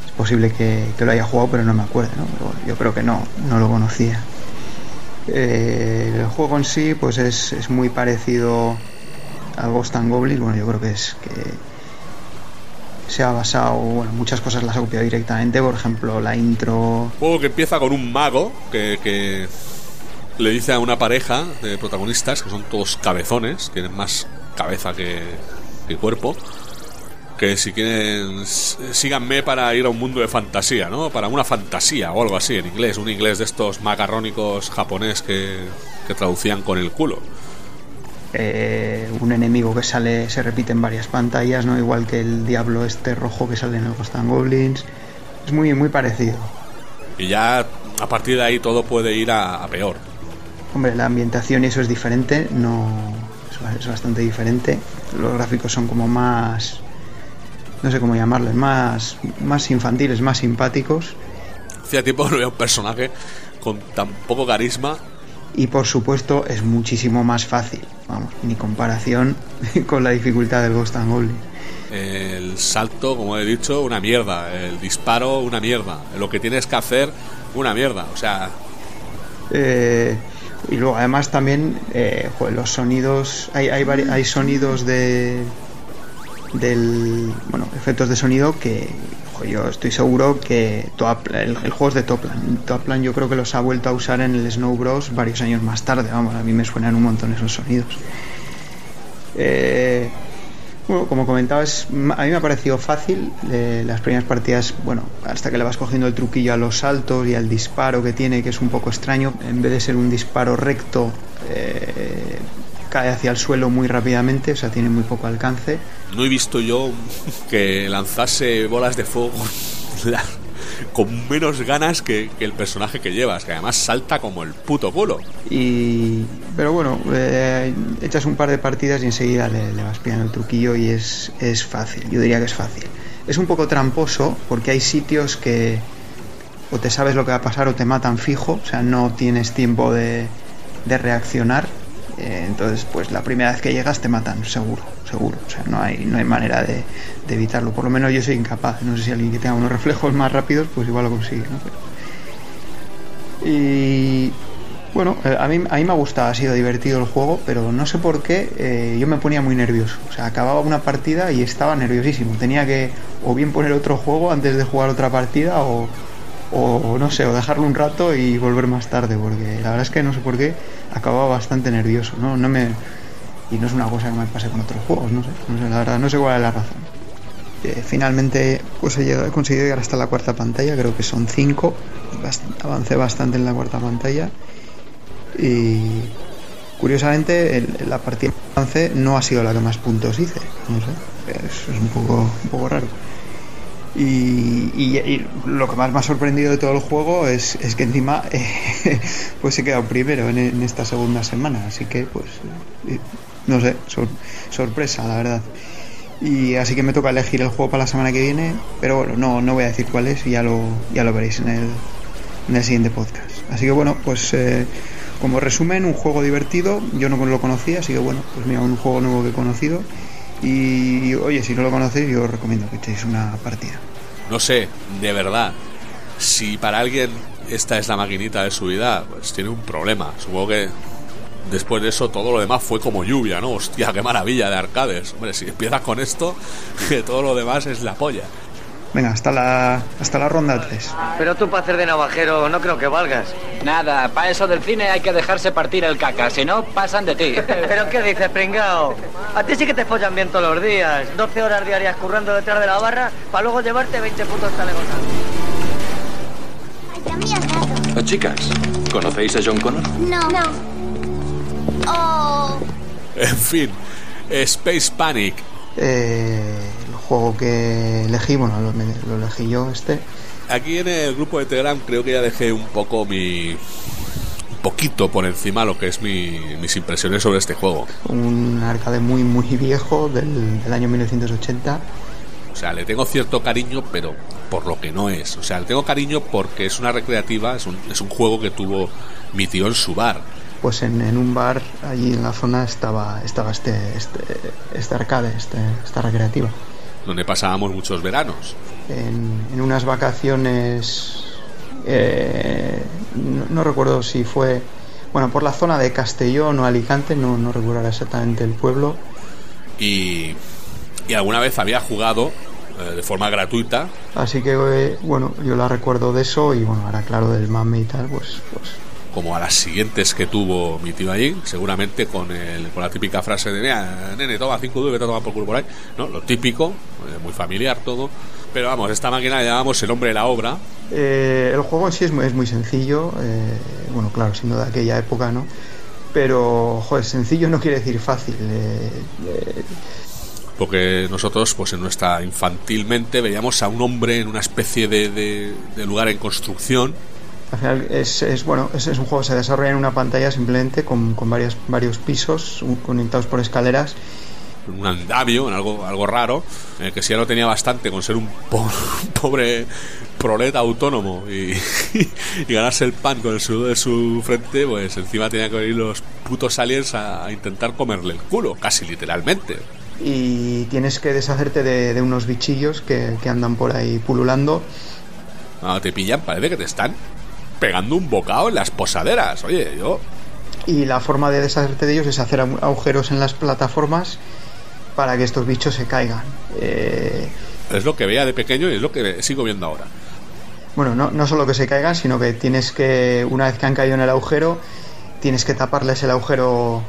es posible que, que lo haya jugado, pero no me acuerdo, ¿no? Yo creo que no, no lo conocía. Eh, el juego en sí, pues es, es muy parecido al Ghost and Goblins. Bueno, yo creo que es que se ha basado, bueno, muchas cosas las ha copiado directamente, por ejemplo, la intro, Juego que empieza con un mago que le dice a una pareja de protagonistas, que son todos cabezones, tienen más cabeza que, que cuerpo, que si quieren síganme para ir a un mundo de fantasía, ¿no? Para una fantasía o algo así en inglés, un inglés de estos macarrónicos japonés que, que traducían con el culo. eh, un enemigo que sale, se repite en varias pantallas, ¿no? Igual que el diablo este rojo que sale en el Ghost and Goblins. Es muy, muy parecido. Y ya a partir de ahí todo puede ir a, a peor. Hombre, la ambientación y eso es diferente, no es ba- es bastante diferente. Los gráficos son como más, no sé cómo llamarles, más, más infantiles, más simpáticos. Hacía tiempo que [LAUGHS] no veía un personaje con tan poco carisma Y por supuesto es muchísimo más fácil, vamos, ni comparación [LAUGHS] con la dificultad del Ghost and Goblins. El salto, como he dicho, una mierda. El disparo, una mierda. Lo que tienes que hacer, una mierda. O sea, Eh, y luego además también eh, los sonidos hay, hay, hay sonidos de del bueno efectos de sonido que yo estoy seguro que Toapl- el, el juego es de Toplan Toplan yo creo que los ha vuelto a usar en el Snow Bros varios años más tarde. Vamos a mí me suenan un montón esos sonidos. Eh, bueno, como comentaba, es- a mí me ha parecido fácil. eh, las primeras partidas, bueno, hasta que le vas cogiendo el truquillo a los saltos y al disparo que tiene, que es un poco extraño. En vez de ser un disparo recto, eh, cae hacia el suelo muy rápidamente, o sea, tiene muy poco alcance. no he visto yo que lanzase bolas de fuego [LAUGHS] con menos ganas que, el personaje que llevas, que además salta como el puto culo. Y, pero bueno, eh, echas un par de partidas y enseguida le, le vas pillando el truquillo y es, es fácil, yo diría que es fácil. Es un poco tramposo porque hay sitios que o te sabes lo que va a pasar o te matan fijo, o sea, no tienes tiempo de, de reaccionar. eh, entonces, pues la primera vez que llegas te matan, seguro, seguro. O sea, no hay, no hay manera de, evitarlo. Por lo menos yo soy incapaz. No sé si alguien que tenga unos reflejos más rápidos, pues igual lo consigue, ¿no? Pero- Y bueno, eh, a mí, a mí me ha gustado, ha sido divertido el juego, pero no sé por qué eh, yo me ponía muy nervioso. O sea, acababa una partida y estaba nerviosísimo. Tenía que o bien poner otro juego antes de jugar otra partida o, o no sé, o dejarlo un rato y volver más tarde, porque la verdad es que no sé por qué acababa bastante nervioso. No, no me y no es una cosa que me pase con otros juegos, no sé, no sé la verdad, no sé cuál es la razón. Eh, finalmente pues he, llegado- he conseguido llegar hasta la cuarta pantalla, creo que son cinco, bast- avancé bastante en la cuarta pantalla. Y curiosamente la partida que avancé no ha sido la que más puntos hice, no sé, es, es un poco, un poco raro. Y, y- y lo que más me ha sorprendido de todo el juego es, es que encima [LAUGHS] eh, pues he quedado primero en, en esta segunda semana, así que pues eh, no sé, sor- sorpresa la verdad. Y así que me toca elegir el juego para la semana que viene, pero bueno, no, no voy a decir cuál es, ya lo, ya lo veréis en el, en el siguiente podcast. Así que bueno, pues eh, como resumen, un juego divertido, yo no lo conocía, así que bueno, pues mira, un juego nuevo que he conocido. Y oye, si no lo conocéis, yo os recomiendo que echéis una partida. No sé, de verdad, si para alguien esta es la maquinita de su vida, pues tiene un problema. Supongo que después de eso todo lo demás fue como lluvia, ¿no? Hostia, qué maravilla de arcades. Hombre, si empiezas con esto, [LAUGHS] que todo lo demás es la polla. Venga, hasta la, hasta la ronda 3. Pero tú para hacer de navajero no creo que valgas. Nada, para eso del cine hay que dejarse partir el caca, si no, pasan de ti. [LAUGHS] ¿Pero qué dices, pringao? A ti sí que te follan bien todos los días. 12 horas diarias currando detrás de la barra para luego llevarte 20 putos talegos. Oh, chicas, ¿conocéis a John Connor? No. No. Oh. En fin, Space Panic. Eh, el juego que elegí, bueno, lo, elegí yo, este. Aquí en el grupo de Telegram creo que ya dejé un poco mi. un poquito por encima lo que es mi- mis impresiones sobre este juego. Un arcade muy, muy viejo del, del año 1980. O sea, le tengo cierto cariño, pero por lo que no es. O sea, le tengo cariño porque es una recreativa, es un, es un juego que tuvo mi tío en su bar. Pues en, en un bar allí en la zona estaba, estaba este, este, este arcade, este, esta recreativa. donde pasábamos muchos veranos. En, en unas vacaciones, eh, no, no recuerdo si fue, bueno, por la zona de Castellón o Alicante, no, no recuerdo exactamente el pueblo. Y, y alguna vez había jugado eh, de forma gratuita Así que, eh, bueno, yo la recuerdo de eso y, bueno, ahora claro, del mame y tal, pues, pues como a las siguientes que tuvo mi tío allí, seguramente con, el, con la típica frase de, mira, nene, toma 5 duros, vete a tomar por culo por ahí, ¿no? Lo típico, eh, muy familiar todo. Pero vamos, esta máquina la llamamos el hombre de la obra. Eh, el juego en sí es muy, es muy sencillo, eh, bueno, claro, siendo de aquella época, ¿no? Pero, joder, sencillo no quiere decir fácil. eh, eh, Porque nosotros, pues en nuestra infantilmente, veíamos a un hombre en una especie de, de- de lugar en construcción. Al final es, es, bueno, es, es un juego que se desarrolla en una pantalla simplemente con, con varias, varios pisos conectados por escaleras. un andamio, en algo, algo raro, en el que si ya no tenía bastante con ser un, po- un [LAUGHS] pobre proleta autónomo y, [LAUGHS] y ganarse el pan con el sudor de su frente, pues encima tenía que venir los putos aliens a, a intentar comerle el culo, casi literalmente. Y tienes que deshacerte de, de unos bichillos que, que andan por ahí pululando. Cuando te pillan, parece que te están pegando un bocado en las posaderas. Oye, yo Y la forma de deshacerte de ellos es hacer agu- agujeros en las plataformas para que estos bichos se caigan. Eh, es lo que veía de pequeño y es lo que sigo viendo ahora. Bueno, no, no solo que se caigan, sino que tienes que, una vez que han caído en el agujero, tienes que taparles el agujero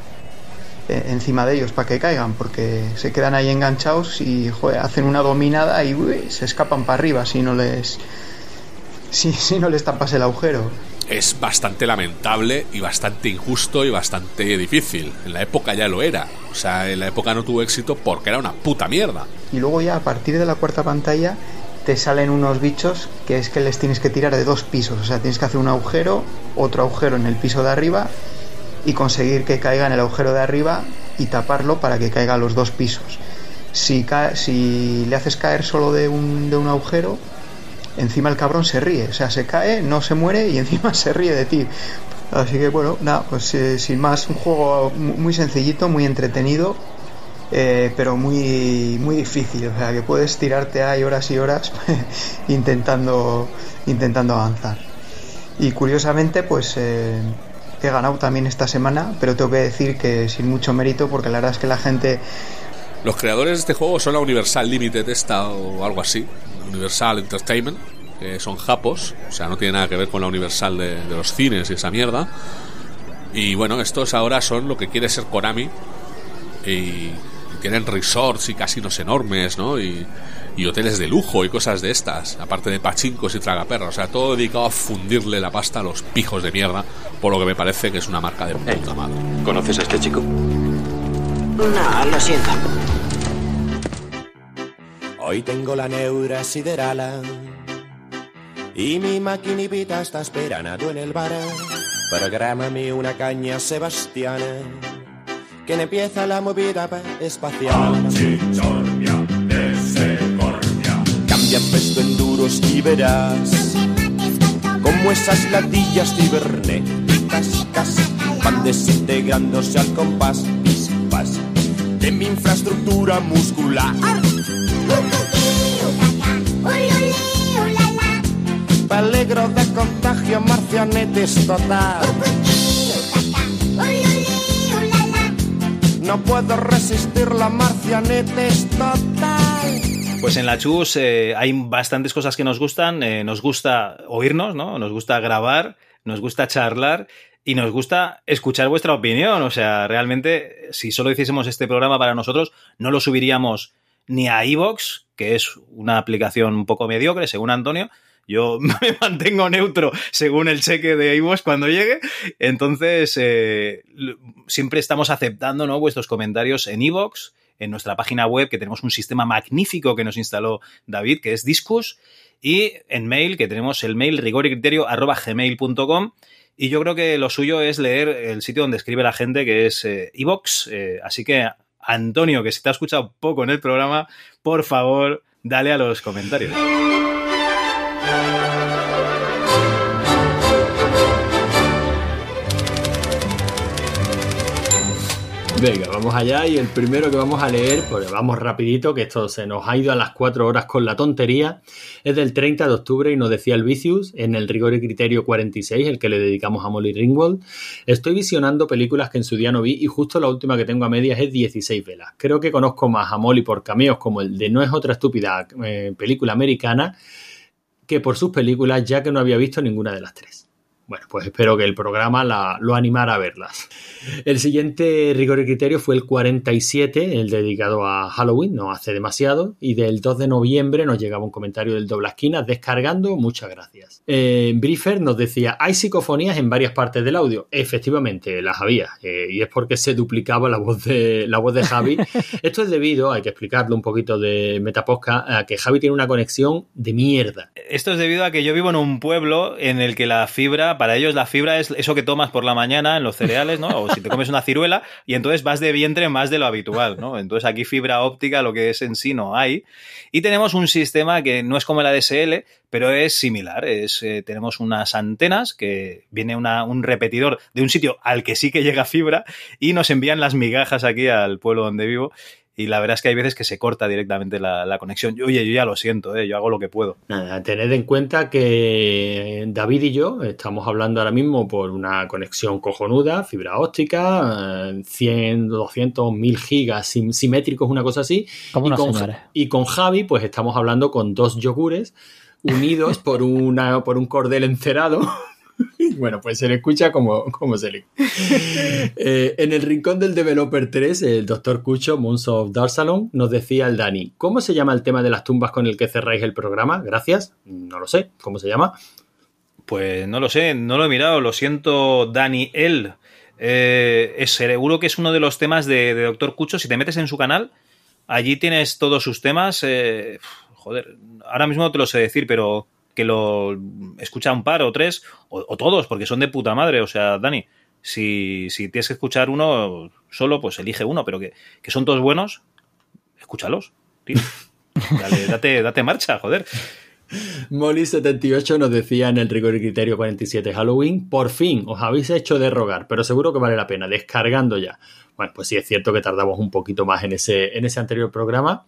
eh, encima de ellos para que caigan, porque se quedan ahí enganchados y joder, hacen una dominada y uy, se escapan para arriba si no les si, si no les tapas el agujero. Es bastante lamentable y bastante injusto y bastante difícil. En la época ya lo era. O sea, en la época no tuvo éxito porque era una puta mierda. Y luego ya a partir de la cuarta pantalla te salen unos bichos que es que les tienes que tirar de dos pisos, o sea, tienes que hacer un agujero, otro agujero en el piso de arriba y conseguir que caiga en el agujero de arriba y taparlo para que caiga a los dos pisos. Si, ca- si le haces caer solo de un, de un agujero, encima el cabrón se ríe, o sea, se cae, no se muere y [LAUGHS] encima se ríe de ti. Así que bueno, nada, pues eh, sin más, un juego mu- muy sencillito, muy entretenido, eh, pero muy, muy difícil, o sea, que puedes tirarte ahí horas y horas [LAUGHS] intentando, intentando avanzar. Y curiosamente, pues eh, he ganado también esta semana, pero tengo que decir que sin mucho mérito, porque la verdad es que la gente Los creadores de este juego son la Universal Limited esta o algo así. Universal Entertainment. Que son japos. O sea, no tiene nada que ver con la Universal de, los cines y esa mierda. Y bueno, estos ahora son lo que quiere ser Konami. Y tienen resorts y casinos enormes, ¿no? Y, y hoteles de lujo y cosas de estas. Aparte de pachincos y tragaperras. O sea, todo dedicado a fundirle la pasta a los pijos de mierda. Por lo que me parece que es una marca de puta madre. ¿Conoces a este chico? No, lo siento. Hoy tengo la neura siderala y mi maquinipita está esperando en el bar. Prográmame una caña sebastiana que empieza la movida pa- espacial. Cambia pesto en duros y verás como esas latillas cibernéticas van desintegrándose al compás pis, pas, de mi infraestructura muscular. Peligro de contagio, total. No puedo resistir la total. Pues en la Chus eh, hay bastantes cosas que nos gustan. Eh, nos gusta oírnos, ¿no? Nos gusta grabar, nos gusta charlar y nos gusta escuchar vuestra opinión. O sea, realmente, si solo hiciésemos este programa para nosotros, no lo subiríamos ni a iVoox, que es una aplicación un poco mediocre, según Antonio. Yo [LAUGHS] me mantengo neutro según el cheque de iVoox cuando llegue. Entonces, eh, siempre estamos aceptando ¿no? vuestros comentarios en iVoox, en nuestra página web, que tenemos un sistema magnífico que nos instaló David, que es Discus, y en mail, que tenemos el mail rigoricriterio.gmail.com. Y yo creo que lo suyo es leer el sitio donde escribe la gente, que es eh, iVoox. eh, así que, Antonio, que se te ha escuchado poco en el programa, por favor, dale a los comentarios. Venga, vamos allá y el primero que vamos a leer, pues vamos rapidito, que esto se nos ha ido a las cuatro horas con la tontería, es del 30 de octubre y nos decía el Vicius en el Rigor y Criterio 46, el que le dedicamos a Molly Ringwald. Estoy visionando películas que en su día no vi y justo la última que tengo a medias es 16 velas. Creo que conozco más a Molly por cameos como el de No es otra estúpida eh, película americana que por sus películas, ya que no había visto ninguna de las tres. Bueno, pues espero que el programa la- lo animara a verlas. El siguiente rigor y criterio fue el 47, el dedicado a Halloween, no hace demasiado, y del 2 de noviembre nos llegaba un comentario del doble esquina descargando, muchas gracias. Eh, Briefer nos decía, hay psicofonías en varias partes del audio. Efectivamente, las había, eh, y es porque se duplicaba la voz de, la voz de Javi. [LAUGHS] Esto es debido, hay que explicarlo un poquito de Metaposca, a que Javi tiene una conexión de mierda. Esto es debido a que yo vivo en un pueblo en el que la fibra, para ellos la fibra es eso que tomas por la mañana en los cereales, ¿no? O si te comes una ciruela y entonces vas de vientre más de lo habitual, ¿no? Entonces aquí fibra óptica, lo que es en sí, no hay. Y tenemos un sistema que no es como el ADSL, pero es similar. Es, eh, tenemos unas antenas que viene un repetidor de un sitio al que sí que llega fibra y nos envían las migajas aquí al pueblo donde vivo. Y la verdad es que hay veces que se corta directamente la, la conexión. Oye, yo ya lo siento, ¿eh? yo hago lo que puedo. Nada, tened en cuenta que David y yo estamos hablando ahora mismo por una conexión cojonuda, fibra óptica, eh, 100, 200, 1000 gigas sim- simétricos, una cosa así. Como y, con, y con Javi, pues estamos hablando con dos yogures unidos por, una, por un cordel encerado. [LAUGHS] Bueno, pues se le escucha como, como se le. [LAUGHS] Eh, en el rincón del Developer 3, el doctor Cucho, Moons of Darsalon, nos decía el Dani: ¿Cómo se llama el tema de las tumbas con el que cerráis el programa? Gracias. No lo sé. ¿Cómo se llama? Pues no lo sé, no lo he mirado, lo siento, Daniel. Eh, es seguro que es uno de los temas de, de Doctor Cucho. Si te metes en su canal, allí tienes todos sus temas. eh, joder, ahora mismo no te lo sé decir, pero que lo escucha un par o tres, o, o todos, porque son de puta madre. O sea, Dani, si, si tienes que escuchar uno solo, pues elige uno, pero que, que son todos buenos, escúchalos, tío. [LAUGHS] Dale, date, date marcha, joder. Molly78 nos decía en el rigor y criterio 47 Halloween, por fin os habéis hecho de rogar, pero seguro que vale la pena, descargando ya. Bueno, pues sí es cierto que tardamos un poquito más en ese, en ese anterior programa.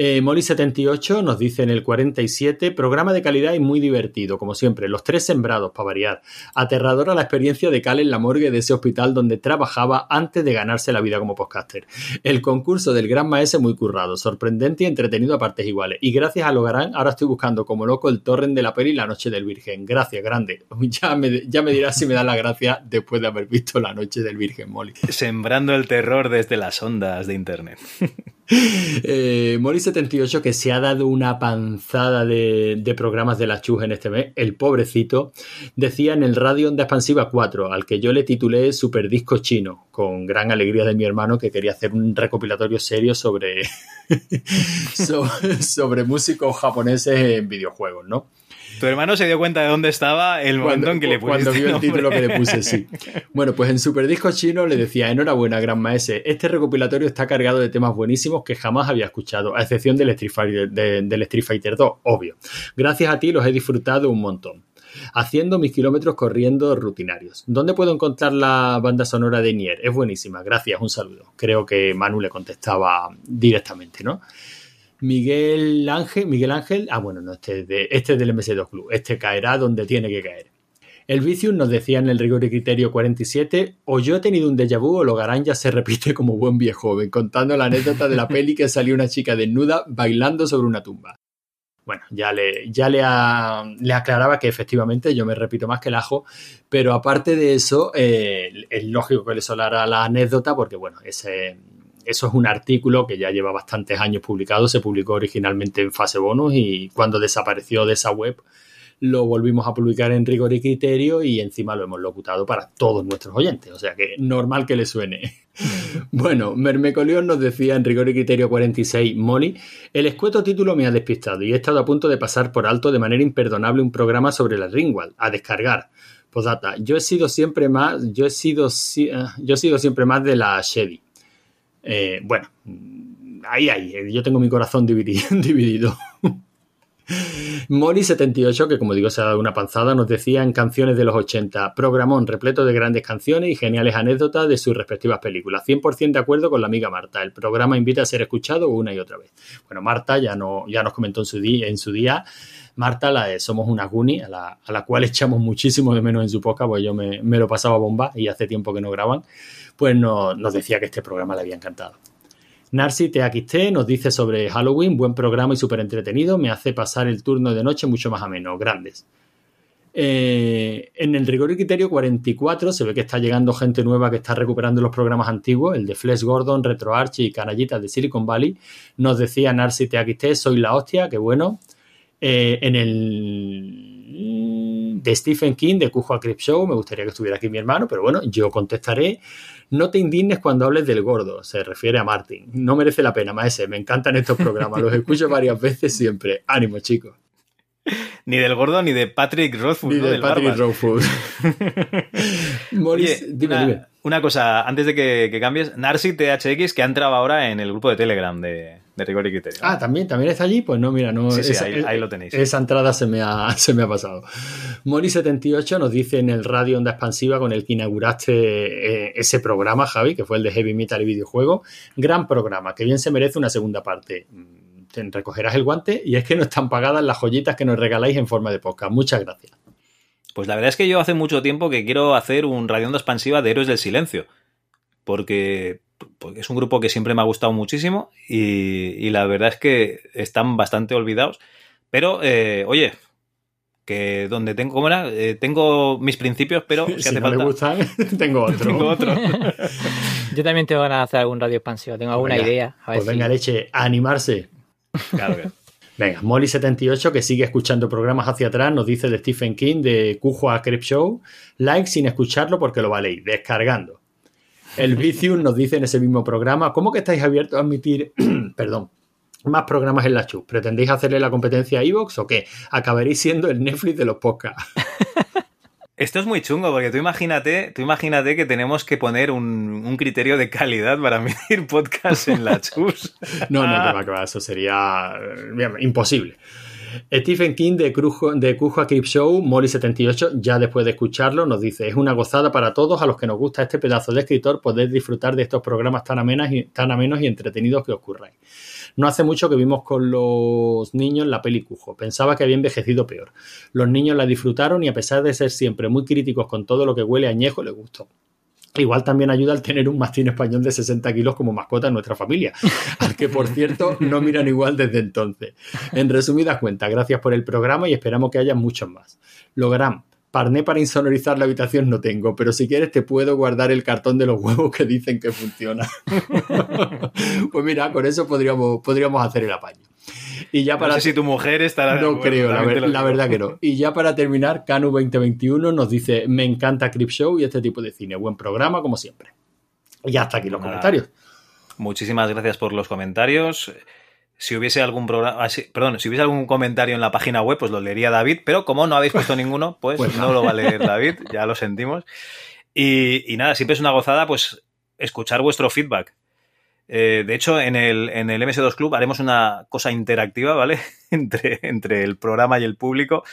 Eh, Molly78 nos dice en el 47, programa de calidad y muy divertido, como siempre, los tres sembrados para variar. Aterradora la experiencia de Cal en la morgue de ese hospital donde trabajaba antes de ganarse la vida como podcaster. El concurso del gran maese muy currado, sorprendente y entretenido a partes iguales. Y gracias a Logarán, ahora estoy buscando como loco el torrent de la peli La Noche del Virgen. Gracias, grande. [LAUGHS] Ya me, ya me dirás si me da la gracia después de haber visto La Noche del Virgen, Molly. Sembrando el terror desde las ondas de internet. [LAUGHS] Eh, Mori78, que se ha dado una panzada de, programas de la Chus en este mes, el pobrecito, decía en el Radio Onda Expansiva 4, al que yo le titulé Super Disco Chino, con gran alegría de mi hermano que quería hacer un recopilatorio serio sobre, [LAUGHS] sobre, sobre músicos japoneses en videojuegos, ¿no? Tu hermano se dio cuenta de dónde estaba el momento en que le pusiste cuando vio el título que le puse, sí. [LAUGHS] Bueno, pues en Super Disco Chino le decía, enhorabuena, gran maese, este recopilatorio está cargado de temas buenísimos que jamás había escuchado, a excepción del Street Fighter, de- del Street Fighter 2, obvio. Gracias a ti los he disfrutado un montón. Haciendo mis kilómetros corriendo rutinarios. ¿Dónde puedo encontrar la banda sonora de Nier? Es buenísima, gracias, un saludo. Creo que Manu le contestaba directamente, ¿no? Miguel Ángel, Miguel Ángel, ah bueno, no, este es, de, este es del MS2 Club, este caerá donde tiene que caer. El Vicius nos decía en el rigor y criterio 47, o yo he tenido un déjà vu o Logarán ya se repite como buen viejo joven, contando la anécdota de la [LAUGHS] peli que salió una chica desnuda bailando sobre una tumba. Bueno, ya le, ya le, a- le aclaraba que efectivamente yo me repito más que el ajo, pero aparte de eso, eh, es lógico que le solara la anécdota porque, bueno, ese, eso es un artículo que ya lleva bastantes años publicado, se publicó originalmente en fase bonus y cuando desapareció de esa web lo volvimos a publicar en rigor y criterio y encima lo hemos locutado para todos nuestros oyentes, o sea que normal que le suene. [LAUGHS] Bueno, Mermecolión nos decía en rigor y criterio 46, Molly, el escueto título me ha despistado y he estado a punto de pasar por alto de manera imperdonable un programa sobre la Ringwald, a descargar. Posdata, yo he sido siempre más, yo he sido, si- eh, yo he sido siempre más de la Chevy. Eh, bueno, ahí, ahí, eh, yo tengo mi corazón dividi- [LAUGHS] dividido. Molly78, que como digo se ha dado una panzada, nos decía en canciones de los 80, programón repleto de grandes canciones y geniales anécdotas de sus respectivas películas. 100% de acuerdo con la amiga Marta. El programa invita a ser escuchado una y otra vez. Bueno, Marta ya, no, ya nos comentó en su, día, en su día. Marta, la de Somos una Guni, a la, a la cual echamos muchísimo de menos en su poca, pues yo me, me lo pasaba bomba y hace tiempo que no graban, pues no- nos decía que este programa le había encantado. Narcy TXT nos dice sobre Halloween, buen programa y súper entretenido, me hace pasar el turno de noche mucho más ameno, grandes. Eh, en el rigor y criterio 44 se ve que está llegando gente nueva que está recuperando los programas antiguos, el de Flash Gordon, RetroArch y Canallitas de Silicon Valley. Nos decía Narcy TXT, soy la hostia, qué bueno. Eh, en el de Stephen King, de Cujo a Crip Show, me gustaría que estuviera aquí mi hermano, pero bueno, yo contestaré. No te indignes cuando hables del gordo, se refiere a Martin. No merece la pena, maese, me encantan estos programas, los escucho [LAUGHS] varias veces siempre. Ánimo, chicos. Ni del gordo ni de Patrick Rothfuss, Ni ¿no? de Del Patrick. Rothfuss. [LAUGHS] Morris, Oye, dime, una, dime. una cosa, antes de que, que cambies, Narcy THX, que ha entrado ahora en el grupo de Telegram de, de Rigor y Criterio. Ah, ¿también, también está allí. Pues no, mira, no. Sí, sí, esa, ahí- ahí lo tenéis. Esa entrada se me ha, [LAUGHS] se me ha pasado. Mori78 nos dice en el radio Onda Expansiva con el que inauguraste eh, ese programa, Javi, que fue el de Heavy Metal y Videojuego. Gran programa, que bien se merece una segunda parte. Mm, Te recogerás el guante y es que no están pagadas las joyitas que nos regaláis en forma de podcast. Muchas gracias. Pues la verdad es que yo hace mucho tiempo que quiero hacer un radioonda expansiva de Héroes del Silencio. Porque, porque es un grupo que siempre me ha gustado muchísimo y, y la verdad es que están bastante olvidados. Pero, eh, oye, que donde tengo, ¿cómo era? Eh, tengo mis principios, pero [LAUGHS] si, Si hace no falta. me gustan, [LAUGHS] tengo otro. Tengo otro. [LAUGHS] Yo también tengo ganas de hacer algún radio expansivo, tengo alguna Venga, idea. A ver Pues si- venga, leche, a animarse. Claro que- Venga, Molly78, que sigue escuchando programas hacia atrás, nos dice de Stephen King, de Cujo a Crep Show. Like sin escucharlo porque lo valéis, descargando. El Vicius nos dice en ese mismo programa, ¿cómo que estáis abiertos a admitir, [CLEARS THROAT] perdón, más programas en la CHU? ¿Pretendéis hacerle la competencia a Evox o qué? Acabaréis siendo el Netflix de los podcasts. [LAUGHS] Esto es muy chungo, porque tú imagínate, tú imagínate que tenemos que poner un, un criterio de calidad para [LAUGHS] medir podcasts en la chus. No, no, que va, que va, eso sería eh, imposible. Stephen King de, Crujo, de Cujo a Crip Show, Molly78, ya después de escucharlo, nos dice: Es una gozada para todos a los que nos gusta este pedazo de escritor poder disfrutar de estos programas tan, amenas tan amenos y entretenidos que os curráis. No hace mucho que vimos con los niños la peli Cujo. Pensaba que había envejecido peor. Los niños la disfrutaron y a pesar de ser siempre muy críticos con todo lo que huele a añejo, les gustó. Igual también ayuda al tener un mastín español de 60 kilos como mascota en nuestra familia, [LAUGHS] al que por cierto no miran igual desde entonces. En resumidas cuentas, gracias por el programa y esperamos que haya muchos más. Logram, parné para insonorizar la habitación no tengo, pero si quieres te puedo guardar el cartón de los huevos que dicen que funciona. [LAUGHS] pues mira, con eso podríamos, podríamos hacer el apaño. Y ya para No sé si tu mujer estará no creo, la, ver- verdad que no. [LAUGHS] Y ya para terminar, Canu 2021 nos dice, me encanta Crip Show y este tipo de cine. Buen programa, como siempre. Y hasta aquí los Nada. comentarios. Muchísimas gracias por los comentarios. Si hubiese algún programa, ah, perdón, si hubiese algún comentario en la página web, pues lo leería David, pero como no habéis puesto ninguno, pues, Pues no lo va a leer David, ya lo sentimos. Y, y nada, siempre es una gozada, pues, escuchar vuestro feedback. Eh, de hecho, en el, en el MS2 Club haremos una cosa interactiva, ¿vale? [LAUGHS] entre, entre el programa y el público,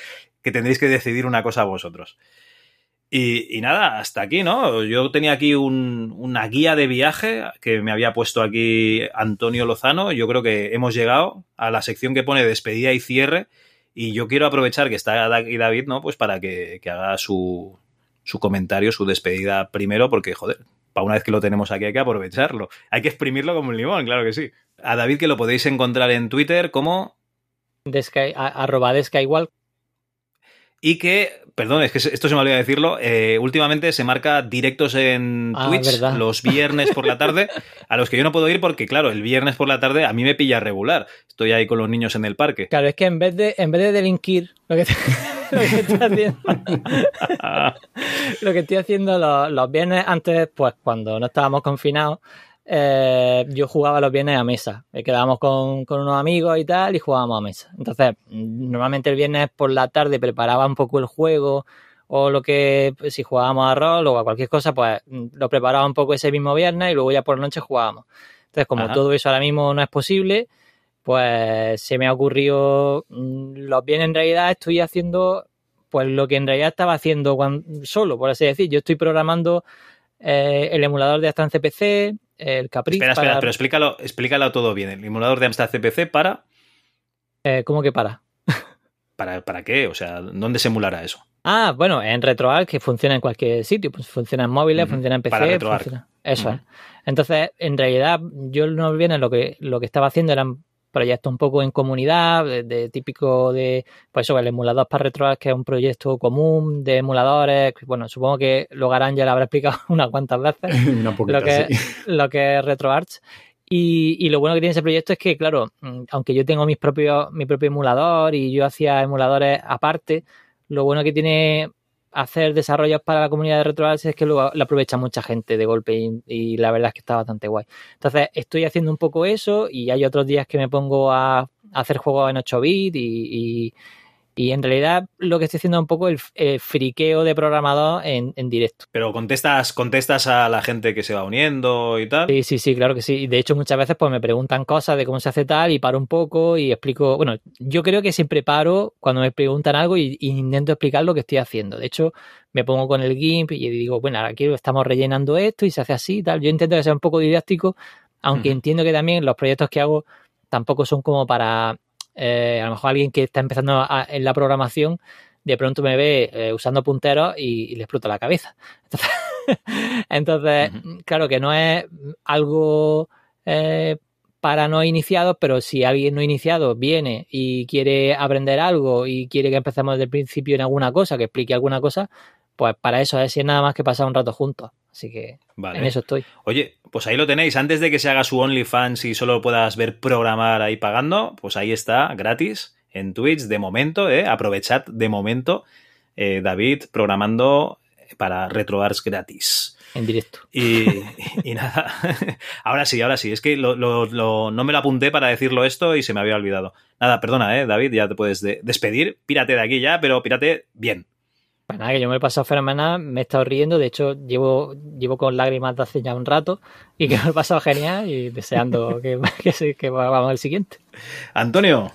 que tendréis que decidir una cosa vosotros. Y, y nada, hasta aquí, ¿no? Yo tenía aquí un- una guía de viaje que me había puesto aquí Antonio Lozano. Yo creo que hemos llegado a la sección que pone despedida y cierre. Y yo quiero aprovechar que está aquí David, ¿no? Pues para que, que haga su, su comentario, su despedida primero, porque, joder, para una vez que lo tenemos aquí hay que aprovecharlo. Hay que exprimirlo como un limón, claro que sí. A David que lo podéis encontrar en Twitter como... De Sky, a- arroba de Skywalk. Y que, perdón, es que esto se me olvidó decirlo, eh, últimamente se marca directos en Ah, Twitch verdad. los viernes por la tarde, [LAUGHS] a los que yo no puedo ir porque, claro, el viernes por la tarde a mí me pilla regular. Estoy ahí con los niños en el parque. Claro, es que en vez de, en vez de delinquir, lo que, [LAUGHS] [LAUGHS] lo que estoy haciendo, lo que estoy haciendo los, los viernes antes, pues cuando no estábamos confinados, eh, yo jugaba los viernes a mesa. Eh, Quedábamos con, con unos amigos y tal y jugábamos a mesa. Entonces, mm, normalmente el viernes por la tarde preparaba un poco el juego o lo que, pues, si jugábamos a rol o a cualquier cosa, pues mm, lo preparaba un poco ese mismo viernes y luego ya por la noche jugábamos. Entonces, como Ajá. todo eso ahora mismo no es posible, pues se me ha ocurrido mm, los bienes en realidad estoy haciendo pues lo que en realidad estaba haciendo cuan- solo, por así decir. Yo estoy programando eh, el emulador de Astan CPC, el Caprice. Espera, espera, para- pero explícalo, explícalo todo bien. El emulador de Amstrad CPC para, eh, ¿Cómo que para? [LAUGHS] para, ¿para qué? O sea, ¿dónde se emulará eso? Ah, bueno, en RetroArch que funciona en cualquier sitio, pues funciona en móviles, funciona en PC, para RetroArch. funciona- Eso es. Entonces, en realidad, yo no viene lo que lo que estaba haciendo eran proyectos un poco en comunidad, de, de típico de, pues eso, el emulador para RetroArch, que es un proyecto común de emuladores, bueno, supongo que Logarán ya lo habrá explicado [LAUGHS] unas cuantas veces, [LAUGHS] Una poquita, lo que, sí. lo que es RetroArch. Y, y lo bueno que tiene ese proyecto es que, claro, mm, aunque yo tengo mis propios, mi propio emulador y yo hacía emuladores aparte, lo bueno que tiene hacer desarrollos para la comunidad de RetroArch es que lo, lo aprovecha mucha gente de golpe y, la verdad es que está bastante guay. Entonces, estoy haciendo un poco eso y hay otros días que me pongo a, hacer juegos en 8 bits y- y en realidad lo que estoy haciendo es un poco el, el friqueo de programador en, en directo. Pero contestas, contestas a la gente que se va uniendo y tal. Sí, sí, sí, claro que sí. Y De hecho, muchas veces pues me preguntan cosas de cómo se hace tal y paro un poco y explico. Bueno, yo creo que siempre paro cuando me preguntan algo y, y intento explicar lo que estoy haciendo. De hecho, me pongo con el GIMP y digo, bueno, aquí estamos rellenando esto y se hace así y tal. Yo intento que sea un poco didáctico, aunque entiendo que también los proyectos que hago tampoco son como para eh, a lo mejor alguien que está empezando a- en la programación de pronto me ve eh, usando punteros y, y le explota la cabeza. [LAUGHS] Entonces, entonces, claro que no es algo eh, para no iniciados, pero si alguien no iniciado viene y quiere aprender algo y quiere que empecemos desde el principio en alguna cosa, que explique alguna cosa, pues para eso es si es nada más que pasar un rato juntos. Así que Vale. en eso estoy. Oye, pues ahí lo tenéis. Antes de que se haga su OnlyFans y solo puedas ver programar ahí pagando, pues ahí está, gratis, en Twitch, de momento, ¿eh? Aprovechad de momento, eh, David programando para RetroArch gratis. En directo. Y, y nada, [LAUGHS] ahora sí, ahora sí. Es que lo- lo- lo- no me lo apunté para decirlo esto y se me había olvidado. Nada, perdona, ¿eh, David, ya te puedes de- despedir. Pírate de aquí ya, pero pírate bien. Pues nada, que yo me he pasado fenomenal, me he estado riendo, de hecho llevo, llevo con lágrimas de hace ya un rato y que me he pasado genial y deseando que, [LAUGHS] que, que vamos al siguiente. Antonio.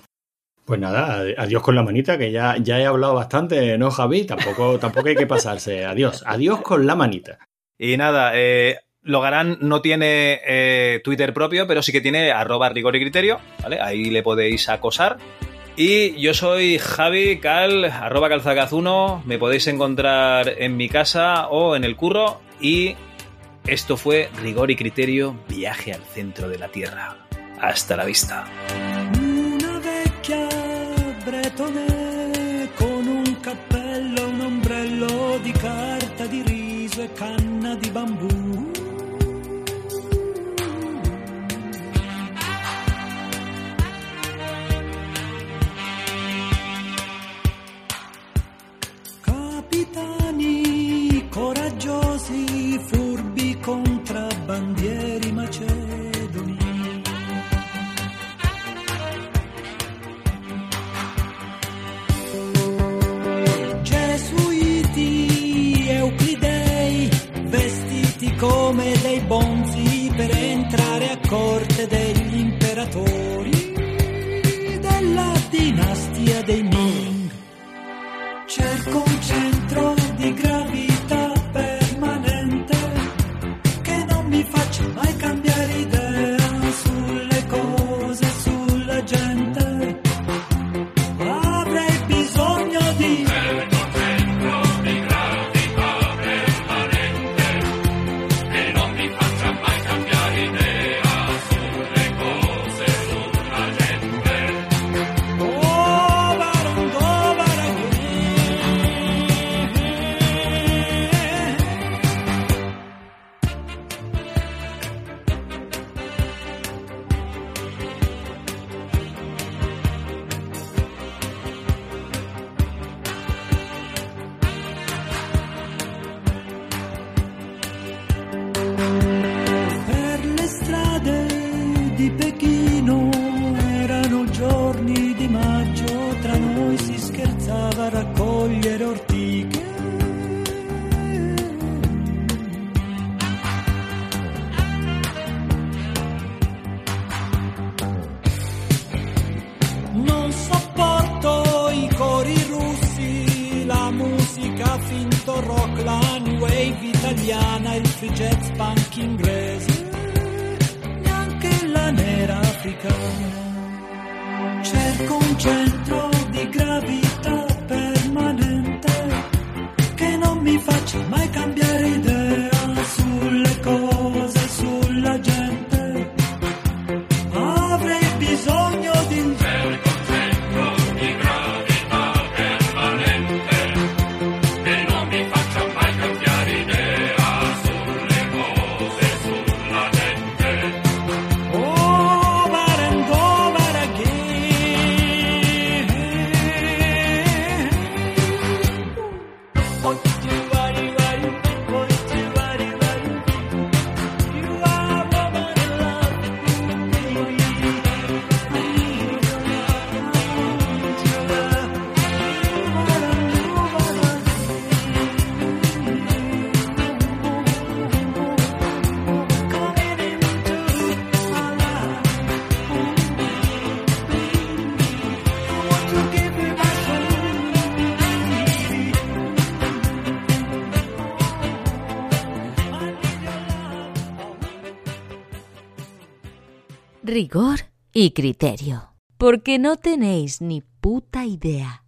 Pues nada, adiós con la manita, que ya, ya he hablado bastante, ¿no, Javi? Tampoco, [LAUGHS] tampoco hay que pasarse. Adiós, adiós con la manita. Y nada, eh, Logarán no tiene eh, Twitter propio, pero sí que tiene arroba rigor y criterio, ¿vale? Ahí le podéis acosar. Y yo soy Javi Cal, arroba calzacaz1, me podéis encontrar en mi casa o en el curro. Y esto fue Rigor y Criterio, viaje al centro de la Tierra. Hasta la vista. Una bretone con un un ombrello carta di riso e canna di. bandieri macedoni. Gesuiti, euclidei, vestiti come dei bonzi per entrare a corte degli imperatori della dinastia dei Mii. Rigor y criterio. Porque no tenéis ni puta idea.